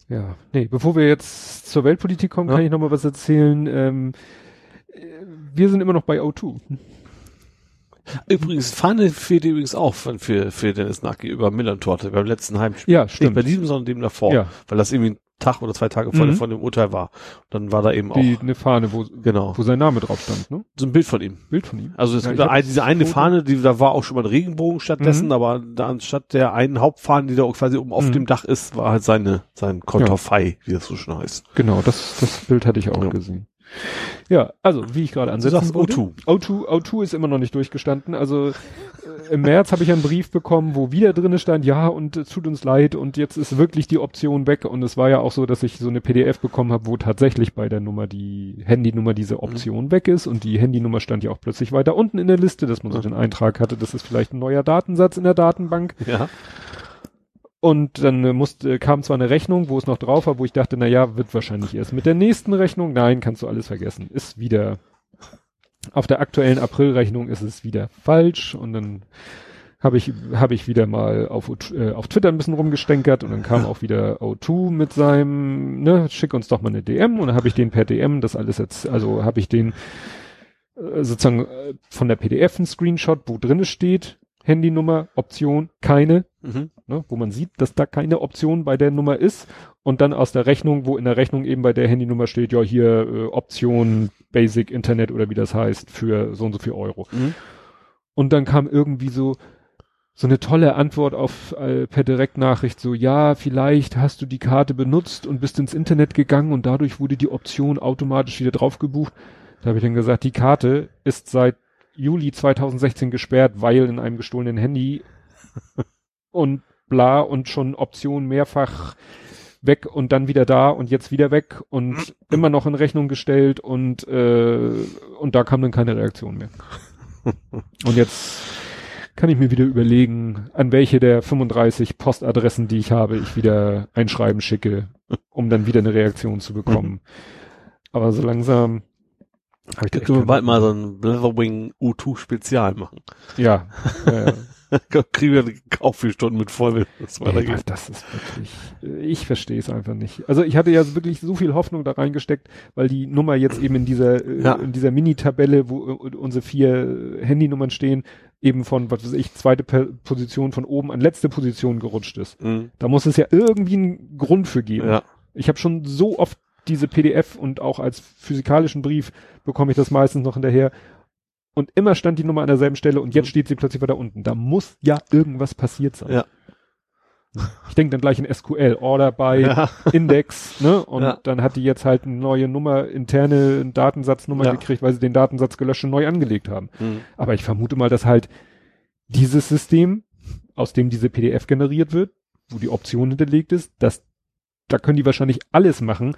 Ja, nee, bevor wir jetzt zur Weltpolitik kommen, Ja. kann ich noch mal was erzählen. Ähm, äh, wir sind immer noch bei O2. Übrigens, Fahne fehlt übrigens auch für, für, Dennis Nacki über Millantorte beim letzten Heimspiel. Ja, Nicht stimmt. bei diesem, sondern dem davor. Ja. Weil das irgendwie ein Tag oder zwei Tage vor, Mhm. vor dem Urteil war. Und dann war da eben Die, auch, eine Fahne, wo, genau, wo sein Name drauf stand, ne? so ein Bild von ihm. Bild von ihm. Also es Ja, gibt da ein, diese eine Foto- Fahne, die, da war auch schon mal ein Regenbogen stattdessen, Mhm. aber da anstatt der einen Hauptfahne, die da quasi oben auf Mhm. dem Dach ist, war halt seine, sein Konterfei, wie das so schon heißt. Genau, das, das Bild hatte ich auch Ja. gesehen. Ja, also, wie ich gerade ansetzen wollte. O2. O2, O2 ist immer noch nicht durchgestanden. Also, äh, im März habe ich einen Brief bekommen, wo wieder drinne stand, ja, und es tut uns leid und jetzt ist wirklich die Option weg. Und es war ja auch so, dass ich so eine PDF bekommen habe, wo tatsächlich bei der Nummer die Handynummer diese Option weg ist und die Handynummer stand ja auch plötzlich weiter unten in der Liste, dass man so Mhm. den Eintrag hatte, das ist vielleicht ein neuer Datensatz in der Datenbank. Ja. Und dann äh, musste, kam zwar eine Rechnung, wo es noch drauf war, wo ich dachte, na ja, wird wahrscheinlich erst mit der nächsten Rechnung. Nein, kannst du alles vergessen. Ist wieder, auf der aktuellen Aprilrechnung ist es wieder falsch. Und dann habe ich, habe ich wieder mal auf, O2 äh, auf Twitter ein bisschen rumgestänkert und dann kam auch wieder O2 mit seinem, ne, schick uns doch mal eine DM und dann habe ich den per DM das alles jetzt, also habe ich den äh, sozusagen äh, von der PDF einen Screenshot, wo drinne steht, Handynummer, Option, keine, Mhm. Ne, wo man sieht, dass da keine Option bei der Nummer ist und dann aus der Rechnung, wo in der Rechnung eben bei der Handynummer steht, ja hier äh, Option Basic Internet oder wie das heißt für so und so viel Euro. Mhm. Und dann kam irgendwie so so eine tolle Antwort auf äh, per Direktnachricht so ja vielleicht hast du die Karte benutzt und bist ins Internet gegangen und dadurch wurde die Option automatisch wieder drauf gebucht. Da habe ich dann gesagt, die Karte ist seit Juli 2016 gesperrt, weil in einem gestohlenen Handy und bla und schon Option mehrfach weg und dann wieder da und jetzt wieder weg und immer noch in Rechnung gestellt und äh, und da kam dann keine Reaktion mehr. Und jetzt kann ich mir wieder überlegen, an welche der 35 Postadressen, die ich habe, ich wieder ein Schreiben schicke, um dann wieder eine Reaktion zu bekommen. Aber so langsam habe ich können wir bald mal so ein Leatherwing U2 Spezial machen. ja, ja, ja. Kriegen wir auch vier Stunden mit voll, das weitergeht. das ist wirklich, ich verstehe es einfach nicht. Also ich hatte ja wirklich so viel Hoffnung da reingesteckt, weil die Nummer jetzt eben in dieser, äh, Ja. in dieser Mini-Tabelle, wo äh, unsere vier äh, Handynummern stehen, eben von, was weiß ich, zweite Position von oben an letzte Position gerutscht ist. Mhm. Da muss es ja irgendwie einen Grund für geben. Ja. Ich habe schon so oft diese PDF und auch als physikalischen Brief bekomme ich das meistens noch hinterher. Und immer stand die Nummer an derselben Stelle und jetzt Mhm. steht sie plötzlich weiter unten. Da muss ja irgendwas passiert sein. Ja. Ich denke dann gleich in SQL, Order by Ja. Index, ne? Und Ja. dann hat die jetzt halt eine neue Nummer, interne Datensatznummer Ja. gekriegt, weil sie den Datensatz gelöscht und neu angelegt haben. Mhm. Aber ich vermute mal, dass halt dieses System, aus dem diese PDF generiert wird, wo die Option hinterlegt ist, dass da können die wahrscheinlich alles machen.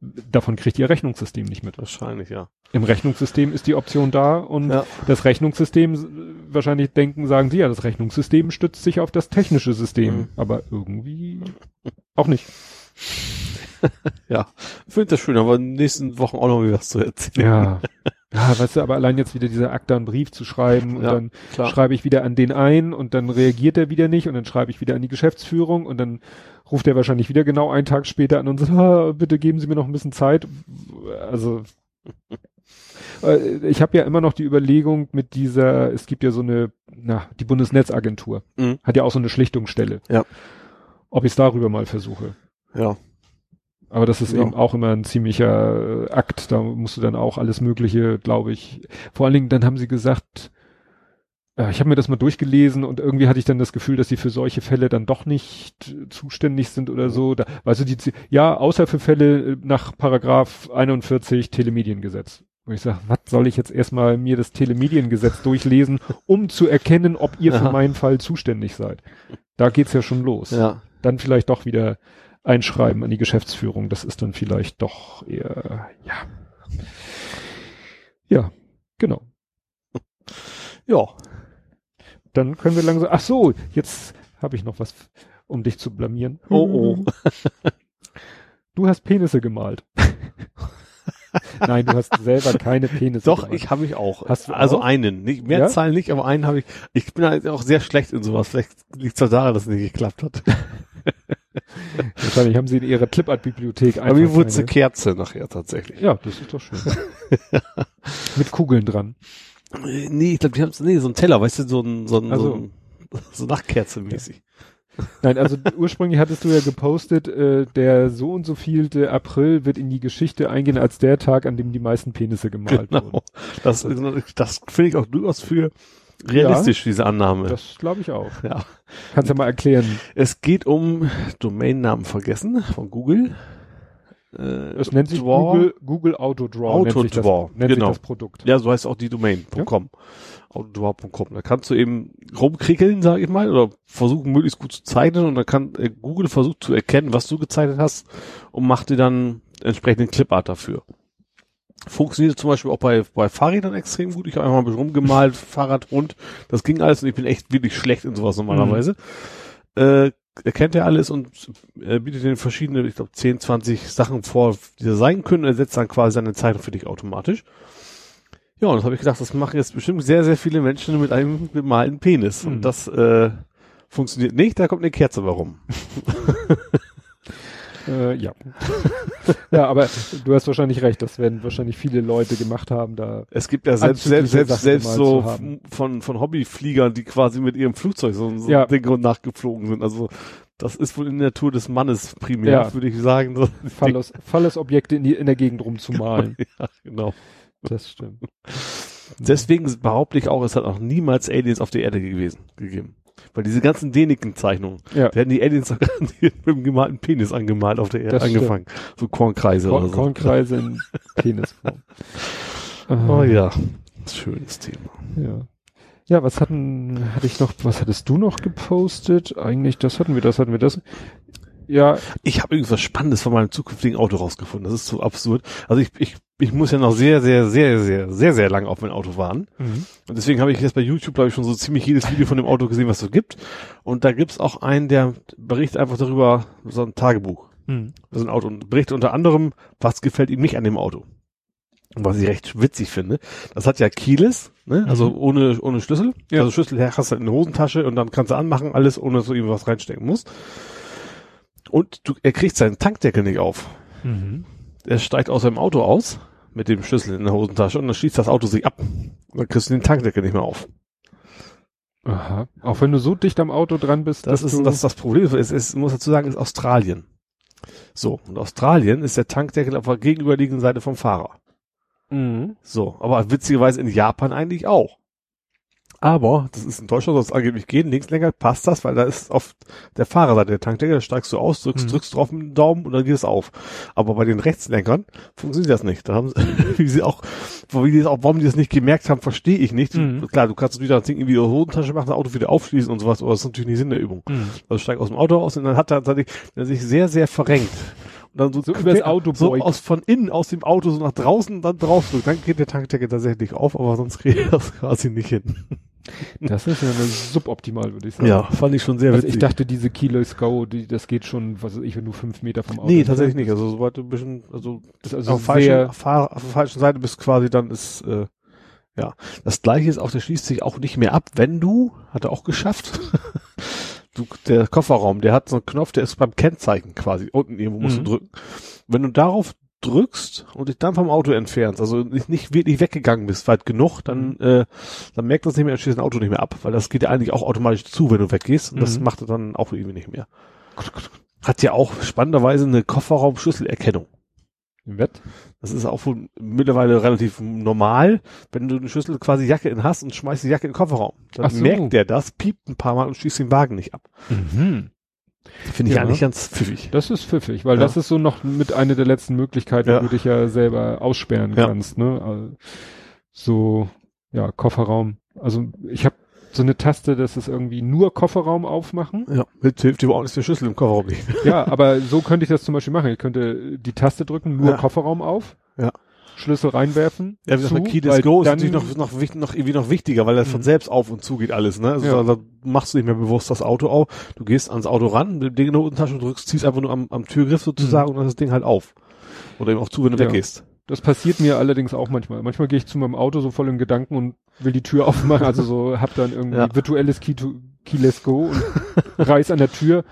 Davon kriegt ihr Rechnungssystem nicht mit. Wahrscheinlich, ja. Im Rechnungssystem ist die Option da und Ja. das Rechnungssystem äh, wahrscheinlich denken, sagen sie ja, das Rechnungssystem stützt sich auf das technische System, Mhm. aber irgendwie auch nicht. Ja. Ich finde das schön, aber in den nächsten Wochen auch noch was zu erzählen. Ja. Ja, weißt du, aber allein jetzt wieder dieser Akta einen Brief zu schreiben und Ja, dann klar. schreibe ich wieder an den ein und dann reagiert er wieder nicht und dann schreibe ich wieder an die Geschäftsführung und dann ruft er wahrscheinlich wieder genau einen Tag später an und sagt, ah, bitte geben Sie mir noch ein bisschen Zeit. Also äh, ich habe ja immer noch die Überlegung mit dieser, es gibt ja so eine, na, die Bundesnetzagentur Mhm. hat ja auch so eine Schlichtungsstelle. Ja. Ob ich es darüber mal versuche. Ja. Aber das ist Ja. eben auch immer ein ziemlicher äh, Akt. Da musst du dann auch alles Mögliche, glaube ich. Vor allen Dingen, dann haben sie gesagt, äh, ich habe mir das mal durchgelesen und irgendwie hatte ich dann das Gefühl, dass sie für solche Fälle dann doch nicht äh, zuständig sind oder so. Da, weißt du, die, ja, außer für Fälle nach Paragraph 41 Telemediengesetz. Und ich sage, was soll ich jetzt erstmal mir das Telemediengesetz durchlesen, um zu erkennen, ob ihr für Ja. meinen Fall zuständig seid. Da geht's ja schon los Ja. dann vielleicht doch wieder einschreiben an die Geschäftsführung. Das ist dann vielleicht doch eher, ja. Ja, genau. Ja. Dann können wir langsam, ach so, jetzt habe ich noch was, um dich zu blamieren. Oh, oh. Du hast Penisse gemalt. Nein, du hast selber keine Penisse Doch, gemalt. ich habe ich auch. Hast du also auch? einen. Nicht, mehr Ja? Zahlen nicht, aber einen habe ich. Ich bin halt auch sehr schlecht in sowas. Vielleicht liegt es daran, dass es nicht geklappt hat. Wahrscheinlich haben sie in ihrer Clipart-Bibliothek Aber mir wurde eine Kerze nachher tatsächlich. Ja, das ist doch schön. Mit Kugeln dran. Nee, ich glaube, die haben nee, so ein Teller, weißt du, so ein, so ein, Also. so, ein so Nachtkerze mäßig. Nein, also ursprünglich hattest du ja gepostet, äh, der so und so vielte April wird in die Geschichte eingehen als der Tag, an dem die meisten Penisse gemalt wurden. Genau. Das, das finde ich auch durchaus für realistisch, diese Annahme. Das glaube ich auch. ja. Kannst ja mal erklären. Es geht um Domainnamen vergessen von Google. Äh, Es nennt sich Draw. Google, Google Autodraw. nennt Autodraw, nennt genau. sich das Produkt. Ja, so heißt auch die Domain.com. Autodraw.com. Da kannst du eben rumkrickeln, sage ich mal, oder versuchen möglichst gut zu zeichnen und dann kann äh, Google versucht zu erkennen, was du gezeichnet hast und macht dir dann entsprechenden Clipart dafür. Funktioniert zum Beispiel auch bei, bei Fahrrädern extrem gut. Ich habe einfach mal ein bisschen rumgemalt, Fahrrad rund. Das ging alles und ich bin echt wirklich schlecht in sowas normalerweise. Äh, erkennt er alles und äh, bietet dir verschiedene, ich glaube 10, 20 Sachen vor, die da sein können. Er setzt dann quasi seine Zeichnung für dich automatisch. Ja, und das habe ich gedacht, das machen jetzt bestimmt sehr, sehr viele Menschen mit einem bemalten Penis. Mhm. Und das äh, funktioniert nicht, da kommt eine Kerze warum. Äh, ja. ja, aber du hast wahrscheinlich recht, das werden wahrscheinlich viele Leute gemacht haben, da. Es gibt ja selbst, selbst, selbst, selbst so von, von Hobbyfliegern, die quasi mit ihrem Flugzeug so, so Ja. ein Ding nachgeflogen sind. Also das ist wohl in der Natur des Mannes primär, Ja. würde ich sagen. So, Phallus, Phallus-Objekte in, die- in der Gegend rumzumalen. ja, genau. Das stimmt. Deswegen behaupte ich auch, es hat noch niemals Aliens auf der Erde gewesen, gegeben. Weil diese ganzen Däniken-Zeichnungen, Ja. da hätten die Aliens doch mit dem gemalten Penis angemalt auf der Erde angefangen. So Kornkreise Korn, oder so. Kornkreise in Penisform. Oh Äh, ja, schönes Thema. Ja. Ja, was hatten, hatte ich noch, was hattest du noch gepostet? Eigentlich, das hatten wir, das hatten wir, das. Ja, Ich habe irgendwas Spannendes von meinem zukünftigen Auto rausgefunden. Das ist so absurd. Also ich, ich, ich muss ja noch sehr, sehr, sehr, sehr, sehr, sehr lange auf mein Auto warten. Und deswegen habe ich jetzt bei YouTube, glaube ich, schon so ziemlich jedes Video von dem Auto gesehen, was es so gibt. Und da gibt's auch einen, der berichtet einfach darüber, so ein Tagebuch. Mhm. Ist ein Auto und berichtet unter anderem, was gefällt ihm nicht an dem Auto. Und was ich recht witzig finde, das hat ja Keyless, ne? also Mhm. ohne, ohne Schlüssel. Ja. Also Schlüssel her- hast du in der Hosentasche und dann kannst du anmachen, alles, ohne dass du irgendwas reinstecken musst. Und du, er kriegt seinen Tankdeckel nicht auf. Mhm. Er steigt aus seinem Auto aus mit dem Schlüssel in der Hosentasche und dann schließt das Auto sich ab. Und dann kriegst du den Tankdeckel nicht mehr auf. Aha. Auch wenn du so dicht am Auto dran bist, Das ist das, ist das Problem. Es ist, muss dazu sagen, ist Australien. So, und Australien ist der Tankdeckel auf der gegenüberliegenden Seite vom Fahrer. Mhm. So, aber witzigerweise in Japan eigentlich auch. Aber, das ist in Deutschland, soll es angeblich gehen, Linkslenker passt das, weil da ist auf der Fahrerseite der Tankdeckel, da steigst du aus, drückst, Mhm. drückst drauf mit dem Daumen und dann geht es auf. Aber bei den Rechtslenkern funktioniert das nicht. Da haben sie, wie sie auch, wie die auch, warum die das nicht gemerkt haben, verstehe ich nicht. Mhm. Klar, du kannst wieder das Ding in die Hosentasche machen, das Auto wieder aufschließen und sowas, aber das ist natürlich nicht Sinn der Übung. Mhm. Also steigt aus dem Auto aus und dann hat er tatsächlich er sich sehr, sehr verrenkt. Dann so, So übers Auto so beugt. aus von innen aus dem Auto so nach draußen dann drauf drückt. Dann geht der Tankdeckel tatsächlich auf, aber sonst kriegt er das quasi nicht hin. Das ist ja suboptimal, würde ich sagen. Ja, fand ich schon sehr Also witzig. ich dachte, diese Keyless Go, die, das geht schon, was weiß ich, wenn du fünf Meter vom Auto nee, tatsächlich nicht. Also sobald du ein bisschen, also Das ist also auf, falschen, Fahr- auf der falschen Seite bist quasi, dann ist, äh, ja. Das gleiche ist auch, der schließt sich auch nicht mehr ab, wenn du, hat er auch geschafft, du, der Kofferraum, der hat so einen Knopf, der ist beim Kennzeichen quasi, unten irgendwo musst Mhm. du drücken. Wenn du darauf drückst und dich dann vom Auto entfernst, also nicht, nicht wirklich weggegangen bist, weit genug, dann, Mhm. äh, dann merkt das nicht mehr, dann schließt ein Auto nicht mehr ab, weil das geht ja eigentlich auch automatisch zu, wenn du weggehst und das Mhm. macht er dann auch irgendwie nicht mehr. Hat ja auch spannenderweise eine Kofferraumschlüsselerkennung. Im Bett. Das ist auch wohl mittlerweile relativ normal, wenn du eine Schüssel quasi Jacke in hast und schmeißt die Jacke in den Kofferraum. Dann so. merkt der das, piept ein paar Mal und schießt den Wagen nicht ab. Mhm. Finde ich Ja. eigentlich ganz pfiffig. Das ist pfiffig, weil Ja. das ist so noch mit einer der letzten Möglichkeiten, Ja. wo du dich ja selber aussperren Ja. kannst, ne? Also, so, ja, Kofferraum. Also ich habe so eine Taste, das ist irgendwie nur Kofferraum aufmachen. Ja, mit hilft auch nicht der Schlüssel im Kofferraum nicht. ja, aber so könnte ich das zum Beispiel machen. Ich könnte die Taste drücken, nur Ja. Kofferraum auf. Ja. Schlüssel reinwerfen. Ja, wie gesagt, bei Key Let's Go ist natürlich noch, noch, noch, irgendwie noch wichtiger, weil das von Mhm. selbst auf und zu geht alles, ne? Also Ja. da, da machst du nicht mehr bewusst das Auto auf. Du gehst ans Auto ran, mit dem Ding in der Hosentasche und drückst, ziehst einfach nur am, am Türgriff sozusagen und dann ist das Ding halt auf. Oder eben auch zu, wenn du Mhm. Ja. weggehst. Das passiert mir allerdings auch manchmal. Manchmal gehe ich zu meinem Auto so voll im Gedanken und will die Tür aufmachen, also so hab dann irgendwie Ja. virtuelles Key, to, Key Let's Go und reiß an der Tür.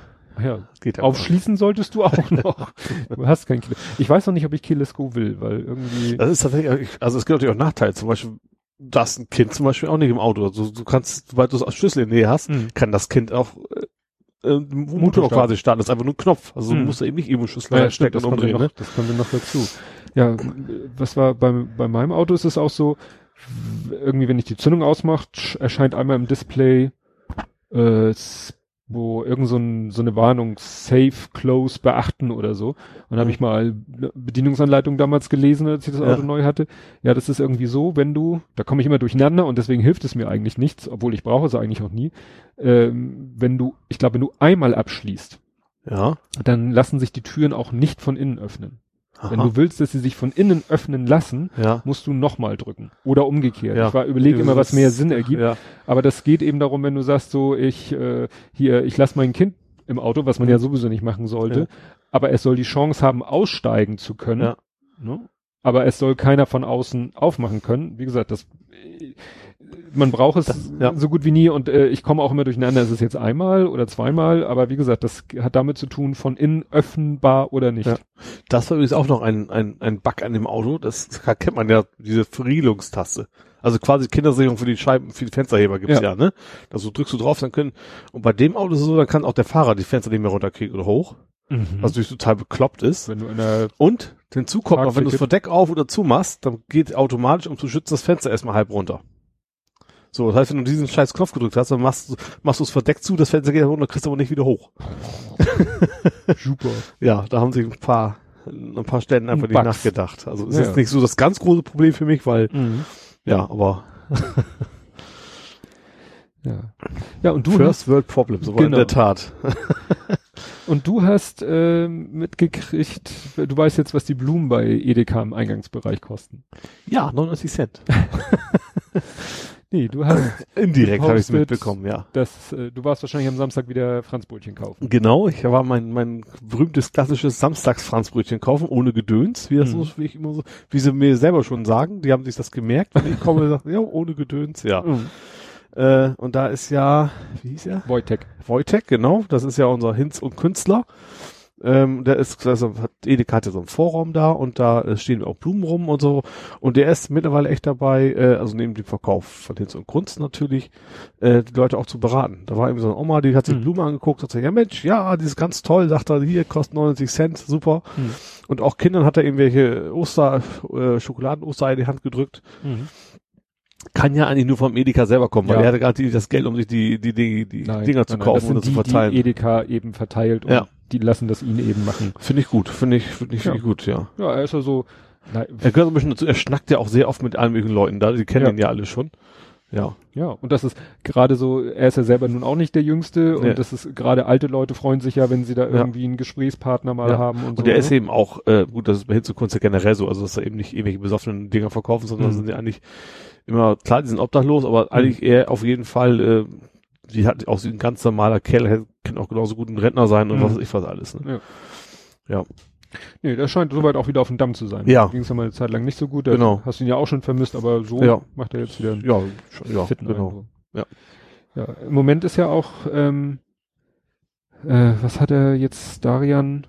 Ja, Geht ja aufschließen solltest du auch noch. du hast kein Keyless. Ich weiß noch nicht, ob ich Keyless Go will, weil irgendwie. Das ist tatsächlich, also es gibt natürlich auch Nachteile. Zum Beispiel, da ist ein Kind zum Beispiel auch nicht im Auto. Also du kannst, sobald du das Schlüssel in der Nähe hast, Hm. kann das Kind auch äh, Motor quasi starten. Das ist einfach nur ein Knopf. Also du Hm. musst da eben nicht irgendwo Schlüssel Ja, das und umdrehen. noch, Ne? das kommt noch dazu. Ja, was war beim, bei meinem Auto ist es auch so, irgendwie wenn ich die Zündung ausmache, erscheint einmal im Display, äh, wo irgend so, ein, so eine Warnung, safe, close, beachten oder so. Und habe Mhm. ich mal Bedienungsanleitung damals gelesen, als ich das Ja. Auto neu hatte. Ja, das ist irgendwie so, wenn du, da komme ich immer durcheinander und deswegen hilft es mir eigentlich nichts, obwohl ich brauche es eigentlich auch nie. Ähm, wenn du, ich glaube, wenn du einmal abschließt, Ja. dann lassen sich die Türen auch nicht von innen öffnen. Wenn Aha. du willst, dass sie sich von innen öffnen lassen, ja. musst du nochmal drücken. Oder umgekehrt. Ja. Ich war, überlege immer, was mehr Sinn ergibt. Ja. Aber das geht eben darum, wenn du sagst, so, ich, äh, hier, ich lasse mein Kind im Auto, was man ja sowieso nicht machen sollte, aber es soll die Chance haben, aussteigen zu können. Ne? Aber es soll keiner von außen aufmachen können. Wie gesagt, das, man braucht es Das- ja. so gut wie nie und äh, ich komme auch immer durcheinander, ist es jetzt einmal oder zweimal, aber wie gesagt, das hat damit zu tun, von innen öffnbar oder nicht. Ja. Das war übrigens auch noch ein, ein, ein Bug an dem Auto. Das kennt man ja, diese Verrielungstaste. Also quasi Kindersicherung für die Scheiben, für die Fensterheber gibt's ja, Ja. ne? Also drückst du drauf, dann können, und bei dem Auto ist es so, dann kann auch der Fahrer die Fenster nicht mehr runterkriegen oder hoch, Mhm. was natürlich total bekloppt ist. wenn du in der Und hinzu kommt noch, wenn du das. Verdeck auf oder zu machst, dann geht automatisch, um zu schützen, das Fenster erstmal halb runter. So, das heißt, wenn du diesen scheiß Knopf gedrückt hast, dann machst du, machst du das Verdeck zu, das Fenster geht runter, kriegst du aber nicht wieder hoch. Super. Ja, da haben sich ein paar, ein paar Stellen einfach nicht nachgedacht. Also ist Ja. jetzt nicht so das ganz große Problem für mich, weil, Mhm. ja, aber Ja. Ja, und du hast, First World Problems, aber in Genau. der Tat. und du hast ähm, mitgekriegt, du weißt jetzt, was die Blumen bei Edeka im Eingangsbereich kosten. Ja, 99 Cent. Nee, du hast Indirekt habe ich mitbekommen, ja. das, äh, du warst wahrscheinlich am Samstag wieder Franzbrötchen kaufen. Genau, ich war mein, mein berühmtes klassisches Samstagsfranzbrötchen kaufen, ohne Gedöns, wie das Mhm. so, wie ich immer so, wie sie mir selber schon sagen, die haben sich das gemerkt, wenn ich komme und sage, ja, ohne Gedöns, ja. Mhm. Äh, und da ist ja, wie hieß er? Wojtek. Wojtek, genau, das ist ja unser Hinz und Künstler. Ähm, der ist, also hat, Edeka hat ja so einen Vorraum da und da äh, stehen auch Blumen rum und so. Und der ist mittlerweile echt dabei, äh, also neben dem Verkauf von Hinz und Kunst natürlich, äh, die Leute auch zu beraten. Da war eben so eine Oma, die hat sich Mhm. Blumen angeguckt, hat gesagt, ja Mensch, ja, die ist ganz toll, sagt er, hier kostet 99 Cent, super. Mhm. Und auch Kindern hat er irgendwelche Oster, äh, Schokoladen-Oster in die Hand gedrückt. Mhm. Kann ja eigentlich nur vom Edeka selber kommen, weil Ja. er hatte gerade das Geld, um sich die, die, die, die Nein, Dinger zu nein, kaufen sind oder zu die, verteilen. Die Edeka eben verteilt und Ja. Die lassen das ihn eben machen. Finde ich gut, finde ich, finde ich, Ja. finde ich gut, ja. Ja, er ist also, nein, Er gehört so ein bisschen dazu, er schnackt ja auch sehr oft mit allen möglichen Leuten da, die kennen Ja. ihn ja alle schon. Ja. Ja, und das ist gerade so, er ist ja selber nun auch nicht der Jüngste und Nee. das ist gerade alte Leute freuen sich ja, wenn sie da irgendwie einen Gesprächspartner mal Ja. haben und, Und so. der ne? ist eben auch, äh, gut, das ist bei Hitzekunst ja generell so, also dass da eben nicht irgendwelche besoffenen Dinger verkaufen, sondern Mhm. sind die eigentlich immer, klar, die sind obdachlos, aber eigentlich eher auf jeden Fall, äh, die hat auch so ein ganz normaler Kerl, er kann auch genauso gut ein Rentner sein und Mhm. was weiß ich was alles. Ne? Nee, der scheint soweit auch wieder auf dem Damm zu sein. Ja. Ging es ja mal eine Zeit lang nicht so gut. Da Genau. Hast du ihn ja auch schon vermisst, aber so Ja. macht er jetzt wieder einen Ja, ja, fitten genau. Eindruck. Ja. Ja, im Moment ist ja auch, ähm, äh, was hat er jetzt Darian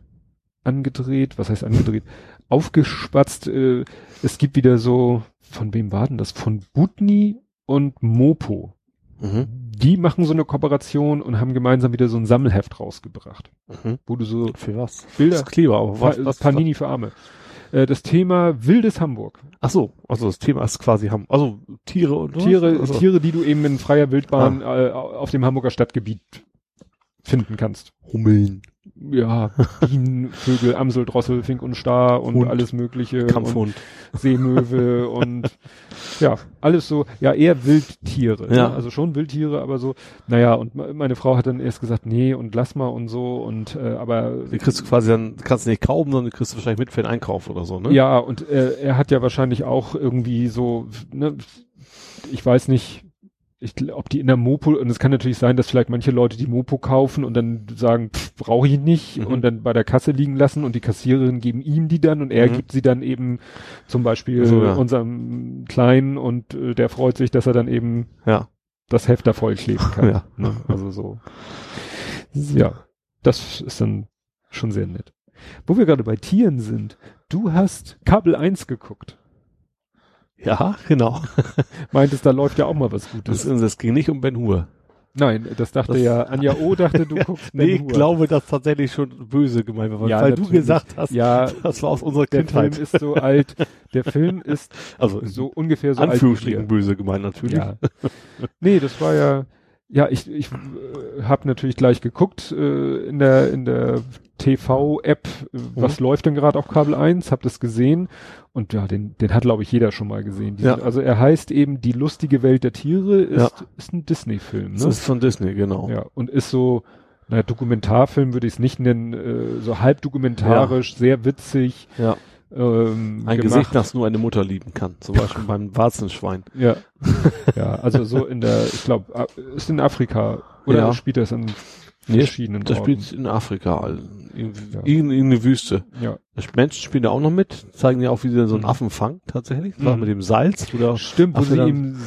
angedreht? Was heißt angedreht? Aufgespatzt. Äh, es gibt wieder so, von wem war denn das? Von Butni und Mopo. Mhm. Die machen so eine Kooperation und haben gemeinsam wieder so ein Sammelheft rausgebracht, Mhm. wo du so Für was? Bilder, Das Kleber, aber was, was, Panini für Arme. Äh, das Thema wildes Hamburg. Ach so, also das Thema ist quasi haben, also Tiere und Tiere, also, Tiere, die du eben in freier Wildbahn Ah. äh, auf dem Hamburger Stadtgebiet finden kannst. Hummeln, Ja, Bienen, Vögel, Amsel, Drossel, Fink und Star und Hund. alles mögliche. Und Kampfhund. Seemöwe und ja, alles so, ja, eher Wildtiere. Ja. Ne? Also schon Wildtiere, aber so, naja, und me- meine Frau hat dann erst gesagt, nee, und lass mal und so und äh, aber Die kriegst du quasi dann, kannst du nicht kaufen, sondern kriegst du wahrscheinlich mit für den Einkauf oder so, ne? Ja, und äh, er hat ja wahrscheinlich auch irgendwie so, ne, ich weiß nicht, ich, ob die in der Mopo, und es kann natürlich sein, dass vielleicht manche Leute die Mopo kaufen und dann sagen, brauche ich nicht Mhm. und dann bei der Kasse liegen lassen und die Kassiererin geben ihm die dann und er Mhm. gibt sie dann eben zum Beispiel So, ja. unserem Kleinen und äh, der freut sich, dass er dann eben Ja. das Heft da vollkleben kann. Ja. Ne? Also so. Ja. das ist dann schon sehr nett. Wo wir gerade bei Tieren sind, du hast Kabel 1 geguckt. Ja, genau. Meintest, da läuft ja auch mal was Gutes. Das, das ging nicht um Ben Hur. Nein, das dachte Das- ja, Anja O. dachte, du guckst Ben Nee, ich glaube, dass tatsächlich schon böse gemeint war, Ja, weil du natürlich. gesagt hast, Ja, das war aus unserer der Film Kindheit. ist so alt, der Film ist Also so ungefähr so alt Anführungsstrichen wir. böse gemeint natürlich. Ja. nee, das war ja, ja, ich, ich äh, habe natürlich gleich geguckt äh, in der in der TV-App, was läuft denn gerade auf Kabel 1, hab das gesehen und ja, den, den hat glaube ich jeder schon mal gesehen. Diesen, Ja. Also er heißt eben Die lustige Welt der Tiere, ist, ist ein Disney-Film. Das Ne? ist von Disney, genau. Ja, und ist so, naja, Dokumentarfilm würde ich es nicht nennen, äh, so halb dokumentarisch, sehr witzig. Ja. Ähm, Ein gemacht. Gesicht, das nur eine Mutter lieben kann. Zum Beispiel beim Warzenschwein. Ja. ja, also so in der, ich glaube, ist in Afrika oder Ja. spielt das in Nee, verschiedenen Das Orten? spielt in Afrika, also in, Ja. in, in eine Wüste. Ja. Menschen spielen da auch noch mit, zeigen ja auch, wie sie so einen Mhm. Affen fangen, tatsächlich. Mhm. mit dem Salz, oder? Stimmt, wo sie ihm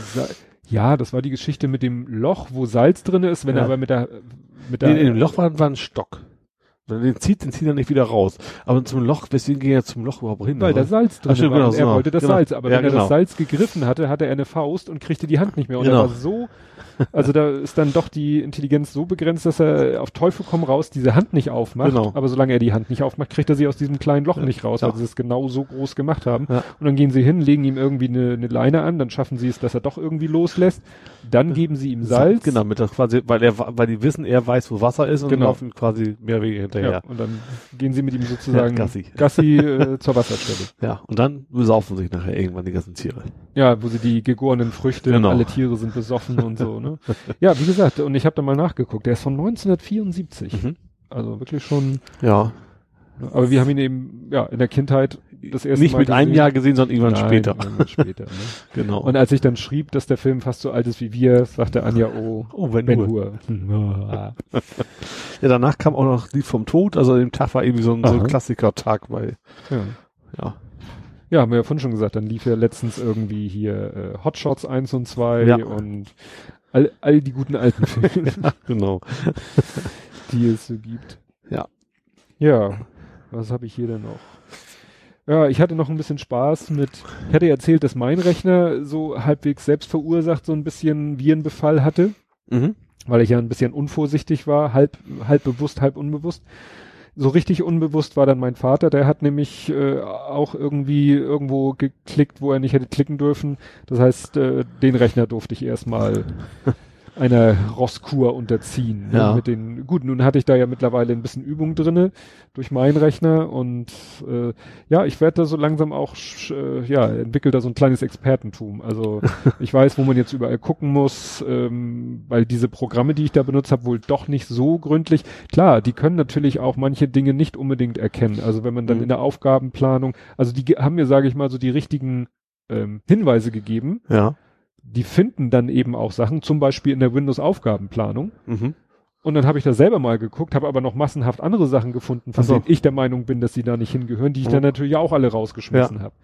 ja, das war die Geschichte mit dem Loch, wo Salz drin ist, wenn Ja. er aber mit der mit der Nee, in dem Loch war, war ein Stock. Wenn er den zieht, den zieht er nicht wieder raus. Aber zum Loch, weswegen ging er zum Loch überhaupt hin? weil da? Salz drin Ach, stimmt, war. genau, er so. wollte das Genau. Salz, aber Ja, wenn er genau. das Salz gegriffen hatte, hatte er eine Faust und kriegte die Hand nicht mehr. Und Genau. er war so, also da ist dann doch die Intelligenz so begrenzt, dass er auf Teufel komm raus diese Hand nicht aufmacht. Genau. Aber solange er die Hand nicht aufmacht, kriegt er sie aus diesem kleinen Loch nicht raus, Ja. weil sie es genau so groß gemacht haben. Ja. Und dann gehen sie hin, legen ihm irgendwie eine, eine Leine an, dann schaffen sie es, dass er doch irgendwie loslässt. Dann geben sie ihm Salz. Genau, mit das quasi, weil er, weil die wissen, er weiß, wo Wasser ist und Genau. laufen quasi mehr weniger hinterher. Ja, und dann gehen sie mit ihm sozusagen Ja, Gassi. Gassi äh, zur Wasserstelle. Ja, und dann besaufen sich nachher irgendwann die ganzen Tiere. Ja, wo sie die gegorenen Früchte, Genau. alle Tiere sind besoffen und so, ne? Ja, wie gesagt, und ich habe da mal nachgeguckt, der ist von 1974. Mhm. Also wirklich schon, Ja. ne? aber wir haben ihn eben, ja, in der Kindheit das erste Nicht Mal mit einem. Jahr gesehen, sondern irgendwann Nein, später. irgendwann später, ne? Genau. Und als ich dann schrieb, dass der Film fast so alt ist wie wir, sagte Anja, oh, oh, wenn Ben Hur. Hur. Ja, danach kam auch noch Lied vom Tod, also an dem Tag war irgendwie so ein, so ein Aha. Klassiker-Tag bei, ja. ja. Ja, haben wir ja vorhin schon gesagt, dann lief ja letztens irgendwie hier äh, Hotshots 1 und 2 Ja. und all, all die guten alten Filme, Genau. die es so gibt. Ja. Ja, was habe ich hier denn noch? Ja, ich hatte noch ein bisschen Spaß mit, ich hatte erzählt, dass mein Rechner so halbwegs selbst verursacht so ein bisschen Virenbefall hatte, Mhm. weil ich ja ein bisschen unvorsichtig war, halb, halb bewusst, halb unbewusst. So richtig unbewusst war dann mein Vater, der hat nämlich äh, auch irgendwie irgendwo geklickt, wo er nicht hätte klicken dürfen. Das heißt, äh, den Rechner durfte ich erstmal einer Rosskur unterziehen. Ne? Ja. Mit den, gut, nun hatte ich da ja mittlerweile ein bisschen Übung drinne durch meinen Rechner und äh, ja, ich werde da so langsam auch, äh, ja, entwickelt da so ein kleines Expertentum. Also ich weiß, wo man jetzt überall gucken muss, ähm, weil diese Programme, die ich da benutzt habe, wohl doch nicht so gründlich. Klar, die können natürlich auch manche Dinge nicht unbedingt erkennen. Also wenn man dann Mhm. in der Aufgabenplanung, also die haben mir, sage ich mal, so die richtigen ähm, Hinweise gegeben. Ja. Die finden dann eben auch Sachen, zum Beispiel in der Windows-Aufgabenplanung. Mhm. Und dann habe ich da selber mal geguckt, habe aber noch massenhaft andere Sachen gefunden, von so. denen ich der Meinung bin, dass sie da nicht hingehören, die ich Mhm. dann natürlich auch alle rausgeschmissen habe.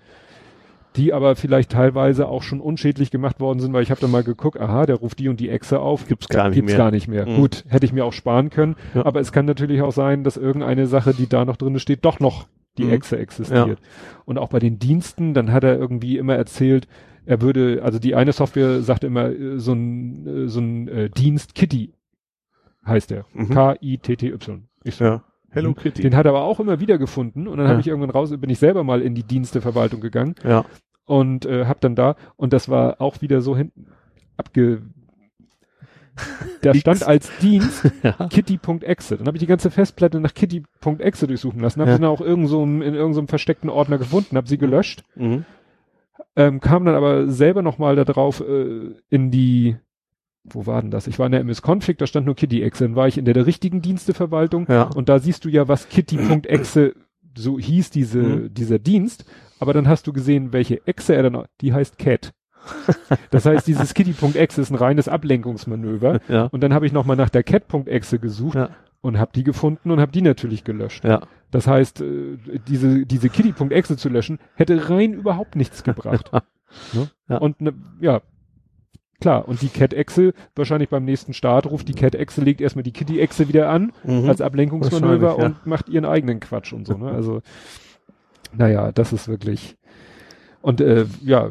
Die aber vielleicht teilweise auch schon unschädlich gemacht worden sind, weil ich habe dann mal geguckt, aha, der ruft die und die Echse auf. Gibt's gar nicht Gibt's mehr. gar nicht mehr. Mhm. Gut, hätte ich mir auch sparen können. Ja. Aber es kann natürlich auch sein, dass irgendeine Sache, die da noch drin steht, doch noch die Mhm. Echse existiert. Und auch bei den Diensten, dann hat er irgendwie immer erzählt, er würde, also die eine Software sagt immer, äh, so ein, äh, so ein äh, Dienst Kitty heißt er. Mhm. K-I-T-T-Y. Ich so, Ja. Hello Mhm. Kitty. Den hat er aber auch immer wieder gefunden und dann Ja. habe ich irgendwann raus, bin ich selber mal in die Diensteverwaltung gegangen ja. und äh, hab dann da und das war auch wieder so hinten abge da stand als Dienst Ja. kitty.exe. Dann habe ich die ganze Festplatte nach kitty.exe durchsuchen lassen, habe Ja. sie dann auch irgend so in irgendeinem versteckten Ordner gefunden, habe sie gelöscht, Mhm. Ähm, kam dann aber selber nochmal da drauf äh, in die wo war denn das? Ich war in der MS-Config, da stand nur Kitty-Exe. Dann war ich in der, der richtigen Diensteverwaltung Ja. und da siehst du ja, was Kitty.exe, so hieß diese, Mhm. dieser Dienst. Aber dann hast du gesehen, welche Exe er dann, die heißt Cat. Das heißt, dieses Kitty.exe ist ein reines Ablenkungsmanöver. Ja. Und dann habe ich nochmal nach der Cat.exe gesucht Ja. und habe die gefunden und habe die natürlich gelöscht. Ja. Das heißt, äh, diese, diese Kitty.exe zu löschen, hätte rein überhaupt nichts gebracht. ne? Ja. Und ne, ja, klar. Und die Cat-Echse, wahrscheinlich beim nächsten Start, ruft die Cat-Echse, legt erstmal die Kitty-Echse wieder an, Mhm. als Ablenkungsmanöver ja. und macht ihren eigenen Quatsch und so, ne? Also, naja, das ist wirklich, und, äh, ja,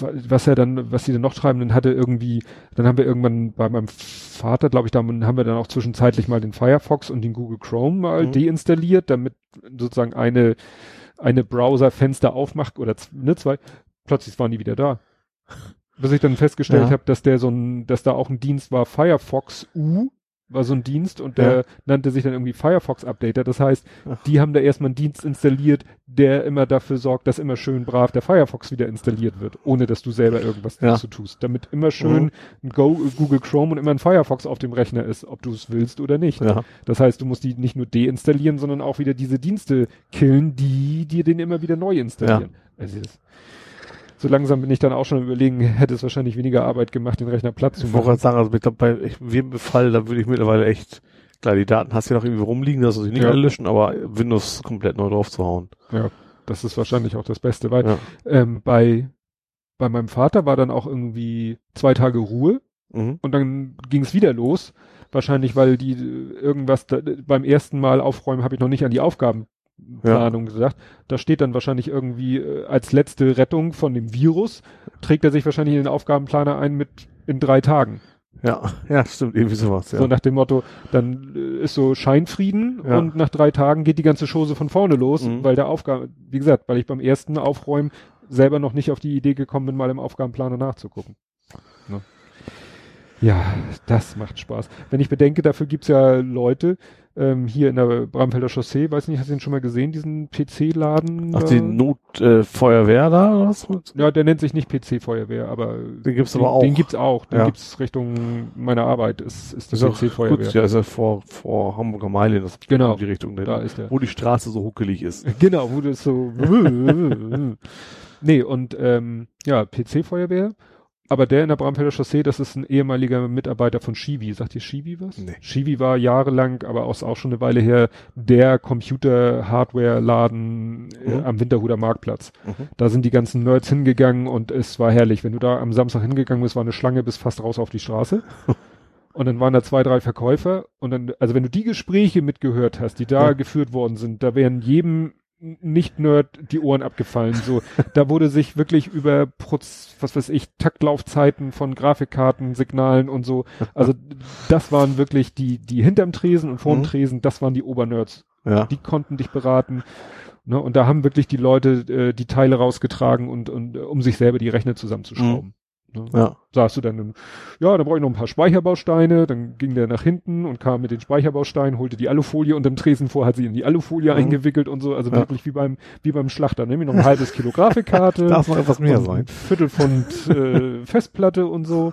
was er dann, was sie dann noch treiben, dann hatte irgendwie, dann haben wir irgendwann bei meinem Vater, glaube ich, da haben wir dann auch zwischenzeitlich mal den Firefox und den Google Chrome mal Mhm. deinstalliert, damit sozusagen eine, eine Browserfenster aufmacht oder ne, zwei, plötzlich waren die wieder da. Bis ich dann festgestellt Ja. habe, dass der so ein, dass da auch ein Dienst war, Firefox U war so ein Dienst und der Ja. nannte sich dann irgendwie Firefox Updater. Das heißt, Ach. die haben da erstmal einen Dienst installiert, der immer dafür sorgt, dass immer schön brav der Firefox wieder installiert wird, ohne dass du selber irgendwas Ja. dazu tust. Damit immer schön Mhm. ein Go Google Chrome und immer ein Firefox auf dem Rechner ist, ob du es willst oder nicht. Ja. Das heißt, du musst die nicht nur deinstallieren, sondern auch wieder diese Dienste killen, die dir den immer wieder neu installieren. Also das, so langsam bin ich dann auch schon überlegen, hätte es wahrscheinlich weniger Arbeit gemacht, den Rechner platt zu Ich wollte machen. gerade sagen, also ich glaube, bei jedem Befall, da würde ich mittlerweile echt, klar, die Daten hast du ja noch irgendwie rumliegen, dass du sie nicht Ja. alle löschen, aber Windows komplett neu drauf zu hauen. Ja, das ist wahrscheinlich auch das Beste, weil Ja. ähm, bei, bei meinem Vater war dann auch irgendwie zwei Tage Ruhe Mhm. und dann ging es wieder los. Wahrscheinlich, weil die äh, irgendwas da, beim ersten Mal aufräumen habe ich noch nicht an die Aufgabenplanung gesagt. Da steht dann wahrscheinlich irgendwie äh, als letzte Rettung von dem Virus, trägt er sich wahrscheinlich in den Aufgabenplaner ein mit in drei Tagen. Ja, ja, stimmt, irgendwie sowas, ja. So nach dem Motto, dann äh, ist so Scheinfrieden Ja. und nach drei Tagen geht die ganze Chose von vorne los, Mhm. weil der Aufgabe, wie gesagt, weil ich beim ersten Aufräumen selber noch nicht auf die Idee gekommen bin, mal im Aufgabenplaner nachzugucken. Ne? Ja, das macht Spaß. Wenn ich bedenke, dafür gibt's ja Leute, ähm, hier in der Bramfelder Chaussee, weiß nicht, hast du den schon mal gesehen, diesen PC-Laden? Ach, die Notfeuerwehr äh, da, oder was? Ja, der nennt sich nicht PC-Feuerwehr, aber Den gibt's den, aber auch. den gibt's auch. Den Ja. gibt's Richtung meiner Arbeit, ist, ist die PC-Feuerwehr. Gut, ja, ist ja vor, vor Hamburger Meile, das Genau. in die Richtung, Da ist der. wo die Straße so huckelig ist. Genau, wo das so. nee, und ähm, ja, PC-Feuerwehr. Aber der in der Bramfelder Chaussee, das ist ein ehemaliger Mitarbeiter von Shivi. Sagt ihr Shivi was? Nee. Shivi war jahrelang, aber auch, auch schon eine Weile her, der Computer-Hardware-Laden äh, Mhm. am Winterhuder Marktplatz. Mhm. Da sind die ganzen Nerds hingegangen und es war herrlich. Wenn du da am Samstag hingegangen bist, war eine Schlange bis fast raus auf die Straße. Und dann waren da zwei, drei Verkäufer. Und dann, also wenn du die Gespräche mitgehört hast, die da Ja. geführt worden sind, da wären jedem Nicht-Nerd die Ohren abgefallen. So, da wurde sich wirklich über Proz, was weiß ich, Taktlaufzeiten von Grafikkarten, Signalen und so. Also das waren wirklich die, die hinterm Tresen und vorm Mhm. Tresen, das waren die Obernerds Ja. die konnten dich beraten. Ne, und da haben wirklich die Leute äh, die Teile rausgetragen und, und äh, um sich selber die Rechner zusammenzuschrauben. Ne? Ja. Sagst du dann, ja, da brauche ich noch ein paar Speicherbausteine, dann ging der nach hinten und kam mit den Speicherbausteinen, holte die Alufolie und im Tresen vor hat sie in die Alufolie Mhm. eingewickelt und so, also Ja. wirklich wie beim, wie beim Schlachter, nämlich noch ein halbes Kilo Grafikkarte. Darf noch etwas mehr sein. Ein Viertelpfund äh, Festplatte und so.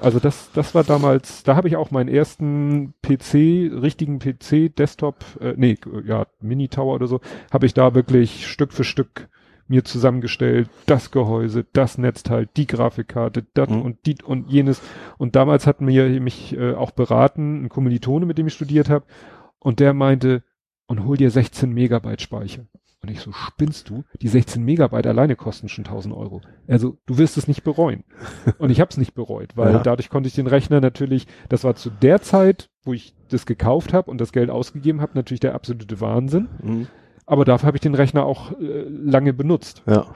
Also das, das war damals, da habe ich auch meinen ersten PC, richtigen PC, Desktop, äh, nee, ja, Mini-Tower oder so, habe ich da wirklich Stück für Stück mir zusammengestellt, das Gehäuse, das Netzteil, die Grafikkarte, das Mhm. und die und jenes. Und damals hat mir mich äh, auch beraten, ein Kommilitone, mit dem ich studiert habe, und der meinte, und hol dir 16 Megabyte Speicher. Und ich so, spinnst du? Die 16 Megabyte alleine kosten schon 1000 Euro. Also, du wirst es nicht bereuen. Und ich habe es nicht bereut, weil Ja. dadurch konnte ich den Rechner natürlich, das war zu der Zeit, wo ich das gekauft habe und das Geld ausgegeben habe, natürlich der absolute Wahnsinn. Mhm. Aber dafür habe ich den Rechner auch äh, lange benutzt. Ja.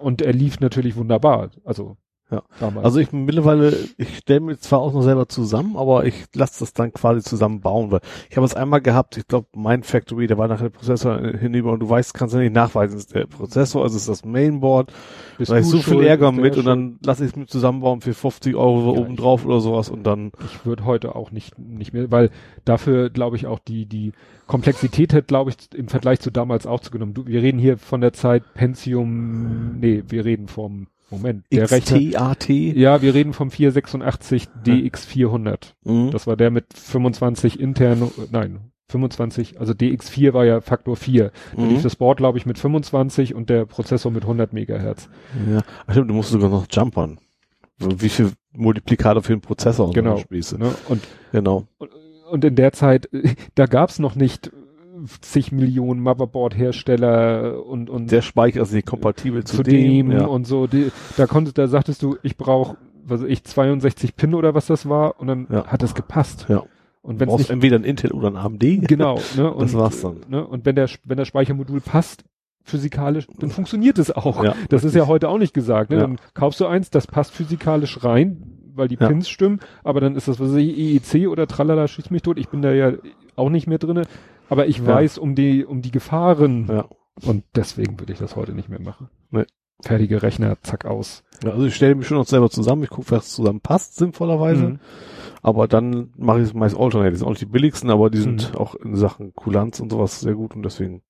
Und er lief natürlich wunderbar. Also, Ja. damals. Also ich mittlerweile, ich stelle mir zwar auch noch selber zusammen, aber ich lasse das dann quasi zusammen bauen, weil ich habe es einmal gehabt, ich glaube, mein Factory, da war nachher der Prozessor hinüber und du weißt, kannst ja nicht nachweisen, es ist der Prozessor, also es ist das Mainboard, Bist da ich du so viel Ärger ist mit und dann lasse ich es mir zusammenbauen für 50 Euro Ja, oben drauf oder sowas und dann, ich würde heute auch nicht, nicht mehr, weil dafür glaube ich auch die, die Komplexität hätte, glaube ich, im Vergleich zu damals auch zugenommen. Du, wir reden hier von der Zeit Pentium, nee, wir reden vom, Moment, der Rechner. XTAT. Ja, wir reden vom 486 DX400. Mhm. Das war der mit 25 intern, nein, 25, also DX4 war ja Faktor 4. Da lief Mhm. das Board, glaube ich, mit 25 und der Prozessor mit 100 Megahertz. Ja, Ach, stimmt, du musst sogar noch jumpern. Wie viel Multiplikator für den Prozessor und Genau. so Spieße. Ne? Und Genau. und in der Zeit, da gab's noch nicht zig Millionen Motherboard-Hersteller und, und Der Speicher ist nicht kompatibel zu, zu dem. dem ja. und so. Die, da konnte, da sagtest du, ich brauche, was weiß ich, 62 Pin oder was das war und dann Ja. hat das gepasst. Ja. Und Du wenn es entweder ein Intel oder ein AMD. genau, ne, und, Das war's dann. Ne, und wenn der wenn das Speichermodul passt physikalisch, dann funktioniert es auch. Ja, das ist ja heute auch nicht gesagt. Ne? Ja. Dann kaufst du eins, das passt physikalisch rein, weil die Ja. Pins stimmen, aber dann ist das was weiß ich, EEC oder tralala schießt mich tot. Ich bin da ja auch nicht mehr drinne, aber ich Ja. weiß um die um die Gefahren Ja. und deswegen würde ich das heute nicht mehr machen. Nee. Fertige Rechner, zack aus. Ja, also ich stelle mich schon noch selber zusammen. Ich gucke, was zusammen passt, sinnvollerweise. Mhm. Aber dann mache ich es meist Alternate. Die sind auch nicht die billigsten, aber die sind Mhm. auch in Sachen Kulanz und sowas sehr gut und deswegen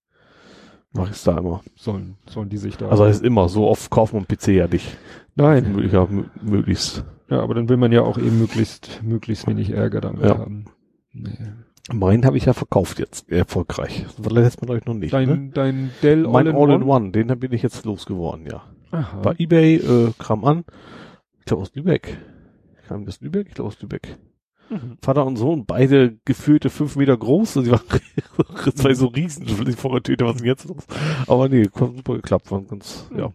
mache ich es da immer. Sollen sollen die sich da. Also heißt immer, so oft kaufen einen PC ja nicht. nein. Möglich, ja, mö- möglichst. Ja, aber dann will man ja auch eben möglichst möglichst wenig Ärger damit Ja. haben. Nee. Meinen habe ich ja verkauft jetzt, erfolgreich. Das war letztes Mal glaube ich noch nicht. Dein, ne? dein Dell Mein All-in-One? All-in-One, den bin ich jetzt losgeworden, ja. Aha. Bei Ebay, äh, kam an. Ich glaube aus Lübeck. Kam das Lübeck? Ich glaube aus Lübeck. Mhm. Vater und Sohn, beide gefühlte fünf Meter groß. Die waren zwei so riesen. Ich vorher töte, was ist denn jetzt los? Aber nee, hat super geklappt. Waren ganz, Mhm. ja.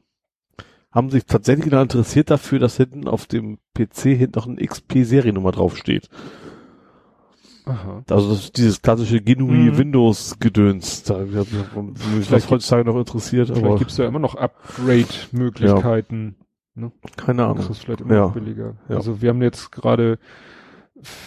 Haben sich tatsächlich da interessiert dafür, dass hinten auf dem PC hinten noch eine XP-Seriennummer draufsteht. Aha. Also das ist dieses klassische GNUI Mhm. Windows-Gedöns. Da, ja, mich das heutzutage noch interessiert, Vielleicht aber gibt's ja immer noch Upgrade-Möglichkeiten. keine Das Ahnung. ist vielleicht immer Ja. noch billiger. Ja. Also wir haben jetzt gerade,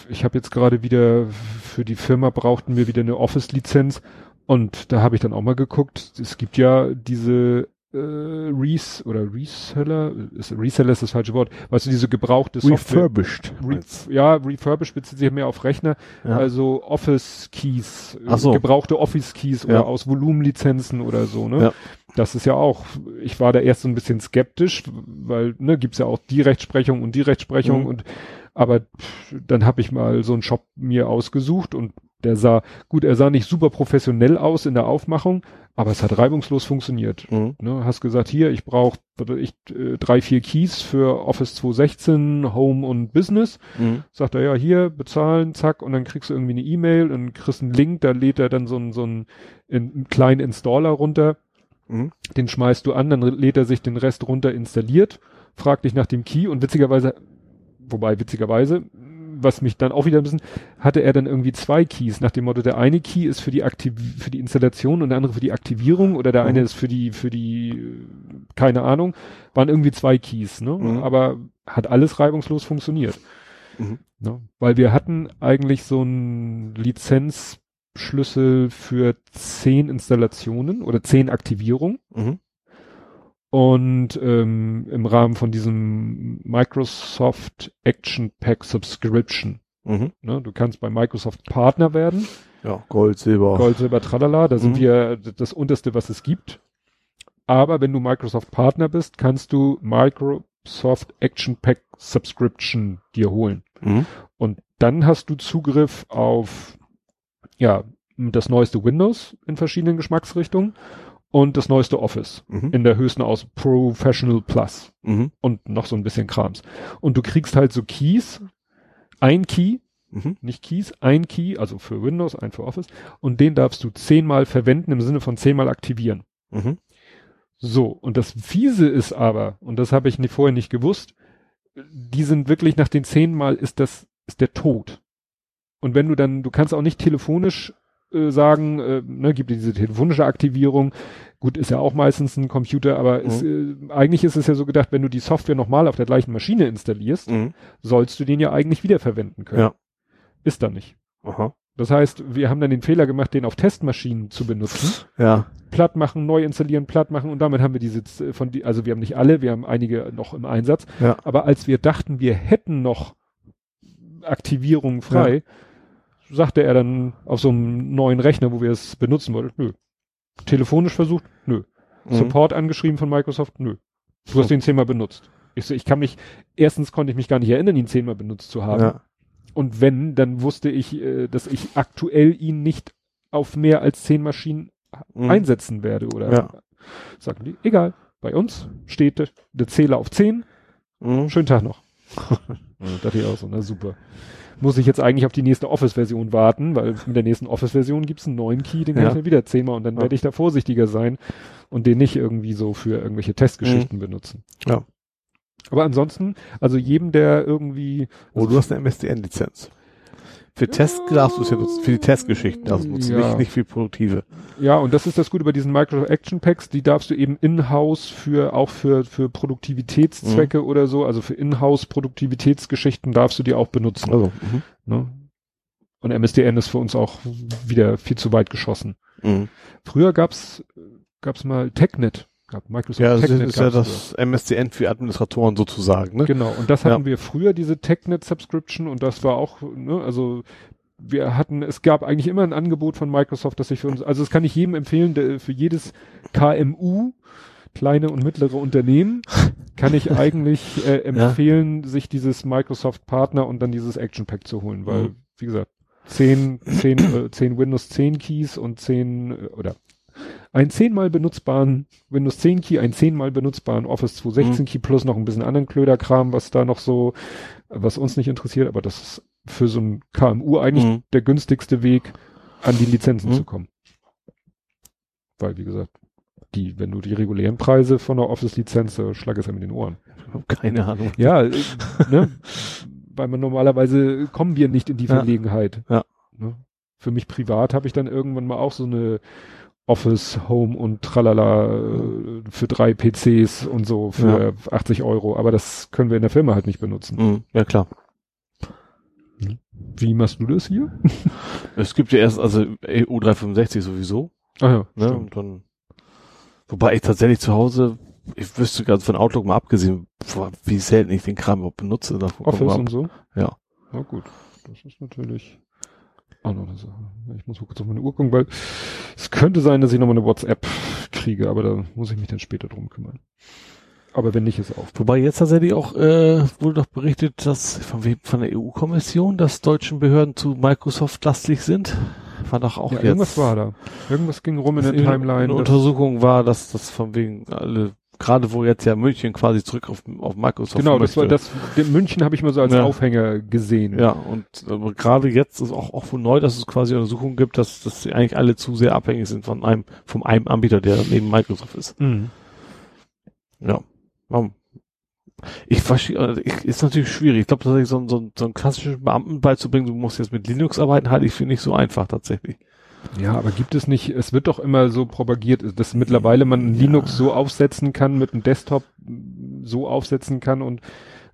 ich habe jetzt gerade wieder für die Firma brauchten wir wieder eine Office-Lizenz und da habe ich dann auch mal geguckt. Es gibt ja diese äh, Res oder Reseller, ist, Reseller ist das falsche Wort, weißt du, diese gebrauchte Software. Refurbished. Re ja, refurbished bezieht sich mehr auf Rechner, Ja. also Office Keys, äh, so. gebrauchte Office Keys oder Ja. aus Volumenlizenzen oder so, ne? Ja. Das ist ja auch, ich war da erst so ein bisschen skeptisch, weil, ne, gibt's ja auch die Rechtsprechung und die Rechtsprechung Mhm. und, aber dann habe ich mal so einen Shop mir ausgesucht und der sah, gut, er sah nicht super professionell aus in der Aufmachung, aber es hat reibungslos funktioniert. Mhm. Ne, hast gesagt, hier, ich brauche ich äh, drei, vier Keys für Office 216, Home und Business. Mhm. Sagt er, ja, hier, bezahlen, zack, und dann kriegst du irgendwie eine E-Mail und kriegst einen Link, da lädt er dann so einen, so einen, einen kleinen Installer runter, Mhm. den schmeißt du an, dann lädt er sich den Rest runter installiert, fragt dich nach dem Key und witzigerweise, wobei witzigerweise, was mich dann auch wieder ein bisschen, hatte er dann irgendwie zwei Keys, nach dem Motto, der eine Key ist für die Aktiv für die Installation und der andere für die Aktivierung oder der Mhm. eine ist für die, für die, keine Ahnung, waren irgendwie zwei Keys, ne? Mhm. Aber hat alles reibungslos funktioniert. Mhm. Ne? Weil wir hatten eigentlich so einen Lizenzschlüssel für zehn Installationen oder zehn Aktivierungen. Und ähm, im Rahmen von diesem Microsoft Action Pack Subscription. Mhm. Ne? Du kannst bei Microsoft Partner werden. Ja, Gold, Silber. Gold, Silber, Tralala. Da sind Mhm. wir das unterste, was es gibt. Aber wenn du Microsoft Partner bist, kannst du Microsoft Action Pack Subscription dir holen. Mhm. Und dann hast du Zugriff auf, ja, das neueste Windows in verschiedenen Geschmacksrichtungen und das neueste Office Mhm. in der höchsten aus Professional Plus Mhm. und noch so ein bisschen Krams. Und du kriegst halt so Keys, ein Key, Mhm. nicht Keys, ein Key, also für Windows, ein für Office, und den darfst du zehnmal verwenden im Sinne von zehnmal aktivieren. Mhm. So, und das Fiese ist aber, und das habe ich nie, vorher nicht gewusst, die sind wirklich nach den zehnmal ist das, ist der Tod. Und wenn du dann, du kannst auch nicht telefonisch äh, sagen, äh, ne, gibt diese telefonische Aktivierung, gut, ist ja auch meistens ein Computer, aber ist, äh, eigentlich ist es ja so gedacht, wenn du die Software nochmal auf der gleichen Maschine installierst, Mhm. sollst du den ja eigentlich wiederverwenden können. Ja. Ist da nicht. Aha. Das heißt, wir haben dann den Fehler gemacht, den auf Testmaschinen zu benutzen Ja. platt machen, neu installieren, platt machen und damit haben wir diese z- von die, also wir haben nicht alle, wir haben einige noch im Einsatz, Ja. aber als wir dachten, wir hätten noch Aktivierungen frei, sagte er dann auf so einem neuen Rechner, wo wir es benutzen wollten, nö. Telefonisch versucht, nö. Mhm. Support angeschrieben von Microsoft, nö. Du hast den zehnmal benutzt. Ich so, ich kann mich, erstens konnte ich mich gar nicht erinnern, ihn zehnmal benutzt zu haben. Ja. Und wenn, dann wusste ich, äh, dass ich aktuell ihn nicht auf mehr als zehn Maschinen Mhm. einsetzen werde oder Ja. sagen die, egal, bei uns steht der- Zähler auf 10, Mhm. schönen Tag noch. Dachte ich auch so, na super. Muss ich jetzt eigentlich auf die nächste Office-Version warten, weil mit der nächsten Office-Version gibt's einen neuen Key, den kann Ja. ich mir wieder zehnmal und dann Ja. werde ich da vorsichtiger sein und den nicht irgendwie so für irgendwelche Testgeschichten benutzen. Ja. Aber ansonsten, also jedem, der irgendwie Oh, du hast eine MSDN-Lizenz. Für Test darfst du es ja nutzen, für die Testgeschichten darfst du es nutzen, Ja. nicht, nicht für produktive. Ja, und das ist das Gute bei diesen Microsoft Action Packs, die darfst du eben in-house für, auch für, für Produktivitätszwecke Mhm. oder so, also für in-house Produktivitätsgeschichten darfst du die auch benutzen. Also, mhm. Ne? Und MSDN ist für uns auch wieder viel zu weit geschossen. Mhm. Früher gab's, gab's mal TechNet, gab Microsoft Ja, das TechNet ist ja das MSDN für Administratoren sozusagen, ne? Genau, und das hatten Ja. wir früher, diese TechNet-Subscription, und das war auch, ne, also wir hatten, es gab eigentlich immer ein Angebot von Microsoft, das sich für uns, also das kann ich jedem empfehlen, der, für jedes KMU, kleine und mittlere Unternehmen, kann ich eigentlich äh, empfehlen, sich dieses Microsoft Partner und dann dieses Action Pack zu holen, weil, Mhm. wie gesagt, zehn, zehn, äh, zehn Windows 10 Keys und zehn, äh, oder einen zehnmal benutzbaren Windows 10 Key, einen zehnmal benutzbaren Office 216 Mhm. Key plus noch ein bisschen anderen Klöderkram, was da noch so, was uns nicht interessiert, aber das ist für so ein KMU eigentlich Mhm. der günstigste Weg, an die Lizenzen Mhm. zu kommen. Weil, wie gesagt, die, wenn du die regulären Preise von der Office-Lizenz, äh, schlag es ja mit den Ohren. Keine Ahnung. Ja, äh, ne? Weil man normalerweise kommen wir nicht in die Ja. Verlegenheit. Ja. Ne? Für mich privat habe ich dann irgendwann mal auch so eine Office, Home und Tralala äh, für drei PCs und so für 80 Euro. Aber das können wir in der Firma halt nicht benutzen. Mhm. Ja, klar. Wie machst du das hier? Es gibt ja erst, also EU 365 sowieso, Ah ja, ne? stimmt. Und dann, wobei ich tatsächlich zu Hause, ich wüsste ganz von Outlook mal abgesehen, wie selten ich den Kram überhaupt benutze. Office und so? Ja. Na gut. Das ist natürlich auch noch eine Sache. Ich muss mal kurz auf meine Uhr gucken, weil es könnte sein, dass ich nochmal eine WhatsApp kriege, aber da muss ich mich dann später drum kümmern. Aber wenn nicht, ist auch. Wobei jetzt tatsächlich auch äh, wurde doch berichtet, dass von von der EU-Kommission, dass deutschen Behörden zu Microsoft lastig sind. War doch auch Ja, jetzt. irgendwas war da. Irgendwas ging rum in der Timeline. Eine Untersuchung war, dass das von wegen alle, gerade wo jetzt ja München quasi zurück auf, auf Microsoft genau, das war das. München habe ich mal so als Ja. Aufhänger gesehen. Ja, und aber gerade jetzt ist auch, auch neu, dass es quasi Untersuchungen gibt, dass, dass sie eigentlich alle zu sehr abhängig sind von einem, vom einem Anbieter, der neben Microsoft ist. Mhm. Ja. Warum? Ich verstehe, also ich, ist natürlich schwierig. Ich glaube, tatsächlich so, so, so einen klassischen Beamten beizubringen, du musst jetzt mit Linux arbeiten, halte ich für nicht so einfach tatsächlich. Ja, aber gibt es nicht, es wird doch immer so propagiert, dass mittlerweile man Ja. Linux so aufsetzen kann, mit einem Desktop so aufsetzen kann und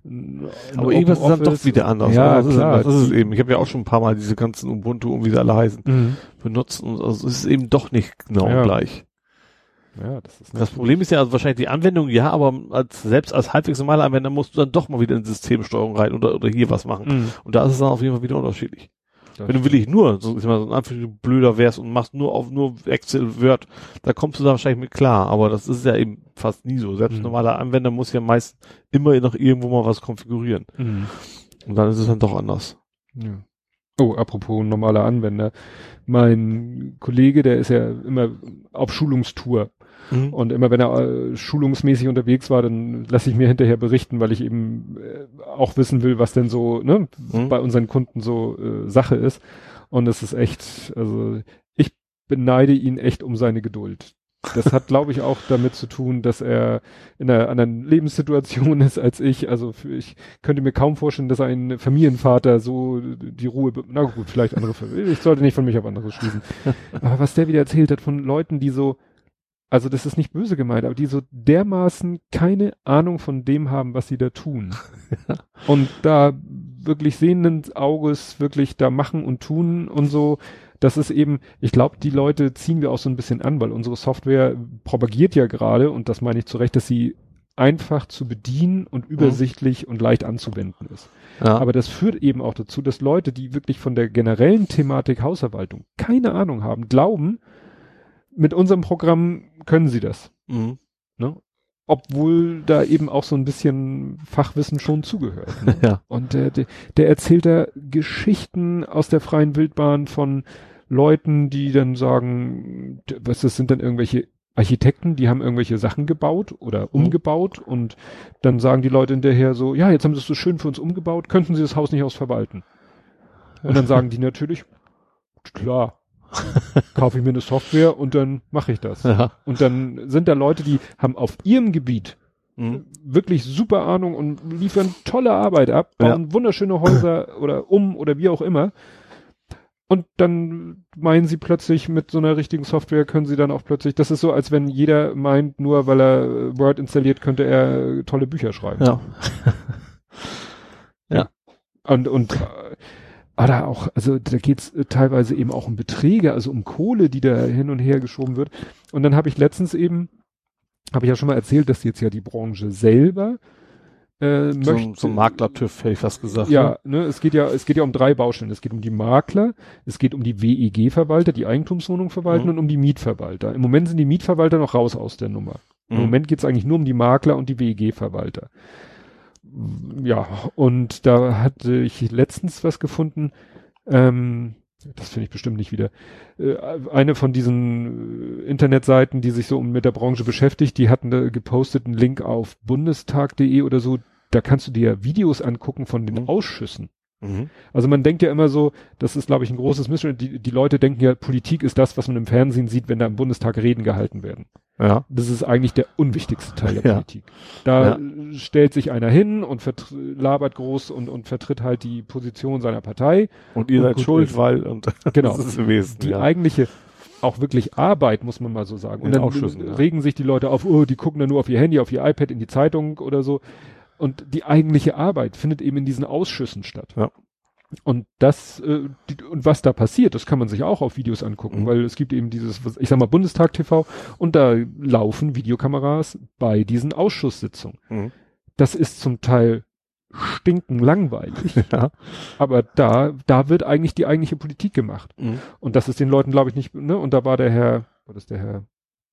äh, Aber irgendwas ist dann doch wieder anders. Ja, Also das klar. Ist, das ist es eben. Ich habe ja auch schon ein paar Mal diese ganzen Ubuntu und wie sie alle heißen Mhm. benutzt und also es ist eben doch nicht genau Ja. gleich. Ja, das ist Das Problem ist ja also wahrscheinlich die Anwendung, ja, aber als, selbst als halbwegs normaler Anwender musst du dann doch mal wieder in Systemsteuerung rein oder, oder hier was machen. Mhm. Und da ist es dann auf jeden Fall wieder unterschiedlich. Wenn du wirklich nur, so, ich mal, so ein Anfang blöder wärst und machst nur auf nur Excel, Word, da kommst du da wahrscheinlich mit klar. Aber das ist ja eben fast nie so. Selbst Mhm. normaler Anwender muss ja meist immer noch irgendwo mal was konfigurieren. Mhm. Und dann ist es dann doch anders. Ja. Oh, apropos normaler Anwender. Mein Kollege, der ist ja immer auf Schulungstour. Mhm. Und immer wenn er äh, schulungsmäßig unterwegs war, dann lasse ich mir hinterher berichten, weil ich eben äh, auch wissen will, was denn so ne, Mhm. bei unseren Kunden so äh, Sache ist. Und es ist echt, also ich beneide ihn echt um seine Geduld. Das hat, glaube ich, auch damit zu tun, dass er in einer anderen Lebenssituation ist als ich. Also für, ich könnte mir kaum vorstellen, dass ein Familienvater so die Ruhe, na gut, vielleicht andere, ich sollte nicht von mich auf anderes schließen. Aber was der wieder erzählt hat von Leuten, die so, also das ist nicht böse gemeint, aber die so dermaßen keine Ahnung von dem haben, was sie da tun. und da wirklich sehenden Auges wirklich da machen und tun und so. Das ist eben, ich glaube, die Leute ziehen wir auch so ein bisschen an, weil unsere Software propagiert ja gerade, und das meine ich zu Recht, dass sie einfach zu bedienen und übersichtlich und leicht anzuwenden ist. Ja. Aber das führt eben auch dazu, dass Leute, die wirklich von der generellen Thematik Hausverwaltung keine Ahnung haben, glauben, mit unserem Programm können sie das. Mhm. Ne? Obwohl da eben auch so ein bisschen Fachwissen schon zugehört. Ne? Ja. Und der, der, der erzählt da Geschichten aus der freien Wildbahn von Leuten, die dann sagen, was das sind dann irgendwelche Architekten, die haben irgendwelche Sachen gebaut oder umgebaut und dann sagen die Leute hinterher so, ja, jetzt haben sie es so schön für uns umgebaut, könnten sie das Haus nicht ausverwalten? Und dann sagen die natürlich, klar, kaufe ich mir eine Software und dann mache ich das. Ja. Und dann sind da Leute, die haben auf ihrem Gebiet Mhm. wirklich super Ahnung und liefern tolle Arbeit ab, bauen wunderschöne Häuser oder um oder wie auch immer. Und dann meinen sie plötzlich, mit so einer richtigen Software können sie dann auch plötzlich, das ist so, als wenn jeder meint, nur weil er äh, Word installiert, könnte er äh, tolle Bücher schreiben. Ja. Und, und aber auch, also da geht's äh, teilweise eben auch um Beträge, also um Kohle, die da hin und her geschoben wird. Und dann habe ich letztens eben, habe ich ja schon mal erzählt, dass jetzt ja die Branche selber äh, So, möchte. so Makler-TÜV hätte ich fast gesagt. Ja, Ne? ne, es geht ja, es geht ja um drei Baustellen. Es geht um die Makler, es geht um die WEG-Verwalter, die Eigentumswohnung verwalten Mhm. und um die Mietverwalter. Im Moment sind die Mietverwalter noch raus aus der Nummer. Im Mhm. Moment geht's eigentlich nur um die Makler und die WEG-Verwalter. Ja, und da hatte ich letztens was gefunden, ähm, das finde ich bestimmt nicht wieder, äh, eine von diesen äh, Internetseiten, die sich so mit der Branche beschäftigt, die hatten da gepostet einen Link auf bundestag.de oder so, da kannst du dir Videos angucken von den Mhm. Ausschüssen. Mhm. Also man denkt ja immer so, das ist, glaube ich, ein großes Missverständnis. Die, die Leute denken ja, Politik ist das, was man im Fernsehen sieht, wenn da im Bundestag Reden gehalten werden. Ja. Das ist eigentlich der unwichtigste Teil der Ja. Politik. Da Ja. stellt sich einer hin und labert groß und, und vertritt halt die Position seiner Partei. Und ihr Und seid schuld, weil, und Genau. das ist im Wesentlichen, Die ja. eigentliche, auch wirklich Arbeit, muss man mal so sagen. Und In dann Ausschüssen, äh, ja. regen sich die Leute auf, oh, die gucken dann nur auf ihr Handy, auf ihr iPad, in die Zeitung oder so. Und die eigentliche Arbeit findet eben in diesen Ausschüssen statt. Ja. Und das, äh, die, und was da passiert, das kann man sich auch auf Videos angucken, Mhm. weil es gibt eben dieses, ich sag mal, Bundestag TV und da laufen Videokameras bei diesen Ausschusssitzungen. Mhm. Das ist zum Teil stinken langweilig, Ja. aber da, da wird eigentlich die eigentliche Politik gemacht. Mhm. Und das ist den Leuten, glaube ich, nicht, ne? Und da war der Herr, was ist der Herr,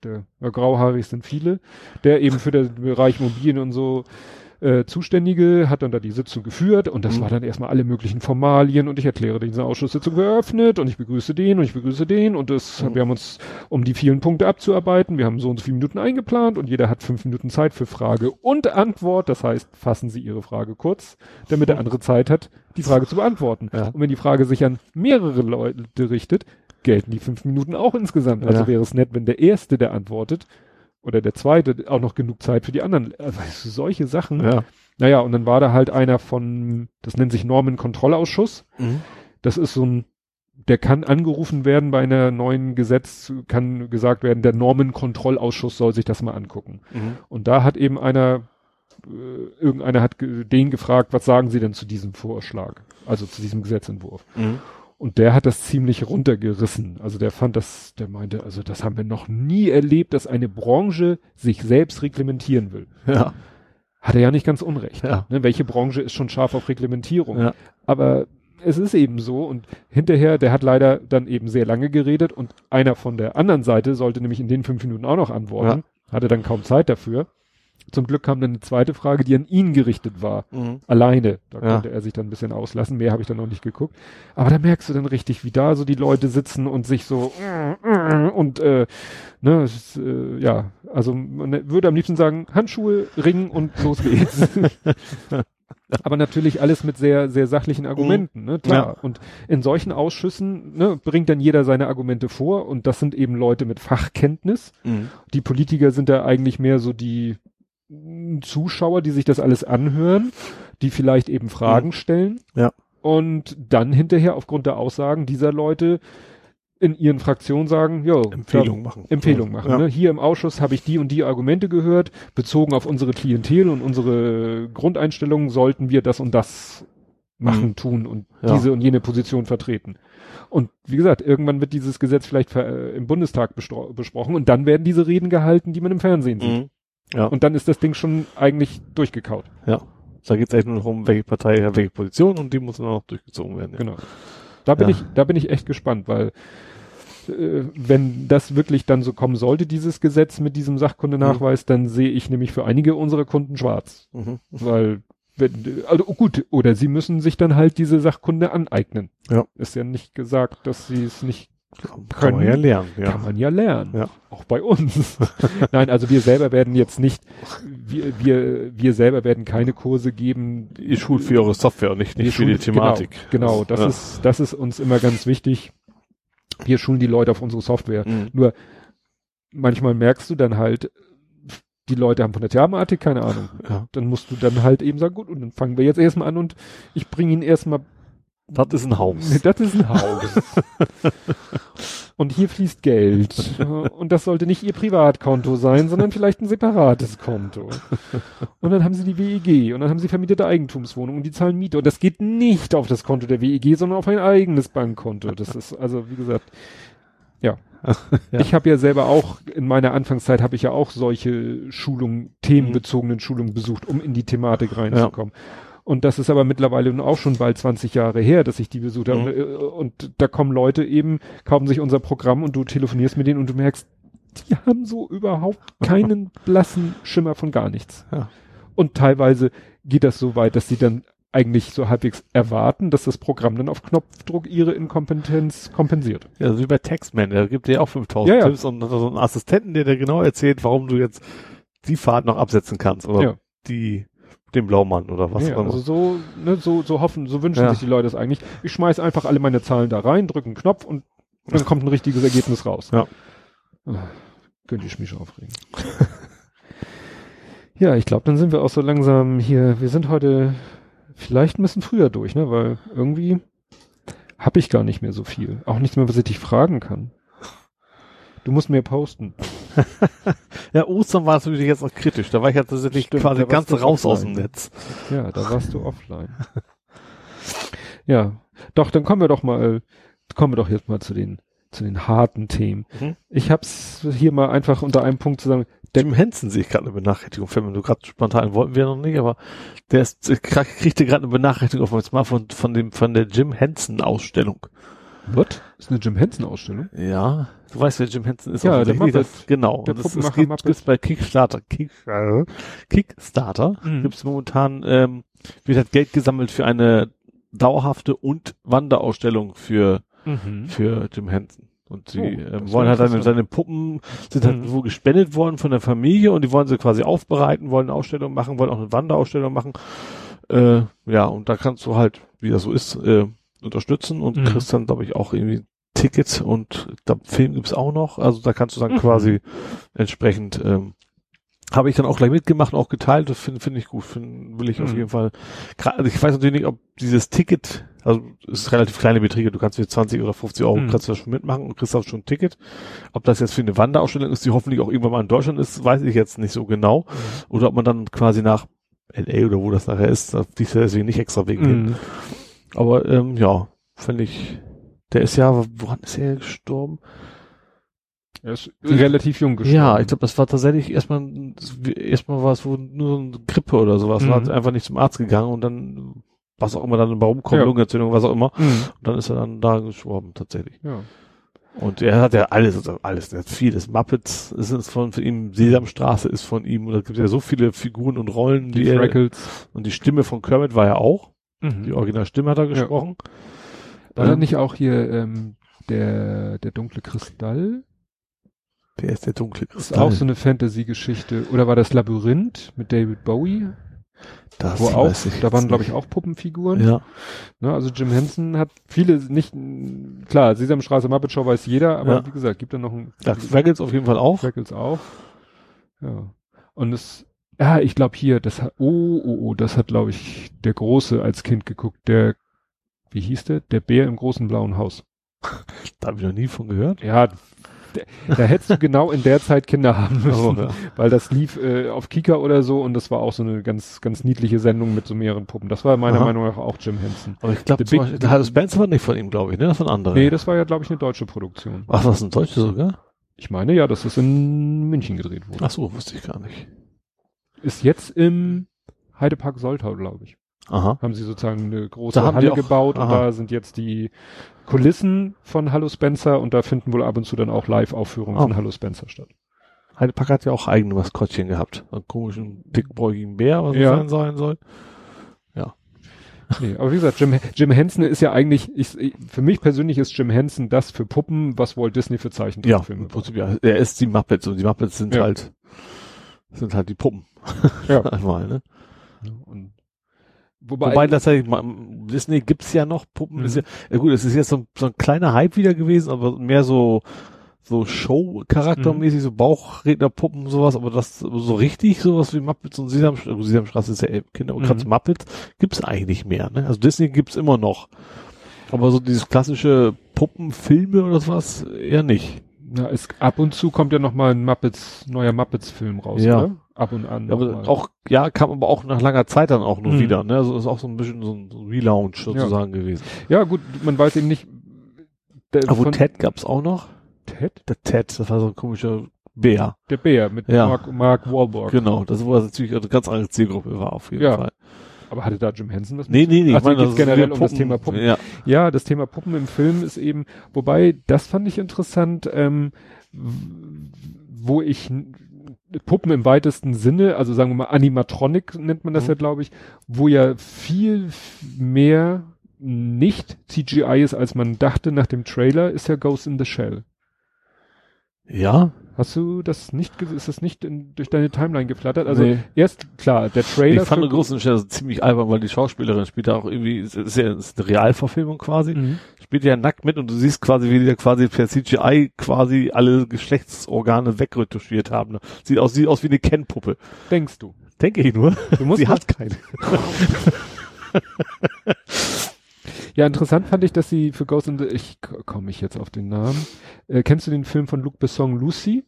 der, ja, grauhaarig sind viele, der eben für den Bereich Immobilien und so äh, Zuständige, hat dann da die Sitzung geführt und das Mhm. war dann erstmal alle möglichen Formalien und ich erkläre diese Ausschusssitzung geöffnet und ich begrüße den und ich begrüße den und das, Mhm. wir haben uns, um die vielen Punkte abzuarbeiten, wir haben so und so viele Minuten eingeplant und jeder hat fünf Minuten Zeit für Frage und Antwort, das heißt, fassen Sie Ihre Frage kurz, damit der andere Zeit hat, die Frage zu beantworten. Ja. Und wenn die Frage sich an mehrere Leute richtet, gelten die fünf Minuten auch insgesamt. Also Ja. wäre es nett, wenn der Erste, der antwortet, oder der Zweite auch noch genug Zeit für die anderen. Du, solche Sachen. Ja. Naja, und dann war da halt einer von, das nennt sich Normenkontrollausschuss. Mhm. Das ist so ein, der kann angerufen werden bei einer neuen Gesetz, kann gesagt werden, der Normenkontrollausschuss soll sich das mal angucken. Mhm. Und da hat eben einer, äh, irgendeiner hat den gefragt, was sagen Sie denn zu diesem Vorschlag? Also zu diesem Gesetzentwurf. Mhm. Und der hat das ziemlich runtergerissen. Also der fand das, der meinte, also das haben wir noch nie erlebt, dass eine Branche sich selbst reglementieren will. Ja. Hat er ja nicht ganz unrecht. Ja. Ne, welche Branche ist schon scharf auf Reglementierung? Ja. Aber es ist eben so und hinterher, der hat leider dann eben sehr lange geredet und einer von der anderen Seite sollte nämlich in den fünf Minuten auch noch antworten. Hatte dann kaum Zeit dafür. Zum Glück kam dann eine zweite Frage, die an ihn gerichtet war. Mhm. Alleine. Da Ja. konnte er sich dann ein bisschen auslassen. Mehr habe ich dann noch nicht geguckt. Aber da merkst du dann richtig, wie da so die Leute sitzen und sich so und äh, ne, ist, äh, ja, also man würde am liebsten sagen, Handschuhe, Ring und los geht's. Aber natürlich alles mit sehr, sehr sachlichen Argumenten, ne, klar. Ja. Und in solchen Ausschüssen ne, bringt dann jeder seine Argumente vor und das sind eben Leute mit Fachkenntnis. Mhm. Die Politiker sind da eigentlich mehr so die Zuschauer, die sich das alles anhören, die vielleicht eben Fragen Mhm. stellen. Ja. Und dann hinterher aufgrund der Aussagen dieser Leute in ihren Fraktionen sagen, jo, Empfehlung machen. Empfehlung machen. Ja. Ne? Hier im Ausschuss habe ich die und die Argumente gehört, bezogen auf unsere Klientel und unsere Grundeinstellungen sollten wir das und das machen, Mhm. tun und Ja. diese und jene Position vertreten. Und wie gesagt, irgendwann wird dieses Gesetz vielleicht im Bundestag besprochen und dann werden diese Reden gehalten, die man im Fernsehen sieht. Mhm. Ja. Und dann ist das Ding schon eigentlich durchgekaut. ja. Da geht es eigentlich nur noch um, welche Partei hat welche Position und die muss dann auch noch durchgezogen werden. Ja. Genau. Da bin Ja. ich, da bin ich echt gespannt, weil äh, wenn das wirklich dann so kommen sollte, dieses Gesetz mit diesem Sachkundenachweis, dann sehe ich nämlich für einige unserer Kunden schwarz. Mhm. Weil, wenn, also gut, oder sie müssen sich dann halt diese Sachkunde aneignen. Ja. Ist ja nicht gesagt, dass sie es nicht Kann, können, man ja lernen, ja. kann man ja lernen. Ja. Auch bei uns. Nein, also wir selber werden jetzt nicht, wir, wir, wir selber werden keine Kurse geben. Ihr schult für eure Software und nicht, nicht für die schulen- Thematik. Genau, genau das Ja. ist, das ist uns immer ganz wichtig. Wir schulen die Leute auf unsere Software. Mhm. Nur manchmal merkst du dann halt, die Leute haben von der Thematik keine Ahnung. Ja. Dann musst du dann halt eben sagen, gut, und dann fangen wir jetzt erstmal an und ich bringe ihn erstmal Das ist ein Haus. Das ist ein Haus. und hier fließt Geld. Und das sollte nicht ihr Privatkonto sein, sondern vielleicht ein separates Konto. Und dann haben sie die WEG und dann haben sie vermietete Eigentumswohnungen und die zahlen Miete. Und das geht nicht auf das Konto der WEG, sondern auf ein eigenes Bankkonto. Das ist also, wie gesagt, ja. Ja. Ich habe ja selber auch, in meiner Anfangszeit habe ich ja auch solche Schulungen, themenbezogenen Schulungen besucht, um in die Thematik reinzukommen. Und das ist aber mittlerweile nun auch schon bald 20 Jahre her, dass ich die besucht habe. Mhm. Und, äh, Und da kommen Leute eben, kaufen sich unser Programm und du telefonierst mit denen und du merkst, die haben so überhaupt keinen blassen Schimmer von gar nichts. Ja. Und teilweise geht das so weit, dass sie dann eigentlich so halbwegs erwarten, dass das Programm dann auf Knopfdruck ihre Inkompetenz kompensiert. Ja, so wie bei Textman, der gibt dir ja auch 5000 Ja. Tipps und so einen Assistenten, der dir genau erzählt, warum du jetzt die Fahrt noch absetzen kannst oder die, den Blaumann oder was ja, auch immer. also so, ne, so, so hoffen, so wünschen Ja. sich die Leute es eigentlich. Ich schmeiß einfach alle meine Zahlen da rein, drücke einen Knopf und dann kommt ein richtiges Ergebnis raus. Ja. Könnte ich mich aufregen. ja, ich glaube, dann sind wir auch so langsam hier. Wir sind heute vielleicht ein bisschen früher durch, ne? Weil irgendwie habe ich gar nicht mehr so viel. Auch nichts mehr, was ich dich fragen kann. Du musst mir posten. ja, Ostern war es natürlich jetzt auch kritisch. Da war ich ja tatsächlich Stimmt, quasi ganz raus aus dem offline. Netz. Ja, da warst du offline. ja, doch, dann kommen wir doch mal, kommen wir doch jetzt mal zu den, zu den harten Themen. Mhm. Ich hab's hier mal einfach unter einem Punkt zusammen. Der- Jim Henson sehe ich gerade eine Benachrichtigung. Wenn du gerade spontan wollten wir noch nicht, aber der ist, kriegte gerade eine Benachrichtigung auf meinem Smartphone von dem, von der Jim Henson Ausstellung. What? Ist eine Jim Henson Ausstellung? Ja, du weißt, wer Jim Henson ist. Ja, der. Muppet. Das, genau. Der das, geht, Muppet. gibt's bei Kickstarter. Kick, äh, Kickstarter Mhm. gibt's momentan, ähm, wird halt Geld gesammelt für eine dauerhafte und Wanderausstellung für, Mhm. für Jim Henson. Und sie Oh, ähm, wollen halt seine, seine Puppen sind halt Mhm. wo gespendet worden von der Familie und die wollen sie quasi aufbereiten, wollen eine Ausstellung machen, wollen auch eine Wanderausstellung machen. Äh, ja, und da kannst du halt, wie das so ist, äh, unterstützen und Mhm. kriegst dann, glaube ich, auch irgendwie Tickets und glaub, Film gibt's auch noch. Also da kannst du dann Mhm. quasi entsprechend ähm, habe ich dann auch gleich mitgemacht und auch geteilt. Das finde finde ich gut. Find, will ich auf Mhm. jeden Fall. Also ich weiß natürlich nicht, ob dieses Ticket, also es ist relativ kleine Beträge, du kannst für 20 oder 50 Euro Mhm. kannst du das schon mitmachen und kriegst auch schon ein Ticket. Ob das jetzt für eine Wanderausstellung ist, die hoffentlich auch irgendwann mal in Deutschland ist, weiß ich jetzt nicht so genau. Oder ob man dann quasi nach LA oder wo das nachher ist, da fliegt er deswegen nicht extra wegen hin. Aber ähm, ja, finde ich, der ist ja, woran ist er gestorben? Er ist relativ jung gestorben. Ja, ich glaube, das war tatsächlich erstmal, erstmal war es wohl nur so eine Grippe oder sowas. Mhm. Hat einfach nicht zum Arzt gegangen und dann, was auch immer dann warum kommt, Ja. Lungenentzündung, was auch immer. Mhm. Und dann ist er dann da gestorben, tatsächlich. Ja. Und er hat ja alles, also alles, er hat vieles. Muppets ist es von, von ihm, Sesamstraße ist von ihm, und da gibt ja so viele Figuren und Rollen, die, Die er, und die Stimme von Kermit war ja auch, die Mhm. Originalstimme hat er gesprochen. War da Ähm, nicht auch hier ähm, der, der dunkle Kristall? Der ist der dunkle Das ist Kristall. auch so eine Fantasy-Geschichte. Oder war das Labyrinth mit David Bowie? das Wo auch, da waren glaube ich auch Puppenfiguren. Ja, Ne, also Jim Henson hat viele nicht, klar, Sesamstraße Muppet Show weiß jeder, aber Ja. wie gesagt, gibt da noch ein ja Fraggles auf jeden Fall auch. Freckles auch. Ja. Und es, ja, ich glaube hier, das hat, oh, oh, oh, das hat glaube ich der Große als Kind geguckt, der, wie hieß der? Der Bär im großen blauen Haus. Da habe ich noch nie von gehört. Ja, da hättest du genau in der Zeit Kinder haben müssen, Oh, ja. weil das lief äh, auf Kika oder so und das war auch so eine ganz, ganz niedliche Sendung mit so mehreren Puppen. Das war meiner Aha. Meinung nach auch Jim Henson. Aber ich glaube, Hallo Spencer war nicht von ihm, glaube ich, ne? Das war ein anderer. Nee, das war ja, glaube ich, eine deutsche Produktion. Ach, was ein Deutscher sogar? Ich meine ja, dass es in München gedreht wurde. Ach so, wusste ich gar nicht. Ist jetzt im Heidepark Soltau, glaube ich. Aha. Haben sie sozusagen eine große Halle auch- gebaut und aha. da sind jetzt die Kulissen von Hallo Spencer und da finden wohl ab und zu dann auch Live-Aufführungen Oh. von Hallo Spencer statt. Heidepark hat ja auch eigene Maskottchen gehabt. Einen komischen, dickbräugigen Bär, was Ja. es dann sein soll. Nee, aber wie gesagt, Jim, Jim Henson ist ja eigentlich, ich, für mich persönlich ist Jim Henson das für Puppen, was Walt Disney für Ja, Zeichentrickfilme im Prinzip, ja. Er ist die Muppets und die Muppets sind Ja. halt, sind halt die Puppen. Ja. Einmal, ne? Und wobei, Wobei das ma- Disney gibt's ja noch Puppen. Mhm. Ist ja, ja gut, es ist jetzt so, ein- so ein kleiner Hype wieder gewesen, aber mehr so, so Show-Charaktermäßig, so Bauchrednerpuppen, sowas, aber das, so richtig, sowas wie Muppets und Sesamstraße, Sesamstraße ist ja Kinder und Mhm. Katze Muppets, gibt's eigentlich nicht mehr, ne? Also Disney gibt's immer noch. Aber so dieses klassische Puppenfilme oder sowas, eher nicht. Ja, es, ab und zu kommt ja noch mal ein Muppets, neuer Muppets-Film raus, Ja. oder? Ab und an. Ja, aber auch, ja, kam aber auch nach langer Zeit dann auch nur Mhm. wieder, ne? Also ist auch so ein bisschen so ein Relaunch sozusagen gewesen. Ja, gut, man weiß eben nicht. Der, Aber Ted gab's auch noch. Ted? Der Ted, das war so ein komischer Bär. Der Bär mit Ja. Mark, Mark Wahlberg. Genau, das war natürlich eine ganz andere Zielgruppe war auf jeden Ja. Fall. Aber hatte da Jim Henson was Nee, nee, nee. Ach, so, geht's ist generell um das Thema Puppen. Ja. Ja, das Thema Puppen im Film ist eben, wobei, das fand ich interessant, ähm, wo ich Puppen im weitesten Sinne, also sagen wir mal Animatronic nennt man das Mhm. ja, glaube ich, wo ja viel mehr nicht CGI ist, als man dachte nach dem Trailer, ist ja Ghost in the Shell. Ja? Hast du das nicht, ist das nicht in, durch deine Timeline geflattert? Also Nee. erst, klar, der Trailer Ich fand für- eine große Stelle ziemlich albern, weil die Schauspielerin spielt da auch irgendwie, ist, ist ja ist eine Realverfilmung quasi, Mhm. spielt ja nackt mit und du siehst quasi, wie die da quasi per CGI quasi alle Geschlechtsorgane wegretuschiert haben. Sieht aus, sieht aus wie eine Ken-Puppe. denkst du? Denke ich nur. Du musst Sie hat keine. Ja, interessant fand ich, dass sie für Ghost in the, ich komme ich jetzt auf den Namen. Äh, kennst du den Film von Luc Besson, Lucy?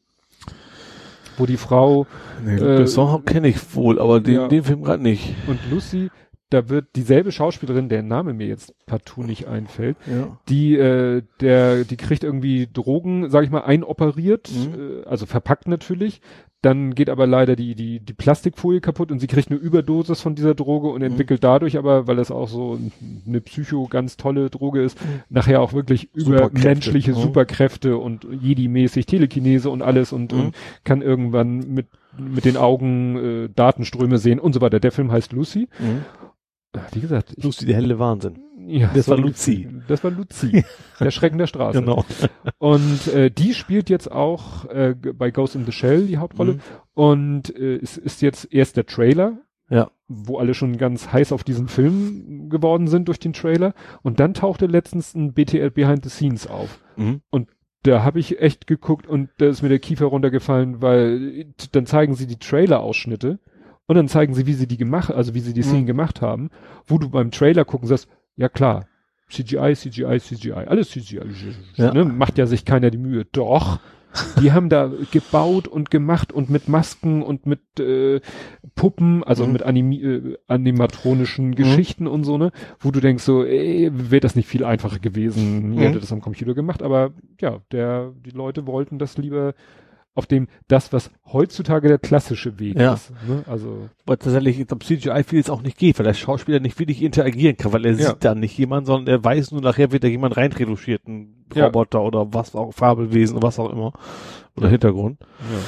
Wo die Frau Nee, Äh, den Song kenne ich wohl, aber den, ja. den Film gerade nicht. und Lucy, da wird dieselbe Schauspielerin, deren Name mir jetzt partout nicht einfällt, Ja. die, äh, der, die kriegt irgendwie Drogen, sag ich mal, einoperiert, Mhm. äh, also verpackt natürlich. Dann geht aber leider die, die, die Plastikfolie kaputt und sie kriegt eine Überdosis von dieser Droge und Mhm. entwickelt dadurch aber, weil das auch so eine psycho ganz tolle Droge ist, Mhm. nachher auch wirklich Superkräfte. übermenschliche Mhm. Superkräfte und Jedi-mäßig Telekinese und alles und, Mhm. und kann irgendwann mit, mit den Augen äh, Datenströme sehen und so weiter. Der Film heißt Lucy. Mhm. Wie gesagt, Lucy, der helle Wahnsinn. Ja, das so war. Lucy. Das war Lucy. der Schrecken der Straße. Genau. Und äh, die spielt jetzt auch äh, bei Ghost in the Shell die Hauptrolle. Mhm. Und äh, es ist jetzt erst der Trailer, Ja. wo alle schon ganz heiß auf diesen Film geworden sind durch den Trailer. Und dann tauchte letztens ein BTL Behind the Scenes auf. Mhm. Da habe ich echt geguckt und da ist mir der Kiefer runtergefallen, weil äh, dann zeigen sie die Trailer-Ausschnitte und dann zeigen sie, wie sie die gemacht, also wie sie die Mhm. Szenen gemacht haben, wo du beim Trailer gucken sagst, ja klar, CGI, CGI, CGI, alles CGI. Ja. Ne? Macht ja sich keiner die Mühe. Doch. Die haben da gebaut und gemacht und mit Masken und mit äh, Puppen, also Mhm. mit animi äh, animatronischen Geschichten und so, ne? Wo du denkst so, ey, wäre das nicht viel einfacher gewesen, ihr Mhm. hättet das am Computer gemacht, aber ja, der, die Leute wollten das lieber auf dem, das, was heutzutage der klassische Weg Ja. ist. Ne? Also, Weil tatsächlich jetzt am CGI viel jetzt auch nicht geht, weil der Schauspieler nicht wirklich interagieren kann, weil er Ja. sieht da nicht jemand, sondern er weiß nur, nachher wird da jemand reinretuschiert, ein Ja. Roboter oder was auch, Fabelwesen, was auch immer. Oder Hintergrund. ja.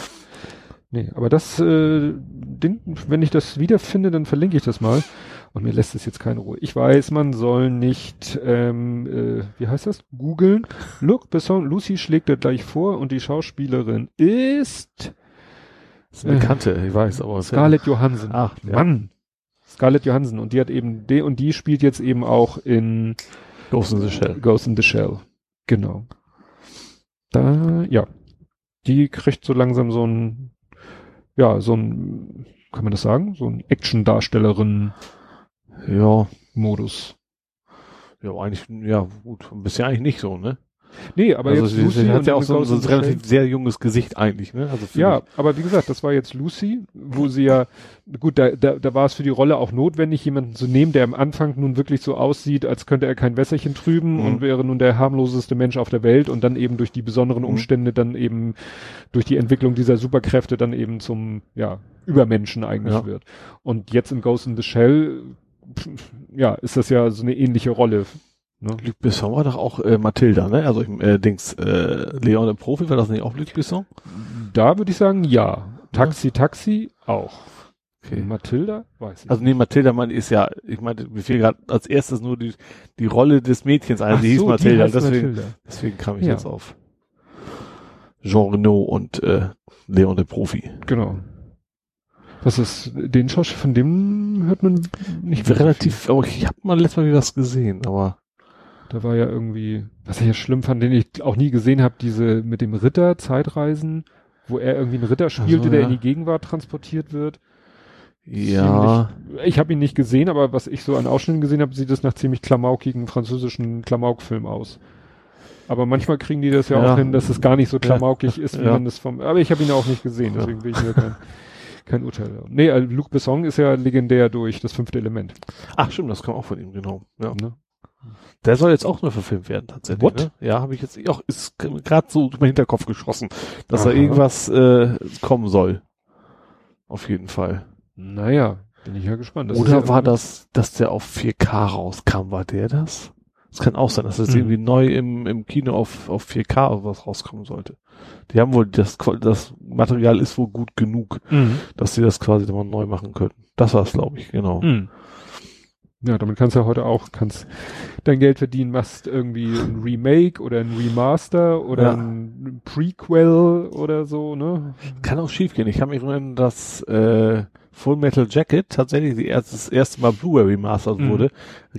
Nee, aber das, äh, den, wenn ich das wiederfinde, dann verlinke ich das mal. Und mir lässt es jetzt keine Ruhe. Ich weiß, man soll nicht, ähm, äh, wie heißt das? Googeln. Look, Besson, Lucy schlägt er gleich vor und die Schauspielerin ist Das ist eine Äh, Bekannte, ich weiß, aber Scarlett Johansson. Ach, ja. Mann. Scarlett Johansson. Und die hat eben, die, und die spielt jetzt eben auch in Ghost in the Shell. Ghost in the Shell. Genau. Da, ja. Die kriegt so langsam so ein, ja, so ein, kann man das sagen? So ein Action-Darstellerin-Modus. Ja, ja, eigentlich, ja, gut, bisher eigentlich nicht so, ne? Nee, aber also jetzt sie, Lucy sie hat ja auch so, so in ein relativ sehr junges Gesicht eigentlich, ne? Also Ja, mich- aber wie gesagt, das war jetzt Lucy, wo sie ja, gut, da, da, da war es für die Rolle auch notwendig, jemanden zu nehmen, der am Anfang nun wirklich so aussieht, als könnte er kein Wässerchen trüben Mhm. und wäre nun der harmloseste Mensch auf der Welt und dann eben durch die besonderen Mhm. Umstände dann eben durch die Entwicklung dieser Superkräfte dann eben zum, ja, Übermenschen eigentlich Ja. wird. Und jetzt in Ghost in the Shell, ja, ist das ja so eine ähnliche Rolle. Ne? Luc Besson war doch auch äh, Mathilda, ne? Also ich, äh, Dings, äh, Leon der Profi, war das nicht auch Luc Besson? Da würde ich sagen, ja. Taxi, Taxi auch. Okay. Mathilda? Weiß ich. Also nee, Mathilda man ist ja, ich meine, mir fiel gerade als erstes nur die, die Rolle des Mädchens ein, Ach die hieß so, Mathilda, heißt deswegen, Mathilda. deswegen kam ich Ja. jetzt auf Jean Reno und äh, Leon der Profi. Genau. Was ist, den Schauspieler, von dem hört man nicht mehr so Relativ, aber ich habe mal letztes Mal wieder was gesehen, aber Da war ja irgendwie, was ich ja schlimm fand, den ich auch nie gesehen habe, diese mit dem Ritter Zeitreisen, wo er irgendwie einen Ritter spielte, so, der ja. in die Gegenwart transportiert wird. ja, Ich habe ihn nicht gesehen, aber was ich so an Ausschnitten gesehen habe, sieht es nach ziemlich klamaukigen französischen Klamaukfilm aus. Aber manchmal kriegen die das ja, Ja. auch hin, dass es gar nicht so klamaukig ist, wie Ja. man das vom. Aber ich habe ihn auch nicht gesehen, Ja. deswegen will ich mir kein, kein Urteil. Nee, äh, Luc Besson ist ja legendär durch das fünfte Element. ach stimmt, das kam auch von ihm, genau. Ja. Ne? Der soll jetzt auch nur verfilmt werden, tatsächlich. What? Ne? Ja, habe ich jetzt auch, ist gerade so durch meinen Hinterkopf geschossen, dass da Aha. irgendwas äh, kommen soll. Auf jeden Fall. Naja, bin ich ja gespannt. Das Oder ja war das, dass der auf 4K rauskam? War der das? Das kann auch sein, dass das Mhm. irgendwie neu im, im Kino auf, auf 4K oder was rauskommen sollte. Die haben wohl, das, das Material ist wohl gut genug, Mhm. dass sie das quasi nochmal neu machen können. Das war's, glaube ich, genau. Mhm. Ja, damit kannst du ja heute auch, kannst dein Geld verdienen, machst irgendwie ein Remake oder ein Remaster oder Ja. ein Prequel oder so, ne? Kann auch schief gehen. Ich kann mich erinnern, dass äh, Full Metal Jacket tatsächlich die erste, das erste Mal Blu-ray remastered Mhm. wurde,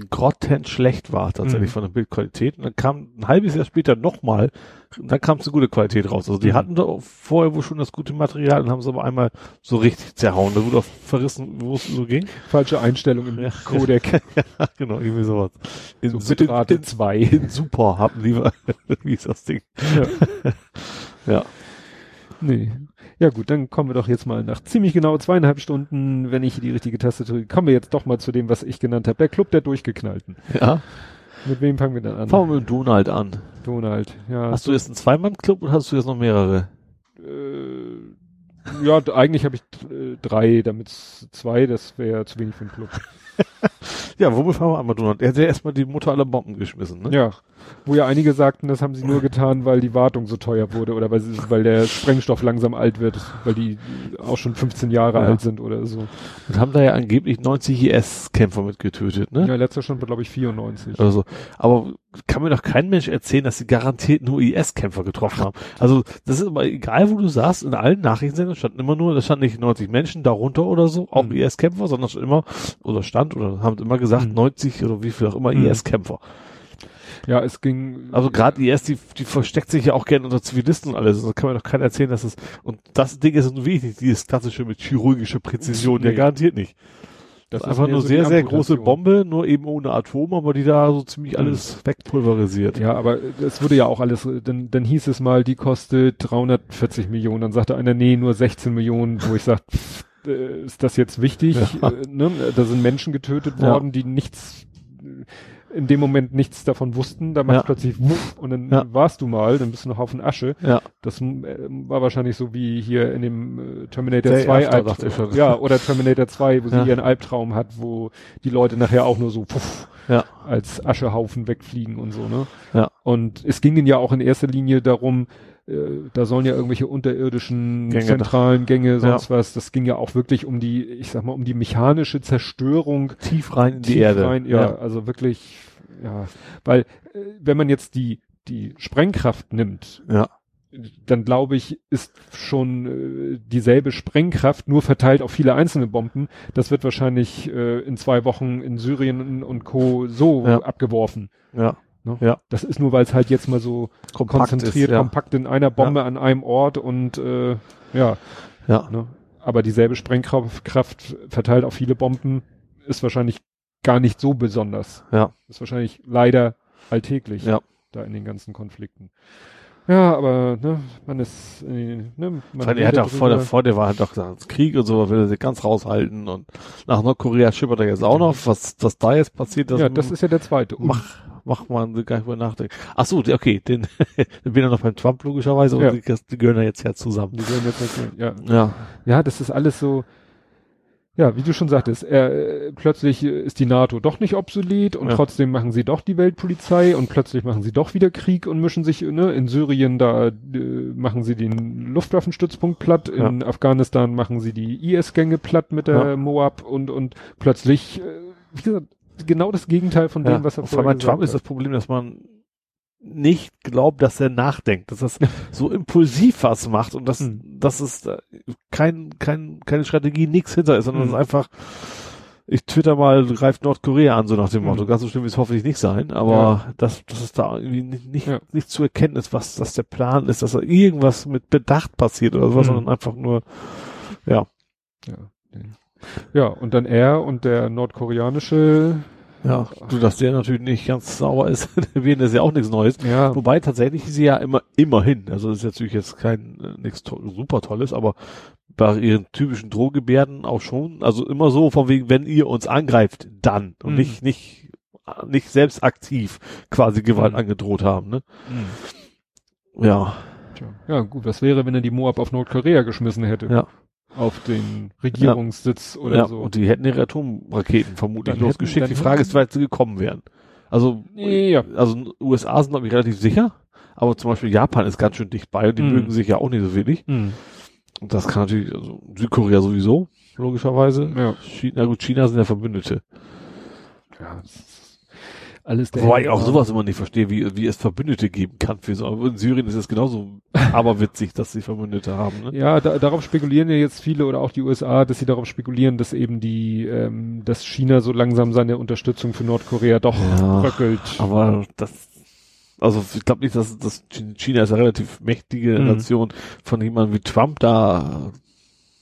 grottenschlecht war tatsächlich Mhm. von der Bildqualität. Und dann kam ein halbes Jahr später nochmal, dann kam es eine gute Qualität raus. Also die Mhm. hatten da vorher wohl schon das gute Material und haben es aber einmal so richtig zerhauen. Da wurde auch verrissen, wo es so ging. Falsche Einstellung im Ja. Codec. ja, genau, irgendwie sowas. In, So Bitrate in, 2. in super haben lieber, wie ist das Ding? Ja. Ja. Nee. Ja gut, dann kommen wir doch jetzt mal nach ziemlich genau zweieinhalb Stunden, wenn ich die richtige Taste drücke, kommen wir jetzt doch mal zu dem, was ich genannt habe. Der Club der Durchgeknallten. Ja. Mit wem fangen wir dann an? Fangen wir mit Donald an. Donald. Ja. Hast du jetzt einen Zweimann-Club oder hast du jetzt noch mehrere? Äh, ja, eigentlich habe ich äh, drei, damit zwei, das wäre zu wenig für einen Club. Ja, womit fangen wir an, Donald? Er hat ja erstmal die Mutter aller Bomben geschmissen, ne? Ja. Wo ja einige sagten, das haben sie nur getan, weil die Wartung so teuer wurde oder weil, sie, weil der Sprengstoff langsam alt wird, weil die auch schon 15 Jahre Ja. alt sind oder so. Und haben da ja angeblich 90 IS-Kämpfer mit getötet, ne? Ja, letzter Stand war, glaube ich, 94. Also, aber kann mir doch kein Mensch erzählen, dass sie garantiert nur IS-Kämpfer getroffen haben. Also, das ist aber egal, wo du sagst, in allen Nachrichtensendern standen immer nur, da standen nicht 90 Menschen darunter oder so, auch Mhm. IS-Kämpfer, sondern schon immer, oder stand, oder haben immer gesagt, Mhm. 90 oder wie viel auch immer Mhm. IS-Kämpfer. Ja, es ging. Also gerade IS, die, die versteckt sich ja auch gerne unter Zivilisten und alles. Da kann mir doch keiner erzählen, dass es, und das Ding ist nun wirklich dieses klassische mit chirurgischer Präzision, ja Nee. garantiert nicht. das Das ist einfach nur so sehr, sehr große. Bombe, nur eben ohne Atom, aber die da so ziemlich alles wegpulverisiert. Ja, aber es wurde ja auch alles, dann, dann hieß es mal, die kostet 340 Millionen. Dann sagte einer, nee, nur 16 Millionen, wo ich sag, pff, äh, ist das jetzt wichtig? Ja. Äh, ne? Da sind Menschen getötet Ja. worden, die nichts, in dem Moment nichts davon wussten. Da macht Ja. plötzlich wuff und dann Ja. warst du mal, dann bist du noch auf den Asche. Ja. Das äh, war wahrscheinlich so wie hier in dem äh, Terminator Day 2 After, dachte ich Albtraum. Ja, oder Terminator 2, wo Ja. sie ihren Albtraum hat, wo die Leute nachher auch nur so puff, Ja. als Aschehaufen wegfliegen und so, ne? Ja. Und es ging ihnen ja auch in erster Linie darum, da sollen ja irgendwelche unterirdischen Gänge zentralen Gänge, sonst was. Das ging ja auch wirklich um die, ich sag mal, um die mechanische Zerstörung Tief rein in die tief Erde. Rein, ja, also wirklich, ja, weil äh, wenn man jetzt die die Sprengkraft nimmt, Ja. dann glaube ich, ist schon äh, dieselbe Sprengkraft, nur verteilt auf viele einzelne Bomben. Das wird wahrscheinlich äh, in zwei Wochen in Syrien und Co. so Ja. abgeworfen. Ja. Ne? Ja. Das ist nur, weil es halt jetzt mal so Kompakt konzentriert, ist, ja. kompakt in einer Bombe an einem Ort und äh, ja, Ja. ne? aber dieselbe Sprengkraft Kraft verteilt auf viele Bomben ist wahrscheinlich gar nicht so besonders. Ja. Ist wahrscheinlich leider alltäglich Ja. da in den ganzen Konflikten. Ja, aber ne, man ist, äh, ne, man er hat auch vor der, vor der war halt doch gesagt, Krieg und so, will er sich ganz raushalten und nach Nordkorea schippert er jetzt auch noch, was, was da jetzt passiert, ja, das ist ja der zweite. mach, mach man gar nicht mehr nachdenken. Ach so, okay, den, den bin er noch beim Trump logischerweise Ja. und die, die gehören ja jetzt ja zusammen. Die gehören jetzt nicht, ja. Ja. ja, das ist alles so, Ja, wie du schon sagtest, er, äh, plötzlich ist die NATO doch nicht obsolet und Ja. trotzdem machen sie doch die Weltpolizei und plötzlich machen sie doch wieder Krieg und mischen sich, ne, in Syrien da äh, machen sie den Luftwaffenstützpunkt platt, in Afghanistan machen sie die IS-Gänge platt mit der Ja. Moab und, und plötzlich, äh, wie gesagt, genau das Gegenteil von dem, Ja. was er Und vor allem bei Trump ist das hat. Problem, dass man nicht glaubt, dass er nachdenkt, dass er so impulsiv was macht und dass, Hm. dass es da kein, kein, keine Strategie, nichts hinter ist, sondern Hm. es ist einfach, ich twitter mal, greift Nordkorea an, so nach dem. Motto. Ganz so schlimm wird es hoffentlich nicht sein, aber dass, dass es da irgendwie nicht, nicht, Ja. nicht zu erkennen ist, was, dass der Plan ist, dass da irgendwas mit Bedacht passiert oder sowas, Hm. sondern einfach nur, ja, Ja. Ja, und dann er und der nordkoreanische, ja, du, dass der natürlich nicht ganz sauber ist, wäre das ja auch nichts Neues. ja, Wobei tatsächlich sie ja immer, immerhin, also das ist natürlich jetzt kein, äh, nichts to super Tolles, aber bei ihren typischen Drohgebärden auch schon, also immer so von wegen, wenn ihr uns angreift, dann und Mhm. nicht, nicht, nicht selbst aktiv quasi Gewalt Mhm. angedroht haben, ne? Ja, Tja. Ja, gut, was wäre, wenn er die Moab auf Nordkorea geschmissen hätte? Ja. Auf den Regierungssitz oder ja, so. und die hätten ihre Atomraketen vermutlich Dann losgeschickt. hätten- die Frage ist, wie weit sie gekommen wären. Also, Ja. also USA sind glaube ich relativ sicher, aber zum Beispiel Japan ist ganz schön dicht bei und die Mhm. mögen sich ja auch nicht so wenig. Hm. Und das kann natürlich, also Südkorea sowieso, logischerweise. Ja. China, gut, China sind ja Verbündete. ja. das ist Alles der Wobei ich auch sowas immer nicht verstehe, wie, wie es Verbündete geben kann für so. In Syrien ist es genauso aberwitzig, dass sie Verbündete haben, ne? Ja, da, darauf spekulieren ja jetzt viele oder auch die USA, dass sie darauf spekulieren, dass eben die, ähm, dass China so langsam seine Unterstützung für Nordkorea doch Ja, bröckelt. Aber das, also ich glaube nicht, dass, dass China ist eine relativ mächtige Mhm. Nation von jemandem wie Trump da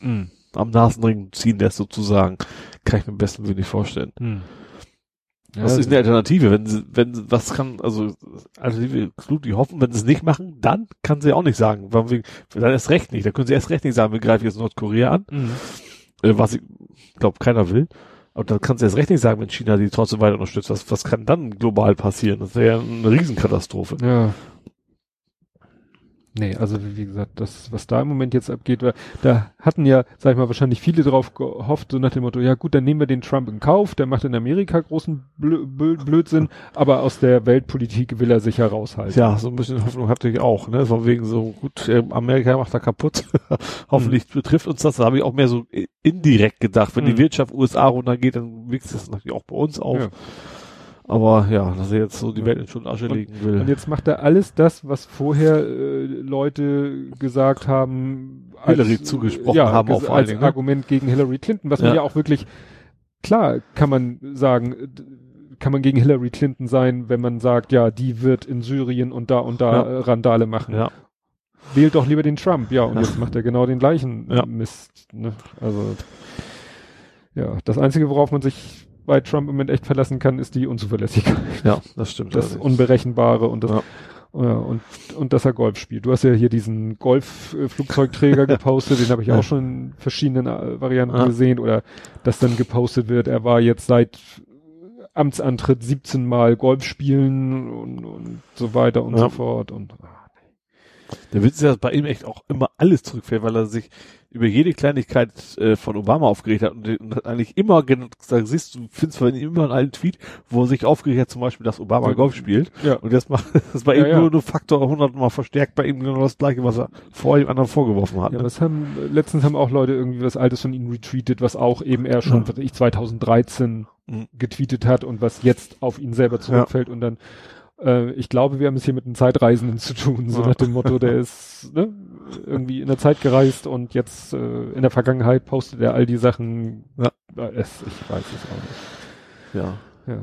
Hm. am Nasenring ziehen lässt sozusagen. Kann ich mir am besten Willen nicht vorstellen. Hm. Ja, Was ist eine Alternative? Wenn sie, wenn, sie- was kann, also, Alternative, klug, die hoffen, wenn sie es nicht machen, dann kann sie auch nicht sagen. Warum wir, dann erst recht nicht. Da können sie erst recht nicht sagen, wir greifen jetzt Nordkorea an, Hm. äh, was ich glaube keiner will. Aber dann kann sie erst recht nicht sagen, wenn China die trotzdem weiter unterstützt. Was, was kann dann global passieren? Das wäre ja eine Riesenkatastrophe. Ja. Nee, also wie gesagt, das, was da im Moment jetzt abgeht, da hatten ja, sag ich mal, wahrscheinlich viele drauf gehofft, so nach dem Motto, ja gut, dann nehmen wir den Trump in Kauf, der macht in Amerika großen Blö Blö Blödsinn, aber aus der Weltpolitik will er sich heraushalten. Ja, so ein bisschen Hoffnung hatte ich auch, ne? Von wegen so, gut, äh, Amerika macht da kaputt. Hoffentlich betrifft uns das. Da habe ich auch mehr so indirekt gedacht. Wenn Mhm. die Wirtschaft USA runtergeht, dann wächst das natürlich auch bei uns auf. Ja. Aber ja, dass er jetzt so die Welt in Schutt und Asche legen will. Und jetzt macht er alles das, was vorher äh, Leute gesagt haben, Hillary zugesprochen haben ges- vor allen als Dingen, ne? Argument gegen Hillary Clinton, was man Ja. ja auch wirklich, klar kann man sagen, kann man gegen Hillary Clinton sein, wenn man sagt, ja, die wird in Syrien und da und da Ja. Randale machen. ja. Wählt doch lieber den Trump, ja, und Ja. jetzt macht er genau den gleichen Ja. Mist. Ne? Also ja, das Einzige, worauf man sich bei Trump im Moment echt verlassen kann, ist die Unzuverlässigkeit ja, das stimmt. das allerdings. Unberechenbare und das Ja. ja, und und dass er Golf spielt. Du hast ja hier diesen Golf-Flugzeugträger gepostet, den habe ich auch schon in verschiedenen äh, Varianten Ja. gesehen oder dass dann gepostet wird, er war jetzt seit Amtsantritt 17 Mal Golf spielen und, und so weiter und Ja. so fort und Der Witz ist, dass bei ihm echt auch immer alles zurückfällt, weil er sich über jede Kleinigkeit äh, von Obama aufgeregt hat und, und hat eigentlich immer, da siehst du, findest du immer einen alten Tweet, wo er sich aufgeregt hat, zum Beispiel, dass Obama Golf spielt. ja. Und das macht das bei Ja, ihm ja. nur, nur Faktor 100 mal verstärkt bei ihm genau das gleiche, was er vor dem anderen vorgeworfen hat. Ja, ne? das haben, letztens haben auch Leute irgendwie was Altes von ihm retweetet, was auch eben er schon, Ja. was ich 2013 Mhm. getweetet hat und was jetzt auf ihn selber zurückfällt und dann, äh, ich glaube, wir haben es hier mit einem Zeitreisenden zu tun, so Ja. nach dem Motto, der ist ne, irgendwie in der Zeit gereist und jetzt äh, in der Vergangenheit postet er all die Sachen. Ja. Äh, Es, ich weiß es auch ja. nicht. Ja.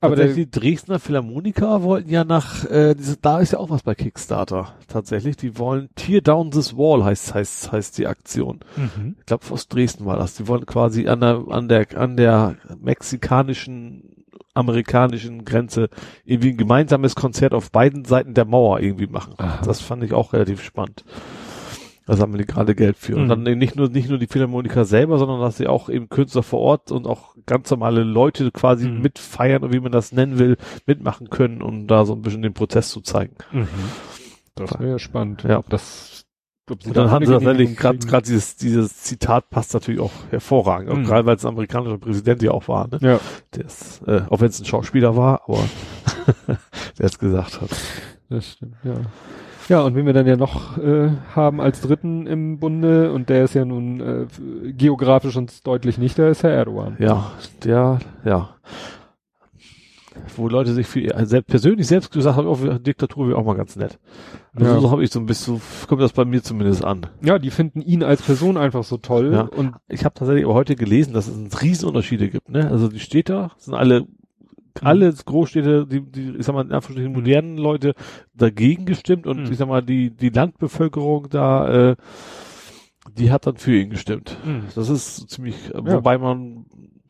Aber Aber der, die Dresdner Philharmoniker wollten ja nach, äh, diese, da ist ja auch was bei Kickstarter tatsächlich. Die wollen Tear Down This Wall heißt heißt heißt die Aktion. mhm. Ich glaube aus Dresden war das. Die wollen quasi an der an der an der mexikanischen amerikanischen Grenze irgendwie ein gemeinsames Konzert auf beiden Seiten der Mauer irgendwie machen. Aha. Das fand ich auch relativ spannend. Da sammeln die gerade Geld für. Und Mhm. dann eben nicht nur, nicht nur die Philharmoniker selber, sondern dass sie auch eben Künstler vor Ort und auch ganz normale Leute quasi Mhm. mitfeiern und wie man das nennen will, mitmachen können, um da so ein bisschen den Prozess zu zeigen. Mhm. Das wäre ja spannend. Ja. Das sie Und dann da haben sie tatsächlich gerade dieses dieses Zitat passt natürlich auch hervorragend, auch Mhm. gerade weil es ein amerikanischer Präsident ja auch war, ne? Ja, Der ist, äh, auch wenn es ein Schauspieler war, aber der es gesagt hat. das stimmt, ja. Ja, und wen wir dann ja noch äh, haben als Dritten im Bunde, und der ist ja nun äh, geografisch uns deutlich nicht, der ist Herr Erdogan. Ja, der, ja. Wo Leute sich für ihr selbst, persönlich selbst gesagt haben, oh, Diktatur wäre auch mal ganz nett. Also Ja. so habe ich so ein bisschen, so kommt das bei mir zumindest an. Ja, die finden ihn als Person einfach so toll. Ja. Und Ich habe tatsächlich aber heute gelesen, dass es Riesenunterschiede gibt. Ne? Also die Städter sind alle, alle Großstädte, die, die, ich sag mal, in Anführungsstrichen modernen Leute dagegen gestimmt und Mhm. ich sag mal, die, die Landbevölkerung da, äh, die hat dann für ihn gestimmt. Mhm. Das ist ziemlich, Ja. wobei man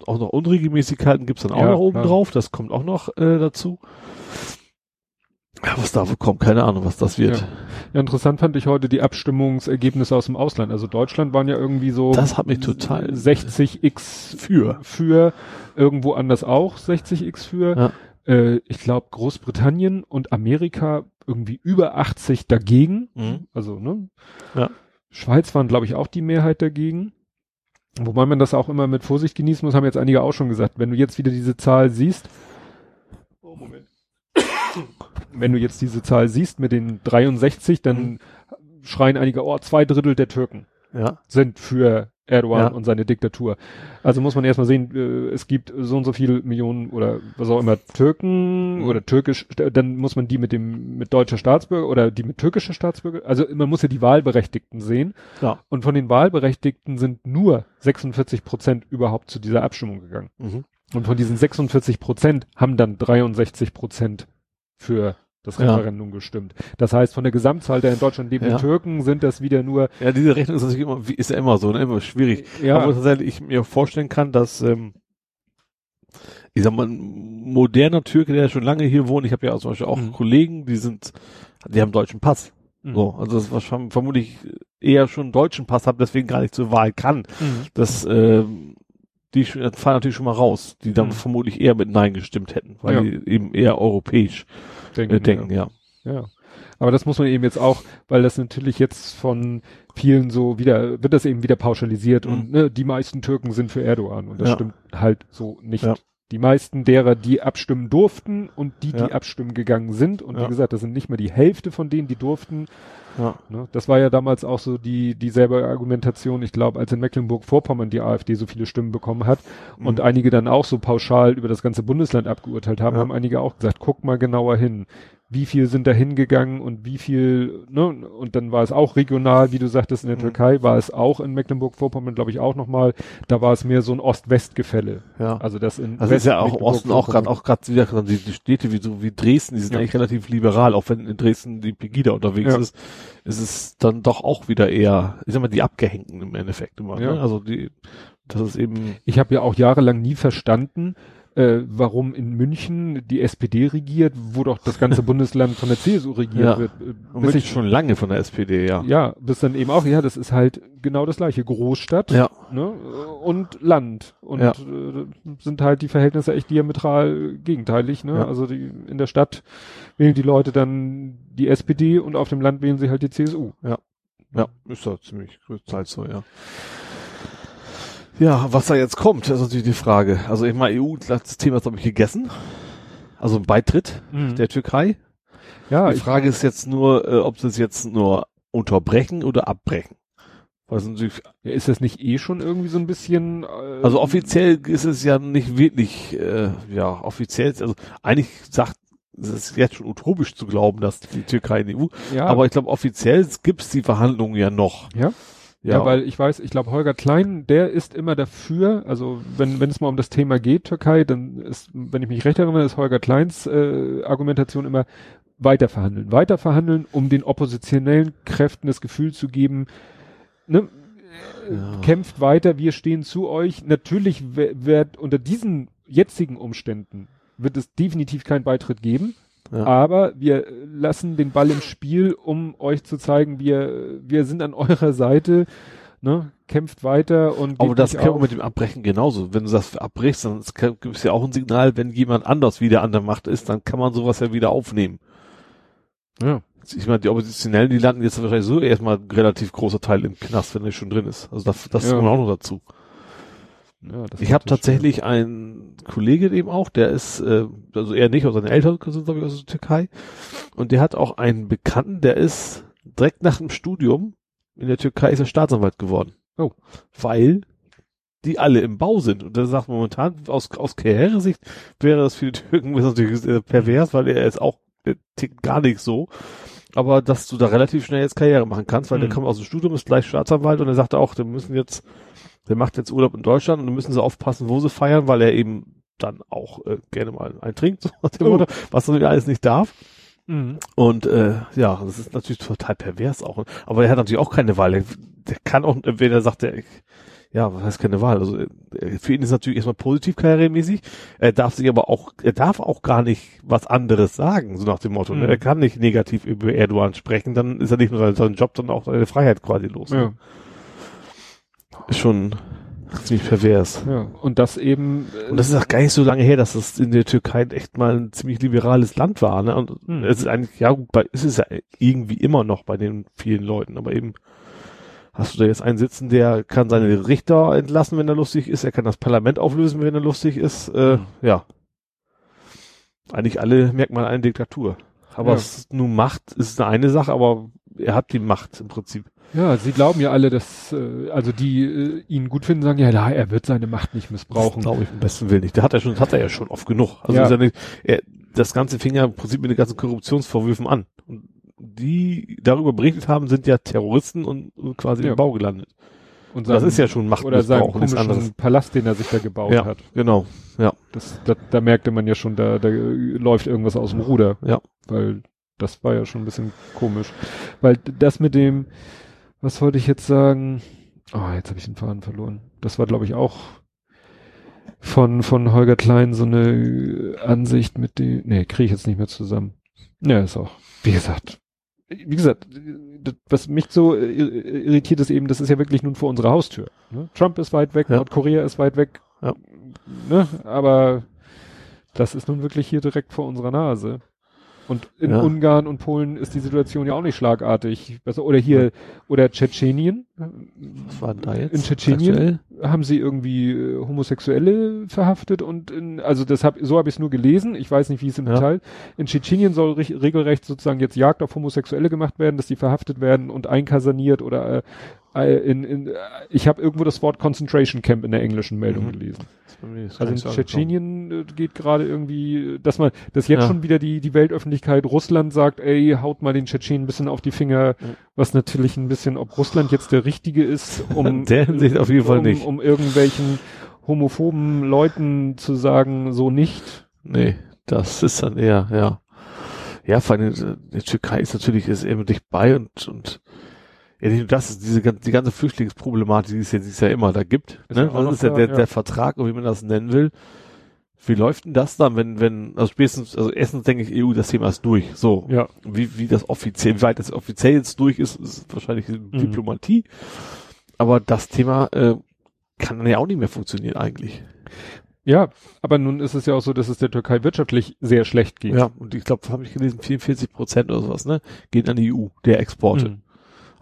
auch noch Unregelmäßigkeiten gibt's dann auch Ja, noch oben klar. drauf, das kommt auch noch äh, dazu. Ja, was da kommt, keine Ahnung, was das wird. Ja. Ja, interessant fand ich heute die Abstimmungsergebnisse aus dem Ausland. Also Deutschland waren ja irgendwie so Das hat mich total- 60x Für. für, irgendwo anders auch 60x für. Ja. Äh, ich glaube Großbritannien und Amerika irgendwie über 80 dagegen. Mhm. Also, ne? Ja. Schweiz waren, glaube ich, auch die Mehrheit dagegen. Wobei man das auch immer mit Vorsicht genießen muss, haben jetzt einige auch schon gesagt. Wenn du jetzt wieder diese Zahl siehst, oh, Moment. wenn du jetzt diese Zahl siehst mit den 63, dann Mhm. schreien einige, oh, zwei Drittel der Türken Ja. sind für Erdogan Ja. und seine Diktatur. Also muss man erstmal sehen, äh, es gibt so und so viele Millionen oder was auch immer Türken Mhm. oder türkisch, dann muss man die mit dem, mit deutscher Staatsbürger oder die mit türkischer Staatsbürger, also man muss ja die Wahlberechtigten sehen. Ja. Und von den Wahlberechtigten sind nur 46 Prozent überhaupt zu dieser Abstimmung gegangen. Mhm. Und von diesen 46 Prozent haben dann 63 Prozent für das Ja. Referendum gestimmt. Das heißt, von der Gesamtzahl der in Deutschland lebenden Ja. Türken sind das wieder nur, Ja, diese Rechnung ist natürlich immer, wie- ist ja immer so, ne? immer schwierig. ja, Aber tatsächlich ich mir vorstellen kann, dass, ähm, ich sag mal, ein moderner Türke, der schon lange hier wohnt, ich habe ja zum Beispiel auch Mhm. Kollegen, die sind, die haben deutschen Pass. Mhm. So, also das was verm- vermutlich eher schon einen deutschen Pass haben, deswegen gar nicht zur Wahl kann. Mhm. Das, ähm, die fallen natürlich schon mal raus, die dann Mhm. vermutlich eher mit Nein gestimmt hätten, weil Ja. die eben eher europäisch denken, äh, denken, ja. Ja. Aber das muss man eben jetzt auch, weil das natürlich jetzt von vielen so wieder, wird das eben wieder pauschalisiert Mhm. und ne, die meisten Türken sind für Erdogan und das Ja. stimmt halt so nicht. Ja. Die meisten derer, die abstimmen durften und die, die Ja. abstimmen gegangen sind und Ja. wie gesagt, das sind nicht mehr die Hälfte von denen, die durften. Ja. Ne? Das war ja damals auch so die dieselbe Argumentation, ich glaube, als in Mecklenburg-Vorpommern die AfD so viele Stimmen bekommen hat und Mhm. einige dann auch so pauschal über das ganze Bundesland abgeurteilt haben, Ja. haben einige auch gesagt, guck mal genauer hin. Wie viel sind da hingegangen und wie viel, ne, und dann war es auch regional, wie du sagtest, in der Mhm. Türkei war es auch in Mecklenburg-Vorpommern, glaube ich, auch nochmal, da war es mehr so ein Ost-West-Gefälle. ja. Also das in Also ist ja auch Osten auch gerade auch gerade wieder die Städte wie so wie Dresden, die sind Ja. eigentlich relativ liberal, auch wenn in Dresden die Pegida unterwegs Ja. ist, ist es dann doch auch wieder eher, ich sag mal, die Abgehängten im Endeffekt immer. Ja. Ne? Also die, das ist eben Ich habe ja auch jahrelang nie verstanden, äh, warum in München die SPD regiert, wo doch das ganze Bundesland von der CSU regiert Ja. wird. Äh, und bis ich schon lange von der SPD, ja. Ja, bis dann eben auch, ja, das ist halt genau das gleiche. Großstadt Ja. ne, und Land. Und Ja. äh, sind halt die Verhältnisse echt diametral gegenteilig. Ne? Ja. Also die, in der Stadt wählen die Leute dann die SPD und auf dem Land wählen sie halt die CSU. Ja, ist doch ziemlich größtenteils so, ja. Ja, was da jetzt kommt, ist natürlich die Frage. Also ich meine, EU, das Thema glaube ich, gegessen. Also ein Beitritt der Türkei. ja, Die Frage ist jetzt nur, äh, ob sie es jetzt nur unterbrechen oder abbrechen. Es natürlich, ja, ist das nicht eh schon irgendwie so ein bisschen äh, also offiziell ist es ja nicht wirklich, äh, ja, offiziell, also eigentlich sagt, es ist jetzt schon utopisch zu glauben, dass die Türkei in die EU, ja, aber ich glaube offiziell gibt's die Verhandlungen ja noch. Ja? Ja, weil ich weiß, ich glaube, Holger Klein, der ist immer dafür, also wenn, wenn es mal um das Thema geht, Türkei, dann ist, wenn ich mich recht erinnere, ist Holger Kleins äh, Argumentation immer weiter verhandeln. Weiter verhandeln, um den oppositionellen Kräften das Gefühl zu geben, ne, Ja. kämpft weiter, wir stehen zu euch. Natürlich wird unter diesen jetzigen Umständen wird es definitiv keinen Beitritt geben. Ja. Aber wir lassen den Ball im Spiel, um euch zu zeigen, wir, wir sind an eurer Seite, ne, kämpft weiter und Aber das kann man mit dem Abbrechen genauso. Wenn du das abbrichst, dann gibt es ja auch ein Signal, wenn jemand anders wieder an der Macht ist, dann kann man sowas ja wieder aufnehmen. Ja. Ich meine, die Oppositionellen, die landen jetzt wahrscheinlich so erstmal ein relativ großer Teil im Knast, wenn er schon drin ist. Also das, das Ja. kommt auch noch dazu. Ja das Ich habe tatsächlich einen Kollegen eben auch, der ist, äh, also er nicht, aber seine Eltern sind, glaube ich, aus der Türkei. Und der hat auch einen Bekannten, der ist direkt nach dem Studium in der Türkei ist er Staatsanwalt geworden. Oh. Weil die alle im Bau sind. Und er sagt momentan, aus, aus Karrieresicht wäre das für die Türken natürlich pervers, weil er ist auch er tickt gar nicht so. Aber dass du da relativ schnell jetzt Karriere machen kannst, weil der Mhm. kommt aus dem Studium, ist gleich Staatsanwalt und er sagte auch, wir müssen jetzt der macht jetzt Urlaub in Deutschland und dann müssen sie aufpassen, wo sie feiern, weil er eben dann auch äh, gerne mal eintrinkt, so nach dem Oh. Motto, was er alles nicht darf. Mhm. Und äh, ja, das ist natürlich total pervers auch. Aber er hat natürlich auch keine Wahl. Der, der kann auch, wenn er sagt, der, ja, was heißt keine Wahl? Also äh, für ihn ist natürlich erstmal positiv karrieremäßig. Er darf sich aber auch, er darf auch gar nicht was anderes sagen, so nach dem Motto. ne? Mhm. Er kann nicht negativ über Erdogan sprechen, dann ist er nicht nur seinen, Job, sondern auch seine Freiheit quasi los. ne? Ja. Ist schon ziemlich pervers. Ja. Und das eben. äh, Und das ist auch gar nicht so lange her, dass das in der Türkei echt mal ein ziemlich liberales Land war. Ne? Und Hm. es ist eigentlich, ja gut, bei, es ist ja irgendwie immer noch bei den vielen Leuten, aber eben hast du da jetzt einen sitzen, der kann seine Richter entlassen, wenn er lustig ist, er kann das Parlament auflösen, wenn er lustig ist. Äh, Hm. Ja. Eigentlich alle Merkmale einer Diktatur. Aber Ja. es ist nun Macht ist eine, eine Sache, aber er hat die Macht im Prinzip. Ja, sie glauben ja alle, dass, äh, also die äh, ihn gut finden, sagen ja, na, er wird seine Macht nicht missbrauchen. Glaube ich im besten Willen nicht. Der hat er schon, das hat er ja schon oft genug. Also Ja. nicht, er, das Ganze fing ja im Prinzip mit den ganzen Korruptionsvorwürfen an. Und die darüber berichtet haben, sind ja Terroristen und, quasi Ja. im Bau gelandet. Und das seinen- ist ja schon Oder seinen Machtmissbrauch nichts anderes. komischen Palast, den er sich da gebaut Ja, hat. genau. Ja, Das, da, da merkte man ja schon, da, da läuft irgendwas aus dem Ruder. Ja. Weil das war ja schon ein bisschen komisch. Weil das mit dem, was wollte ich jetzt sagen? Oh, jetzt habe ich den Faden verloren. Das war, glaube ich, auch von, von Holger Klein so eine Ansicht mit dem, nee, kriege ich jetzt nicht mehr zusammen. Ja, ist auch, wie gesagt, wie gesagt, das, was mich so äh, irritiert ist eben, das ist ja wirklich nun vor unserer Haustür. Ne? Trump ist weit weg, Ja. Nordkorea ist weit weg, Ja. ne? aber das ist nun wirklich hier direkt vor unserer Nase. Und in Ja. Ungarn und Polen ist die Situation ja auch nicht schlagartig. Oder hier, oder Tschetschenien. was war denn da jetzt? In Tschetschenien Aktuell? haben sie irgendwie äh, Homosexuelle verhaftet und in, also das hab, so habe ich es nur gelesen. Ich weiß nicht, wie es im Ja. Detail. In Tschetschenien soll reg- regelrecht sozusagen jetzt Jagd auf Homosexuelle gemacht werden, dass die verhaftet werden und einkasaniert oder äh, in, in äh, ich habe irgendwo das Wort Concentration Camp in der englischen Meldung Mhm. gelesen. Also in. Tschetschenien äh, geht gerade irgendwie, dass man, dass jetzt Ja. schon wieder die, die Weltöffentlichkeit Russland sagt, ey, haut mal den Tschetschenen ein bisschen auf die Finger, Mhm. was natürlich ein bisschen, ob Russland jetzt der Richtige ist, um, der Hinsicht auf jeden Fall um, nicht. um irgendwelchen homophoben Leuten zu sagen, so nicht. Nee, das ist dann eher, ja. Ja, vor allem, äh, die Türkei ist natürlich ist eben dicht bei und, und ja, nicht nur das ist diese die ganze Flüchtlingsproblematik, die es ja, die es ja immer da gibt. Ist Ne? noch ist ja der, ja. der Vertrag, wie man das nennen will. Wie läuft denn das dann, wenn, wenn, also spätestens, also erstens denke ich, EU, das Thema ist durch. So. Ja. Wie, wie das offiziell, wie weit das offiziell jetzt durch ist, ist wahrscheinlich Mhm. Diplomatie. Aber das Thema äh, kann dann ja auch nicht mehr funktionieren eigentlich. Ja, aber nun ist es ja auch so, dass es der Türkei wirtschaftlich sehr schlecht geht. Ja, und ich glaube, habe ich gelesen, 44 Prozent oder sowas, ne, gehen an die EU, der Exporte. Mhm.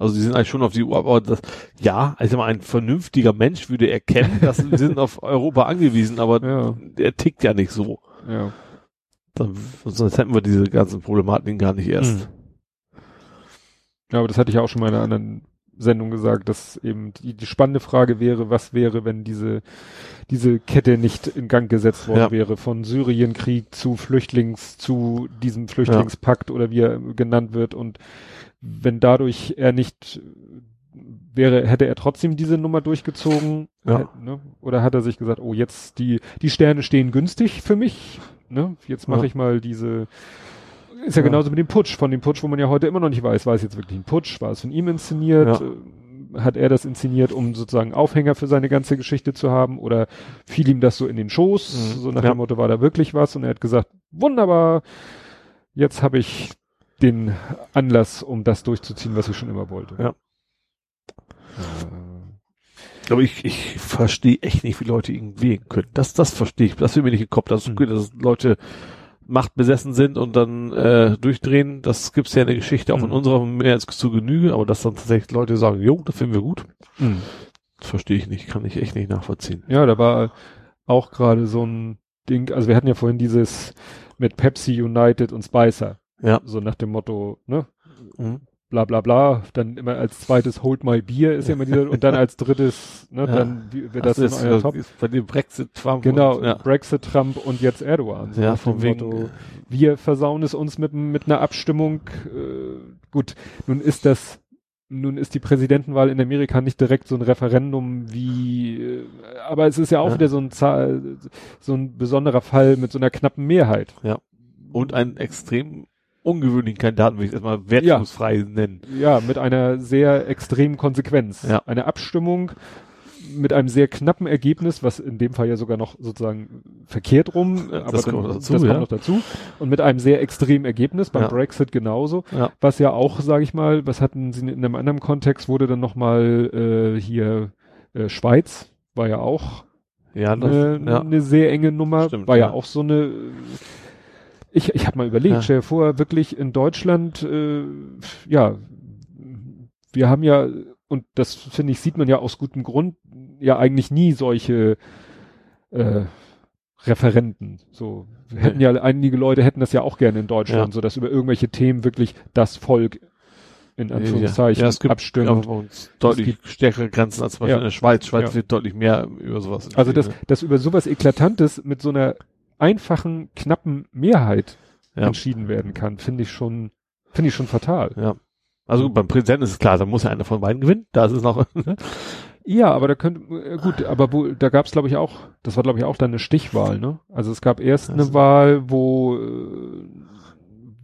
Also die sind eigentlich schon auf die EU, aber das, ja, also mal ein vernünftiger Mensch würde erkennen, dass wir sind auf Europa angewiesen, aber Ja. der tickt ja nicht so. Ja. Dann, sonst hätten wir diese ganzen Problematiken gar nicht erst. Mhm. Ja, aber das hatte ich ja auch schon mal in einer anderen Sendung gesagt, dass eben die, die spannende Frage wäre, was wäre, wenn diese, diese Kette nicht in Gang gesetzt worden Ja. wäre, von Syrienkrieg zu Flüchtlings, zu diesem Flüchtlingspakt oder wie er genannt wird und wenn dadurch er nicht wäre, hätte er trotzdem diese Nummer durchgezogen, Ja. Ne? oder hat er sich gesagt, oh, jetzt die, die Sterne stehen günstig für mich, ne? jetzt mache Ja. ich mal diese, ist ja, Ja. genauso mit dem Putsch, von dem Putsch, wo man ja heute immer noch nicht weiß, war es jetzt wirklich ein Putsch, war es von ihm inszeniert, Ja. äh, hat er das inszeniert, um sozusagen Aufhänger für seine ganze Geschichte zu haben oder fiel ihm das so in den Schoß, Mhm. so nach dem Motto, war da wirklich was und er hat gesagt, wunderbar, jetzt habe ich den Anlass, um das durchzuziehen, was ich schon immer wollte. Ja. Äh, Aber ich, ich verstehe echt nicht, wie Leute ihn wählen können. Das, das verstehe ich. Das will mir nicht im Kopf. Das ist Mhm. gut, dass Leute machtbesessen sind und dann äh, durchdrehen. Das gibt's ja in der Geschichte auch in Mhm. unserer mehr als zu Genüge, aber dass dann tatsächlich Leute sagen, jo, das finden wir gut, Mhm. das verstehe ich nicht, kann ich echt nicht nachvollziehen. Ja, da war auch gerade so ein Ding, also wir hatten ja vorhin dieses mit Pepsi United und Spicer. Ja. So nach dem Motto, ne? Mhm. Bla bla bla. Dann immer als zweites Hold My Beer ist ja immer dieser, und dann als drittes, ne, Ja. dann wird das das in ist, euer Top. ist bei dem Brexit Trump Genau, und, ja. Brexit, Trump und jetzt Erdogan. So ja, dem wegen Motto, wir versauen es uns mit, mit einer Abstimmung. Äh, gut, nun ist das, nun ist die Präsidentenwahl in Amerika nicht direkt so ein Referendum wie, äh, aber es ist ja auch Ja. wieder so ein, Zahl, so ein besonderer Fall mit so einer knappen Mehrheit. und einen extrem ungewöhnlichen Kandidaten, will ich erstmal wertungsfrei nennen. Ja, mit einer sehr extremen Konsequenz. Ja. Eine Abstimmung mit einem sehr knappen Ergebnis, was in dem Fall ja sogar noch sozusagen verkehrt rum, Ja, aber das dann, kommt noch dazu, das ja. kommt noch dazu. Und mit einem sehr extremen Ergebnis, beim Ja. Brexit genauso. Ja. Was ja auch, sage ich mal, was hatten sie in einem anderen Kontext, wurde dann nochmal äh, hier äh, Schweiz, war ja auch Ja, das, eine, ja. eine sehr enge Nummer, Stimmt, war ja, ja. auch so eine ich, ich habe mal überlegt, Ja. stell dir vor, wirklich in Deutschland, äh, ja, wir haben ja, und das finde ich, sieht man ja aus gutem Grund, ja eigentlich nie solche äh, Referenten. So wir hätten ja einige Leute hätten das ja auch gerne in Deutschland, Ja. so dass über irgendwelche Themen wirklich das Volk in Anführungszeichen ja, es gibt abstimmt. deutlich stärkere Grenzen als zum Beispiel Ja. in der Schweiz. Schweiz Ja. wird deutlich mehr über sowas. Also das, entschieden, dass über sowas Eklatantes mit so einer einfachen, knappen Mehrheit Ja. entschieden werden kann, finde ich schon, finde ich schon fatal. ne? ja. Also gut, beim Präsidenten ist es klar, da muss ja einer von beiden gewinnen. Da ist es noch. Ja, aber da könnte, äh, gut, aber wo, da gab es glaube ich auch, das war glaube ich auch dann eine Stichwahl, ne? Also es gab erst eine Also- Wahl, wo, äh,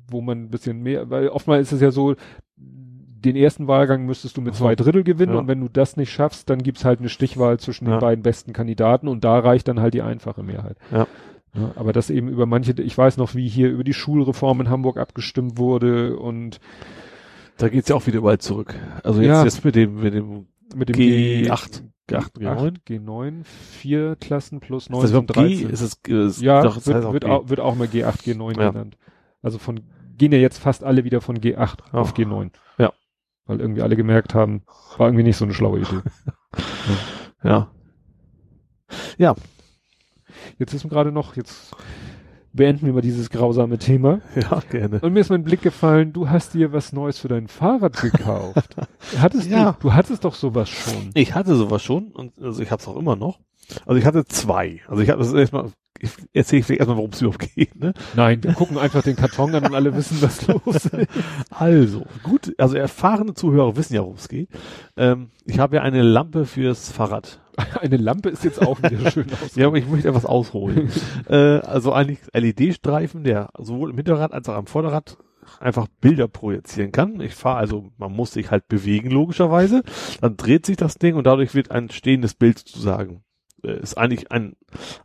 wo man ein bisschen mehr, weil oftmals ist es ja so, den ersten Wahlgang müsstest du mit zwei Drittel gewinnen Ja. und wenn du das nicht schaffst, dann gibt's halt eine Stichwahl zwischen Ja. den beiden besten Kandidaten und da reicht dann halt die einfache Mehrheit. Ja. Ja, aber das eben über manche, ich weiß noch, wie hier über die Schulreform in Hamburg abgestimmt wurde und da geht's ja auch wieder überall zurück. Also jetzt, Ja. jetzt mit dem, mit dem mit dem G8, G8, G9? G9, vier Klassen plus 9 ist das sind überhaupt G? 13. Ist es, ist, Ja, doch, das wird, auch wird, auch, wird auch mal G8, G9 Ja. genannt. Also von, gehen ja jetzt fast alle wieder von G8 auf Ach. G9. Ja. Weil irgendwie alle gemerkt haben, war irgendwie nicht so eine schlaue Idee. Ja. Jetzt ist mir gerade noch, jetzt beenden wir mal dieses grausame Thema. Ja, gerne. Und mir ist mein Blick gefallen, du hast dir was Neues für dein Fahrrad gekauft. hattest Ja. du, du hattest doch sowas schon. Ich hatte sowas schon und also ich habe es auch immer noch. Also ich hatte zwei. Also ich habe das erstmal, ich erzähle vielleicht erstmal, worum es überhaupt geht. Ne? Nein, wir gucken einfach den Karton an und alle wissen, was los ist. Also, gut, also erfahrene Zuhörer wissen ja, worum es geht. Ähm, ich habe ja eine Lampe fürs Fahrrad. Eine Lampe ist jetzt auch wieder schön aus. Ja, aber ich möchte etwas ausholen. äh, also eigentlich LED-Streifen, der sowohl im Hinterrad als auch am Vorderrad einfach Bilder projizieren kann. Ich fahre also, man muss sich halt bewegen, logischerweise. Dann dreht sich das Ding und dadurch wird ein stehendes Bild sozusagen. Äh, ist eigentlich ein,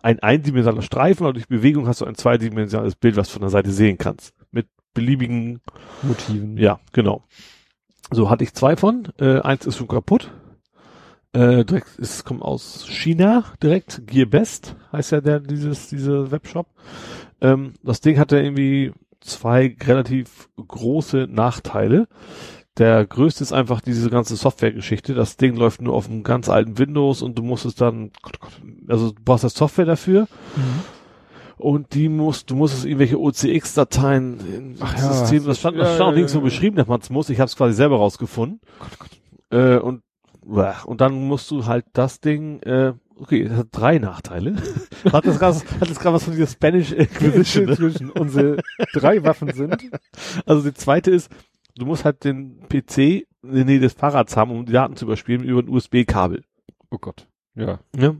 ein eindimensionaler Streifen, aber durch Bewegung hast du ein zweidimensionales Bild, was du von der Seite sehen kannst. Mit beliebigen Motiven. ja, genau. So hatte ich zwei von. Äh, eins ist schon kaputt. Äh, direkt, es kommt aus China direkt. Gearbest heißt ja der dieses diese Webshop. Ähm, das Ding hatte irgendwie zwei relativ große Nachteile. Der größte ist einfach diese ganze Softwaregeschichte. Das Ding läuft nur auf einem ganz alten Windows und du musst es dann, Gott, Gott, also du brauchst das Software dafür Mhm. und die musst, du musst es irgendwelche OCX-Dateien in Ach Ach ja, System, das stand, ja, das stand auch ja, nirgendwo ja. beschrieben, dass man es muss. Ich habe es quasi selber rausgefunden. Äh, und und dann musst du halt das Ding, äh, okay, das hat drei Nachteile. hat das gerade hat das gerade was von dieser Spanish Inquisition. ne? Zwischen unsere drei Waffen sind. Also die zweite ist, du musst halt den PC in der Nähe des Fahrrads haben, um die Daten zu überspielen über ein USB-Kabel. Oh Gott. Ja. Ja.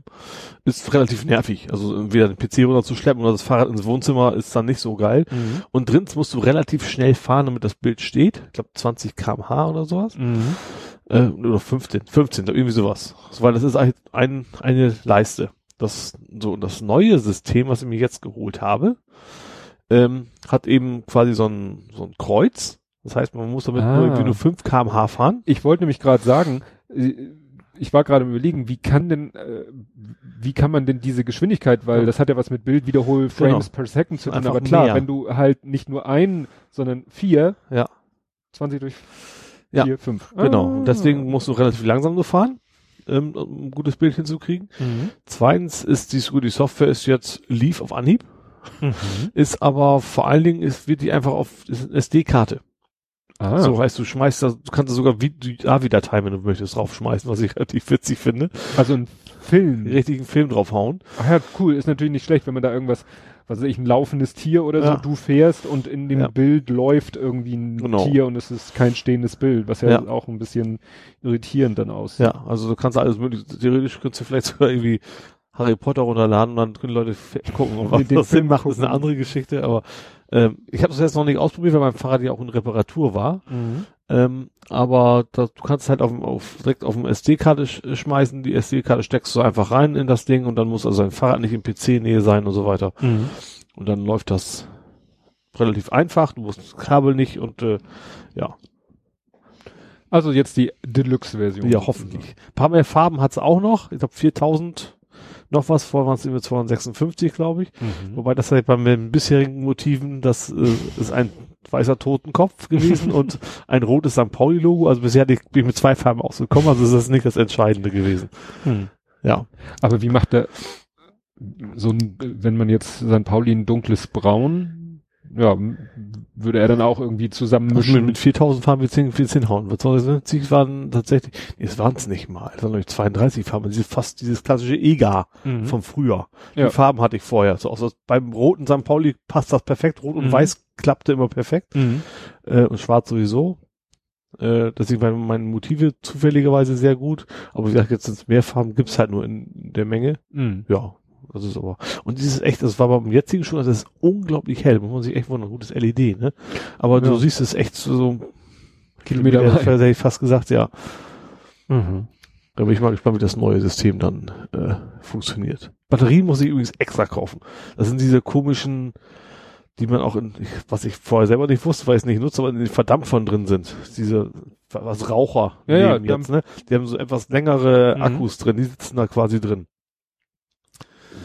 Ist relativ nervig. Also wieder den PC runterzuschleppen oder das Fahrrad ins Wohnzimmer ist dann nicht so geil. Mhm. Und drinnen musst du relativ schnell fahren, damit das Bild steht. Ich glaube 20 kmh oder sowas. Mhm. Äh, oder 15, 15, irgendwie sowas. Weil das ist ein, ein, eine Leiste. Das, so, das neue System, was ich mir jetzt geholt habe, ähm, hat eben quasi so ein, so ein Kreuz. Das heißt, man muss damit Ah. nur irgendwie nur 5 kmh fahren. Ich wollte nämlich gerade sagen, äh, ich war gerade überlegen, wie kann denn, äh, wie kann man denn diese Geschwindigkeit, weil Ja. das hat ja was mit Bildwiederhol-Frames Genau. per Second zu tun, aber klar, mehr. wenn du halt nicht nur ein, sondern vier, Ja. 20 durch Ja. vier, fünf. Genau. Ah. Und deswegen musst du relativ langsam nur fahren, ähm, um ein gutes Bild hinzukriegen. Mhm. Zweitens ist die, die Software ist jetzt lief auf Anhieb, Mhm. ist aber vor allen Dingen ist, wird die einfach auf ist eine SD-Karte. Ah, So heißt, du schmeißt da, du kannst da sogar AVI-Datei, wenn du möchtest, draufschmeißen, was ich relativ witzig finde. also ein Film. Richtigen Film draufhauen. Ach ja, cool, ist natürlich nicht schlecht, wenn man da irgendwas, was weiß ich, ein laufendes Tier oder Ja. so, du fährst und in dem Ja. Bild läuft irgendwie ein Genau. Tier und es ist kein stehendes Bild, was ja, Ja. auch ein bisschen irritierend dann aussieht. Ja, also du kannst alles mögliche, theoretisch könntest du vielleicht sogar irgendwie Harry Potter runterladen und dann können Leute gucken, ob den das Sinn Film macht, ist eine andere Geschichte, aber ähm, ich habe das jetzt noch nicht ausprobiert, weil mein Fahrrad ja auch in Reparatur war. Mhm. Ähm, aber das, du kannst halt auf, auf, direkt auf dem SD-Karte sch schmeißen, die SD-Karte steckst du einfach rein in das Ding und dann muss also dein Fahrrad nicht in PC-Nähe sein und so weiter. Mhm. Und dann läuft das relativ einfach, du musst das Kabel nicht und äh, ja, Also jetzt die Deluxe-Version. ja, hoffentlich. Ein paar mehr Farben hat's auch noch. Ich glaube 4000 noch was, vorher waren es immer 256, glaube ich. Mhm. Wobei das halt bei meinen bisherigen Motiven, das äh, ist ein weißer Totenkopf gewesen und ein rotes St. Pauli-Logo. Also bisher bin ich mit zwei Farben ausgekommen, also ist das nicht das Entscheidende gewesen. Mhm. Ja. Aber wie macht der so ein, wenn man jetzt St. Pauli ein dunkles Braun, ja, würde er dann auch irgendwie Also zusammenmischen? mit, mit 4000 Farben wird es hinhauen. Was soll das denn? Sie waren tatsächlich, nee, es waren es nicht mal. Ich 32 Farben. Diese, fast dieses klassische EGA Mhm. vom Frühjahr. Ja. Die Farben hatte ich vorher. So, also beim roten St. Pauli passt das perfekt. Rot und Mhm. weiß klappte immer perfekt. Mhm. Äh, und schwarz sowieso. Äh, deswegen waren meine Motive zufälligerweise sehr gut. Aber wie gesagt, jetzt sind es mehr Farben, gibt's halt nur in der Menge. Mhm. Ja, das ist aber. Und dieses echt, das war beim jetzigen schon, das ist unglaublich hell. Muss man sich echt wundern, gutes LED, ne? Aber du Ja. siehst es echt so, so Kilometer weit. hätte ich fast gesagt, ja. Mhm. Da bin ich mal gespannt, wie das neue System dann äh, funktioniert. Batterien muss ich übrigens extra kaufen. Das sind diese komischen, die man auch in, was ich vorher selber nicht wusste, weil ich es nicht nutze, aber in den Verdampfern drin sind. Diese, was Raucher Ja, ja, nehmen jetzt, ne? Die haben so etwas längere Mhm. Akkus drin, die sitzen da quasi drin.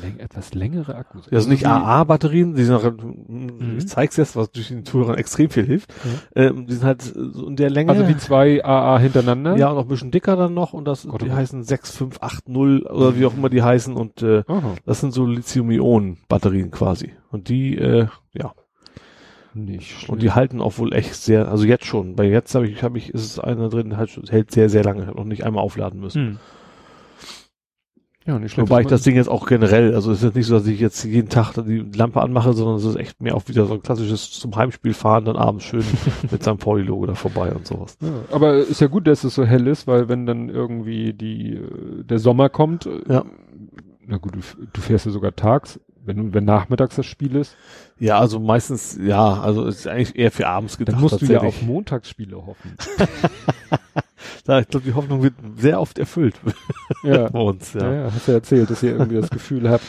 Läng etwas längere Akkus. Ja, also nicht die- AA-Batterien, die sind auch, ich zeig's jetzt, was durch den Zuhörern extrem viel hilft. Ähm, die sind halt so in der Länge. Also wie zwei AA hintereinander? ja, und noch ein bisschen dicker dann noch und das, Gott, oh die Gott. heißen 6580 oder wie auch immer die heißen und äh, Aha. das sind so Lithium-Ionen-Batterien quasi. Und die, äh, ja, Nicht schlecht. und die halten auch wohl echt sehr, also jetzt schon. Bei jetzt habe ich, habe ich, ist es einer drin, halt, hält sehr, sehr lange, noch nicht einmal aufladen müssen. Hm. Ja, nicht schlecht. Wobei ich das Ding jetzt auch generell, also es ist jetzt nicht so, dass ich jetzt jeden Tag die Lampe anmache, sondern es ist echt mehr auch wieder so ein klassisches zum Heimspiel fahren, dann abends schön mit seinem Pauli-Logo da vorbei und sowas. Ja, aber ist ja gut, dass es so hell ist, weil wenn dann irgendwie die äh, der Sommer kommt, äh, Ja. na gut, du, du fährst ja sogar tags, wenn wenn nachmittags das Spiel ist, Ja, also meistens, ja, also es ist eigentlich eher für abends gedacht. dann musst du ja auf. Montagsspiele hoffen. Da, ich glaube, die Hoffnung wird sehr oft erfüllt ja. bei uns, ja. ja. ja, hast ja erzählt, dass ihr irgendwie das Gefühl habt,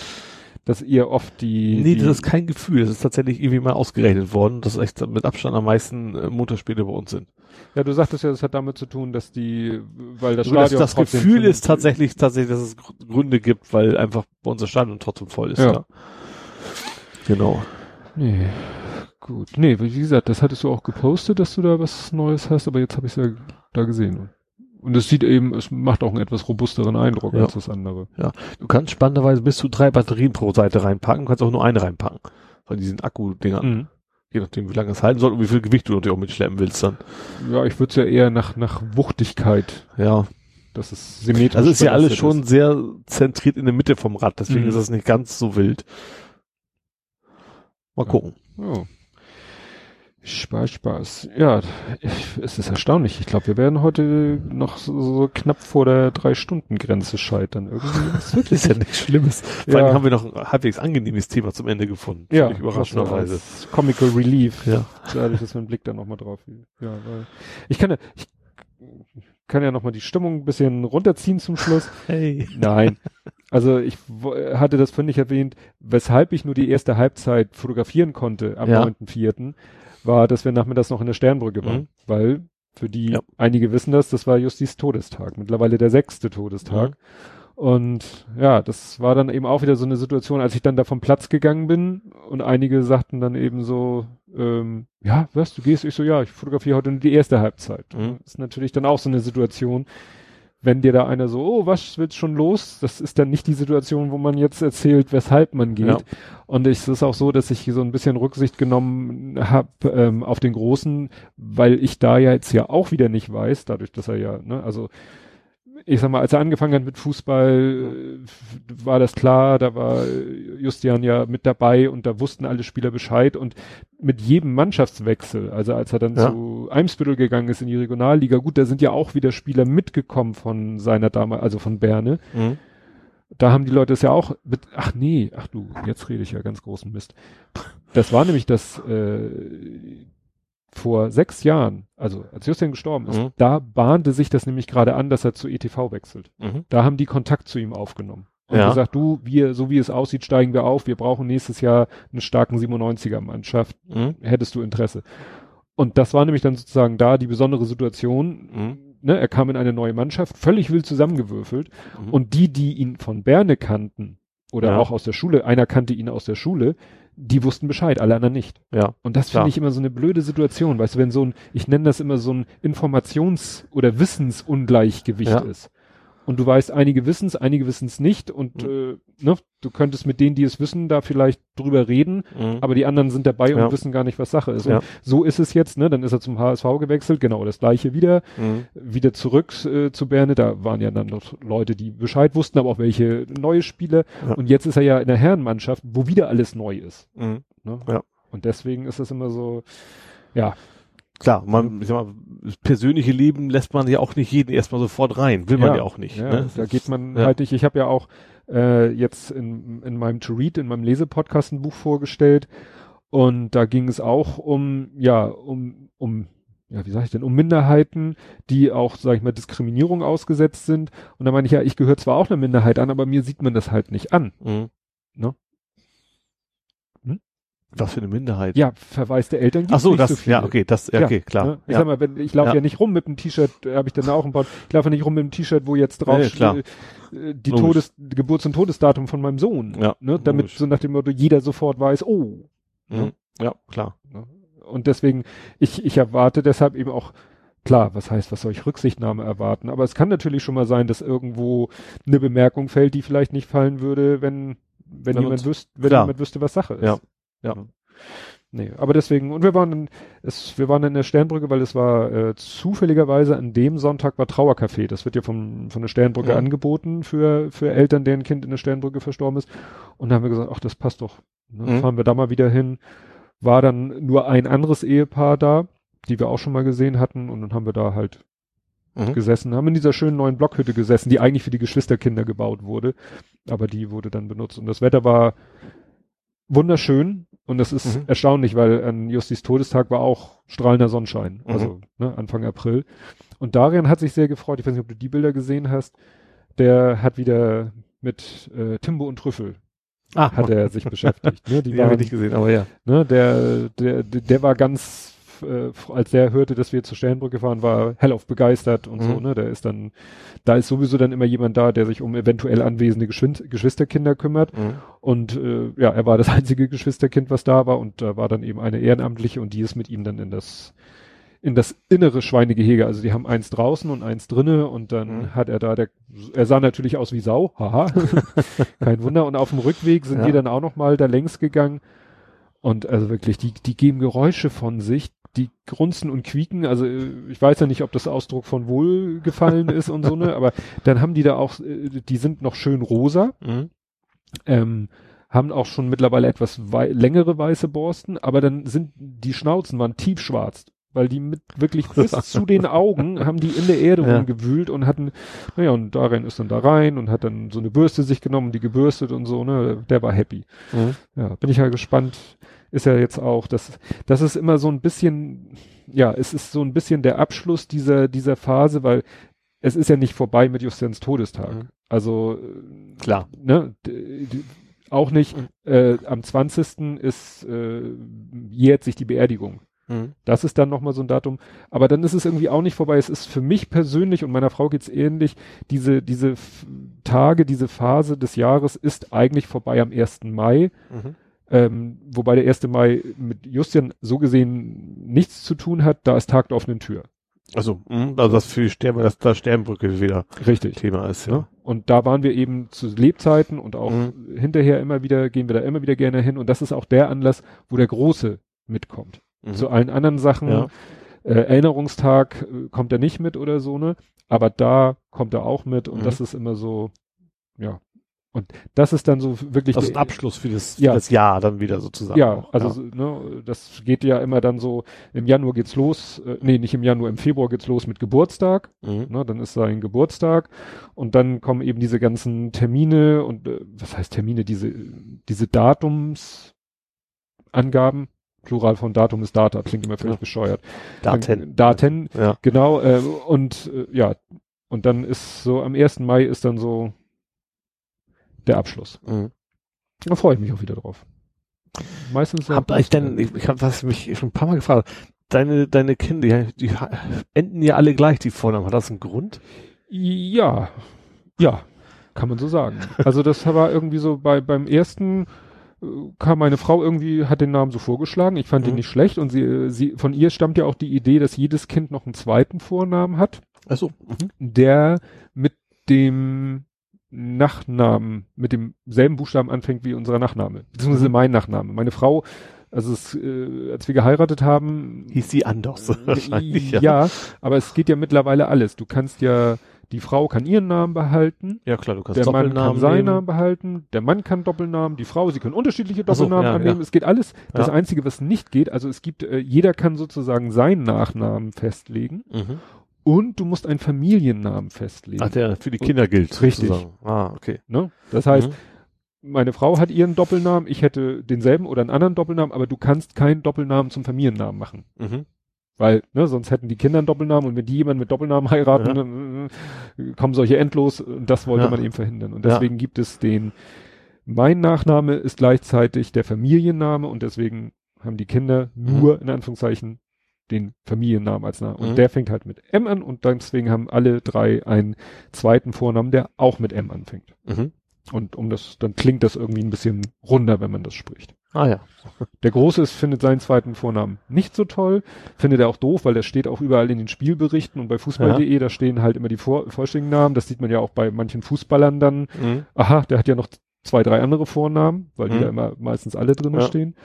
dass ihr oft die, Nee, die das ist kein Gefühl. Das ist tatsächlich irgendwie mal ausgerechnet worden, dass echt mit Abstand am meisten äh, Montagsspiele bei uns sind. ja, du sagtest ja, das hat damit zu tun, dass die, weil das das, Stadion das trotzdem Gefühl ist tatsächlich, tatsächlich, dass es Gr- Gründe gibt, weil einfach bei unser Stadion trotzdem voll ist. Ja. Ja. Genau. Nee, gut. Nee, wie gesagt, das hattest du auch gepostet, dass du da was Neues hast, aber jetzt habe ich es ja da gesehen. Und es sieht eben, es macht auch einen etwas robusteren Eindruck Ja. als das andere. Du kannst spannenderweise bis zu drei Batterien pro Seite reinpacken, kannst auch nur eine reinpacken. Von diesen Akku-Dingern. Mhm. Je nachdem, wie lange es halten soll und wie viel Gewicht du natürlich auch mitschleppen willst dann. Ja, ich würde es ja eher nach, nach Wuchtigkeit, Ja. dass es symmetrisch Also ist ja alles schon sehr zentriert in der Mitte vom Rad, deswegen Mhm. ist das nicht ganz so wild. Mal Ja. gucken. Ja. Spaß, Spaß. Ja, ich, es ist erstaunlich. Ich glaube, wir werden heute noch so, so knapp vor der Drei-Stunden-Grenze scheitern. Irgendwie ist Das ist ja nichts Schlimmes. Vor allem haben wir noch ein halbwegs angenehmes Thema zum Ende gefunden. ja, Völlig überraschenderweise. Comical Relief. Ja. Dadurch, dass wir einen Blick da nochmal drauf. Ja, weil ich kann ja, ich kann ja nochmal die Stimmung ein bisschen runterziehen zum Schluss. Hey. Nein. Also ich hatte das nicht erwähnt, weshalb ich nur die erste Halbzeit fotografieren konnte am Ja. 9.4., war, dass wir nachmittags noch in der Sternbrücke waren. Mhm. Weil Für die, Ja. einige wissen das, das war Justis Todestag, mittlerweile der sechste Todestag. Und ja, das war dann eben auch wieder so eine Situation, als ich dann da vom Platz gegangen bin und einige sagten dann eben so, ähm, ja, was, du gehst? Ich so, ja, ich fotografiere heute nur die erste Halbzeit. Mhm. Das ist natürlich dann auch so eine Situation, wenn dir da einer so, oh, was wird schon los? Das ist dann nicht die Situation, wo man jetzt erzählt, weshalb man geht. Ja. Und es ist auch so, dass ich so ein bisschen Rücksicht genommen habe ähm, auf den Großen, weil ich da ja jetzt ja auch wieder nicht weiß, dadurch, dass er ja, ne, also ich sag mal, als er angefangen hat mit Fußball, äh, war das klar, da war äh, Justian ja mit dabei und da wussten alle Spieler Bescheid und mit jedem Mannschaftswechsel, also als er dann Ja. zu Eimsbüttel gegangen ist in die Regionalliga, gut, da sind ja auch wieder Spieler mitgekommen von seiner Dame, also von Berne. Mhm. Da haben die Leute es ja auch mit, ach nee, ach du, jetzt rede ich ja ganz großen Mist. Das war nämlich das, äh, vor sechs Jahren, also als Justin gestorben ist, Mhm. da bahnte sich das nämlich gerade an, dass er zu ETV wechselt. Mhm. Da haben die Kontakt zu ihm aufgenommen. Und Ja. gesagt, du, wir, so wie es aussieht, steigen wir auf. Wir brauchen nächstes Jahr eine starken 97er Mannschaft. Mhm. Hättest du Interesse? Und das war nämlich dann sozusagen da die besondere Situation. Mhm. Ne, er kam in eine neue Mannschaft, völlig wild zusammengewürfelt. Mhm. Und die, die ihn von Berne kannten, oder Ja. auch aus der Schule, einer kannte ihn aus der Schule, die wussten Bescheid, alle anderen nicht. Ja. Und das finde ich immer so eine blöde Situation, weißt du, wenn so ein, ich nenne das immer so ein Informations- oder Wissensungleichgewicht Ja. ist. Und du weißt, einige wissen es, einige wissen es nicht und Mhm. äh, ne, du könntest mit denen, die es wissen, da vielleicht drüber reden, Mhm. aber die anderen sind dabei und Ja. wissen gar nicht, was Sache ist. Ja. Und so ist es jetzt, ne? Dann ist er zum HSV gewechselt, genau das gleiche wieder, Mhm. wieder zurück äh, zu Berne. Da waren ja dann noch Leute, die Bescheid wussten, aber auch welche neue Spieler. Ja. Und jetzt ist er ja in der Herrenmannschaft, wo wieder alles neu ist. Mhm. Ne? Und deswegen ist es immer so, ja, Klar, man, ich sag mal, das persönliche Leben lässt man ja auch nicht jeden erstmal sofort rein. Will man ja auch nicht. Ja, ne? Da geht man Ja. halt nicht. Ich habe ja auch äh, jetzt in, in meinem To Read, in meinem Lesepodcast ein Buch vorgestellt und da ging es auch um, ja, um, um, ja, wie sage ich denn, um Minderheiten, die auch, sage ich mal, Diskriminierung ausgesetzt sind. Und da meine ich ja, ich gehöre zwar auch einer Minderheit an, aber mir sieht man das halt nicht an. Mhm. Ne? Was für eine Minderheit. Ja, Verweis der Eltern gibt's Ach so, nicht das, so ja, okay, das, ja, okay, klar. Ne? Ich ja. sag mal, wenn, ich laufe ja. Ja. nicht rum mit einem T-Shirt, äh, habe ich dann auch ein paar, ich laufe nicht rum mit einem T-Shirt, wo jetzt drauf ja, klar. äh, die Logisch. Todes, Geburts- und Todesdatum von meinem Sohn. Ja, Ne? Damit logisch. so nach dem Motto jeder sofort weiß, oh. Mhm. Ja, klar. Ne? Und deswegen, ich, ich erwarte deshalb eben auch, klar, was heißt, was soll ich Rücksichtnahme erwarten? Aber es kann natürlich schon mal sein, dass irgendwo eine Bemerkung fällt, die vielleicht nicht fallen würde, wenn, wenn, Wenn jemand wüsste, wenn klar. jemand wüsste, was Sache ist. Ja. Ja. Nee, aber deswegen, und wir waren in, es, wir waren in der Sternbrücke, weil es war äh, zufälligerweise an dem Sonntag war Trauercafé. Das wird ja vom, von der Sternbrücke Ja. angeboten für, für Eltern, deren Kind in der Sternbrücke verstorben ist. Und da haben wir gesagt, ach, das passt doch. Ne? Mhm. Fahren wir da mal wieder hin. War dann nur ein anderes Ehepaar da, die wir auch schon mal gesehen hatten. Und dann haben wir da halt Mhm. gesessen, haben in dieser schönen neuen Blockhütte gesessen, die eigentlich für die Geschwisterkinder gebaut wurde. Aber die wurde dann benutzt. Und das Wetter war wunderschön. Und das ist Mhm. erstaunlich, weil an Justis Todestag war auch strahlender Sonnenschein. Mhm. Also ne, Anfang April. Und Darian hat sich sehr gefreut. Ich weiß nicht, ob du die Bilder gesehen hast. Der hat wieder mit äh, Timbo und Trüffel Ah, hat er sich beschäftigt. Ne? Die habe waren, ich nicht gesehen, aber ja. ne, der, der der war ganz, äh, als der hörte, dass wir zur Sternbrücke fahren, war hellauf begeistert und so, Mhm. ne, der ist dann, da ist sowieso dann immer jemand da, der sich um eventuell anwesende Geschwind Geschwisterkinder kümmert Mhm. und äh, ja, er war das einzige Geschwisterkind, was da war und da war dann eben eine Ehrenamtliche und die ist mit ihm dann in das in das innere Schweinegehege, also die haben eins draußen und eins drinne und dann Mhm. hat er da, der, er sah natürlich aus wie Sau, haha, kein Wunder und auf dem Rückweg sind Ja. die dann auch noch mal da längs gegangen und also wirklich, die, die geben Geräusche von sich, die grunzen und quieken, also äh, ich weiß ja nicht, ob das Ausdruck von Wohlgefallen ist und so, ne, aber dann haben die da auch, äh, die sind noch schön rosa, Mhm. ähm, haben auch schon mittlerweile etwas wei längere weiße Borsten, aber dann sind die Schnauzen waren tiefschwarz, weil die mit wirklich bis zu den Augen haben die in der Erde Ja. rumgewühlt und hatten, naja, und darin ist dann da rein und hat dann so eine Bürste sich genommen, die gebürstet und so, ne, der war happy. Mhm. Ja, bin ich ja gespannt. Ist ja jetzt auch, das, das ist immer so ein bisschen, ja, es ist so ein bisschen der Abschluss dieser, dieser Phase, weil es ist ja nicht vorbei mit Justins Todestag. Mhm. Also, Klar. ne, auch nicht, äh, am 20. ist, äh, jährt sich die Beerdigung. Mhm. Das ist dann nochmal so ein Datum. Aber dann ist es irgendwie auch nicht vorbei. Es ist für mich persönlich und meiner Frau geht's ähnlich. Diese, diese Tage, diese Phase des Jahres ist eigentlich vorbei am 1. Mai. Mhm. Ähm, wobei der 1. Mai mit Justian so gesehen nichts zu tun hat. Da ist Tag der offenen Tür. Also, mh, also das für die Sterben, dass da Sternbrücke wieder Richtig. Thema ist, ja. Und da waren wir eben zu Lebzeiten und auch Mhm. hinterher immer wieder, gehen wir da immer wieder gerne hin. Und das ist auch der Anlass, wo der Große mitkommt. Mhm. Zu allen anderen Sachen, Ja. äh, Erinnerungstag äh, kommt er nicht mit oder so, ne? Aber da kommt er auch mit und Mhm. das ist immer so, ja. Und das ist dann so wirklich. Also ein Abschluss für das, für Ja. das Jahr dann wieder sozusagen. ja, auch, also ja. ne, das geht ja immer dann so, im Januar geht's los, äh, nee, nicht im Januar, im Februar geht's los mit Geburtstag. Mhm. Ne, dann ist sein Geburtstag und dann kommen eben diese ganzen Termine und äh, was heißt Termine, diese, diese Datumsangaben, Plural von Datum ist Data, klingt immer völlig Ja. bescheuert. Daten. Daten, Ja. genau, äh, und äh, ja, und dann ist so, am 1. Mai ist dann so der Abschluss. Mhm. Da freue ich mich auch wieder drauf. Meistens. Habt euch denn, ich, ich habe was mich schon ein paar Mal gefragt, deine, deine Kinder, die, die enden ja alle gleich, die Vornamen. Hat das einen Grund? Ja, ja, kann man so sagen. Also das war irgendwie so bei beim ersten äh, kam meine Frau irgendwie hat den Namen so vorgeschlagen. Ich fand ihn Mhm. nicht schlecht und sie sie von ihr stammt ja auch die Idee, dass jedes Kind noch einen zweiten Vornamen hat, Achso. Mhm. der mit dem Nachnamen mit demselben Buchstaben anfängt wie unser Nachname, beziehungsweise Mhm. mein Nachname. Meine Frau also es, äh, als wir geheiratet haben, Hieß sie anders wahrscheinlich. ja. Ja. aber es geht ja mittlerweile alles. Du kannst ja, die Frau kann ihren Namen behalten, ja klar, du kannst der Mann kann Doppelnamen seinen nehmen. Namen behalten, der Mann kann Doppelnamen, die Frau, sie können unterschiedliche Ach so, Doppelnamen ja, annehmen. ja. Es geht alles. Das Ja. Einzige, was nicht geht, also es gibt, äh, jeder kann sozusagen seinen Nachnamen festlegen Mhm. Und du musst einen Familiennamen festlegen. Ach, der für die Kinder gilt. Richtig. sozusagen. Ah, okay. ne? Das heißt, Mhm. meine Frau hat ihren Doppelnamen, ich hätte denselben oder einen anderen Doppelnamen, aber du kannst keinen Doppelnamen zum Familiennamen machen. Mhm. Weil, ne, sonst hätten die Kinder einen Doppelnamen und wenn die jemanden mit Doppelnamen heiraten, Ja. dann äh, kommen solche endlos und das wollte Ja. man eben verhindern. Und Ja. deswegen gibt es den, mein Nachname ist gleichzeitig der Familienname und deswegen haben die Kinder nur, in Anführungszeichen, den Familiennamen als Namen. Und Mhm. der fängt halt mit M an und deswegen haben alle drei einen zweiten Vornamen, der auch mit M anfängt. Mhm. Und um das, dann klingt das irgendwie ein bisschen runder, wenn man das spricht. Ah ja. Der Große ist, findet seinen zweiten Vornamen nicht so toll, findet er auch doof, weil der steht auch überall in den Spielberichten und bei Fußball.de, da stehen halt immer die vor, vollständigen Namen, das sieht man ja auch bei manchen Fußballern dann, Mhm. aha, der hat ja noch zwei, drei andere Vornamen, weil die Mhm. da immer meistens alle drin Ja. stehen.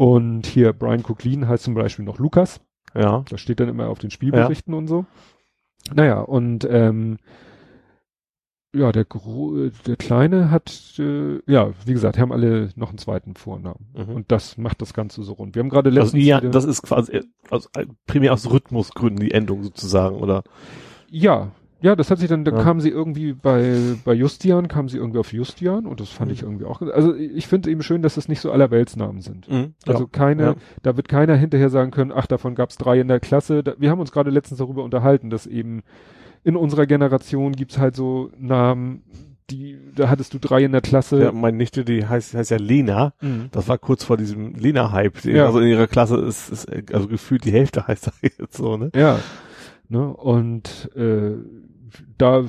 Und hier Brian Cooklin heißt zum Beispiel noch Lukas, Ja. das steht dann immer auf den Spielberichten und so. Naja, und ähm, ja, der, der Kleine hat, äh, ja, wie gesagt, haben alle noch einen zweiten Vornamen. Mhm. Und das macht das Ganze so rund. Wir haben gerade Also, letztens ja, wieder- das ist quasi aus, primär aus Rhythmusgründen die Endung sozusagen, oder? Ja, ja, das hat sich dann, da Ja. kam sie irgendwie bei, bei Justian, kam sie irgendwie auf Justian und das fand Mhm. ich irgendwie auch, also ich finde eben schön, dass es nicht so allerweltsnamen sind. Mhm. Also keine, Ja. da wird keiner hinterher sagen können, ach, davon gab's drei in der Klasse. Da, wir haben uns gerade letztens darüber unterhalten, dass eben in unserer Generation gibt's halt so Namen, die, da hattest du drei in der Klasse. Ja, meine Nichte, die heißt, heißt ja Lena. Mhm. Das war kurz vor diesem Lena-Hype. Die- Ja. Also in ihrer Klasse ist, ist also gefühlt die Hälfte heißt da jetzt so, ne? Ja. Ne? Und äh, da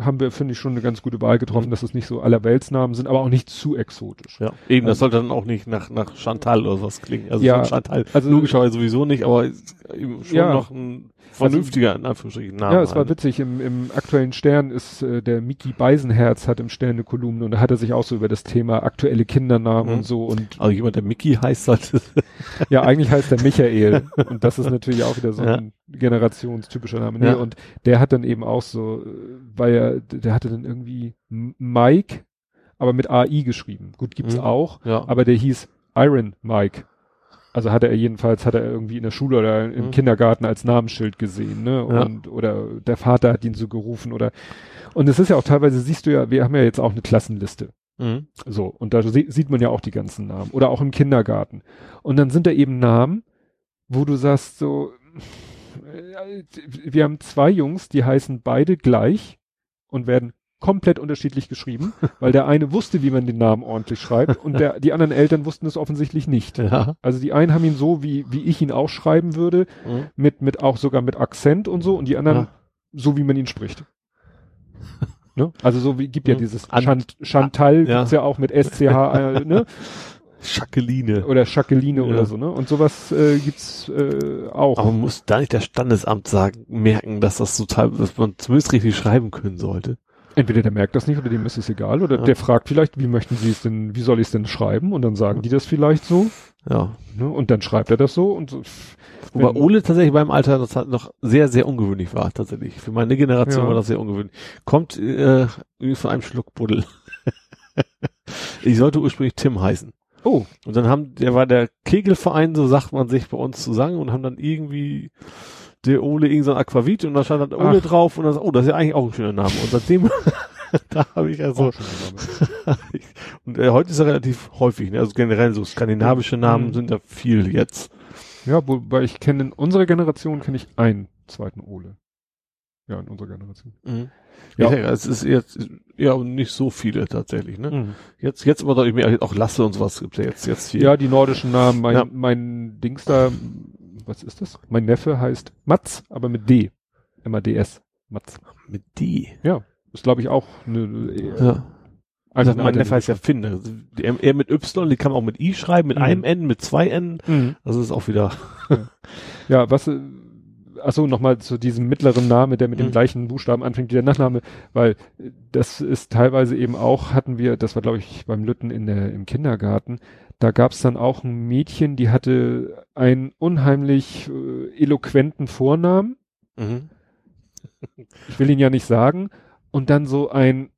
haben wir, finde ich, schon eine ganz gute Wahl getroffen, Mhm. dass es nicht so allerweltsnamen sind, aber auch nicht zu exotisch. Ja. Eben, das Also- sollte dann auch nicht nach, nach Chantal oder sowas klingen. Also Ja, Chantal also- logischerweise sowieso nicht, aber eben schon Ja. noch ein vernünftiger, in Anführungsstrichen, Name. Ja, es war halt. witzig. Im, Im aktuellen Stern ist äh, der Miki Beisenherz hat im Stern eine Kolumne und da hat er sich auch so über das Thema aktuelle Kindernamen Mhm. und so und Also jemand, der Mickey heißt, sollte. ja, eigentlich heißt der Michael und das ist natürlich auch wieder so Ja. ein generationstypischer Name. Nee, Ja. und der hat dann eben auch so, äh, weil er, der hatte dann irgendwie Mike, aber mit AI geschrieben. Gut, gibt's Mhm. auch, ja. aber der hieß Iron Mike. Also hatte er jedenfalls, hat er irgendwie in der Schule oder im Mhm. Kindergarten als Namensschild gesehen, ne? Ja. Und, oder der Vater hat ihn so gerufen oder, und es ist ja auch teilweise, siehst du ja, wir haben ja jetzt auch eine Klassenliste. Mhm. So, und da sie, sieht man ja auch die ganzen Namen. Oder auch im Kindergarten. Und dann sind da eben Namen, wo du sagst so, äh, wir haben zwei Jungs, die heißen beide gleich und werden komplett unterschiedlich geschrieben, weil der eine wusste, wie man den Namen ordentlich schreibt und der, die anderen Eltern wussten es offensichtlich nicht. Ja. Also die einen haben ihn so, wie, wie ich ihn auch schreiben würde, Mhm. mit, mit auch sogar mit Akzent und so und die anderen Ja. so, wie man ihn spricht. ne? Also so wie, gibt ja Mhm. dieses An- Chant, Chantal Ja. gibt's ja auch mit SCH, äh, ne? Schakeline. Oder Jacqueline Ja. oder so, ne? Und sowas äh, gibt's äh, auch. Aber man muss da nicht der Standesamt sagen, merken, dass das total, dass man zumindest richtig schreiben können sollte. Entweder der merkt das nicht oder dem ist es egal oder Ja. der fragt vielleicht, wie möchten Sie es denn, wie soll ich es denn schreiben? Und dann sagen die das vielleicht so, Ja. ne? Und dann schreibt er das so und so. Wobei Ole tatsächlich beim Alter das hat noch sehr, sehr ungewöhnlich war, tatsächlich. Für meine Generation Ja. war das sehr ungewöhnlich. Kommt äh, von einem Schluck Buddel. ich sollte ursprünglich Tim heißen. Oh, Und dann haben, der war der Kegelverein, so sagt man sich bei uns zusammen und haben dann irgendwie der Ole irgend so ein Aquavit und da stand dann Ole Ach. drauf und dann, oh, das ist ja eigentlich auch ein schöner Name. Und seitdem, da habe ich also, und äh, heute ist er relativ häufig, ne? also generell so skandinavische Namen Mhm. sind da viel jetzt. Ja, wobei ich kenne in unserer Generation kenne ich einen zweiten Ole. Ja, in unserer Generation. Ja, Ja. ja es ist jetzt, ja, und nicht so viele tatsächlich, ne? Mhm. Jetzt, jetzt aber deutlich mehr, auch Lasse und sowas gibt's ja jetzt, jetzt viel. Ja, die nordischen Namen. Mein, Ja. mein Dings da, was ist das? Mein Neffe heißt Mats, aber mit D. M-A-D-S. Mats. Mit die. Ist, glaube ich, auch eine, Ja. also mein Neffe heißt ja Finn. Also die- er mit Y, die kann man auch mit I schreiben, mit Mhm. einem N, mit zwei N. Mhm. Also ist auch wieder. Ja, was, äh, achso, nochmal zu diesem mittleren Namen, der mit dem Mhm. gleichen Buchstaben anfängt wie der Nachname, weil äh, das ist teilweise eben auch, hatten wir, das war glaube ich beim Lütten in der, im Kindergarten, da gab es dann auch ein Mädchen, die hatte einen unheimlich äh, eloquenten Vornamen, Mhm. ich will ihn ja nicht sagen, und dann so ein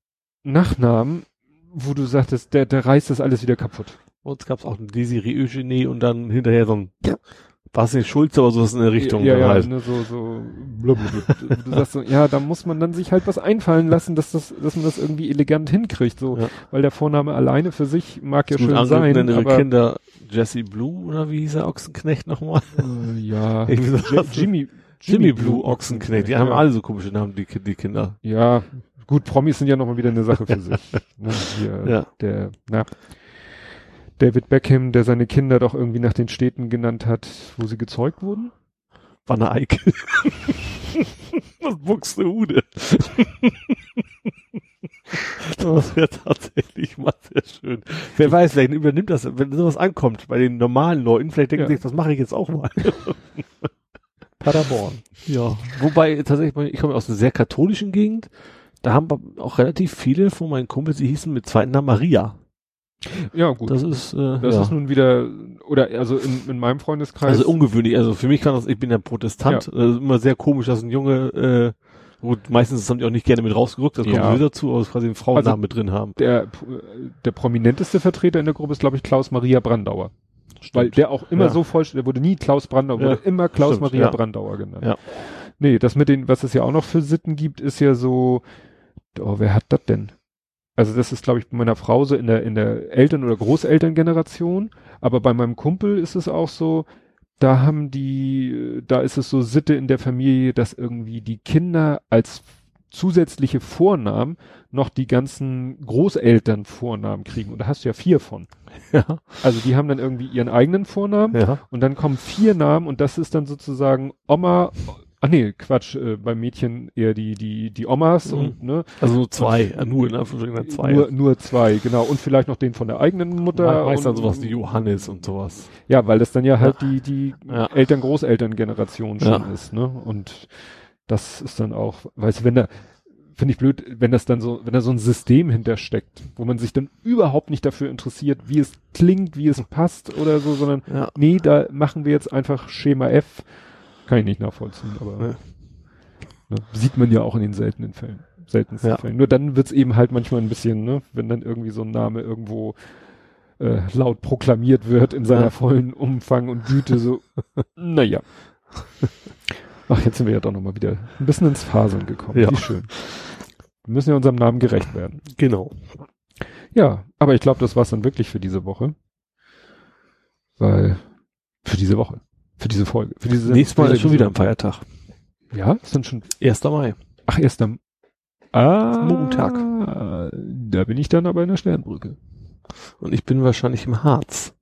Nachnamen, wo du sagtest, der, der reißt das alles wieder kaputt. Bei uns gab's auch einen Desiree Eugenie und dann hinterher so ein, war es nicht Schulze, aber sowas in der Richtung. Ja, ja, halt. ne, so, so, blablabla. du sagst so, ja, da muss man dann sich halt was einfallen lassen, dass das, dass man das irgendwie elegant hinkriegt, so, Ja. weil der Vorname alleine für sich mag ja schön sein, nennen ihre aber, Kinder Jesse Blue oder wie hieß der Ochsenknecht nochmal? äh, ja, so J- was. Jimmy, Jimmy Blue Ochsenknecht. Die haben ja. alle so komische Namen, die, die Kinder. Ja, gut, Promis sind ja nochmal wieder eine Sache für sich. Ne, hier, Ja. Der, na, David Beckham, der seine Kinder doch irgendwie nach den Städten genannt hat, wo sie gezeugt wurden. Wanne Eickel. das Buxtehude. Das wäre tatsächlich mal sehr schön. Wer weiß, vielleicht übernimmt das, wenn sowas ankommt bei den normalen Leuten, vielleicht denken Ja. sie sich, das mache ich jetzt auch mal. Paderborn. Ja. Wobei tatsächlich, ich komme aus einer sehr katholischen Gegend, da haben auch relativ viele von meinen Kumpels, die hießen mit zweiten Namen Maria. Ja, gut. Das ist, äh, Das ja. ist nun wieder, oder also in, in meinem Freundeskreis. also ungewöhnlich. Also für mich kann das, ich bin ja Protestant, also immer sehr komisch, dass ein Junge, äh, gut, meistens haben die auch nicht gerne mit rausgerückt, das kommt Ja. sowieso dazu, aber quasi einen Frauennamen Also- mit drin haben. der, der prominenteste Vertreter in der Gruppe ist, glaube ich, Klaus Maria Brandauer. Weil der auch immer Ja. so vollständig, der wurde nie Klaus Brandauer, Ja. wurde immer Klaus Stimmt, Maria ja. Brandauer genannt. Ja. Nee, das mit den, was es ja auch noch für Sitten gibt, ist ja so, oh, wer hat das denn? Also das ist, glaube ich, bei meiner Frau so in der, in der Eltern- oder Großelterngeneration, aber bei meinem Kumpel ist es auch so, da haben die, da ist es so Sitte in der Familie, dass irgendwie die Kinder als zusätzliche Vornamen noch die ganzen Großeltern Vornamen kriegen. Und da hast du ja vier von. Ja. Also die haben dann irgendwie ihren eigenen Vornamen Ja. und dann kommen vier Namen und das ist dann sozusagen Oma, ach nee, Quatsch, äh, beim Mädchen eher die, die, die Omas Mhm. und, ne, Also nur zwei, äh, nur in Anführungsstrichen zwei. nur, nur zwei, genau. Und vielleicht noch den von der eigenen Mutter. Meist dann und- sowas wie Johannes und sowas. Ja, weil das dann ja halt die, die Ja. Eltern-Großeltern-Generation schon Ja. ist, ne? Und das ist dann auch, weißt du, wenn da, finde ich blöd, wenn das dann so, wenn da so ein System hintersteckt, wo man sich dann überhaupt nicht dafür interessiert, wie es klingt, wie es passt oder so, sondern Ja. nee, da machen wir jetzt einfach Schema F. Kann ich nicht nachvollziehen, aber Ja. ne, sieht man ja auch in den seltenen Fällen. Seltensten Ja. Fällen. Nur dann wird's eben halt manchmal ein bisschen, ne, wenn dann irgendwie so ein Name irgendwo äh, laut proklamiert wird in seiner Ja. vollen Umfang und Güte, so, naja. Ach, jetzt sind wir ja doch nochmal wieder ein bisschen ins Fasern gekommen. Ja. Wie schön. Wir müssen ja unserem Namen gerecht werden. Genau. Ja, aber ich glaube, das war's dann wirklich für diese Woche. Weil, für diese Woche. Für diese Folge. Für diese Nächstes Mal ist schon wieder ein Feiertag. Ja, ist dann schon, 1. Mai. ach, erst am, Ah, Montag. Da bin ich dann aber in der Sternbrücke. Und ich bin wahrscheinlich im Harz.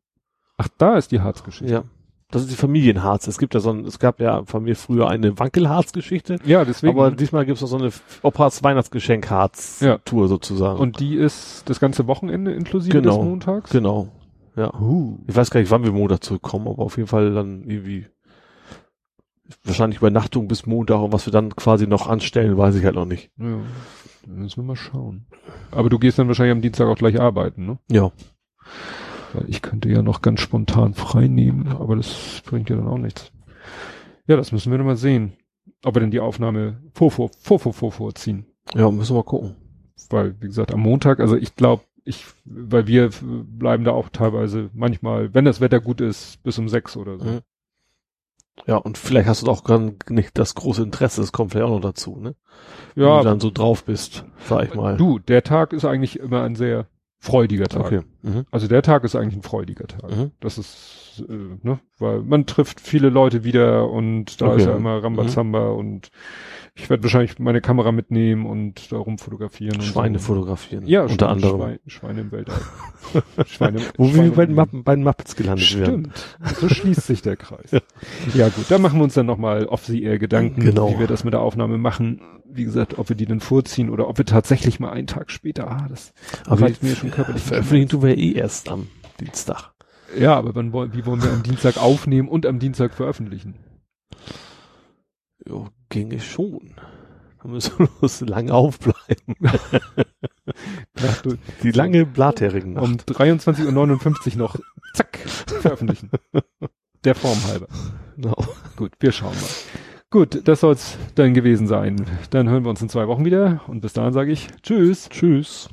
Ach, da ist die Harzgeschichte. Ja. Das ist die Familienharz. Es gibt ja so ein, es gab ja von mir früher eine Wankelharz-Geschichte. Ja, deswegen. Aber diesmal gibt es noch so eine Opas Weihnachtsgeschenk-Harz-Tour sozusagen. und die ist das ganze Wochenende inklusive Genau. des Montags? genau. Ja. Uh. Ich weiß gar nicht, wann wir Montag zurückkommen, aber auf jeden Fall dann irgendwie wahrscheinlich Übernachtung bis Montag und was wir dann quasi noch anstellen, weiß ich halt noch nicht. Ja, dann müssen wir mal schauen. Aber du gehst dann wahrscheinlich am Dienstag auch gleich arbeiten, ne? Ja. Weil ich könnte ja noch ganz spontan frei nehmen, aber das bringt ja dann auch nichts. Ja, das müssen wir noch mal sehen. Ob wir denn die Aufnahme vor, vor, vor, vor, vor, vorziehen. Ja, müssen wir mal gucken. Weil, wie gesagt, am Montag, also ich glaube, ich, weil wir bleiben da auch teilweise manchmal, wenn das Wetter gut ist, bis um sechs oder so. Mhm. Ja, und vielleicht hast du auch gar nicht das große Interesse, das kommt vielleicht auch noch dazu, ne? Wenn Ja, du dann so drauf bist, sag ich mal. du, der Tag ist eigentlich immer ein sehr freudiger Tag. Okay. Mhm. Also der Tag ist eigentlich ein freudiger Tag. Mhm. Das ist, äh, ne, weil man trifft viele Leute wieder und da Okay. Mhm. ist ja immer Rambazamba und ich werde wahrscheinlich meine Kamera mitnehmen und da rumfotografieren. und Schweine so. fotografieren. Ja, unter stimmt, anderem. Schweine, Schweine im Weltall. Schweine, Wo wir Schweine bei den, Mappen, bei den Muppets gelandet werden. Stimmt. So schließt sich der Kreis. ja gut, da machen wir uns dann nochmal off the air Gedanken, Genau. wie wir das mit der Aufnahme machen. Wie gesagt, ob wir die dann vorziehen oder ob wir tatsächlich mal einen Tag später, ah, das Aber reicht mir schon körperlich. veröffentlichen tun wir ja eh erst am Dienstag. Ja, aber wann, wie wollen wir am Dienstag aufnehmen und am Dienstag veröffentlichen? Jo, ginge schon. Da müssen wir bloß lange aufbleiben. Die lange blathärigen um Nacht. 23.59 Uhr noch, zack, veröffentlichen. Der Form halber. Genau. Gut, wir schauen mal. Gut, das soll's dann gewesen sein. Dann hören wir uns in zwei Wochen wieder und bis dahin sage ich Tschüss. Tschüss.